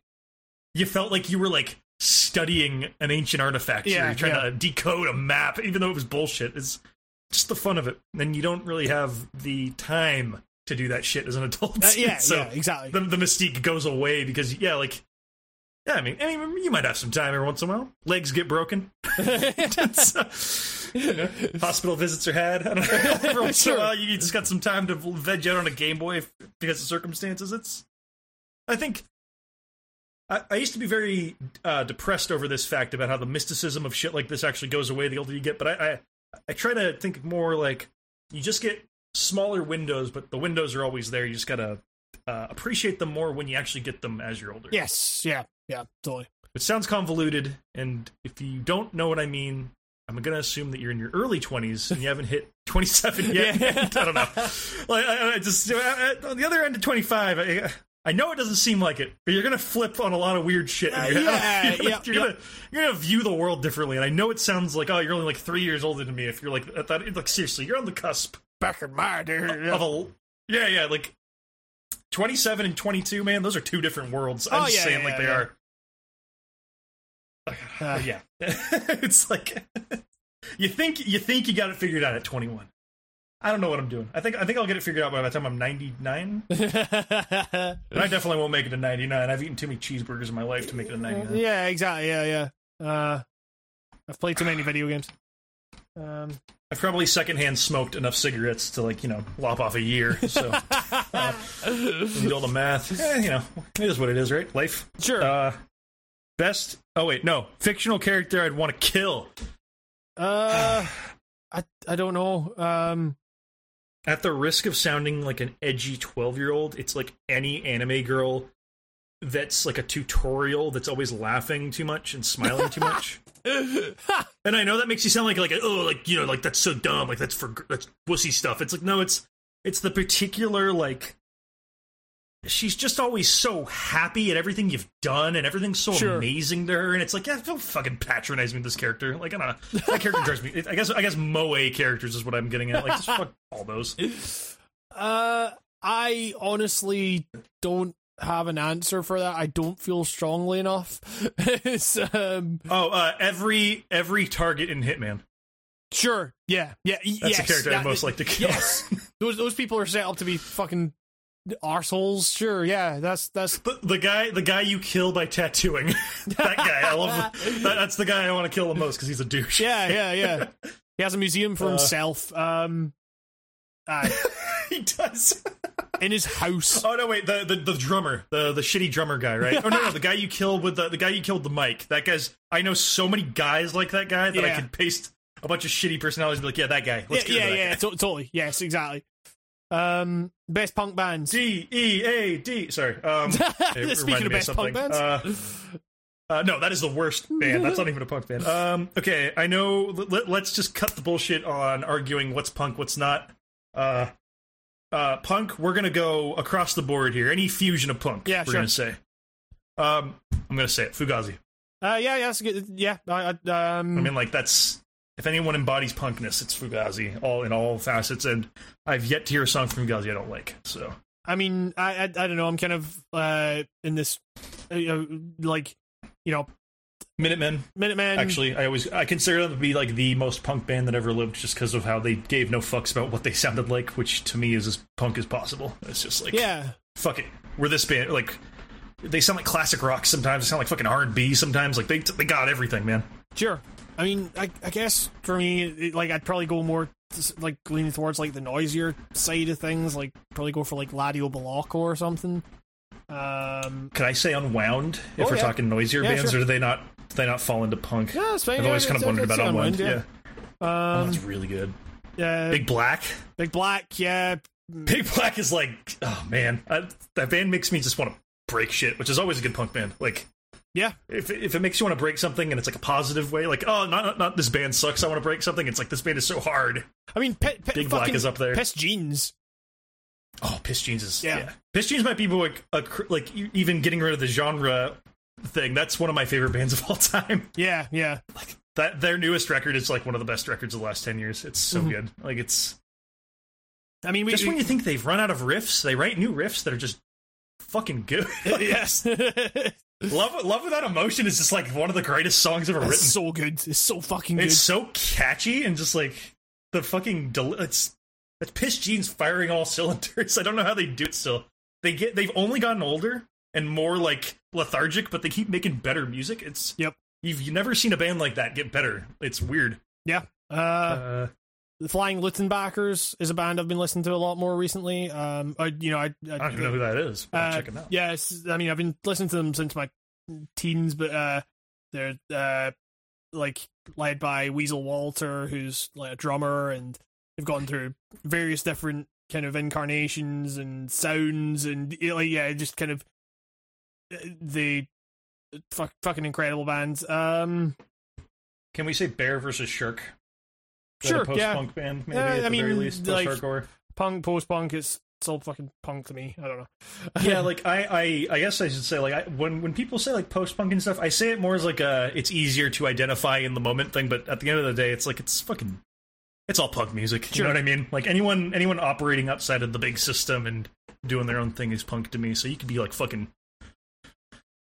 you felt like you were like studying an ancient artifact. Yeah, you're trying yeah. to decode a map, even though it was bullshit. It's just the fun of it. And you don't really have the time to do that shit as an [laughs] adult. Uh, yeah, so yeah, exactly. the, the mystique goes away because yeah, like yeah, I mean, I mean, you might have some time every once in a while. Legs get broken. [laughs] [laughs] It's, you know, hospital visits are had. I don't know. Every once in a while, you just got some time to veg out on a Game Boy if- because of circumstances. It's, I think, I, I used to be very uh, depressed over this fact about how the mysticism of shit like this actually goes away the older you get. But I, I, I try to think more like you just get smaller windows, but the windows are always there. You just gotta uh, appreciate them more when you actually get them as you're older. yes, yeah, yeah, totally. It sounds convoluted, and if you don't know what I mean, I'm gonna assume that you're in your early 20s and you haven't hit [laughs] 27 yet. Yeah. [laughs] I don't know. Like, I, I just I- I- on the other end of 25, I, I know it doesn't seem like it, but you're gonna flip on a lot of weird shit. Uh, your head. yeah, you're, gonna, yeah, you're, yeah. gonna, you're gonna view the world differently, and I know it sounds like oh, you're only like three years older than me. If you're like at that, like seriously, you're on the cusp Back in my day, yeah. of a yeah, yeah, like 27 and 22, man. Those are two different worlds. I'm Oh, just yeah, saying, yeah, like they yeah. are. Uh, yeah, [laughs] it's like [laughs] you think you think you got it figured out at 21. I don't know what I'm doing. I think I think I'll get it figured out by the time I'm 99. [laughs] And I definitely won't make it to 99. I've eaten too many cheeseburgers in my life to make it to 99. yeah, exactly. Yeah, yeah. Uh, I've played too many video games. Um, I've probably secondhand smoked enough cigarettes to like you know lop off a year. So [laughs] uh, do all the math. Eh, you know, it is what it is, right? Life. sure. Uh, best. Oh wait, no. Fictional character I'd want to kill. Uh, I I don't know. Um, At the risk of sounding like an edgy twelve-year-old, it's like any anime girl that's like a tutorial that's always laughing too much and smiling too [laughs] much. [laughs] And I know that makes you sound like like oh like you know like that's so dumb like that's for that's wussy stuff. It's like no, it's it's the particular like she's just always so happy at everything you've done and everything's so Sure. amazing to her and it's like yeah don't fucking patronize me with this character like I don't know that character drives me I guess I guess moe characters is what I'm getting at like just fuck all those [laughs] uh, I honestly don't have an answer for that. I don't feel strongly enough. [laughs] it's, um, oh uh, every every target in Hitman sure. Yeah. Yeah. that's yes, the character that- I'd most like to kill Yes. [laughs] those those people are set up to be fucking arseholes. Sure. Yeah. That's that's the, the guy the guy you kill by tattooing [laughs] that guy I love that, that's the guy I want to kill the most because he's a douche yeah. Yeah. Yeah. He has a museum for Uh. himself. Um. Uh, [laughs] he does in his house. Oh no, wait the, the the drummer, the the shitty drummer guy, right? Oh no, no, the guy you killed with the the guy you killed the mic. That guy's. I know so many guys like that guy that I could paste a bunch of shitty personalities. And be like, yeah, that guy. Let's yeah, yeah, yeah, totally. Yes, exactly. Um, best punk bands. D E A D. Sorry. Um, [laughs] it Speaking of best punk bands, Uh, uh, no, that is the worst band. That's not even a punk band. Um, okay, I know. Let, let's just cut the bullshit on arguing what's punk, what's not. Uh, uh, punk. We're gonna go across the board here. Any fusion of punk. Yeah, we're sure. gonna say. Um, I'm gonna say it. Fugazi. uh, yeah, yeah, that's good. Yeah, I, I, um, I mean, like that's if anyone embodies punkness, it's Fugazi, all in all facets. And I've yet to hear a song from Fugazi I don't like. So I mean, I, I, I don't know. I'm kind of uh in this, uh, uh, like, you know, Minutemen, Minutemen. actually, I always I consider them to be like the most punk band that ever lived, just because of how they gave no fucks about what they [laughs] sounded like, which to me is as punk as possible. It's just like, yeah, fuck it, we're this band. Like they sound like classic rock sometimes. They sound like fucking R and B sometimes. Like they they got everything, man. sure. I mean, I, I guess for me, it, like, I'd probably go more like leaning towards like the noisier side of things. Like, probably go for like Ladio Balaco or something. Um, Can I say unwound if Oh, we're yeah. talking noisier Yeah, bands, sure. or do they not they not fall into punk? yeah, it's fine. I've yeah, always kind of wondered about. Unwound, Yeah, oh, Um, that's really good. yeah, Big Black. Big Black, yeah. Big Black is like, oh man, I, that band makes me just want to break shit, which is always a good punk band. Like, Yeah. if if it makes you want to break something and it's like a positive way, like, oh, not not, not this band sucks, I want to break something. It's like this band is so hard. I mean, pe- pe- Big Black is up there. Pissed Jeans. Oh, Pissed Jeans is Yeah. yeah. Pissed Jeans might be like a, like even getting rid of the genre thing. That's one of my favorite bands of all time. [laughs] Yeah, yeah. Like that their newest record is like one of the best records of the last ten years. It's so Mhm. good. Like it's I mean, we, just when you think they've run out of riffs, they write new riffs that are just fucking good. [laughs] yes. [laughs] love love Without emotion is just like one of the greatest songs ever It's written. so good. It's so fucking good. It's so catchy and just like the fucking del- it's it's pissed jeans firing all cylinders. I don't know how they do it still. They get they've only gotten older and more like lethargic, but they keep making better music. It's Yep. You've, you've never seen a band like that get better. It's weird. yeah. Uh, Uh, the Flying Luttenbachers is a band I've been listening to a lot more recently. Um, I, you know, I, I, I don't even know who that is. Uh, check it out. Yeah, I mean, I've been listening to them since my teens, but uh, they're uh, like led by Weasel Walter, who's like a drummer, and they've gone through various different kind of incarnations and sounds, and like yeah, just kind of Uh, the uh, fuck, fucking incredible bands. Um, Can we say Bear versus Shark? Sure, a post yeah. punk band, maybe Yeah, at I the very mean, least, like- post hardcore. punk, post punk, it's it's all fucking punk to me. I don't know. [laughs] yeah, like I, I, I guess I should say like I, when when people say like post punk and stuff, I say it more as like a it's easier to identify in the moment thing. But at the end of the day, it's like it's fucking, it's all punk music. You know what I mean? Like anyone anyone operating outside of the big system and doing their own thing is punk to me. So you could be like fucking.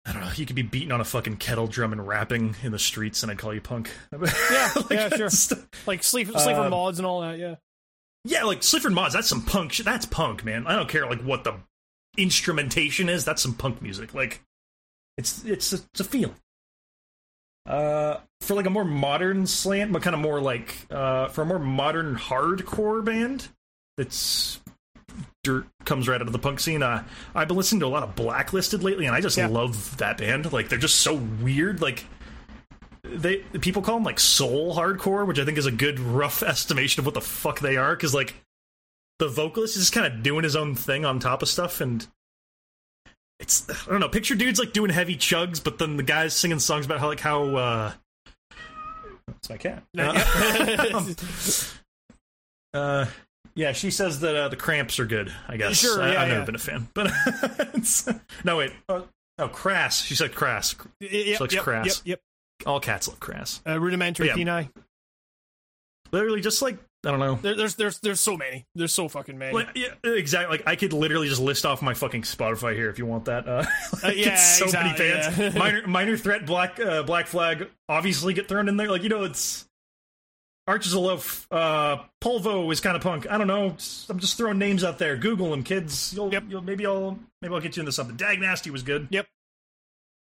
I don't know. You could be beating on a fucking kettle drum and rapping in the streets, and I'd call you punk. [laughs] Yeah, Like, yeah, sure. like sleep, sleeper Um, mods and all that. Yeah. Yeah, like Sleaford Mods, that's some punk shit. That's punk, man. I don't care like what the instrumentation is. That's some punk music. Like it's it's a, it's a feel. Uh, for like a more modern slant, but kind of more like uh, for a more modern hardcore band, that's dirt comes right out of the punk scene. Uh, I've been listening to a lot of Blacklisted lately, and I just Yeah. love that band. Like they're just so weird. Like they people call them like soul hardcore, which I think is a good rough [laughs] estimation of what the fuck they are. Because like the vocalist is just kind of doing his own thing on top of stuff, and it's I don't know. Picture dudes like doing heavy chugs, but then the guys singing songs about how like how. uh That's my cat. Uh, [laughs] [laughs] uh, yeah, she says that uh, the cramps are good. I guess. Sure, I, yeah, I've never been a fan, but [laughs] no wait. Uh, oh, crass. She said crass. yep, looks yep, crass. Yep, yep. All cats look crass. Uh, rudimentary But yeah. peni. Literally, just like I don't know. There, there's there's there's so many. There's so fucking many. Like, yeah, exactly. Like I could literally just list off my fucking Spotify here if you want that. Uh, [laughs] like, yeah, it's so many exactly, bands. yeah. [laughs] minor, minor threat, black, uh, black flag, obviously get thrown in there. Like you know, it's Archers of Loaf, uh, Polvo is kind of punk. I don't know. I'm just throwing names out there. Google them, kids. You'll, Yep. you'll maybe I'll maybe I'll get you into something. Dag Nasty was good. Yep.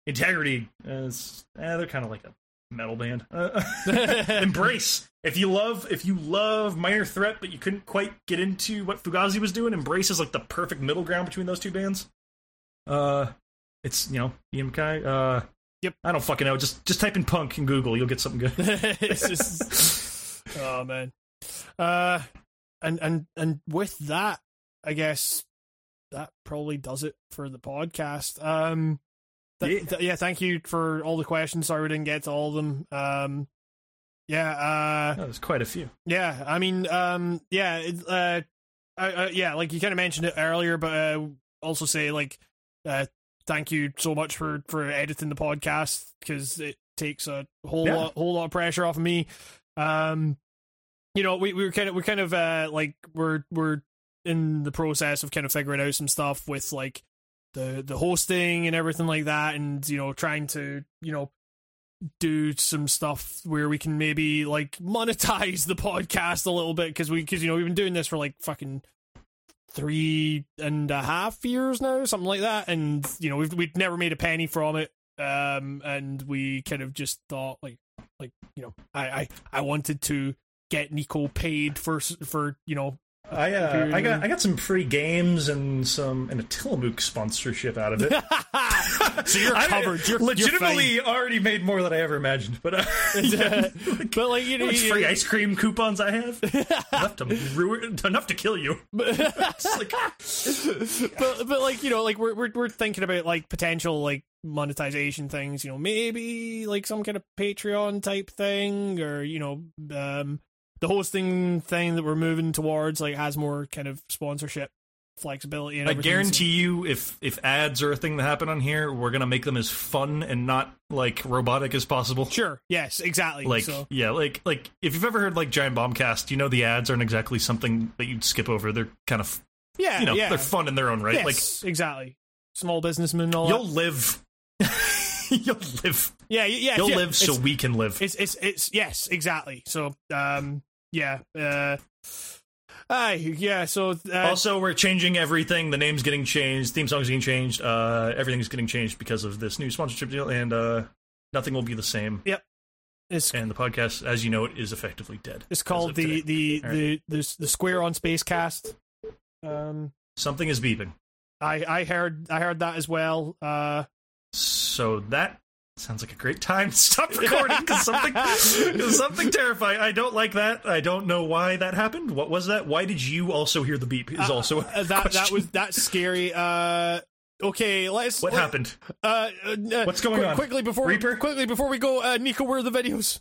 Integrity, is, eh, they're kind of like a metal band. Uh, [laughs] Embrace. If you love, if you love Minor Threat, but you couldn't quite get into what Fugazi was doing, Embrace is like the perfect middle ground between those two bands. Uh, it's you know Kai. Uh, Yep. I don't fucking know. Just just type in punk in Google, you'll get something good. [laughs] it's just, oh man. Uh, and and and with that, I guess that probably does it for the podcast. Um, th- Yeah. th- yeah. Thank you for all the questions. Sorry we didn't get to all of them. Um, yeah. Uh, Oh, there's quite a few. Yeah, I mean, um, yeah, it, uh, yeah, like you kind of mentioned it earlier, but uh, also say like, uh, thank you so much for for editing the podcast because it takes a whole Yeah. lot whole lot of pressure off of me. Um, you know, we we were kind of we kind of uh like we're we're in the process of kind of figuring out some stuff with like the the hosting and everything like that, and you know, trying to you know do some stuff where we can maybe like [laughs] monetize the podcast a little bit because we because you know we've been doing this for like fucking three and a half years now something like that. And you know we've we've never made a penny from it. Um and we kind of just thought like like you know i i, I wanted to get nico paid for for you know I uh, I got I got some free games and some and a Tillamook sponsorship out of it. [laughs] so you're [laughs] I covered you're legitimately already made more than I ever imagined. But uh, [laughs] you're but like you know you- free ice cream coupons I have enough to ruin enough to kill you. Like, but but like you know like we're we're we're thinking about like potential like monetization things you know maybe like some kind of patreon type thing or you know um the hosting thing that we're moving towards like has more kind of sponsorship flexibility and I guarantee you, if if ads are a thing that happen on here, we're gonna make them as fun and not like robotic as possible. Sure yes exactly Like so yeah, like like if you've ever heard like Giant Bombcast, you know the ads aren't exactly something that you'd skip over. They're kind of yeah you know yeah they're fun in their own right. yes, exactly small businessmen and all you'll that. live [laughs] You'll live. Yeah, yeah. You'll yeah, live so we can live. It's it's it's yes, exactly. So um yeah. Uh Aye, yeah, so uh, also, we're changing everything. The name's getting changed. Theme song's getting changed. Uh, everything's getting changed because of this new sponsorship deal, and uh, nothing will be the same. Yep. it's And the podcast, as you know, it is effectively dead. it's called the the, the the the Square on Space cast. Um something is beeping. I I heard I heard that as well. Uh So that sounds like a great time to stop [laughs] recording because something, something terrifying. I don't like that. I don't know why that happened. What was that? Why did you also hear the beep? Is also a uh, that that question. was that's scary. Uh okay, let's what let- happened. Uh, uh, What's going quick- on? Quickly before Reaper? quickly before we go, uh, Nico, where are the videos?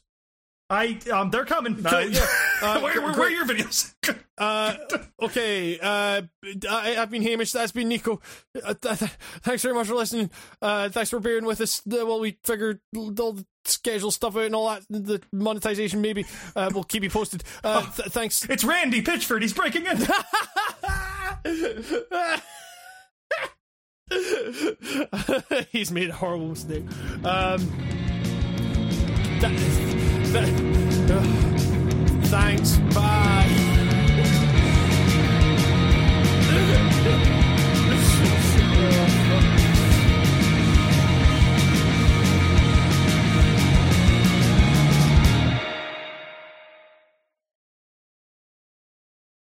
I um, they're coming. Uh, yeah. [laughs] Uh, where, where, where are your videos? [laughs] Uh, okay. Uh, I, I've been Hamish. That's been Nico. Uh, th- th- thanks very much for listening. Uh, thanks for bearing with us while we figure all the schedule stuff out and all that. The monetization, maybe. Uh, we'll keep you posted. Uh, th- thanks. it's Randy Pitchford. He's breaking in. [laughs] He's made a horrible mistake. Um, th- th- Thanks. Bye. Yeah. [laughs]